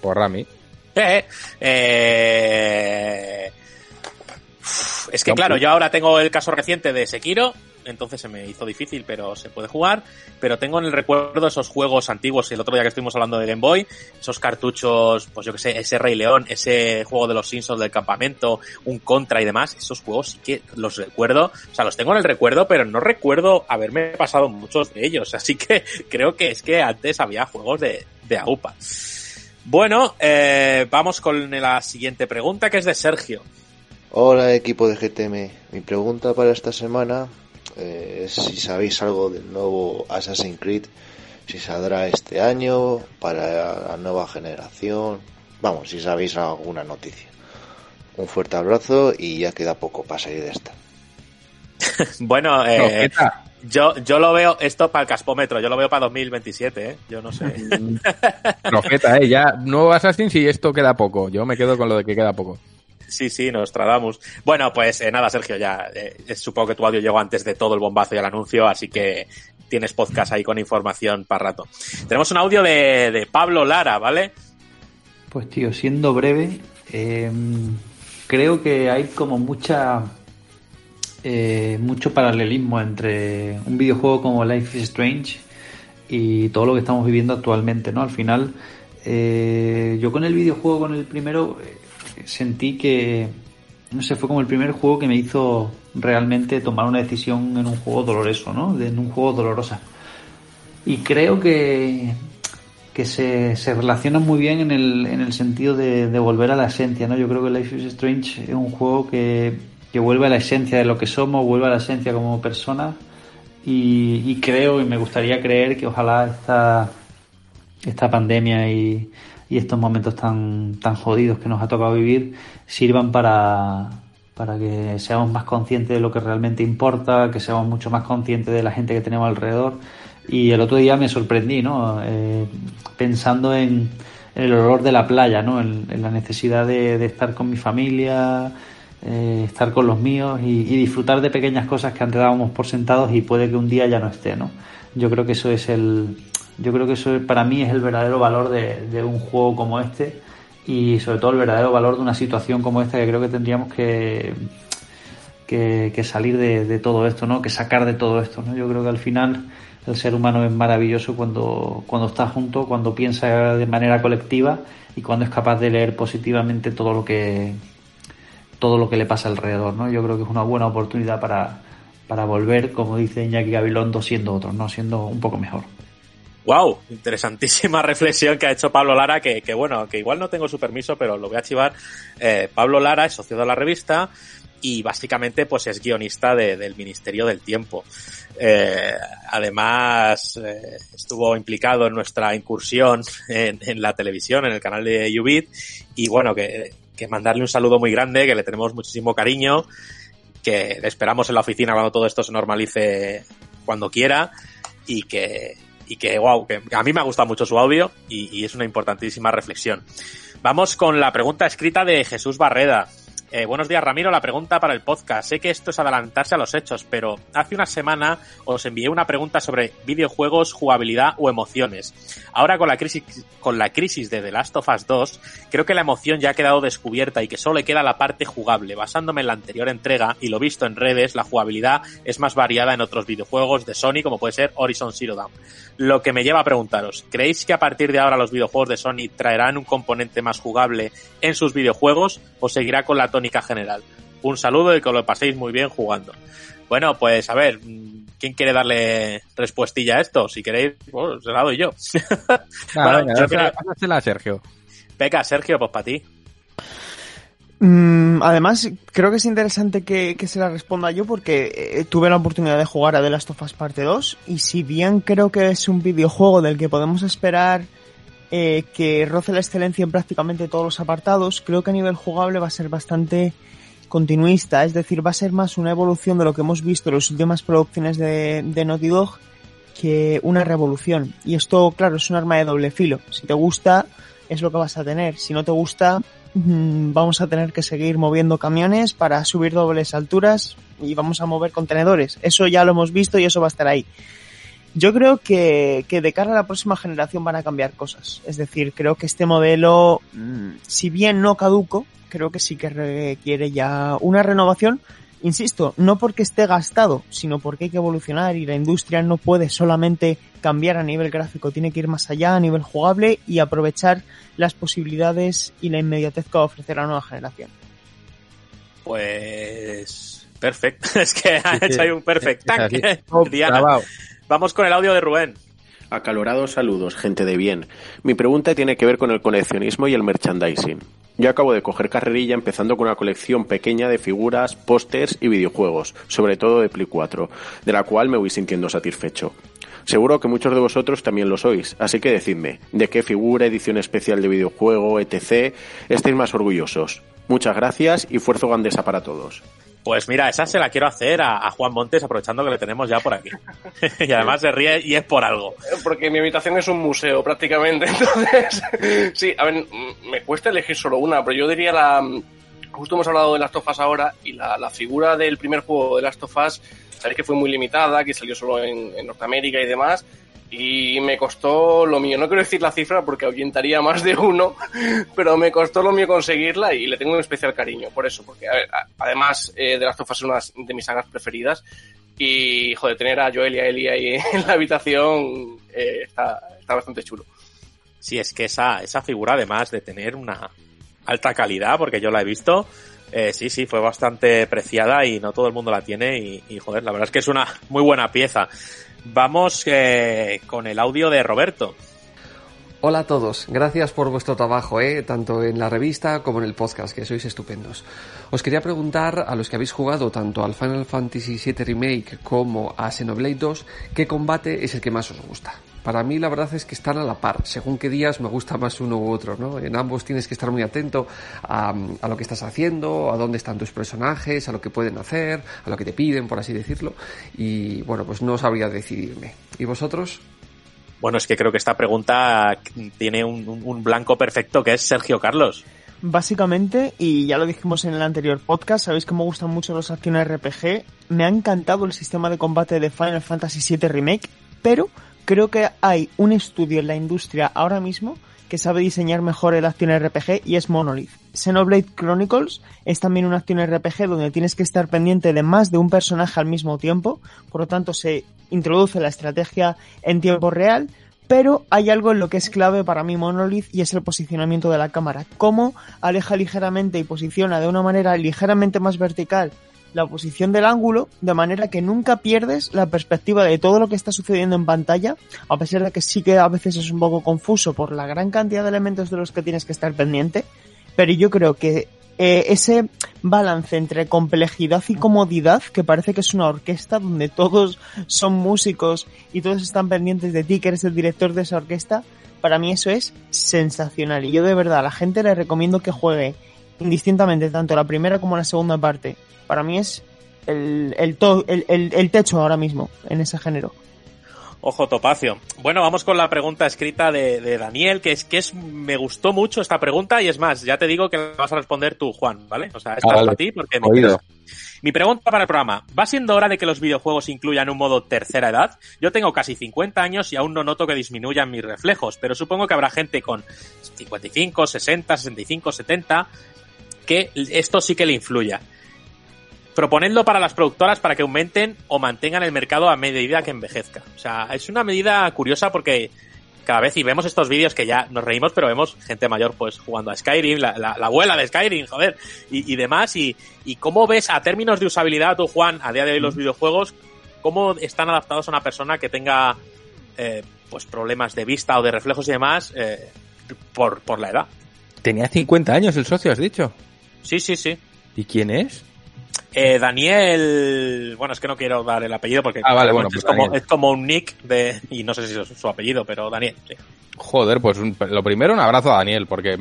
Speaker 2: Por Rami. *laughs*
Speaker 4: Eh, es que claro, yo ahora tengo el caso reciente de Sekiro, entonces se me hizo difícil, pero se puede jugar. Pero tengo en el recuerdo esos juegos antiguos, el otro día que estuvimos hablando de Game Boy, esos cartuchos, pues yo que sé, ese Rey León, ese juego de los Simpsons del campamento, un Contra y demás, esos juegos sí que los recuerdo, o sea, los tengo en el recuerdo, pero no recuerdo haberme pasado muchos de ellos, *laughs* así que creo que es que antes había juegos de, de AUPA. Bueno, eh, vamos con la siguiente pregunta que es de Sergio.
Speaker 13: Hola equipo de GTM, mi pregunta para esta semana eh, es si sabéis algo del nuevo Assassin's Creed, si saldrá este año, para la nueva generación, vamos, si sabéis alguna noticia. Un fuerte abrazo y ya queda poco para salir de esta. *laughs*
Speaker 4: bueno, eh, yo, yo lo veo esto para el caspómetro, yo lo veo para 2027, ¿eh? Yo no sé.
Speaker 2: Profeta, ¿eh? Ya, nuevo Assassin's y esto queda poco. Yo me quedo con lo de que queda poco.
Speaker 4: Sí, sí, nos tradamos. Bueno, pues eh, nada, Sergio, ya eh, supongo que tu audio llegó antes de todo el bombazo y el anuncio, así que tienes podcast ahí con información para rato. Tenemos un audio de, de Pablo Lara, ¿vale?
Speaker 14: Pues tío, siendo breve, eh, creo que hay como mucha eh, mucho paralelismo entre un videojuego como Life is Strange y todo lo que estamos viviendo actualmente, ¿no? Al final, eh, yo con el videojuego, con el primero, eh, sentí que, no sé, fue como el primer juego que me hizo realmente tomar una decisión en un juego doloroso, ¿no? En un juego dolorosa. Y creo que, que se, se relaciona muy bien en el, en el sentido de, de volver a la esencia, ¿no? Yo creo que Life is Strange es un juego que que vuelve a la esencia de lo que somos, vuelve a la esencia como personas y, creo y me gustaría creer que ojalá esta, esta pandemia y, y, estos momentos tan, tan jodidos que nos ha tocado vivir sirvan para, para que seamos más conscientes de lo que realmente importa, que seamos mucho más conscientes de la gente que tenemos alrededor. Y el otro día me sorprendí, ¿no? Eh, pensando en, en el olor de la playa, ¿no? En, la necesidad de, estar con mi familia, eh, estar con los míos y, disfrutar de pequeñas cosas que antes dábamos por sentados y puede que un día ya no esté, ¿no? Yo creo que eso es el, yo creo que eso para mí es el verdadero valor de, un juego como este y sobre todo el verdadero valor de una situación como esta que creo que tendríamos que, que, salir de, todo esto, ¿no? Que sacar de todo esto, ¿no? Yo creo que al final el ser humano es maravilloso cuando, cuando está junto, cuando piensa de manera colectiva y cuando es capaz de leer positivamente todo lo que todo lo que le pasa alrededor, ¿no? Yo creo que es una buena oportunidad para, para volver, como dice Iñaki Gabilondo, siendo otro, ¿no? Siendo un poco mejor.
Speaker 4: Wow, interesantísima *laughs* reflexión que ha hecho Pablo Lara, que, que bueno, que igual no tengo su permiso, pero lo voy a chivar. Eh, Pablo Lara es socio de la revista y básicamente pues es guionista del Ministerio del Tiempo. Eh, además eh, estuvo implicado en nuestra incursión en, en, la televisión, en el canal de Ubit y bueno, que, que mandarle un saludo muy grande, que le tenemos muchísimo cariño, que esperamos en la oficina cuando todo esto se normalice cuando quiera y que, y que, wow, que a mí me ha gustado mucho su audio y, es una importantísima reflexión. Vamos con la pregunta escrita de Jesús Barreda. Eh, buenos días, Ramiro. La pregunta para el podcast. Sé que esto es adelantarse a los hechos, pero hace una semana os envié una pregunta sobre videojuegos, jugabilidad o emociones. Ahora con la crisis, con la crisis de The Last of Us 2, creo que la emoción ya ha quedado descubierta y que solo le queda la parte jugable. Basándome en la anterior entrega y lo visto en redes, la jugabilidad es más variada en otros videojuegos de Sony, como puede ser Horizon Zero Dawn. Lo que me lleva a preguntaros, ¿creéis que a partir de ahora los videojuegos de Sony traerán un componente más jugable en sus videojuegos o seguirá con la tónica general? Un saludo y que lo paséis muy bien jugando. Bueno, pues a ver, ¿quién quiere darle respuestilla a esto? Si queréis, pues se la doy yo. *laughs*
Speaker 2: bueno, Sergio.
Speaker 4: Venga, Sergio, pues para ti.
Speaker 5: Mm, además, creo que es interesante que, se la responda yo porque eh, tuve la oportunidad de jugar a The Last of Us Parte 2 y si bien creo que es un videojuego del que podemos esperar eh, que roce la excelencia en prácticamente todos los apartados, creo que a nivel jugable va a ser bastante continuista, es decir, va a ser más una evolución de lo que hemos visto en las últimas producciones de, de Naughty Dog que una revolución. Y esto, claro, es un arma de doble filo. Si te gusta, es lo que vas a tener. Si no te gusta, Mm, vamos a tener que seguir moviendo camiones para subir dobles alturas y vamos a mover contenedores. Eso ya lo hemos visto y eso va a estar ahí. Yo creo que, que de cara a la próxima generación van a cambiar cosas. Es decir, creo que este modelo, mm, si bien no caduco, creo que sí que requiere ya una renovación, Insisto, no porque esté gastado, sino porque hay que evolucionar y la industria no puede solamente cambiar a nivel gráfico, tiene que ir más allá a nivel jugable y aprovechar las posibilidades y la inmediatez que va a ofrecer la nueva generación.
Speaker 4: Pues perfecto, *laughs* es que ha hecho ahí un perfect *laughs* Diana. Vamos con el audio de Rubén.
Speaker 15: Acalorados saludos, gente de bien. Mi pregunta tiene que ver con el coleccionismo y el merchandising. Yo acabo de coger carrerilla empezando con una colección pequeña de figuras, pósters y videojuegos, sobre todo de Play 4, de la cual me voy sintiendo satisfecho. Seguro que muchos de vosotros también lo sois, así que decidme, ¿de qué figura, edición especial de videojuego, etc. estáis más orgullosos? Muchas gracias y fuerzo gandesa para todos.
Speaker 4: Pues mira, esa se la quiero hacer a, Juan Montes, aprovechando que le tenemos ya por aquí. *laughs* y además se ríe y es por algo.
Speaker 6: Porque mi habitación es un museo prácticamente. *laughs* Entonces, sí, a ver, me cuesta elegir solo una, pero yo diría la... Justo hemos hablado de Last of Us ahora y la, figura del primer juego de Last of Us, sabéis que fue muy limitada, que salió solo en, en Norteamérica y demás, y me costó lo mío. No quiero decir la cifra porque ahuyentaría más de uno, *laughs* pero me costó lo mío conseguirla y le tengo un especial cariño por eso, porque además eh, de las tofas es una de mis sagas preferidas y joder, tener a Joel y a Eli ahí *laughs* en la habitación eh, está, está bastante chulo.
Speaker 4: Sí, es que esa, esa figura además de tener una alta calidad, porque yo la he visto, eh, sí, sí, fue bastante preciada y no todo el mundo la tiene y, y, joder, la verdad es que es una muy buena pieza. Vamos eh, con el audio de Roberto.
Speaker 16: Hola a todos, gracias por vuestro trabajo, eh, tanto en la revista como en el podcast, que sois estupendos. Os quería preguntar a los que habéis jugado tanto al Final Fantasy VII Remake como a Xenoblade 2, ¿qué combate es el que más os gusta? Para mí la verdad es que están a la par. Según qué días me gusta más uno u otro, ¿no? En ambos tienes que estar muy atento a, a, lo que estás haciendo, a dónde están tus personajes, a lo que pueden hacer, a lo que te piden, por así decirlo. Y bueno, pues no sabría decidirme. ¿Y vosotros?
Speaker 4: Bueno, es que creo que esta pregunta tiene un, un blanco perfecto que es Sergio Carlos.
Speaker 5: Básicamente, y ya lo dijimos en el anterior podcast, sabéis que me gustan mucho los acciones RPG. Me ha encantado el sistema de combate de Final Fantasy VII Remake, pero creo que hay un estudio en la industria ahora mismo que sabe diseñar mejor el acción RPG y es Monolith. Xenoblade Chronicles es también una acción RPG donde tienes que estar pendiente de más de un personaje al mismo tiempo, por lo tanto se introduce la estrategia en tiempo real, pero hay algo en lo que es clave para mí Monolith y es el posicionamiento de la cámara. Cómo aleja ligeramente y posiciona de una manera ligeramente más vertical la posición del ángulo de manera que nunca pierdes la perspectiva de todo lo que está sucediendo en pantalla, a pesar de que sí que a veces es un poco confuso por la gran cantidad de elementos de los que tienes que estar pendiente, pero yo creo que eh, ese balance entre complejidad y comodidad, que parece que es una orquesta donde todos son músicos y todos están pendientes de ti, que eres el director de esa orquesta, para mí eso es sensacional. Y yo de verdad a la gente le recomiendo que juegue indistintamente tanto la primera como la segunda parte. Para mí es el, el, el, el techo ahora mismo en ese género.
Speaker 4: Ojo Topacio. Bueno, vamos con la pregunta escrita de, Daniel, que es que es me gustó mucho esta pregunta y es más, ya te digo que vas a responder tú, Juan, ¿vale? O sea, es para ti porque me Mi pregunta para el programa, ¿va siendo hora de que los videojuegos incluyan un modo tercera edad? Yo tengo casi 50 años y aún no noto que disminuyan mis reflejos, pero supongo que habrá gente con 55, 60, 65, 70 que esto sí que le influya proponedlo para las productoras para que aumenten o mantengan el mercado a medida que envejezca. O sea, es una medida curiosa porque cada vez y vemos estos vídeos que ya nos reímos, pero vemos gente mayor pues jugando a Skyrim, la, abuela de Skyrim, joder, y, demás. Y, y, cómo ves a términos de usabilidad, tú Juan, a día de hoy los videojuegos, cómo están adaptados a una persona que tenga eh, pues problemas de vista o de reflejos y demás eh, por, por la edad.
Speaker 2: Tenía 50 años el socio, has dicho.
Speaker 4: Sí, sí, sí.
Speaker 2: ¿Y quién es?
Speaker 4: Eh, Daniel, bueno, es que no quiero dar el apellido porque
Speaker 2: ah, vale, bueno,
Speaker 4: es,
Speaker 2: pues
Speaker 4: como, es, como, un nick de, y no sé si es su apellido, pero Daniel.
Speaker 2: Joder, pues lo primero un abrazo a Daniel porque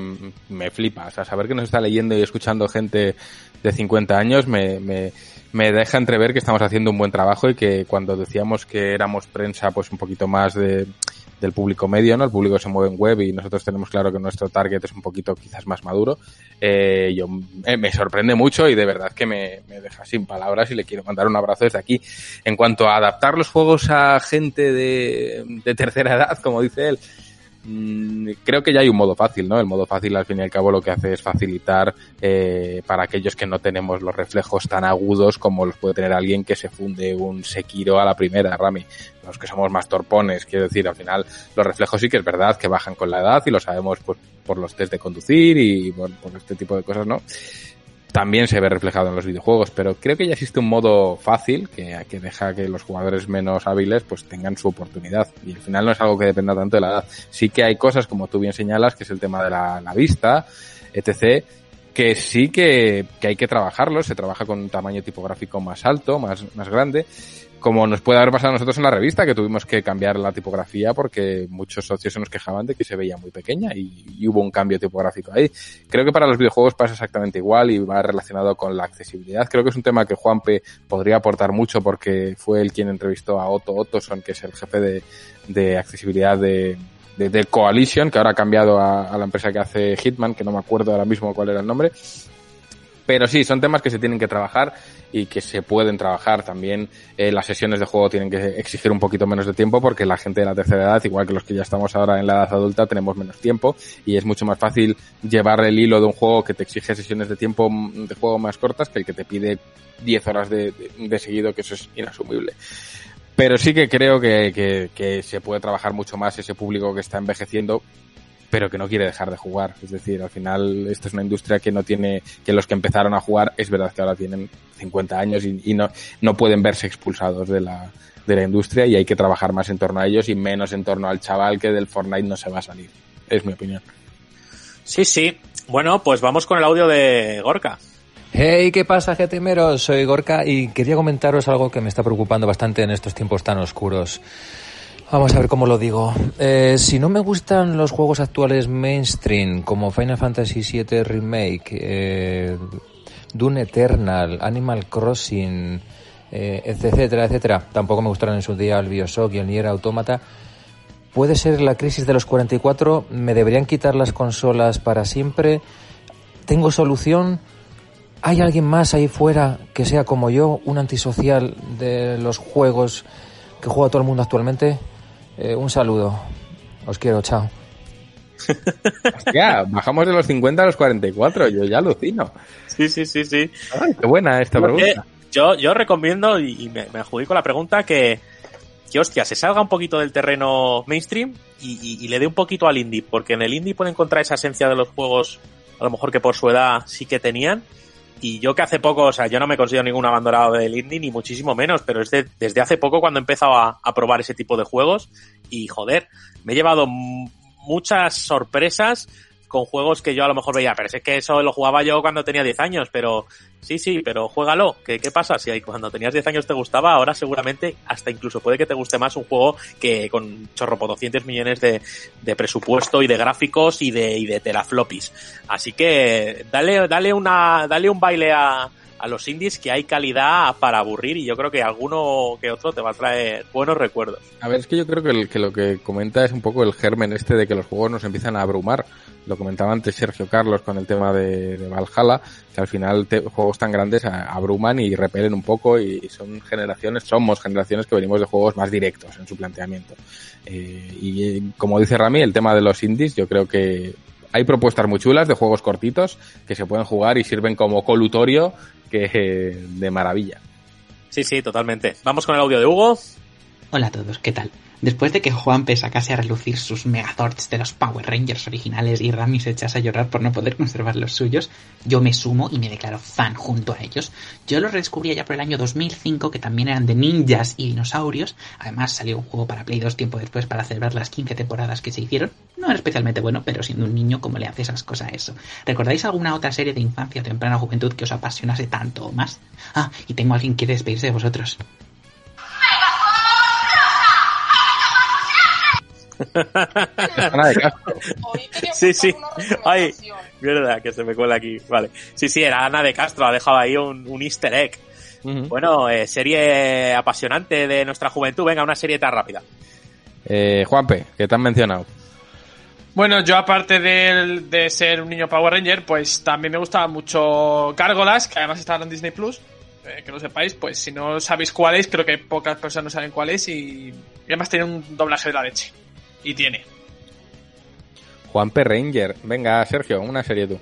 Speaker 2: me flipa, o sea, saber que nos está leyendo y escuchando gente de 50 años me, me, me deja entrever que estamos haciendo un buen trabajo y que cuando decíamos que éramos prensa pues un poquito más de del público medio, ¿no? El público se mueve en web y nosotros tenemos claro que nuestro target es un poquito quizás más maduro. Eh, yo eh, me sorprende mucho y de verdad que me, me, deja sin palabras y le quiero mandar un abrazo desde aquí. En cuanto a adaptar los juegos a gente de, de tercera edad, como dice él, Mm, creo que ya hay un modo fácil, ¿no? El modo fácil al fin y al cabo lo que hace es facilitar eh, para aquellos que no tenemos los reflejos tan agudos como los puede tener alguien que se funde un Sekiro a la primera, Rami. Los que somos más torpones, quiero decir, al final los reflejos sí que es verdad que bajan con la edad y lo sabemos pues por los test de conducir y por este tipo de cosas, ¿no? También se ve reflejado en los videojuegos, pero creo que ya existe un modo fácil que, que deja que los jugadores menos hábiles pues tengan su oportunidad y al final no es algo que dependa tanto de la edad. Sí que hay cosas como tú bien señalas, que es el tema de la, la vista, etc., que sí que, que, hay que trabajarlo, se trabaja con un tamaño tipográfico más alto, más, más grande, como nos puede haber pasado a nosotros en la revista, que tuvimos que cambiar la tipografía porque muchos socios se nos quejaban de que se veía muy pequeña y, hubo un cambio tipográfico ahí. Creo que para los videojuegos pasa exactamente igual y va relacionado con la accesibilidad. Creo que es un tema que Juanpe podría aportar mucho porque fue él quien entrevistó a Otto Ottoson, que es el jefe de, accesibilidad de, Coalition, que ahora ha cambiado a la empresa que hace Hitman, que no me acuerdo ahora mismo cuál era el nombre. Pero sí, son temas que se tienen que trabajar y que se pueden trabajar también. Eh, las sesiones de juego tienen que exigir un poquito menos de tiempo porque la gente de la tercera edad, igual que los que ya estamos ahora en la edad adulta, tenemos menos tiempo y es mucho más fácil llevar el hilo de un juego que te exige sesiones de tiempo de juego más cortas que el que te pide 10 horas de, de, seguido, que eso es inasumible. Pero sí que creo que, que, que se puede trabajar mucho más ese público que está envejeciendo pero que no quiere dejar de jugar. Es decir, al final esta es una industria que no tiene, que los que empezaron a jugar es verdad que ahora tienen 50 años y, no, no pueden verse expulsados de la, de la industria y hay que trabajar más en torno a ellos y menos en torno al chaval que del Fortnite no se va a salir. Es mi opinión.
Speaker 4: Sí, sí. Bueno, pues vamos con el audio de Gorka.
Speaker 17: Hey, ¿qué pasa, GTMeros? Soy Gorka y quería comentaros algo que me está preocupando bastante en estos tiempos tan oscuros. Vamos a ver cómo lo digo. Eh, si no me gustan los juegos actuales mainstream, como Final Fantasy VII Remake, eh, Dune Eternal, Animal Crossing, eh, etcétera, etcétera, tampoco me gustaron en su día el Bioshock y el Nier Automata, puede ser la crisis de los 44, me deberían quitar las consolas para siempre. ¿Tengo solución? ¿Hay alguien más ahí fuera que sea como yo, un antisocial de los juegos que juega todo el mundo actualmente? Eh, un saludo. Os quiero, chao. *laughs*
Speaker 2: Hostia, bajamos de los 50 a los 44, yo ya alucino.
Speaker 4: Sí, sí, sí, sí.
Speaker 2: Ay, qué buena esta pregunta.
Speaker 4: Yo, yo recomiendo, y me, me adjudico la pregunta, que, que hostia, se salga un poquito del terreno mainstream y, y, y, le dé un poquito al indie, porque en el indie puede encontrar esa esencia de los juegos, a lo mejor que por su edad sí que tenían. Y yo que hace poco, o sea, yo no me considero ningún abandonado del indie, ni muchísimo menos, pero es de, desde hace poco cuando he empezado a, a probar ese tipo de juegos y joder, me he llevado muchas sorpresas con juegos que yo a lo mejor veía, pero es que eso lo jugaba yo cuando tenía 10 años, pero sí, sí, pero juégalo, ¿qué, pasa? Si cuando tenías 10 años te gustaba, ahora seguramente hasta incluso puede que te guste más un juego que con chorro por 200 millones de, de presupuesto y de gráficos y de, y de teraflopis. Así que dale, dale una, dale un baile a, a los indies que hay calidad para aburrir y yo creo que alguno que otro te va a traer buenos recuerdos.
Speaker 2: A ver, es que yo creo que, lo que comenta es un poco el germen este de que los juegos nos empiezan a abrumar. Lo comentaba antes Sergio Carlos con el tema de, de Valhalla, que al final juegos tan grandes abruman y repelen un poco y son generaciones, somos generaciones que venimos de juegos más directos en su planteamiento. Eh, y como dice Rami, el tema de los indies, yo creo que hay propuestas muy chulas de juegos cortitos que se pueden jugar y sirven como colutorio que eh, de maravilla.
Speaker 4: Sí, sí, totalmente. Vamos con el audio de Hugo.
Speaker 18: Hola a todos, ¿qué tal? Después de que Juanpe sacase a relucir sus Megazords de los Power Rangers originales y Rami se echase a llorar por no poder conservar los suyos, yo me sumo y me declaro fan junto a ellos. Yo los redescubrí ya por el año 2005, que también eran de ninjas y dinosaurios. Además salió un juego para Play 2 tiempo después para celebrar las 15 temporadas que se hicieron. No era especialmente bueno, pero siendo un niño, ¿cómo le hace esas cosas a eso? ¿Recordáis alguna otra serie de infancia o temprana juventud que os apasionase tanto o más? Ah, y tengo a alguien que quiere despedirse de vosotros. *laughs*
Speaker 2: Ana de Castro.
Speaker 4: Sí, sí. *laughs* Ay, verdad que se me cuela aquí. Vale. Sí, sí, era Ana de Castro. Ha dejado ahí un, un easter egg. Uh -huh. Bueno, eh, serie apasionante de nuestra juventud. Venga, una serie tan rápida.
Speaker 2: Eh, Juanpe, ¿qué te han mencionado?
Speaker 3: Bueno, yo aparte de, de, ser un niño Power Ranger, pues también me gustaba mucho Gárgolas, que además estaban en Disney Plus. Eh, que no sepáis, pues si no sabéis cuál es, creo que pocas personas saben cuál es y, y además tiene un doblaje de la leche. Y tiene.
Speaker 2: Juan P. Ranger. Venga, Sergio, una serie tú.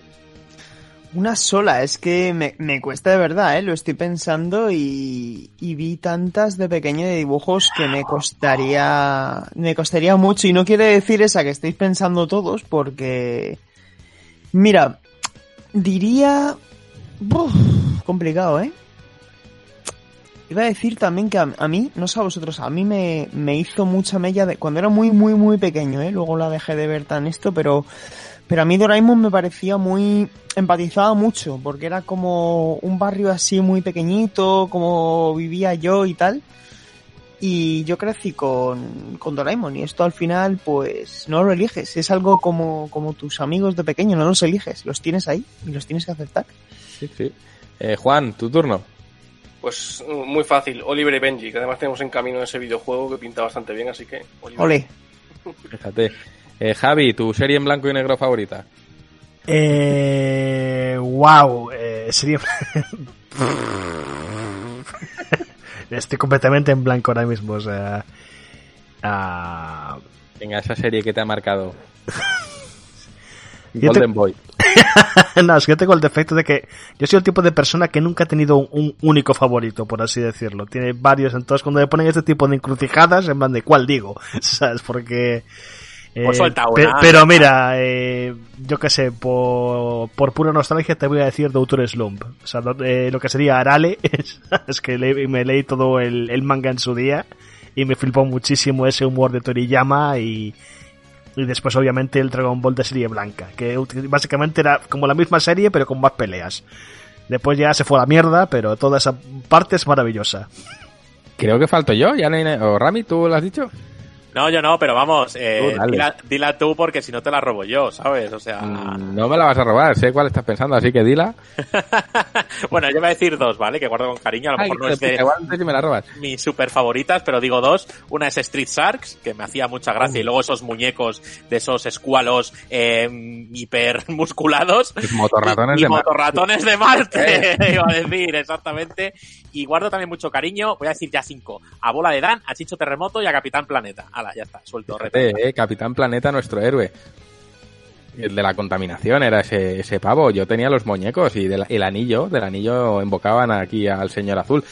Speaker 5: Una sola, es que me, me cuesta de verdad, ¿eh? Lo estoy pensando y, y, vi tantas de pequeño de dibujos que me costaría, me costaría mucho. Y no quiere decir esa que estáis pensando todos, porque, mira, diría, uf, complicado, ¿eh? Iba a decir también que a, a, mí, no sé a vosotros, a mí me, me hizo mucha mella de cuando era muy, muy, muy pequeño, ¿eh? Luego la dejé de ver tan esto, pero, pero a mí Doraemon me parecía muy, empatizaba mucho, porque era como un barrio así muy pequeñito, como vivía yo y tal. Y yo crecí con, con Doraemon y esto al final pues no lo eliges, es algo como, como tus amigos de pequeño, no los eliges, los tienes ahí y los tienes que aceptar.
Speaker 2: Sí, sí. Eh, Juan, tu turno.
Speaker 6: Pues muy fácil, Oliver y Benji, que además tenemos en camino ese videojuego que pinta bastante bien, así que... Oliver.
Speaker 5: Ole. *laughs*
Speaker 2: Fíjate. Eh, Javi, ¿tu serie en blanco y negro favorita?
Speaker 11: Eh, wow, eh, sería... *laughs* Estoy completamente en blanco ahora mismo, o sea... Uh...
Speaker 2: Venga, esa serie que te ha marcado. *laughs* Golden te... Boy. *laughs*
Speaker 11: no, es que yo tengo el defecto de que yo soy el tipo de persona que nunca ha tenido un, un, único favorito, por así decirlo. Tiene varios, entonces cuando me ponen este tipo de encrucijadas, en plan de cuál digo, *laughs* ¿sabes? Porque...
Speaker 4: Eh, pues una,
Speaker 11: pe pero mira, eh, yo qué sé, por, por, pura nostalgia te voy a decir Doctor Slump. O sea, lo, eh, lo que sería Arale, es, *laughs* es que le, me leí todo el, el, manga en su día y me flipó muchísimo ese humor de Toriyama y, y después obviamente el Dragon Ball de serie blanca, que básicamente era como la misma serie pero con más peleas. Después ya se fue a la mierda, pero toda esa parte es maravillosa.
Speaker 2: Creo que falto yo, ya. ¿O Rami, tú lo has dicho?
Speaker 4: No, yo no, pero vamos, eh,
Speaker 2: Tú,
Speaker 4: dila, dila tú porque si no te la robo yo, ¿sabes? O sea,
Speaker 2: Mm, No me la vas a robar, sé cuál estás pensando, así que dila. *laughs*
Speaker 4: bueno, yo voy a decir dos, ¿vale? Que guardo con cariño, a lo
Speaker 2: Ay,
Speaker 4: mejor no es
Speaker 2: de
Speaker 4: de
Speaker 2: puta, igual antes si me la robas. *laughs*
Speaker 4: mis super favoritas, pero digo dos. Una es Street Sharks, que me hacía mucha gracia, y luego esos muñecos de esos escualos eh, hiper musculados.
Speaker 2: Los motorratones *laughs*
Speaker 4: y,
Speaker 2: de Marte.
Speaker 4: motorratones de Marte, iba a decir, exactamente. Y guardo también mucho cariño, voy a decir ya cinco. A Bola de Dan, a Chicho Terremoto y a Capitán Planeta. Ya está, suelto.
Speaker 2: Fíjate, eh, Capitán Planeta, nuestro héroe. El de la contaminación era ese, ese pavo. Yo tenía los muñecos y del- el anillo, del anillo invocaban aquí al señor azul.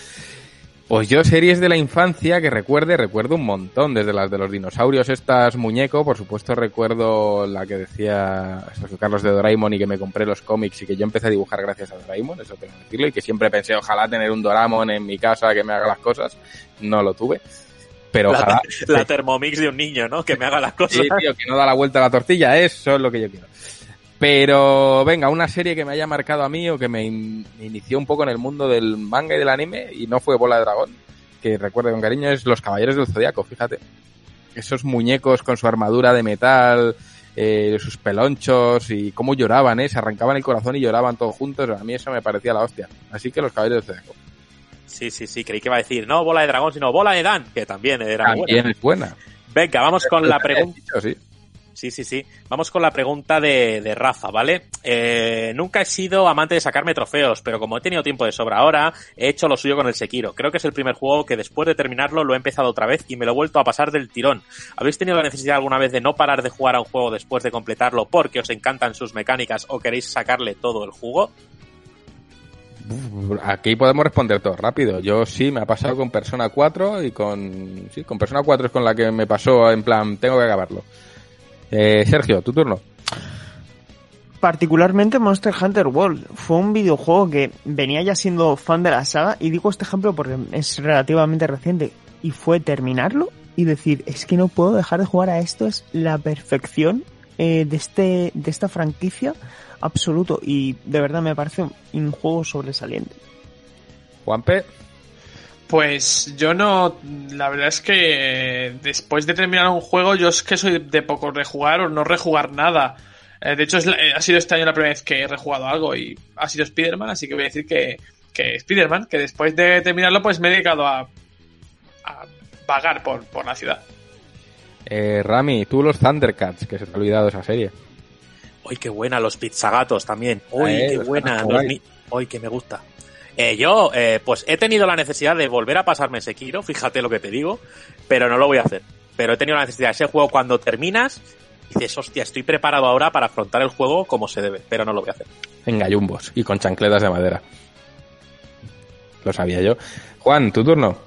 Speaker 2: Pues yo series de la infancia que recuerde, recuerdo un montón, desde las de los dinosaurios estas muñeco, por supuesto recuerdo la que decía Sergio Carlos de Doraemon y que me compré los cómics y que yo empecé a dibujar gracias a Doraemon, eso tengo que decirlo, y que siempre pensé ojalá tener un Doraemon en mi casa que me haga las cosas, no lo tuve, pero
Speaker 4: la,
Speaker 2: ojalá...
Speaker 4: la Thermomix de un niño, ¿no? Que me haga las cosas.
Speaker 2: Sí, tío, que no da la vuelta a la tortilla, eso es lo que yo quiero. Pero venga, una serie que me haya marcado a mí o que me, in- me inició un poco en el mundo del manga y del anime y no fue Bola de Dragón, que recuerdo con cariño, es Los Caballeros del Zodiaco, fíjate. Esos muñecos con su armadura de metal, eh, sus pelonchos y cómo lloraban, ¿eh? Se arrancaban el corazón y lloraban todos juntos. A mí eso me parecía la hostia. Así que Los Caballeros del Zodiaco.
Speaker 4: Sí, sí, sí, creí que iba a decir, no bola de dragón, sino bola de Dan, que también era
Speaker 2: También
Speaker 4: buena.
Speaker 2: es buena.
Speaker 4: Venga, vamos con la pregunta. *laughs*
Speaker 2: Sí.
Speaker 4: Sí, sí, sí. Vamos con la pregunta de, de Rafa, ¿vale? Eh, nunca he sido amante de sacarme trofeos, pero como he tenido tiempo de sobra ahora, he hecho lo suyo con el Sekiro. Creo que es el primer juego que después de terminarlo lo he empezado otra vez y me lo he vuelto a pasar del tirón. ¿Habéis tenido la necesidad alguna vez de no parar de jugar a un juego después de completarlo porque os encantan sus mecánicas o queréis sacarle todo el jugo?
Speaker 2: Aquí podemos responder todo rápido. Yo sí me ha pasado con Persona 4 y con. Sí, con Persona 4 es con la que me pasó en plan, tengo que acabarlo. Eh, Sergio, tu turno.
Speaker 5: Particularmente Monster Hunter World. Fue un videojuego que venía ya siendo fan de la saga y digo este ejemplo porque es relativamente reciente y fue terminarlo y decir, es que no puedo dejar de jugar a esto, es la perfección eh, de, este, de esta franquicia absoluto y de verdad me parece un juego sobresaliente.
Speaker 2: Juanpe.
Speaker 3: Pues yo no, la verdad es que eh, después de terminar un juego, yo es que soy de poco rejugar o no rejugar nada. Eh, de hecho, es la- eh, ha sido este año la primera vez que he rejugado algo y ha sido Spider-Man, así que voy a decir que, que Spider-Man, que después de terminarlo, pues me he dedicado a, a vagar por, por la ciudad.
Speaker 2: Eh, Rami, tú los Thundercats, que se te ha olvidado esa serie.
Speaker 4: ¡Uy, qué buena! Los pizzagatos también. ¡Uy,
Speaker 2: Eh,
Speaker 4: qué buena! ¡Uy, que me gusta! Eh, yo, eh, pues he tenido la necesidad de volver a pasarme Sekiro, fíjate lo que te digo, pero no lo voy a hacer. Pero he tenido la necesidad. Ese juego cuando terminas, dices, hostia, estoy preparado ahora para afrontar el juego como se debe, pero no lo voy a hacer.
Speaker 2: En gallumbos y con chancletas de madera. Lo sabía yo. Juan, tu turno.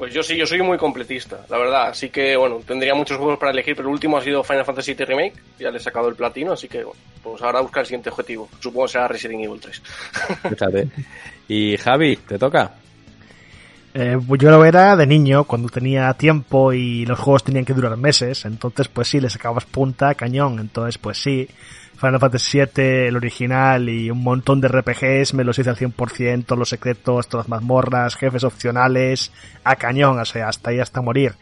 Speaker 6: Pues yo sí, yo soy muy completista, la verdad. Así que, bueno, tendría muchos juegos para elegir, pero el último ha sido Final Fantasy VII Remake. Ya le he sacado el platino, así que, bueno, pues ahora buscar el siguiente objetivo. Supongo que será Resident Evil 3.
Speaker 2: Fíjate. Y Javi, te toca.
Speaker 11: Eh, yo lo era de niño, cuando tenía tiempo y los juegos tenían que durar meses, entonces pues sí, le sacabas punta, cañón, entonces pues sí, Final Fantasy VII, el original y un montón de RPGs, me los hice al 100%, todos los secretos, todas las mazmorras, jefes opcionales, a cañón, o sea, hasta ahí hasta morir.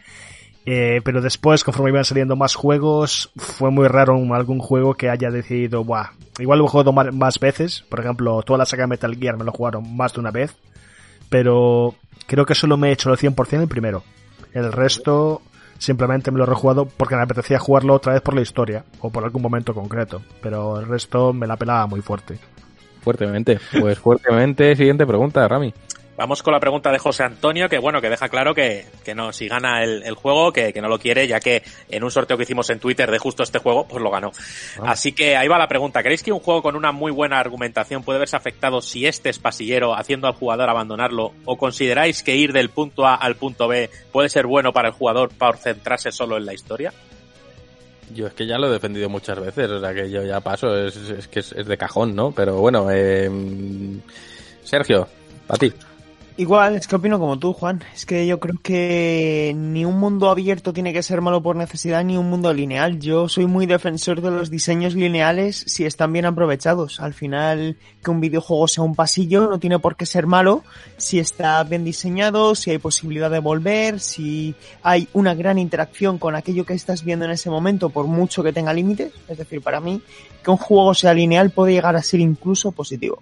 Speaker 11: Eh, pero después, conforme iban saliendo más juegos, fue muy raro algún juego que haya decidido, buah, igual lo he jugado ma- más veces, por ejemplo, toda la saga Metal Gear me lo jugaron más de una vez, pero creo que solo me he hecho el 100% el primero. El resto simplemente me lo he rejugado porque me apetecía jugarlo otra vez por la historia o por algún momento concreto, pero el resto me la pelaba muy fuerte.
Speaker 2: Fuertemente. Pues fuertemente. Siguiente pregunta, Rami.
Speaker 4: Vamos con la pregunta de José Antonio, que bueno, que deja claro que, que no, si gana el, el juego, que, que no lo quiere, ya que en un sorteo que hicimos en Twitter de justo este juego, pues lo ganó. Así que ahí va la pregunta. ¿Creéis que un juego con una muy buena argumentación puede verse afectado si este es pasillero, haciendo al jugador abandonarlo? ¿O consideráis que ir del punto A al punto B puede ser bueno para el jugador para centrarse solo en la historia?
Speaker 2: Yo es que ya lo he defendido muchas veces, o sea que yo ya paso, es, es que es, es de cajón, ¿no? Pero bueno, eh, Sergio, a ti.
Speaker 5: Igual, es que opino como tú, Juan. Es que yo creo que ni un mundo abierto tiene que ser malo por necesidad, ni un mundo lineal. Yo soy muy defensor de los diseños lineales si están bien aprovechados. Al final, que un videojuego sea un pasillo no tiene por qué ser malo si está bien diseñado, si hay posibilidad de volver, si hay una gran interacción con aquello que estás viendo en ese momento, por mucho que tenga límites. Es decir, para mí, que un juego sea lineal puede llegar a ser incluso positivo.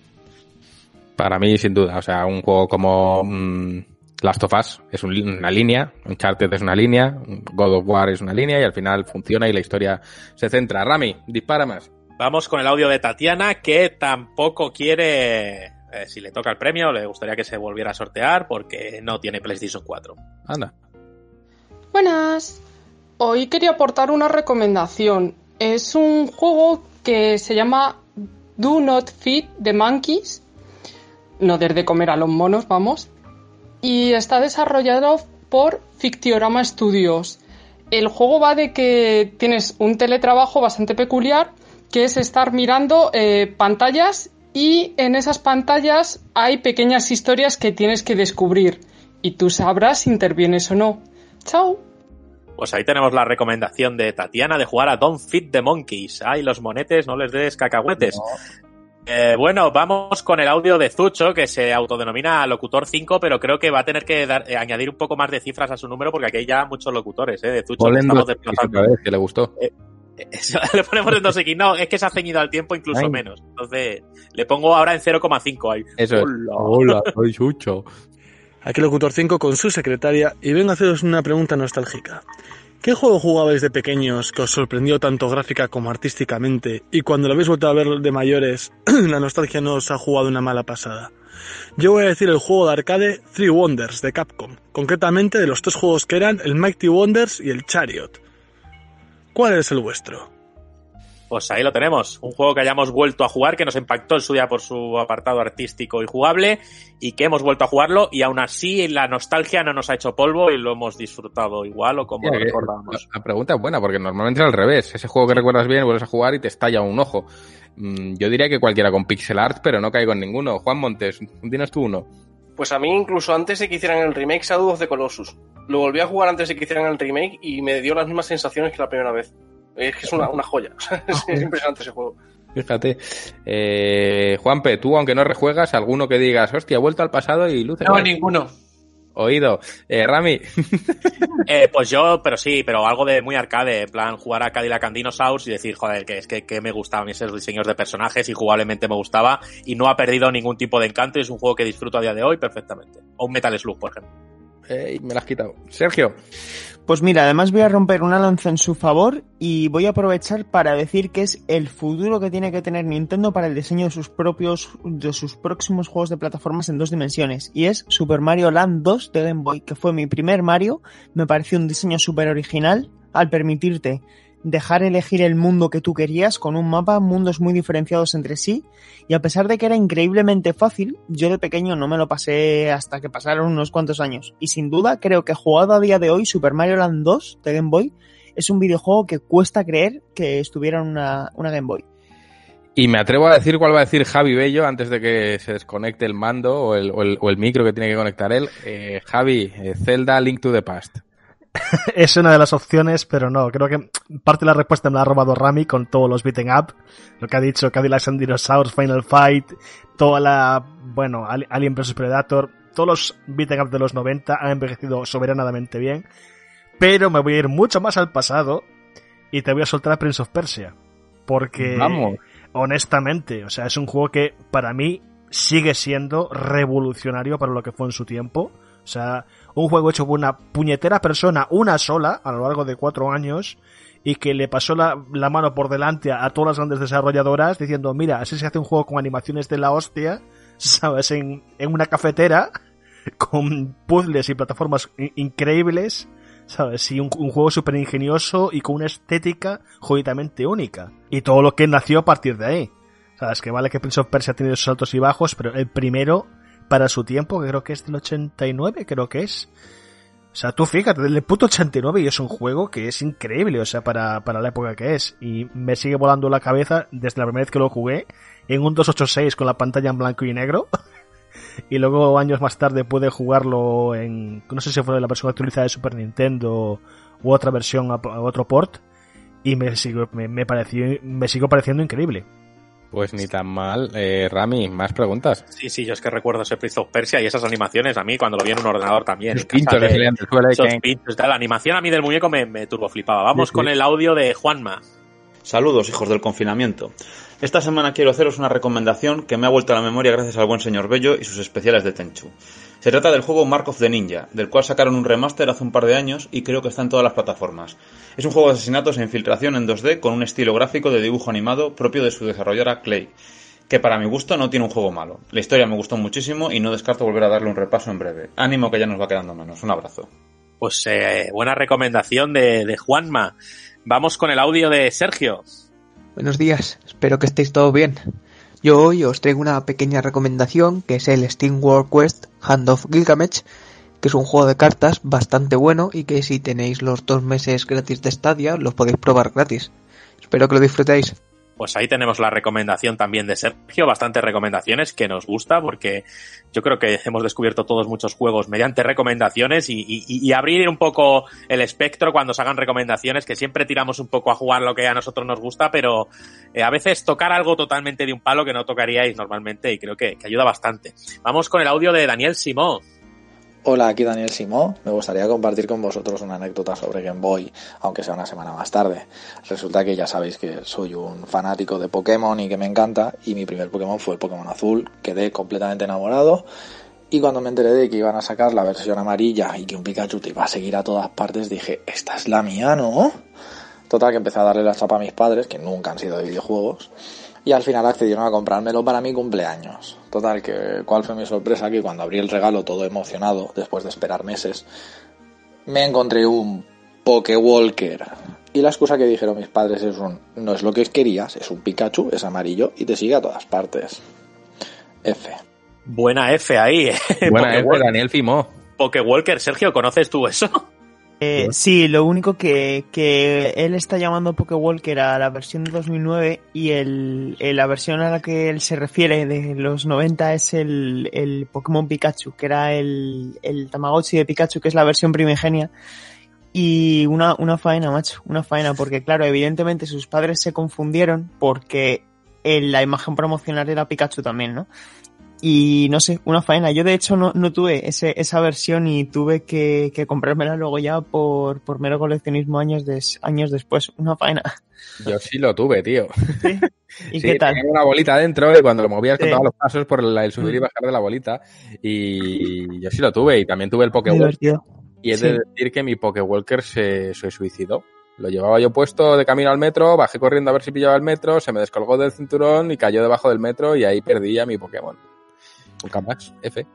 Speaker 2: Para mí, sin duda. O sea, un juego como mm, Last of Us es un- una línea, Uncharted es una línea, God of War es una línea y al final funciona y la historia se centra. Rami, dispara más.
Speaker 4: Vamos con el audio de Tatiana, que tampoco quiere, eh, si le toca el premio, le gustaría que se volviera a sortear porque no tiene PlayStation 4.
Speaker 2: Anda.
Speaker 19: Buenas. Hoy quería aportar una recomendación. Es un juego que se llama Do Not Feed the Monkeys. No des de comer a los monos, vamos. Y está desarrollado por Fictiorama Studios. El juego va de que tienes un teletrabajo bastante peculiar, que es estar mirando eh, pantallas y en esas pantallas hay pequeñas historias que tienes que descubrir. Y tú sabrás si intervienes o no. Chao.
Speaker 4: Pues ahí tenemos la recomendación de Tatiana de jugar a Don't Feed the Monkeys. Ay, los monetes, no les des cacahuetes. Eh, bueno, vamos con el audio de Zucho, que se autodenomina Locutor 5, pero creo que va a tener que dar- eh, añadir un poco más de cifras a su número porque aquí hay ya muchos locutores, ¿eh? De Zucho, que
Speaker 2: vez, que le gustó. *laughs*
Speaker 4: Eso, le ponemos en 2X. No, es que se ha ceñido al tiempo incluso
Speaker 2: Ay.
Speaker 4: menos. Entonces, le pongo ahora en 0,5 ahí.
Speaker 2: Eso es.
Speaker 4: Hola.
Speaker 2: Hola, *laughs* soy Chucho.
Speaker 20: Aquí Locutor 5 con su secretaria y vengo a haceros una pregunta nostálgica. ¿Qué juego jugabais de pequeños que os sorprendió tanto gráfica como artísticamente y cuando lo habéis vuelto a ver de mayores *clears throat* la nostalgia no os ha jugado una mala pasada? Yo voy a decir el juego de arcade Three Wonders de Capcom, concretamente de los tres juegos que eran el Mighty Wonders y el Chariot. ¿Cuál es el vuestro?
Speaker 4: Pues ahí lo tenemos. Un juego que hayamos vuelto a jugar, que nos impactó en su día por su apartado artístico y jugable, y que hemos vuelto a jugarlo, y aún así la nostalgia no nos ha hecho polvo y lo hemos disfrutado igual o como
Speaker 2: Hostia,
Speaker 4: lo
Speaker 2: que-
Speaker 4: recordábamos.
Speaker 2: La pregunta es buena, porque normalmente es al revés. Ese juego que recuerdas bien, vuelves a jugar y te estalla un ojo. Mm, Yo diría que cualquiera con pixel art, pero no caigo en ninguno. Juan Montes, tienes tú uno.
Speaker 6: Pues a mí, incluso antes de que hicieran el remake, Shadow of the Colossus. Lo volví a jugar antes de que hicieran el remake y me dio las mismas sensaciones que la primera vez. Es que es una, una joya. *laughs* es, *laughs* es impresionante ese juego.
Speaker 2: Fíjate. Eh, Juanpe, tú, aunque no rejuegas, alguno que digas, hostia, he vuelto al pasado y luce.
Speaker 3: No,
Speaker 2: mal".
Speaker 3: ninguno.
Speaker 2: Oído. Eh, Rami. *laughs*
Speaker 4: Eh, pues yo, pero sí, pero algo de muy arcade, en plan jugar a Cadillac and Dinosaurs y decir, joder, que es que, que me gustaban esos diseños de personajes y jugablemente me gustaba y no ha perdido ningún tipo de encanto y es un juego que disfruto a día de hoy perfectamente. O un Metal Slug, por ejemplo.
Speaker 2: Ey, me lo has quitado. Sergio.
Speaker 5: Pues mira, además voy a romper una lanza en su favor y voy a aprovechar para decir que es el futuro que tiene que tener Nintendo para el diseño de sus propios, de sus próximos juegos de plataformas en dos dimensiones. Y es Super Mario Land 2 de Game Boy, que fue mi primer Mario. Me pareció un diseño súper original al permitirte dejar elegir el mundo que tú querías con un mapa, mundos muy diferenciados entre sí. Y a pesar de que era increíblemente fácil, yo de pequeño no me lo pasé hasta que pasaron unos cuantos años. Y sin duda creo que jugado a día de hoy Super Mario Land 2 de Game Boy es un videojuego que cuesta creer que estuviera en una, una Game Boy.
Speaker 2: Y me atrevo a decir cuál va a decir Javi Bello antes de que se desconecte el mando o el, o el- micro que tiene que conectar él. Eh, Javi, eh, Zelda Link to the Past. *laughs*
Speaker 11: es una de las opciones, pero no, creo que parte de la respuesta me la ha robado Rami con todos los beating up, lo que ha dicho Cadillac and Dinosaurs, Final Fight, toda la, bueno, Ali- Alien vs Predator, todos los beating up de los 90 han envejecido soberanamente bien, pero me voy a ir mucho más al pasado y te voy a soltar a Prince of Persia, porque
Speaker 2: Vamos.
Speaker 11: honestamente, o sea, es un juego que para mí sigue siendo revolucionario para lo que fue en su tiempo. O sea, un juego hecho por una puñetera persona, una sola, a lo largo de cuatro años, y que le pasó la, mano por delante a, todas las grandes desarrolladoras diciendo, mira, así se hace un juego con animaciones de la hostia, *laughs* ¿sabes? En, una cafetera, *laughs* con puzzles y plataformas increíbles, ¿sabes? Y un, juego súper ingenioso y con una estética jodidamente única. Y todo lo que nació a partir de ahí. ¿Sabes? Que vale que Prince of Persia tenido sus altos y bajos, pero el primero, para su tiempo, que creo que es del 89, creo que es. O sea, tú fíjate, del puto 89 y es un juego que es increíble, o sea, para, para la época que es. Y me sigue volando la cabeza desde la primera vez que lo jugué, en un 286 con la pantalla en blanco y negro. *laughs* y luego años más tarde pude jugarlo en, no sé si fue la versión actualizada de Super Nintendo u otra versión, otro port, y me sigo, me, me pareció, me sigo pareciendo increíble.
Speaker 2: Pues ni tan mal. Eh, Rami, más preguntas.
Speaker 4: Sí, sí, yo es que recuerdo ese Prince of Persia y esas animaciones a mí cuando lo vi en un ordenador también.
Speaker 2: Los pinchos
Speaker 4: de,
Speaker 2: de,
Speaker 4: esos pinchos, la animación a mí del muñeco me, me turbo flipaba. Vamos
Speaker 2: Sí, sí.
Speaker 4: con el audio de Juanma.
Speaker 21: Saludos, hijos del confinamiento. Esta semana quiero haceros una recomendación que me ha vuelto a la memoria gracias al buen señor Bello y sus especiales de Tenchu. Se trata del juego Mark of the Ninja, del cual sacaron un remaster hace un par de años y creo que está en todas las plataformas. Es un juego de asesinatos e infiltración en 2D con un estilo gráfico de dibujo animado propio de su desarrolladora Clay, que para mi gusto no tiene un juego malo. La historia me gustó muchísimo y no descarto volver a darle un repaso en breve. Ánimo que ya nos va quedando menos. Un abrazo.
Speaker 4: Pues eh, buena recomendación de, de Juanma. Vamos con el audio de Sergio.
Speaker 22: Buenos días, espero que estéis todos bien. Yo hoy os traigo una pequeña recomendación que es el Steam World Quest Hand of Gilgamesh, que es un juego de cartas bastante bueno y que si tenéis los dos meses gratis de Stadia los podéis probar gratis. Espero que lo disfrutéis.
Speaker 4: Pues ahí tenemos la recomendación también de Sergio, bastantes recomendaciones que nos gusta porque yo creo que hemos descubierto todos muchos juegos mediante recomendaciones y, abrir un poco el espectro cuando se hagan recomendaciones, que siempre tiramos un poco a jugar lo que a nosotros nos gusta, pero eh, a veces tocar algo totalmente de un palo que no tocaríais normalmente y creo que, que ayuda bastante. Vamos con el audio de Daniel Simó.
Speaker 23: Hola, aquí Daniel Simó. Me gustaría compartir con vosotros una anécdota sobre Game Boy, aunque sea una semana más tarde. Resulta que ya sabéis que soy un fanático de Pokémon y que me encanta, y mi primer Pokémon fue el Pokémon Azul. Quedé completamente enamorado. Y cuando me enteré de que iban a sacar la versión amarilla y que un Pikachu te iba a seguir a todas partes, dije, esta es la mía, ¿no? Total, que empecé a darle la chapa a mis padres, que nunca han sido de videojuegos, y al final accedieron a comprármelo para mi cumpleaños. Total, que cuál fue mi sorpresa que cuando abrí el regalo todo emocionado, después de esperar meses, me encontré un Pokewalker. Y la excusa que dijeron mis padres es un, no es lo que querías, es un Pikachu, es amarillo y te sigue a todas partes. F.
Speaker 4: Buena F ahí.
Speaker 2: Buena *laughs* F. Daniel Fimó.
Speaker 4: Pokewalker, Sergio, ¿conoces tú eso?
Speaker 5: Eh, sí, lo único que, que él está llamando Pokewalker a la versión de 2009 y el, eh, la versión a la que él se refiere de los 90 es el, el Pokémon Pikachu, que era el, el Tamagotchi de Pikachu, que es la versión primigenia. Y una, una faena, macho, una faena, porque claro, evidentemente sus padres se confundieron porque en la imagen promocional era Pikachu también, ¿no? Y no sé, una faena. Yo de hecho no, no tuve ese, esa versión y tuve que, que comprármela luego ya por, por mero coleccionismo años, des, años después. Una faena.
Speaker 2: Yo sí lo tuve, tío. *laughs*
Speaker 5: ¿Y
Speaker 2: Sí,
Speaker 5: qué tal?
Speaker 2: tenía una bolita dentro y cuando lo movías
Speaker 5: Sí.
Speaker 2: los pasos por la- el subir y
Speaker 5: Mm.
Speaker 2: bajar de la bolita. Y yo sí lo tuve y también tuve el.
Speaker 5: Divertido.
Speaker 2: Y he de decir que mi Pokewalker se, se suicidó. Lo llevaba yo puesto de camino al metro, bajé corriendo a ver si pillaba el metro, se me descolgó del cinturón y cayó debajo del metro y ahí perdí a mi Pokémon. Nunca más, F.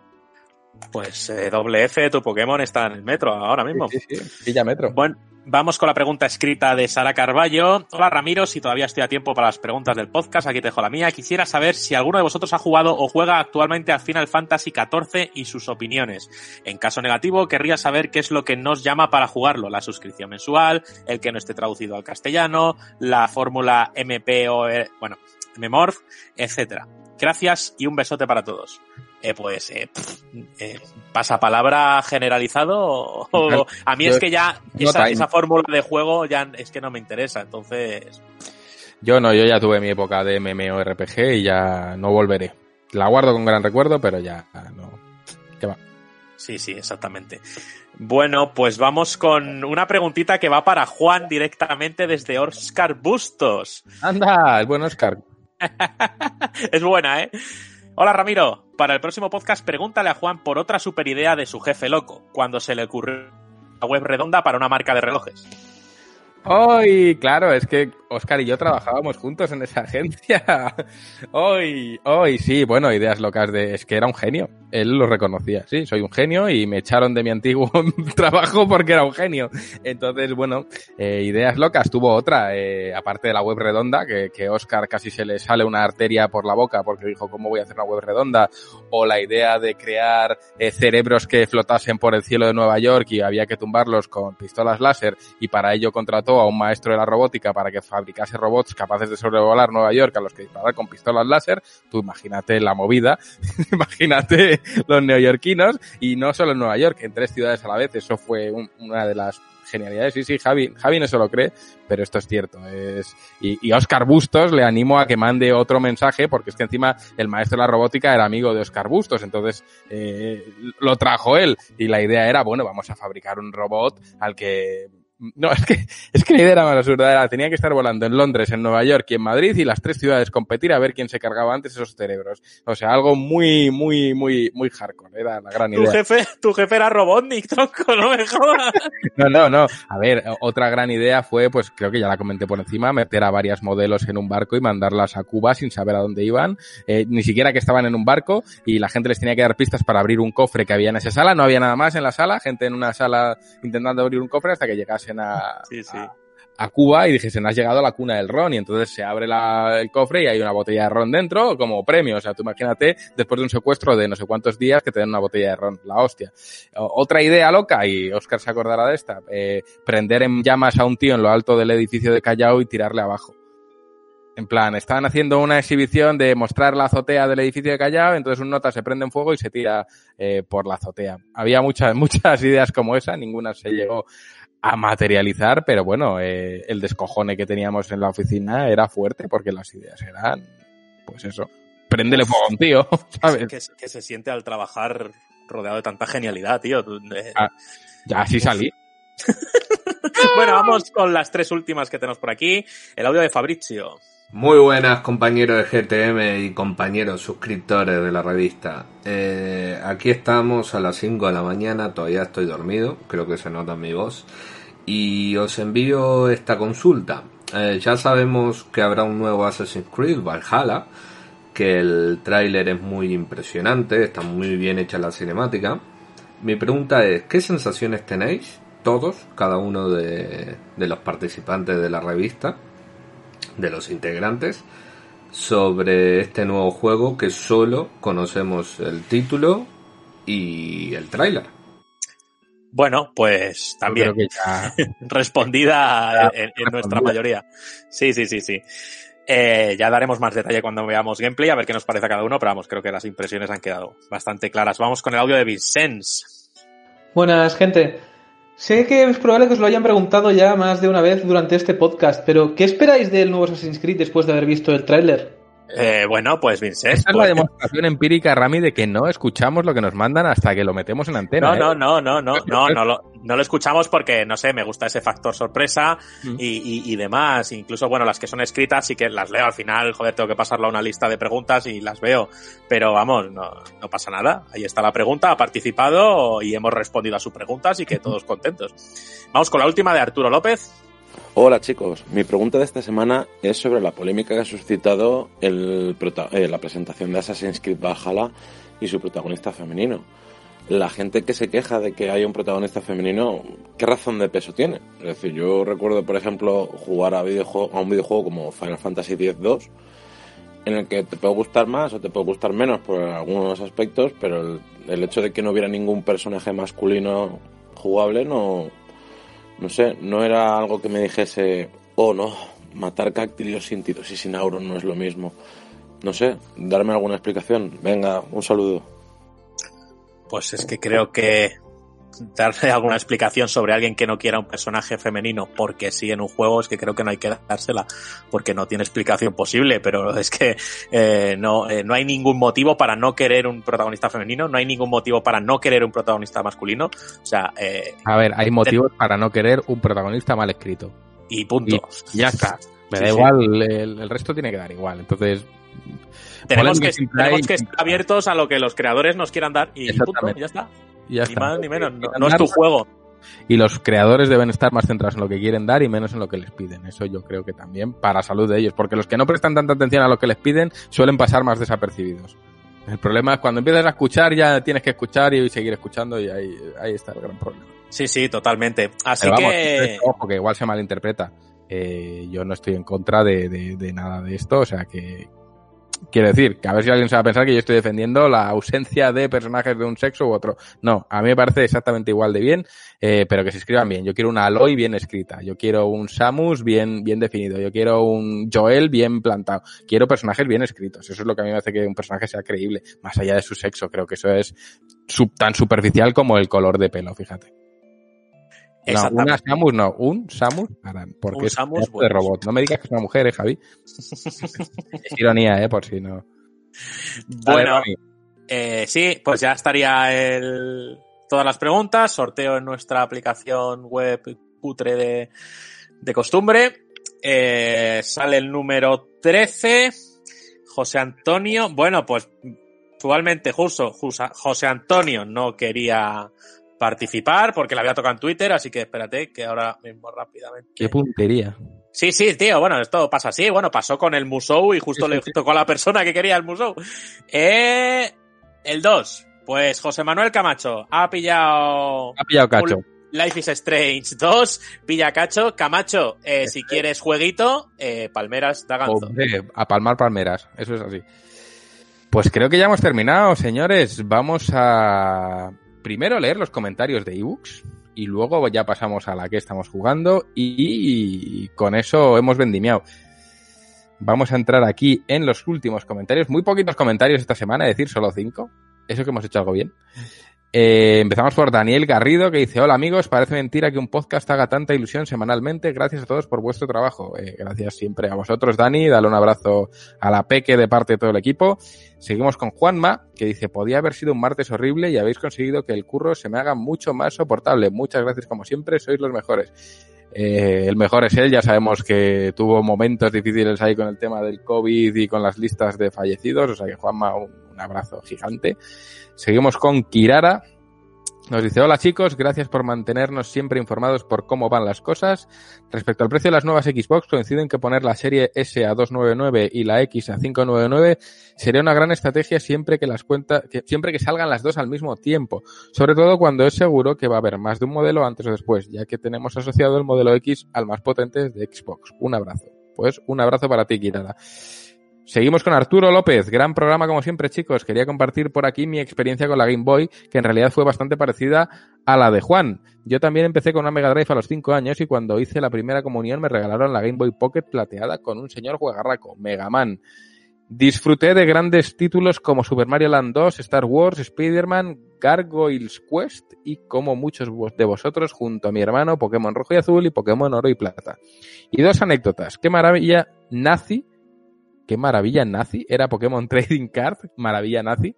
Speaker 4: Pues eh, doble F, tu Pokémon está en el metro ahora mismo.
Speaker 2: Sí, sí, pilla metro.
Speaker 4: Bueno, vamos con la pregunta escrita de Sara Carballo. Hola Ramiro, si todavía estoy a tiempo para las preguntas del podcast, aquí te dejo la mía. Quisiera saber si alguno de vosotros ha jugado o juega actualmente a Final Fantasy XIV y sus opiniones. En caso negativo, querría saber qué es lo que nos llama para jugarlo. La suscripción mensual, el que no esté traducido al castellano, la fórmula MPO, eh, bueno, Memorph, etcétera. Gracias y un besote para todos. Eh, pues, eh, pff, eh, pasapalabra generalizado. o- o- a mí es que ya esa, fórmula de juego ya es que no me interesa. Entonces,
Speaker 2: Yo no, yo ya tuve mi época de MMORPG y ya no volveré. La guardo con gran recuerdo, pero ya no. ¿Qué va?
Speaker 4: sí, sí, exactamente. Bueno, pues vamos con una preguntita que va para Juan directamente desde Oscar Bustos.
Speaker 2: Anda, el buen Oscar. *laughs*
Speaker 4: es buena, ¿eh? Hola Ramiro, para el próximo podcast pregúntale a Juan por otra super idea de su jefe loco, cuando se le ocurrió una web redonda para una marca de relojes.
Speaker 2: Hoy, claro, es que Oscar y yo trabajábamos juntos en esa *laughs* agencia. Hoy, hoy, sí, bueno, ideas locas de... Es que era un genio. Él lo reconocía, sí, soy un genio y me echaron de mi antiguo *laughs* trabajo porque era un genio. Entonces, bueno, eh, ideas locas. Tuvo otra, eh, aparte de la web redonda, que, que Oscar casi se le sale una arteria por la boca porque dijo, ¿cómo voy a hacer una web redonda? O la idea de crear eh, cerebros que flotasen por el cielo de Nueva York y había que tumbarlos con pistolas láser y para ello contrató a un maestro de la robótica para que fa- fabricase robots capaces de sobrevolar Nueva York a los que disparar con pistolas láser, tú imagínate la movida, *laughs* imagínate los neoyorquinos y no solo en Nueva York, en tres ciudades a la vez, eso fue un- una de las genialidades. Sí, sí, Javi, Javi no lo cree, pero esto es cierto. Es, y, y Oscar Bustos le animo a que mande otro mensaje, porque es que encima el maestro de la robótica era amigo de Oscar Bustos, entonces eh, lo trajo él. Y la idea era, bueno, vamos a fabricar un robot al que no, *laughs* es que, es que la idea era más absurda. Era, tenía que estar volando en Londres, en Nueva York y en Madrid y las tres ciudades competir a ver quién se cargaba antes esos cerebros. O sea, algo muy, muy, muy, muy hardcore. Era la gran
Speaker 4: Tu
Speaker 2: idea.
Speaker 4: jefe, tu jefe era Robotnik, tronco, no me jodas. *laughs*
Speaker 2: No, no, no. A ver, otra gran idea fue, pues creo que ya la comenté por encima, meter a varias modelos en un barco y mandarlas a Cuba sin saber a dónde iban, eh, ni siquiera que estaban en un barco y la gente les tenía que dar pistas para abrir un cofre que había en esa sala. No había nada más en la sala, gente en una sala intentando abrir un cofre hasta que llegasen a, a- a Cuba y dijesen, has llegado a la cuna del ron y entonces se abre la- el cofre y hay una botella de ron dentro como premio. O sea, tú imagínate después de un secuestro de no sé cuántos días que te den una botella de ron, la hostia. O- Otra idea loca, y Oscar se acordará de esta, eh, prender en llamas a un tío en lo alto del edificio de Callao y tirarle abajo. En plan, estaban haciendo una exhibición de mostrar la azotea del edificio de Callao, entonces un nota se prende en fuego y se tira eh, por la azotea. Había muchas, *laughs* muchas ideas como esa, ninguna se llegó a materializar, pero bueno, eh, el descojone que teníamos en la oficina era fuerte porque las ideas eran, pues eso, prendele fuego a un tío, *laughs* ¿sabes?
Speaker 4: Que, que se siente al trabajar rodeado de tanta genialidad, tío. Eh,
Speaker 2: Ah, ya así salí. *laughs*
Speaker 4: Bueno, vamos con las tres últimas que tenemos por aquí. El audio de Fabrizio.
Speaker 24: Muy buenas compañeros de GTM y compañeros suscriptores de la revista. Eh, aquí estamos a las 5 de la mañana, todavía estoy dormido, creo que se nota en mi voz. Y os envío esta consulta. Eh, ya sabemos que habrá un nuevo Assassin's Creed Valhalla, que el tráiler es muy impresionante, está muy bien hecha la cinemática. Mi pregunta es, ¿qué sensaciones tenéis todos, cada uno de, de los participantes de la revista? De los integrantes sobre este nuevo juego que solo conocemos el título y el tráiler.
Speaker 4: Bueno, pues también
Speaker 2: creo que ya- *laughs*
Speaker 4: respondida en, en nuestra mayoría. Sí, sí, sí, sí. Eh, ya daremos más detalle cuando veamos gameplay, a ver qué nos parece a cada uno, pero vamos, creo que las impresiones han quedado bastante claras. Vamos con el audio de Vincenz.
Speaker 25: Buenas, gente. Sé que es probable que os lo hayan preguntado ya más de una vez durante este podcast, pero ¿qué esperáis del nuevo Assassin's Creed después de haber visto el tráiler?
Speaker 4: Eh, bueno, pues Vincenz.
Speaker 2: Esa es la
Speaker 4: pues-
Speaker 2: demostración empírica, Rami, de que no escuchamos lo que nos mandan hasta que lo metemos en antena.
Speaker 4: No,
Speaker 2: ¿eh?
Speaker 4: no, no, no, no, no, *laughs* no lo, no lo escuchamos porque, no sé, me gusta ese factor sorpresa
Speaker 2: Mm.
Speaker 4: y, y, y demás. Incluso, bueno, las que son escritas sí que las leo al final, joder, tengo que pasarlo a una lista de preguntas y las veo. Pero vamos, no, no pasa nada. Ahí está la pregunta, ha participado y hemos respondido a sus preguntas y que todos contentos. Vamos con la última de Arturo López.
Speaker 26: Hola chicos, mi pregunta de esta semana es sobre la polémica que ha suscitado el eh, la presentación de Assassin's Creed Valhalla y su protagonista femenino. La gente que se queja de que hay un protagonista femenino, ¿qué razón de peso tiene? Es decir, yo recuerdo, por ejemplo, jugar a, a un videojuego como Final Fantasy X-2, en el que te puede gustar más o te puede gustar menos por algunos aspectos, pero el, el hecho de que no hubiera ningún personaje masculino jugable no, no sé, no era algo que me dijese, oh no, matar cáctilos sin tiros y sin auron no es lo mismo. No sé, darme alguna explicación. Venga, un saludo.
Speaker 4: Pues es que creo que darle alguna explicación sobre alguien que no quiera un personaje femenino porque sí en un juego es que creo que no hay que dársela porque no tiene explicación posible pero *laughs* es que eh, no eh, no hay ningún motivo para no querer un protagonista femenino no hay ningún motivo para no querer un protagonista masculino o sea eh,
Speaker 2: A ver, hay motivos para no querer un protagonista mal escrito.
Speaker 4: y punto
Speaker 2: Y ya está. Me
Speaker 4: Sí,
Speaker 2: da
Speaker 4: sí.
Speaker 2: igual, el, el resto tiene que dar igual. Entonces,
Speaker 4: tenemos que, tenemos que estar abiertos a lo que los creadores nos quieran dar y punto
Speaker 2: Exactamente.
Speaker 4: ya está
Speaker 2: ya
Speaker 4: ni
Speaker 2: está.
Speaker 4: más ni menos no, no es tu juego
Speaker 2: Y los creadores deben estar más centrados en lo que quieren dar y menos en lo que les piden. Eso yo creo que también para salud de ellos, porque los que no prestan tanta atención a lo que les piden suelen pasar más desapercibidos. El problema es cuando empiezas a escuchar ya tienes que escuchar y seguir escuchando y ahí, ahí está el gran problema.
Speaker 4: sí sí totalmente así
Speaker 2: Pero vamos,
Speaker 4: que
Speaker 2: ojo, que igual se malinterpreta. Eh, yo no estoy en contra de, de- de nada de esto, o sea que Quiero decir, que a ver si alguien se va a pensar que yo estoy defendiendo la ausencia de personajes de un sexo u otro. No, a mí me parece exactamente igual de bien, eh, pero que se escriban bien. Yo quiero una Aloy bien escrita, yo quiero un Samus bien, bien definido, yo quiero un Joel bien plantado, quiero personajes bien escritos. Eso es lo que a mí me hace que un personaje sea creíble, más allá de su sexo. Creo que eso es sub- tan superficial como el color de pelo, fíjate. No, una Samus no, un Samus Aran, porque
Speaker 4: Un
Speaker 2: es
Speaker 4: Samus,
Speaker 2: de robot. No me digas que es una mujer, eh, Javi. es ironía, eh, por si no. *laughs*
Speaker 4: Bueno, eh, sí, pues ya estaría el... todas las preguntas. Sorteo en nuestra aplicación web putre de, de costumbre. Eh, sale el número 13. José Antonio. Bueno, pues actualmente justo José Antonio no quería participar porque le había tocado en Twitter, así que espérate que ahora mismo rápidamente.
Speaker 2: Qué puntería.
Speaker 4: Sí, sí, tío, bueno, esto pasa así. Bueno, pasó con el Musou y justo le tocó a la persona que quería el Musou. Eh, el 2. Pues José Manuel Camacho ha pillado.
Speaker 2: Ha pillado cacho.
Speaker 4: Life is Strange 2. Pilla cacho. Camacho, eh, si quieres jueguito, eh, Palmeras da ganzo.
Speaker 2: Hombre, a palmar palmeras, eso es así. Pues creo que ya hemos terminado, señores. Vamos a primero leer los comentarios de ebooks y luego ya pasamos a la que estamos jugando y con eso hemos vendimiado. Vamos a entrar aquí en los últimos comentarios. Muy poquitos comentarios esta semana, es decir, solo cinco. Eso que hemos hecho algo bien. Eh, empezamos por Daniel Garrido que dice, hola amigos, parece mentira que un podcast haga tanta ilusión semanalmente. Gracias a todos por vuestro trabajo. Eh, gracias siempre a vosotros, Dani. Dale un abrazo a la Peque de parte de todo el equipo. Seguimos con Juanma, que dice, podía haber sido un martes horrible y habéis conseguido que el curro se me haga mucho más soportable. Muchas gracias como siempre, sois los mejores. Eh, el mejor es él, ya sabemos que tuvo momentos difíciles ahí con el tema del COVID y con las listas de fallecidos, o sea que Juanma, un, un abrazo gigante. Seguimos con Kirara. Nos dice, hola chicos, gracias por mantenernos siempre informados por cómo van las cosas. Respecto al precio de las nuevas Xbox, coincido en que poner la serie S a 299 y la X a 599 sería una gran estrategia siempre que las cuentas, que, siempre que salgan las dos al mismo tiempo. Sobre todo cuando es seguro que va a haber más de un modelo antes o después, ya que tenemos asociado el modelo X al más potente de Xbox. Un abrazo. Pues un abrazo para ti, Kirara. Seguimos con Arturo López, gran programa como siempre chicos. Quería compartir por aquí mi experiencia con la Game Boy, que en realidad fue bastante parecida a la de Juan. Yo también empecé con una Mega Drive a los 5 años y cuando hice la primera comunión me regalaron la Game Boy Pocket plateada con un señor juegarraco, Mega Man. Disfruté de grandes títulos como Super Mario Land 2, Star Wars, Spider-Man, Gargoyles Quest y como muchos de vosotros junto a mi hermano Pokémon Rojo y Azul y Pokémon Oro y Plata. Y dos anécdotas. Qué maravilla nazi qué maravilla nazi. Era Pokémon Trading Card, maravilla nazi.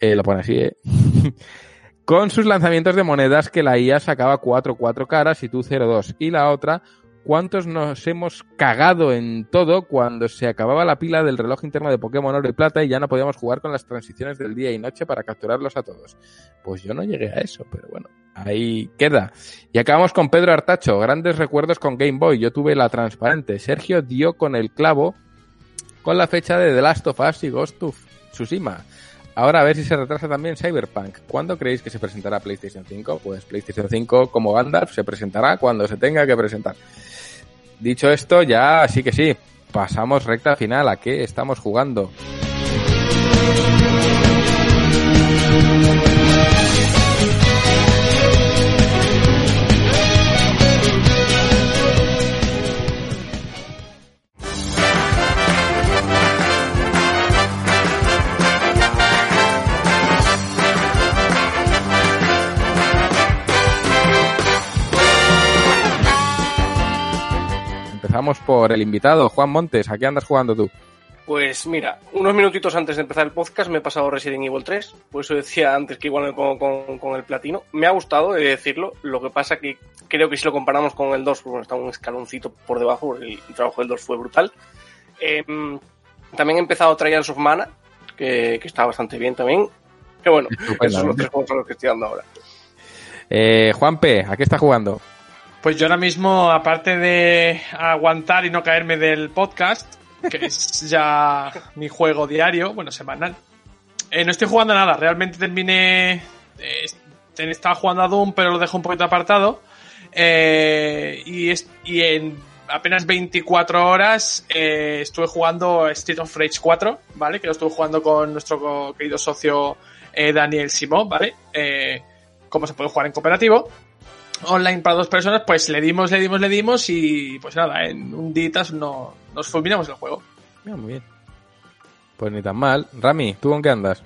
Speaker 2: Eh, lo pone así, ¿eh? *laughs* Con sus lanzamientos de monedas que la IA sacaba 4 4 caras y tú 0 2. Y la otra, ¿cuántos nos hemos cagado en todo cuando se acababa la pila del reloj interno de Pokémon Oro y Plata y ya no podíamos jugar con las transiciones del día y noche para capturarlos a todos? Pues yo no llegué a eso, pero bueno, ahí queda. Y acabamos con Pedro Artacho, grandes recuerdos con Game Boy. Yo tuve la transparente. Sergio dio con el clavo con la fecha de The Last of Us y Ghost of Tsushima. Ahora a ver si se retrasa también Cyberpunk. ¿Cuándo creéis que se presentará PlayStation 5? Pues PlayStation 5 como Gandalf se presentará cuando se tenga que presentar. Dicho esto, ya sí que sí, pasamos recta final. ¿A qué estamos jugando? Empezamos por el invitado, Juan Montes. ¿A qué andas jugando tú?
Speaker 6: Pues mira, unos minutitos antes de empezar el podcast me he pasado Resident Evil 3, por eso decía antes que igual con, con, con el platino. Me ha gustado, he de decirlo, lo que pasa que creo que si lo comparamos con el 2, pues bueno, está un escaloncito por debajo, el, trabajo del 2 fue brutal. Eh, también he empezado Trials of Mana, que, que está bastante bien también. Que bueno, esos son los tres juegos a los que estoy dando ahora.
Speaker 2: Eh, Juanpe, ¿a qué está jugando?
Speaker 3: Pues yo ahora mismo, aparte de aguantar y no caerme del podcast, que *laughs* es ya mi juego diario, bueno, semanal, eh, no estoy jugando nada. Realmente terminé. Eh, estaba jugando a Doom, pero lo dejo un poquito apartado. Eh, y, es, y en apenas 24 horas eh, estuve jugando Street of Rage 4, ¿vale? Que lo estuve jugando con nuestro querido socio eh, Daniel Simón, ¿vale? Eh, cómo se puede jugar en cooperativo. Online para dos personas, pues le dimos, le dimos, le dimos y pues nada, en un día no, nos fulminamos el juego.
Speaker 2: muy bien. Pues ni tan mal. Rami, ¿tú con qué andas?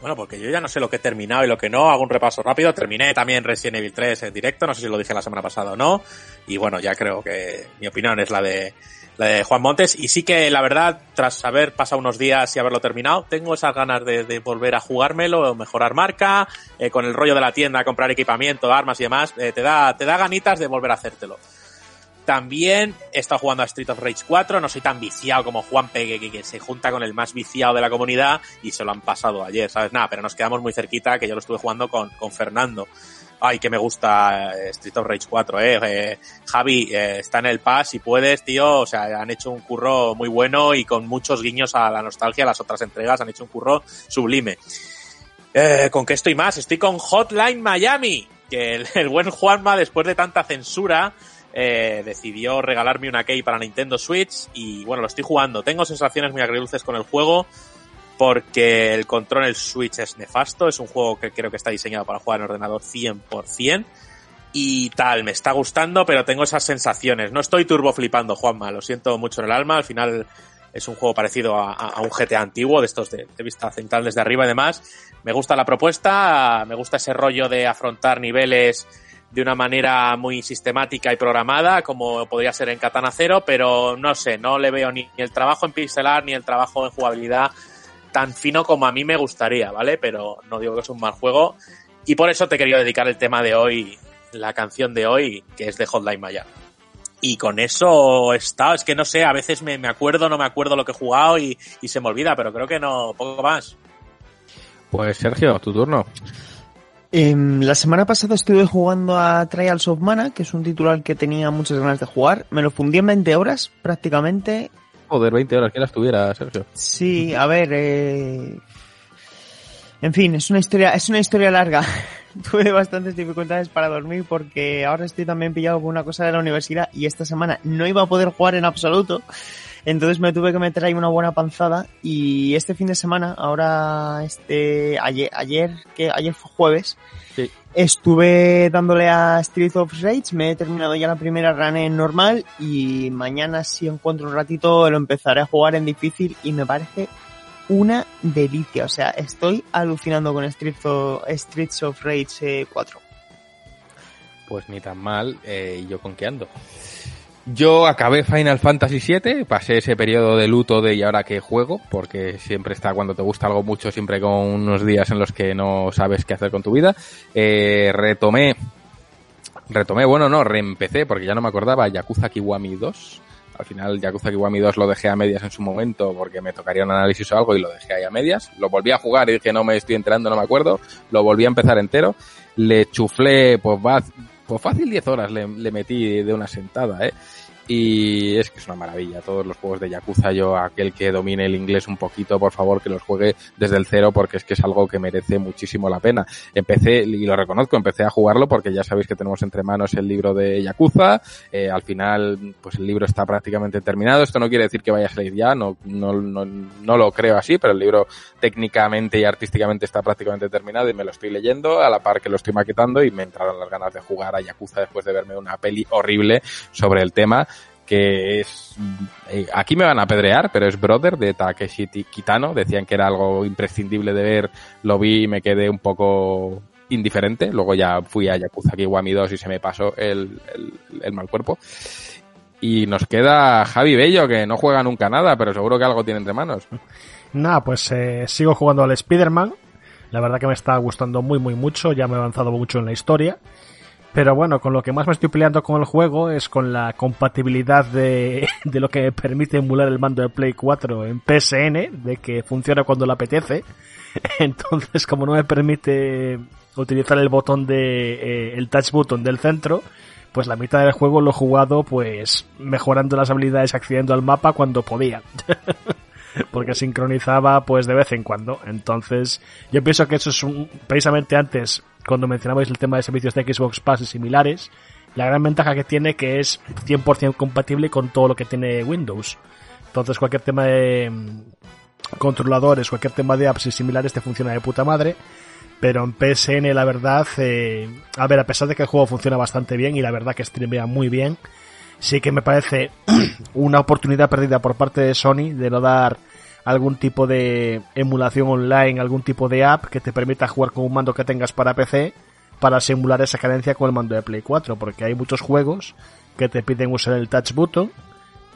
Speaker 4: Bueno, porque yo ya no sé lo que he terminado y lo que no, hago un repaso rápido. Terminé también Resident Evil 3 en directo, no sé si lo dije la semana pasada o no. Y bueno, ya creo que mi opinión es la de, la de Juan Montes. Y sí que la verdad, tras haber pasado unos días y haberlo terminado, tengo esas ganas de, volver a jugármelo, mejorar marca, eh, con el rollo de la tienda, comprar equipamiento, armas y demás, eh, te da, te da ganitas de volver a hacértelo. También he estado jugando a Street of Rage 4, no soy tan viciado como Juan Pegue, que, se junta con el más viciado de la comunidad y se lo han pasado ayer, ¿sabes? Nada, pero nos quedamos muy cerquita, que yo lo estuve jugando con, con Fernando. Ay, que me gusta eh, Street of Rage 4, eh. eh Javi, eh, está en el pass, si puedes, tío. O sea, han hecho un curro muy bueno y con muchos guiños a la nostalgia, las otras entregas, han hecho un curro sublime. ¿Con qué estoy más? Estoy con Hotline Miami, que *laughs* el, buen Juanma, después de tanta censura, eh, decidió regalarme una key para Nintendo Switch y bueno, lo estoy jugando. Tengo sensaciones muy agridulces con el juego porque el control del Switch es nefasto. Es un juego que creo que está diseñado para jugar en ordenador 100% y tal, me está gustando, pero tengo esas sensaciones. No estoy turbo flipando, Juanma, lo siento mucho en el alma. Al final es un juego parecido a, un GTA antiguo, de estos de, vista central desde arriba y demás. Me gusta la propuesta, me gusta ese rollo de afrontar niveles de una manera muy sistemática y programada, como podría ser en Katana Zero, pero no sé, no le veo ni el trabajo en pixelar ni el trabajo en jugabilidad tan fino como a mí me gustaría, ¿vale? Pero no digo que es un mal juego. Y por eso te quería dedicar el tema de hoy, la canción de hoy, que es de Hotline Maya. Y con eso está, es que no sé, a veces me, me acuerdo, no me acuerdo lo que he jugado y, y se me olvida, pero creo que no, poco más.
Speaker 2: Pues Sergio, tu turno.
Speaker 5: Em, la semana pasada estuve jugando a Trials of Mana, que es un título al que tenía muchas ganas de jugar. Me lo fundí en 20 horas, prácticamente.
Speaker 2: Joder, 20 horas, que las tuviera, Sergio.
Speaker 5: Sí, a ver, eh... En fin, es una historia, es una historia larga. *laughs* Tuve bastantes dificultades para dormir porque ahora estoy también pillado con una cosa de la universidad y esta semana no iba a poder jugar en absoluto. Entonces me tuve que meter ahí una buena panzada y este fin de semana, ahora este ayer, ayer que ayer fue jueves, estuve dándole a Street of Rage, me he terminado ya la primera run en normal y mañana si encuentro un ratito lo empezaré a jugar en difícil y me parece una delicia, o sea, estoy alucinando con Street Streets of Rage 4. Eh,
Speaker 2: pues ni tan mal, eh, yo con qué ando. Yo acabé Final Fantasy VII, pasé ese periodo de luto de y ahora que juego, porque siempre está cuando te gusta algo mucho, siempre con unos días en los que no sabes qué hacer con tu vida. Eh, retomé, retomé, bueno, no, reempecé, porque ya no me acordaba, Yakuza Kiwami 2. Al final Yakuza Kiwami 2 lo dejé a medias en su momento porque me tocaría un análisis o algo y lo dejé ahí a medias. Lo volví a jugar y dije no me estoy enterando, no me acuerdo. Lo volví a empezar entero. Le chuflé, pues va, pues fácil 10 horas le, le metí de una sentada, eh. Y es que es una maravilla. Todos los juegos de Yakuza, yo, aquel que domine el inglés un poquito, por favor, que los juegue desde el cero porque es que es algo que merece muchísimo la pena. Empecé, y lo reconozco, empecé a jugarlo porque ya sabéis que tenemos entre manos el libro de Yakuza. Eh, al final, pues el libro está prácticamente terminado. Esto no quiere decir que vaya a salir ya, no, no, no, no lo creo así, pero el libro técnicamente y artísticamente está prácticamente terminado y me lo estoy leyendo a la par que lo estoy maquetando y me entraron las ganas de jugar a Yakuza después de verme una peli horrible sobre el tema que es eh, aquí me van a apedrear, pero es Brother de Takeshi Kitano, decían que era algo imprescindible de ver, lo vi y me quedé un poco indiferente, luego ya fui a Yakuza Kiwami 2 y se me pasó el, el, mal cuerpo. Y nos queda Javi Bello, que no juega nunca nada, pero seguro que algo tiene entre manos.
Speaker 11: Nada, pues eh, sigo jugando al Spider-Man. La verdad que me está gustando muy, muy mucho. Ya me he avanzado mucho en la historia. Pero bueno, con lo que más me estoy peleando con el juego es con la compatibilidad de, *laughs* de lo que me permite emular el mando de Play 4 en PSN, de que funciona cuando le apetece. *laughs* Entonces, como no me permite utilizar el botón de, eh, el touch button del centro, pues la mitad del juego lo he jugado pues mejorando las habilidades accediendo al mapa cuando podía. *laughs* porque sincronizaba pues de vez en cuando. Entonces, yo pienso que eso es un, precisamente antes, cuando mencionabais el tema de servicios de Xbox Pass y similares, La gran ventaja que tiene que es 100% compatible con todo lo que tiene Windows. Entonces cualquier tema de mm, controladores, cualquier tema de apps y similares te funciona de puta madre. Pero en PSN la verdad, eh, a ver, a pesar de que el juego funciona bastante bien y la verdad que streamea muy bien, sí que me parece *clears throat* una oportunidad perdida por parte de Sony de no dar algún tipo de emulación online, algún tipo de app que te permita jugar con un mando que tengas para PC para simular esa cadencia con el mando de Play 4, porque hay muchos juegos que te piden usar el touch button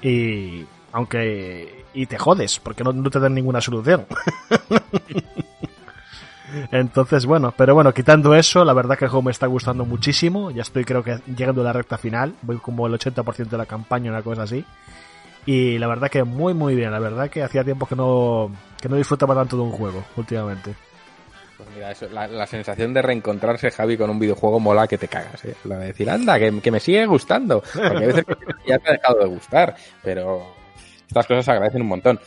Speaker 11: y aunque y te jodes porque no, no te dan ninguna solución. *laughs* Entonces, bueno, pero bueno, quitando eso, la verdad que el juego me está gustando muchísimo. Ya estoy, creo que llegando a la recta final. Voy como el 80% de la campaña, una cosa así. Y la verdad que muy, muy bien. La verdad que hacía tiempo que no, que no disfrutaba tanto de un juego últimamente.
Speaker 2: Pues mira, eso, la, la sensación de reencontrarse Javi con un videojuego mola que te cagas, ¿eh? La de decir, anda, que, que me sigue gustando. Porque a veces ya te ha dejado de gustar, pero estas cosas se agradecen un montón.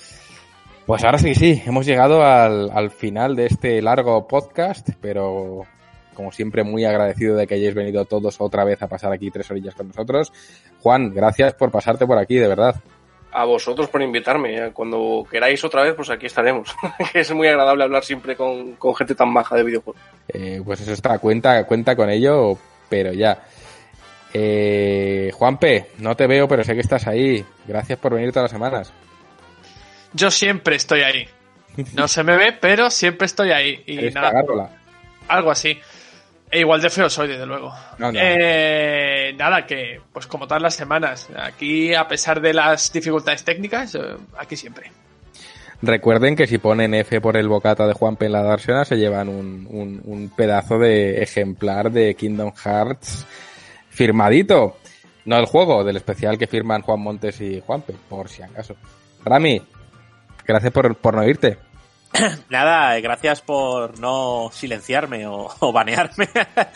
Speaker 2: Pues ahora sí, sí, hemos llegado al, al final de este largo podcast, pero como siempre muy agradecido de que hayáis venido todos otra vez a pasar aquí tres orillas con nosotros. Juan, gracias por pasarte por aquí, de verdad.
Speaker 6: A vosotros por invitarme. Cuando queráis otra vez, pues aquí estaremos. *laughs* es muy agradable hablar siempre con, con gente tan baja de videojuegos.
Speaker 2: Eh, pues eso está, cuenta, cuenta con ello, pero ya. Eh, Juanpe, no te veo, pero sé que estás ahí. Gracias por venir todas las semanas.
Speaker 3: Yo siempre estoy ahí. No se me ve, pero siempre estoy ahí. Y
Speaker 2: Eres
Speaker 3: nada, algo así. E igual de feo soy, desde luego.
Speaker 2: No, no.
Speaker 3: Eh, nada, que pues como todas las semanas, aquí a pesar de las dificultades técnicas, eh, aquí siempre.
Speaker 2: Recuerden que si ponen F por el bocata de la Darsena se llevan un, un, un pedazo de ejemplar de Kingdom Hearts firmadito. No el juego, del especial que firman Juan Montes y Juanpe, por si acaso. Rami, gracias por, por no irte. *clears throat*
Speaker 4: Nada, gracias por no silenciarme o, *laughs* o banearme.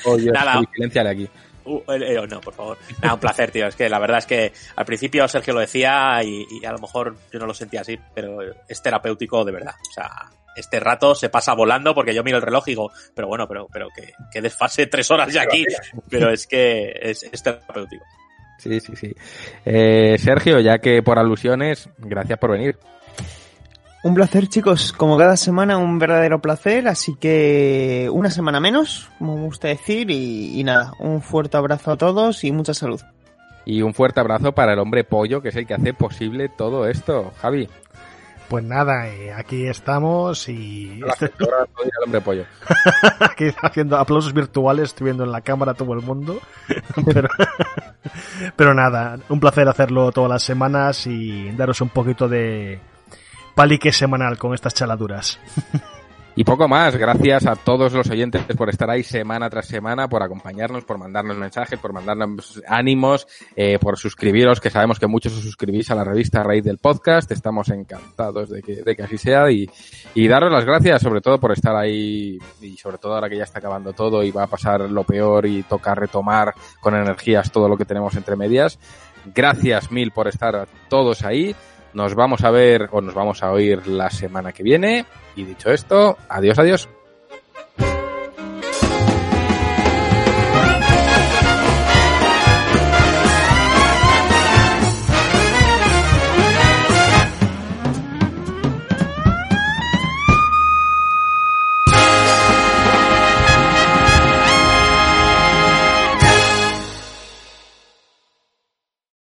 Speaker 2: Oye,
Speaker 4: Nada,
Speaker 2: aquí.
Speaker 4: Uh, eh, no, por favor. Nada, un placer, tío. Es que la verdad es que al principio Sergio lo decía y, y a lo mejor yo no lo sentía así, pero es terapéutico de verdad. O sea, este rato se pasa volando porque yo miro el reloj y digo, pero bueno, pero, pero que, que desfase tres horas ya aquí. Pero es que es, es terapéutico.
Speaker 2: Sí, sí, sí. Eh, Sergio, ya que por alusiones, gracias por venir.
Speaker 5: Un placer, chicos. Como cada semana, un verdadero placer. Así que una semana menos, como me gusta decir. Y, y nada, un fuerte abrazo a todos y mucha salud.
Speaker 2: Y un fuerte abrazo para el hombre pollo, que es el que hace posible todo esto. Javi.
Speaker 11: Pues nada, eh, aquí estamos y...
Speaker 2: La gestora, dirá el hombre pollo. *laughs*
Speaker 11: aquí haciendo aplausos virtuales, estoy viendo en la cámara todo el mundo. *laughs* pero, pero nada, un placer hacerlo todas las semanas y daros un poquito de palique semanal con estas chaladuras. *laughs*
Speaker 2: Y poco más, gracias a todos los oyentes por estar ahí semana tras semana, por acompañarnos, por mandarnos mensajes, por mandarnos ánimos, eh, por suscribiros, que sabemos que muchos os suscribís a la revista raíz del podcast, estamos encantados de que, de que así sea y, y daros las gracias sobre todo por estar ahí y sobre todo ahora que ya está acabando todo y va a pasar lo peor y toca retomar con energías todo lo que tenemos entre medias. Gracias mil por estar todos ahí. Nos vamos a ver o nos vamos a oír la semana que viene. Y dicho esto, adiós, adiós.